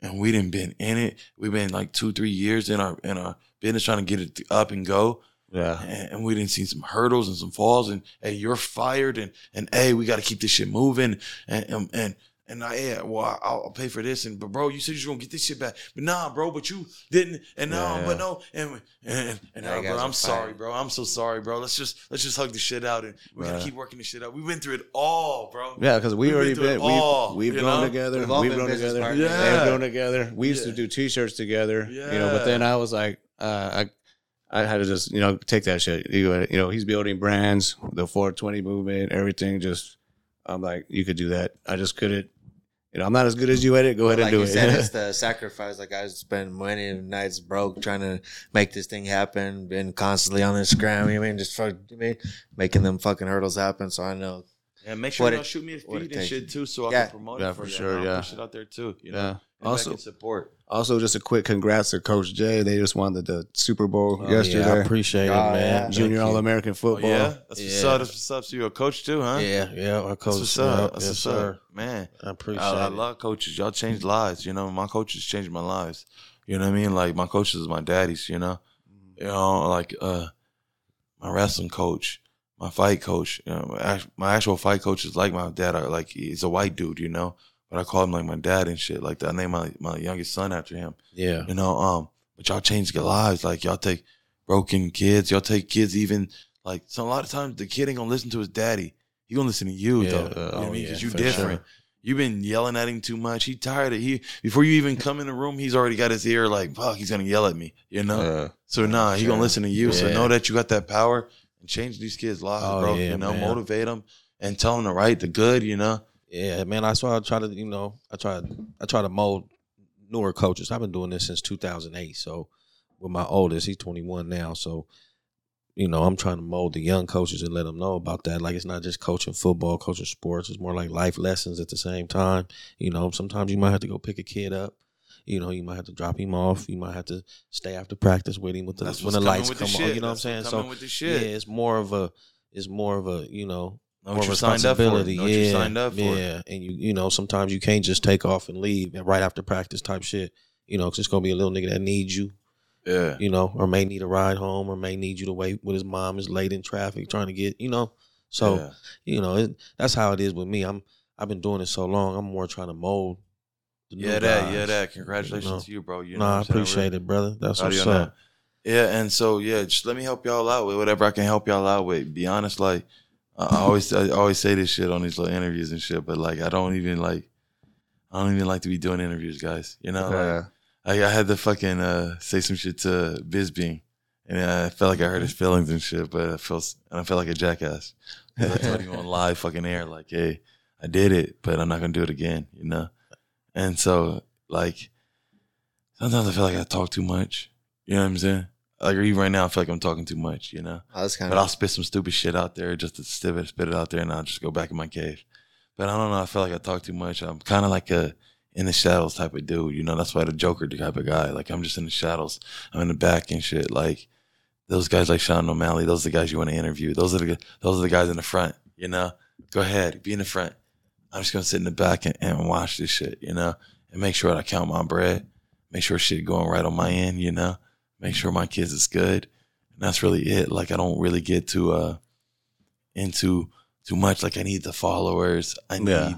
[SPEAKER 3] and we didn't been in it. We've been like two, three years in our in our business trying to get it up and go,
[SPEAKER 2] Yeah.
[SPEAKER 3] and, and we didn't see some hurdles and some falls. And hey, you're fired, and and hey, we got to keep this shit moving, and and. and and I, yeah, well, I- I'll, I'll pay for this. And but bro, you said you're gonna get this shit back. But nah, bro, but you didn't. And no,
[SPEAKER 2] Yeah.
[SPEAKER 3] but no. And and, and
[SPEAKER 5] Yeah,
[SPEAKER 3] nah, bro, I'm
[SPEAKER 5] are
[SPEAKER 3] sorry,
[SPEAKER 5] fired.
[SPEAKER 3] bro. I'm so sorry, bro. Let's just let's just hug the shit out, and we gotta keep working this shit out. We've been through it all, bro.
[SPEAKER 2] Yeah, because we
[SPEAKER 3] We've
[SPEAKER 2] already
[SPEAKER 3] been
[SPEAKER 2] been,
[SPEAKER 3] all,
[SPEAKER 2] we've, we've grown
[SPEAKER 3] know?
[SPEAKER 2] together.
[SPEAKER 5] We've all
[SPEAKER 2] We've
[SPEAKER 5] been
[SPEAKER 2] grown together.
[SPEAKER 5] partners.
[SPEAKER 3] Yeah.
[SPEAKER 2] They've grown together. We used to do T-shirts together. You know, but then I was like, uh, I, I had to just you know take that shit. You, you know, he's building brands, the 420 movement, everything. Just, I'm like, you could do that. I just couldn't. You know, I'm not as good as you at it. Go ahead
[SPEAKER 5] like
[SPEAKER 2] and do it.
[SPEAKER 5] said, it's the sacrifice. Like I spend many nights broke trying to make this thing happen. Been constantly on Instagram. You know what I mean, just fuck, you mean, making them fucking hurdles happen. So I know.
[SPEAKER 3] Yeah, make sure
[SPEAKER 5] What
[SPEAKER 3] you
[SPEAKER 5] it-
[SPEAKER 3] know, shoot me a
[SPEAKER 5] what it
[SPEAKER 3] feed and
[SPEAKER 5] takes.
[SPEAKER 3] shit too, so I
[SPEAKER 5] Yeah.
[SPEAKER 3] can promote
[SPEAKER 2] Yeah,
[SPEAKER 3] it for,
[SPEAKER 2] for
[SPEAKER 3] you,
[SPEAKER 2] sure,
[SPEAKER 3] and I'll
[SPEAKER 2] yeah.
[SPEAKER 3] push it out there too. You know,
[SPEAKER 2] Yeah.
[SPEAKER 3] And
[SPEAKER 2] Also-
[SPEAKER 3] back and support.
[SPEAKER 2] Also, just a quick congrats to Coach Jay. They just won the, the Super Bowl
[SPEAKER 4] Oh, yeah, I
[SPEAKER 2] yesterday.
[SPEAKER 4] appreciate
[SPEAKER 5] Oh,
[SPEAKER 4] it, man.
[SPEAKER 5] yeah.
[SPEAKER 2] Junior. All American
[SPEAKER 3] Oh,
[SPEAKER 2] football.
[SPEAKER 3] yeah, that's what's
[SPEAKER 4] Yeah.
[SPEAKER 3] up. That's what's up. So you're a coach too, huh?
[SPEAKER 4] Yeah, yeah. Our
[SPEAKER 3] That's
[SPEAKER 4] coach.
[SPEAKER 3] what's up. That's
[SPEAKER 4] yes,
[SPEAKER 3] what's
[SPEAKER 4] sir.
[SPEAKER 3] up, man.
[SPEAKER 4] I appreciate
[SPEAKER 3] I, I love coaches. Y'all changed lives. You know, my coaches changed my lives. You know what I mean? Like my coaches is my daddies. You know, you know, like uh, my wrestling coach, my fight coach. You know, my actual fight coach is like my dad. I, like he's a white dude. You know, but I call him like my dad and shit. Like that. I named my my youngest son after him.
[SPEAKER 4] Yeah,
[SPEAKER 3] You know, um, but y'all change their lives. Like y'all take broken kids. Y'all take kids even like so. A lot of times the kid ain't gonna listen to his daddy. He gonna listen to you
[SPEAKER 4] Yeah,
[SPEAKER 3] though.
[SPEAKER 4] uh,
[SPEAKER 3] you know what I
[SPEAKER 4] oh,
[SPEAKER 3] mean?
[SPEAKER 4] yeah,
[SPEAKER 3] Because you different.
[SPEAKER 4] sure.
[SPEAKER 3] You've been yelling at him too much. He tired of he before you even come in the room. He's already got his ear like fuck. He's gonna yell at me. You know.
[SPEAKER 2] Uh,
[SPEAKER 3] so nah, he
[SPEAKER 4] sure.
[SPEAKER 3] gonna listen to you. So know that you got that power and change these kids' lives,
[SPEAKER 4] Oh,
[SPEAKER 3] bro.
[SPEAKER 4] yeah,
[SPEAKER 3] you know,
[SPEAKER 4] man.
[SPEAKER 3] motivate them and tell them the right, the good. You know.
[SPEAKER 4] yeah, man. That's why I try to, you know, I try, I try to mold newer coaches. I've been doing this since 2008. So with my oldest, he's 21 now. So you know, I'm trying to mold the young coaches and let them know about that. Like it's not just coaching football, coaching sports. It's more like life lessons at the same time. You know, sometimes you might have to go pick a kid up. You know, you might have to drop him off. You might have to stay after practice with him with the, when the lights
[SPEAKER 3] with
[SPEAKER 4] come
[SPEAKER 3] the
[SPEAKER 4] on.
[SPEAKER 3] shit.
[SPEAKER 4] You know what I'm saying? So
[SPEAKER 3] with the
[SPEAKER 4] yeah, it's more of a, it's more of a, you know,
[SPEAKER 3] Know
[SPEAKER 4] more
[SPEAKER 3] what you signed up for.
[SPEAKER 4] responsibility.
[SPEAKER 3] Know
[SPEAKER 4] yeah,
[SPEAKER 3] signed up for.
[SPEAKER 4] yeah, and you, you know, sometimes you can't just take off and leave right after practice type shit. You know, 'cause it's gonna be a little nigga that needs you
[SPEAKER 3] Yeah.
[SPEAKER 4] you know, or may need a ride home, or may need you to wait with his mom is late in traffic trying to get, you know. So
[SPEAKER 3] Yeah.
[SPEAKER 4] you know, it, that's how it is with me. I'm I've been doing it so long. I'm more trying to mold. The new
[SPEAKER 3] Yeah, that,
[SPEAKER 4] guys.
[SPEAKER 3] yeah, that. Congratulations
[SPEAKER 4] You know.
[SPEAKER 3] to you, bro. You
[SPEAKER 4] no, I
[SPEAKER 3] I'm saying?
[SPEAKER 4] appreciate it, brother. That's
[SPEAKER 3] Proud of
[SPEAKER 4] what's
[SPEAKER 3] you on
[SPEAKER 4] up.
[SPEAKER 3] that. Yeah, and so yeah, just let me help y'all out with whatever I can help y'all out with. Be honest, like I I always I always say this shit on these little interviews and shit, but like I don't even like I don't even like to be doing interviews, guys. You know, like,
[SPEAKER 2] uh,
[SPEAKER 3] I, I had to fucking uh, say some shit to Bisping, and I felt like I hurt his feelings and shit, but I felt and I felt like a jackass. I told him on live fucking air, like, hey, I did it, but I'm not gonna do it again, you know. And so, like, sometimes I feel like I talk too much. You know what I'm saying? Like, even right now, I feel like I'm talking too much, you know.
[SPEAKER 5] Oh, that's kind
[SPEAKER 3] But I'll spit some stupid shit out there just to spit it, spit it out there, and I'll just go back in my cave. But I don't know. I feel like I talk too much. I'm kind of like a in the shadows type of dude. You know, that's why the Joker type of guy. Like I'm just in the shadows. I'm in the back and shit. Like those guys like Sean O'Malley. Those are the guys you want to interview. Those are the those are the guys in the front. You know, go ahead, be in the front. I'm just gonna sit in the back and, and watch this shit. You know, and make sure I count my bread. Make sure shit going right on my end. You know, make sure my kids is good. And that's really it. Like I don't really get to uh into too much. Like I need the followers. I need
[SPEAKER 2] Yeah.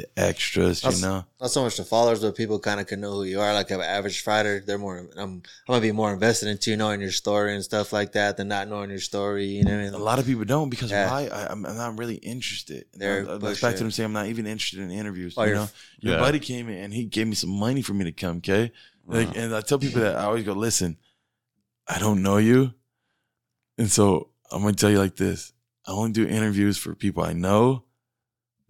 [SPEAKER 3] The extras.
[SPEAKER 5] That's-
[SPEAKER 3] you know.
[SPEAKER 5] not so much the followers, but people kind of can know who you are. Like an average fighter, they're more. I'm, I'm gonna be more invested into knowing your story and stuff like that than not knowing your story. You know what I
[SPEAKER 3] A
[SPEAKER 5] mean?
[SPEAKER 3] lot of people don't because
[SPEAKER 5] Yeah.
[SPEAKER 3] why? I, I'm, I'm not really interested.
[SPEAKER 5] They're
[SPEAKER 3] That's back to them saying I'm not even interested in interviews.
[SPEAKER 5] Oh,
[SPEAKER 3] you know, your
[SPEAKER 2] Yeah.
[SPEAKER 3] buddy came in and he gave me some money for me to come. Okay, like, and I tell people that I always go, listen, I don't know you, and so I'm gonna tell you like this: I only do interviews for people I know.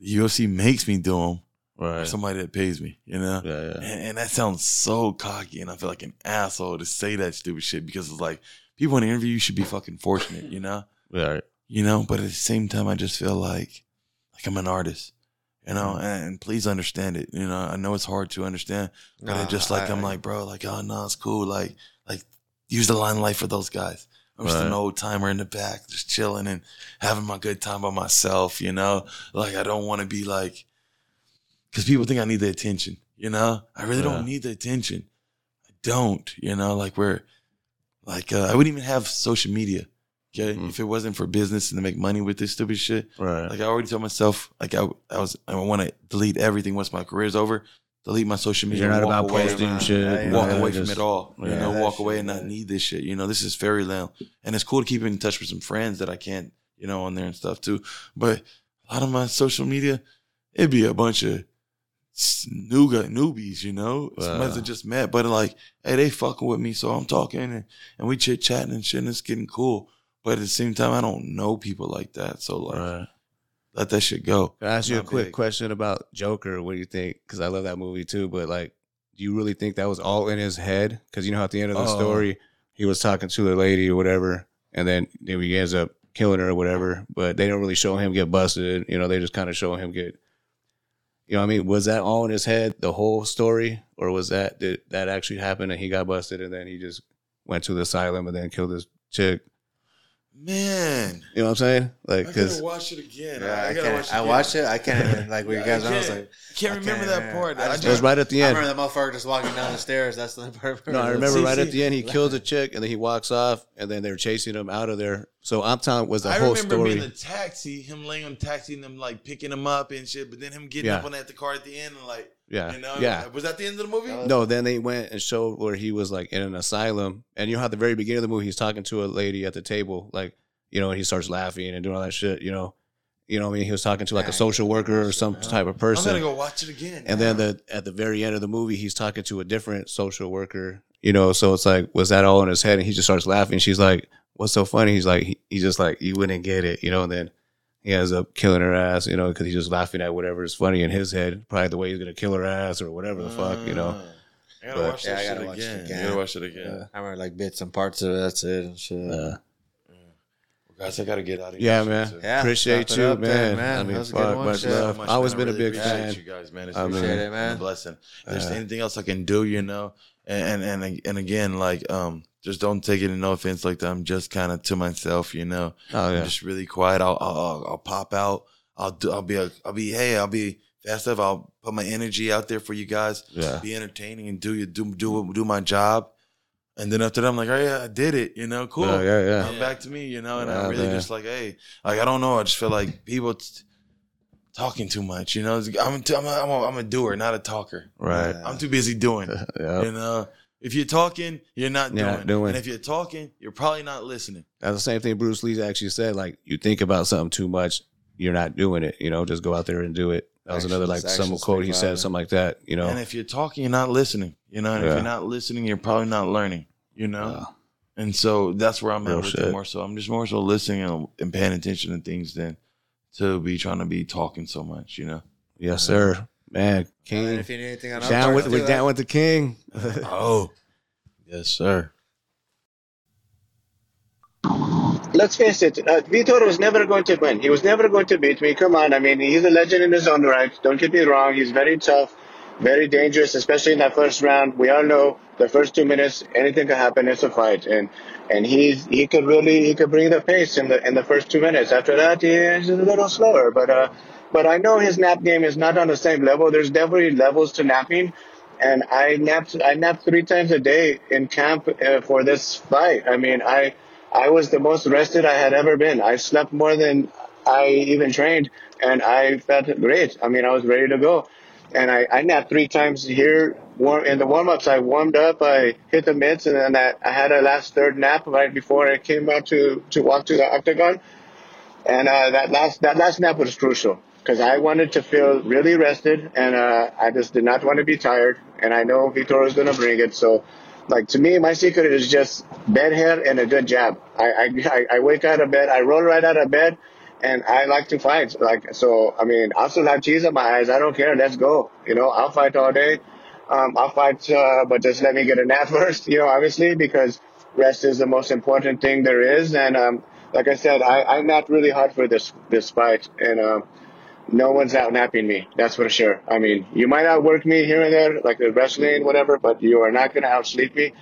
[SPEAKER 3] The UFC makes me do them
[SPEAKER 2] right.
[SPEAKER 3] somebody that pays me. You know,
[SPEAKER 2] Yeah, yeah.
[SPEAKER 3] and, and that sounds so cocky, and I feel like an asshole to say that stupid shit because it's like people in the interview you should be fucking fortunate, you know
[SPEAKER 2] Right.
[SPEAKER 3] you know but at the same time i just feel like like i'm an artist you know mm-hmm. and, and please understand it you know i know it's hard to understand but
[SPEAKER 5] Nah,
[SPEAKER 3] just like
[SPEAKER 5] I-
[SPEAKER 3] i'm like bro like oh no it's cool like like use the line of life for those guys i'm just an old timer in the back just chilling and having my good time by myself you know like i don't want to be like because people think I need the attention. You know, I really
[SPEAKER 2] Yeah.
[SPEAKER 3] don't need the attention. I don't. You know, like we're like uh, I wouldn't even have social media. Okay,
[SPEAKER 2] Mm.
[SPEAKER 3] if it wasn't for business and to make money with this stupid shit,
[SPEAKER 2] Right.
[SPEAKER 3] like I already told myself, like I, I was, I want to delete everything once my career's over. Delete my social media.
[SPEAKER 2] You're not about
[SPEAKER 3] away,
[SPEAKER 2] posting
[SPEAKER 5] man.
[SPEAKER 2] shit.
[SPEAKER 5] Yeah,
[SPEAKER 2] you
[SPEAKER 3] walk
[SPEAKER 2] know,
[SPEAKER 3] away
[SPEAKER 2] just-
[SPEAKER 3] from it all. You know, walk
[SPEAKER 5] shit,
[SPEAKER 3] away and not need this shit. You know, this is fairy land, and it's cool to keep in touch with some friends that I can't, you know, on there and stuff too. But a lot of my social media, it'd be a bunch of s- nougat newbies, you know, somebody
[SPEAKER 2] Wow.
[SPEAKER 3] that just met, but like, hey, they fucking with me, so I'm talking and, and we chit chatting and shit, and it's getting cool. But at the same time, I don't know people like that, so like,
[SPEAKER 2] Right.
[SPEAKER 3] Let that shit go.
[SPEAKER 2] Can I ask you a quick
[SPEAKER 3] big.
[SPEAKER 2] question about Joker? What do you think? Because I love that movie too. But like, do you really think that was all in his head? Because you know, at the end of the
[SPEAKER 3] Oh.
[SPEAKER 2] story, he was talking to the lady or whatever, and then then he ends up killing her or whatever. But they don't really show him get busted. You know, they just kind of show him get. You know, what I mean, was that all in his head the whole story, or was that did that actually happen and he got busted and then he just went to the asylum and then killed his chick?
[SPEAKER 3] Man,
[SPEAKER 2] You know what I'm saying? Like,
[SPEAKER 3] I
[SPEAKER 2] because
[SPEAKER 3] gotta watch it again.
[SPEAKER 5] Yeah, I,
[SPEAKER 3] gotta
[SPEAKER 5] can't.
[SPEAKER 3] watch it
[SPEAKER 5] I
[SPEAKER 3] again.
[SPEAKER 5] watched it. I can't even like where you
[SPEAKER 3] I
[SPEAKER 5] guys. I was
[SPEAKER 3] can't-
[SPEAKER 5] like,
[SPEAKER 3] I can't remember
[SPEAKER 5] can't,
[SPEAKER 3] that part.
[SPEAKER 5] I
[SPEAKER 3] I
[SPEAKER 5] just
[SPEAKER 2] it was right at the end.
[SPEAKER 5] I remember the motherfucker just walking down the stairs. That's the part.
[SPEAKER 2] No, I remember right at the end he kills a chick and then he walks off and then they're chasing him out of there. So I'm telling was the
[SPEAKER 3] I
[SPEAKER 2] whole story.
[SPEAKER 3] I remember being in the taxi, him laying on taxi and them like picking him up and shit, but then him getting
[SPEAKER 2] Yeah.
[SPEAKER 3] up on that the car at the end and like,
[SPEAKER 2] yeah,
[SPEAKER 3] you know,
[SPEAKER 2] yeah.
[SPEAKER 3] was that the end of the movie?
[SPEAKER 2] No, then they went and showed where he was like in an asylum, and you know how at the very beginning of the movie he's talking to a lady at the table, like you know, and he starts laughing and doing all that shit. You know, you know, what I mean, he was talking to like a social worker or some type of person.
[SPEAKER 3] I'm gonna go watch it again.
[SPEAKER 2] And then the at the very end of the movie, he's talking to a different social worker. You know, so it's like, was that all in his head? And he just starts laughing. She's like, "What's so funny?" He's like, he, he's just like, "You wouldn't get it," you know. And then he ends up killing her ass, you know, because he's just laughing at whatever is funny in his head, probably the way he's gonna kill her ass or whatever the fuck, you know.
[SPEAKER 3] I gotta
[SPEAKER 2] But-
[SPEAKER 3] watch
[SPEAKER 5] Yeah,
[SPEAKER 3] that
[SPEAKER 5] I gotta
[SPEAKER 3] shit
[SPEAKER 5] watch it
[SPEAKER 3] again.
[SPEAKER 5] again.
[SPEAKER 3] I gotta watch it again.
[SPEAKER 5] I remember like bits and parts of it. That's it and shit.
[SPEAKER 2] Uh,
[SPEAKER 3] Guys, I gotta get out of here.
[SPEAKER 2] yeah, man.
[SPEAKER 3] too.
[SPEAKER 5] Yeah,
[SPEAKER 2] Appreciate you,
[SPEAKER 5] up
[SPEAKER 2] man.
[SPEAKER 5] then, man.
[SPEAKER 2] I mean,
[SPEAKER 5] That was a good
[SPEAKER 2] fuck,
[SPEAKER 5] one,
[SPEAKER 2] much
[SPEAKER 5] shit.
[SPEAKER 2] love.
[SPEAKER 3] So much,
[SPEAKER 2] I always
[SPEAKER 3] man.
[SPEAKER 2] been a
[SPEAKER 3] really
[SPEAKER 2] big
[SPEAKER 3] appreciate
[SPEAKER 2] fan.
[SPEAKER 3] You guys, man. It's
[SPEAKER 2] I
[SPEAKER 5] Appreciate
[SPEAKER 3] been
[SPEAKER 5] it, man.
[SPEAKER 3] blessing. If there's
[SPEAKER 2] Uh,
[SPEAKER 3] anything else I can do, you know, and and and, and again, like, um, just don't take it in no offense. Like that, I'm just kind of to myself, you know.
[SPEAKER 2] Oh
[SPEAKER 3] I'm
[SPEAKER 2] yeah,
[SPEAKER 3] just really quiet. I'll, I'll I'll pop out. I'll do. I'll be a. I'll be. Hey, I'll be fast enough. I'll put my energy out there for you guys.
[SPEAKER 2] yeah,
[SPEAKER 3] Be entertaining and do you do do do my job. And then after that, I'm like, oh yeah, I did it. You know, cool.
[SPEAKER 2] yeah, yeah, yeah.
[SPEAKER 3] Come back to me, you know. And
[SPEAKER 2] Yeah,
[SPEAKER 3] I'm really
[SPEAKER 2] man.
[SPEAKER 3] just like, hey, like I don't know. I just feel like people t- talking too much. You know, I'm t- I'm a, I'm, a, I'm a doer, not a talker.
[SPEAKER 2] Right.
[SPEAKER 3] I'm too busy doing.
[SPEAKER 2] yeah.
[SPEAKER 3] You know, if you're talking, you're not doing.
[SPEAKER 2] not doing.
[SPEAKER 3] And if you're talking, you're probably not listening.
[SPEAKER 2] That's the same thing Bruce Lee actually said. Like, you think about something too much, you're not doing it. You know, just go out there and do it. That was another like
[SPEAKER 5] Actions-
[SPEAKER 2] some quote he said,
[SPEAKER 5] louder.
[SPEAKER 2] something like that. You know,
[SPEAKER 3] And if you're talking, you're not listening. You know, and if you're not listening, you're probably not learning. You know.
[SPEAKER 2] Uh,
[SPEAKER 3] And so that's where I'm
[SPEAKER 2] Real
[SPEAKER 3] at with
[SPEAKER 2] shit.
[SPEAKER 3] it more so. I'm just more so listening and, and paying attention to things than to be trying to be talking so much, you know.
[SPEAKER 2] yes, sir, man,
[SPEAKER 5] And
[SPEAKER 2] King.
[SPEAKER 5] if you need anything on our
[SPEAKER 2] Down with, we're
[SPEAKER 5] too,
[SPEAKER 2] down with the King.
[SPEAKER 3] Oh. Yes, sir.
[SPEAKER 1] let's face it, uh, Vitor was never going to win. He was never going to beat me. Come on, I mean, he's a legend in his own right. Don't get me wrong. He's very tough, very dangerous, especially in that first round. We all know the first two minutes, anything can happen. It's a fight, and and he's he could really he could bring the pace in the in the first two minutes. After that, he's a little slower, but uh, but I know his nap game is not on the same level. There's definitely levels to napping. And I napped. I napped three times a day in camp uh, for this fight. I mean, I I was the most rested I had ever been. I slept more than I even trained, and I felt great. I mean, I was ready to go. And I, I napped three times here. Warm, in the warm ups, I warmed up, I hit the mitts, and then I, I had a last third nap right before I came out to, to walk to the octagon. And uh, that last that last nap was crucial because I wanted to feel really rested, and uh, I just did not want to be tired. And I know Vitor is going to bring it. So, like to me, my secret is just bed hair and a good jab. I I, I wake out of bed, I roll right out of bed, and I like to fight. Like so, I mean, I'll still have cheese in my eyes. I don't care. Let's go. You know, I'll fight all day. Um, I'll fight, uh, but just let me get a nap first. You know, obviously because rest is the most important thing there is. And um, like I said, I, I napped really hard for this this fight, and um, no one's out napping me. That's for sure. I mean, you might outwork me here and there, like the wrestling, whatever, but you are not going to outsleep me.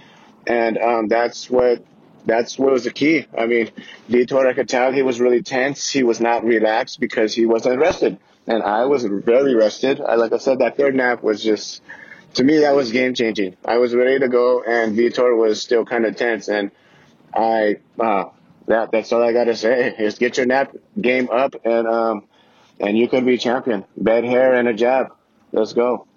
[SPEAKER 1] And um, that's what that's what was the key. I mean, Vitor, I could tell he was really tense. He was not relaxed because he wasn't rested. and I was very rested. I, like I said, that third nap was just, to me, that was game changing. I was ready to go, and Vitor was still kind of tense, and I, uh, that that's all I gotta say is get your nap game up, and um, and you could be champion. Bad hair and a jab. Let's go.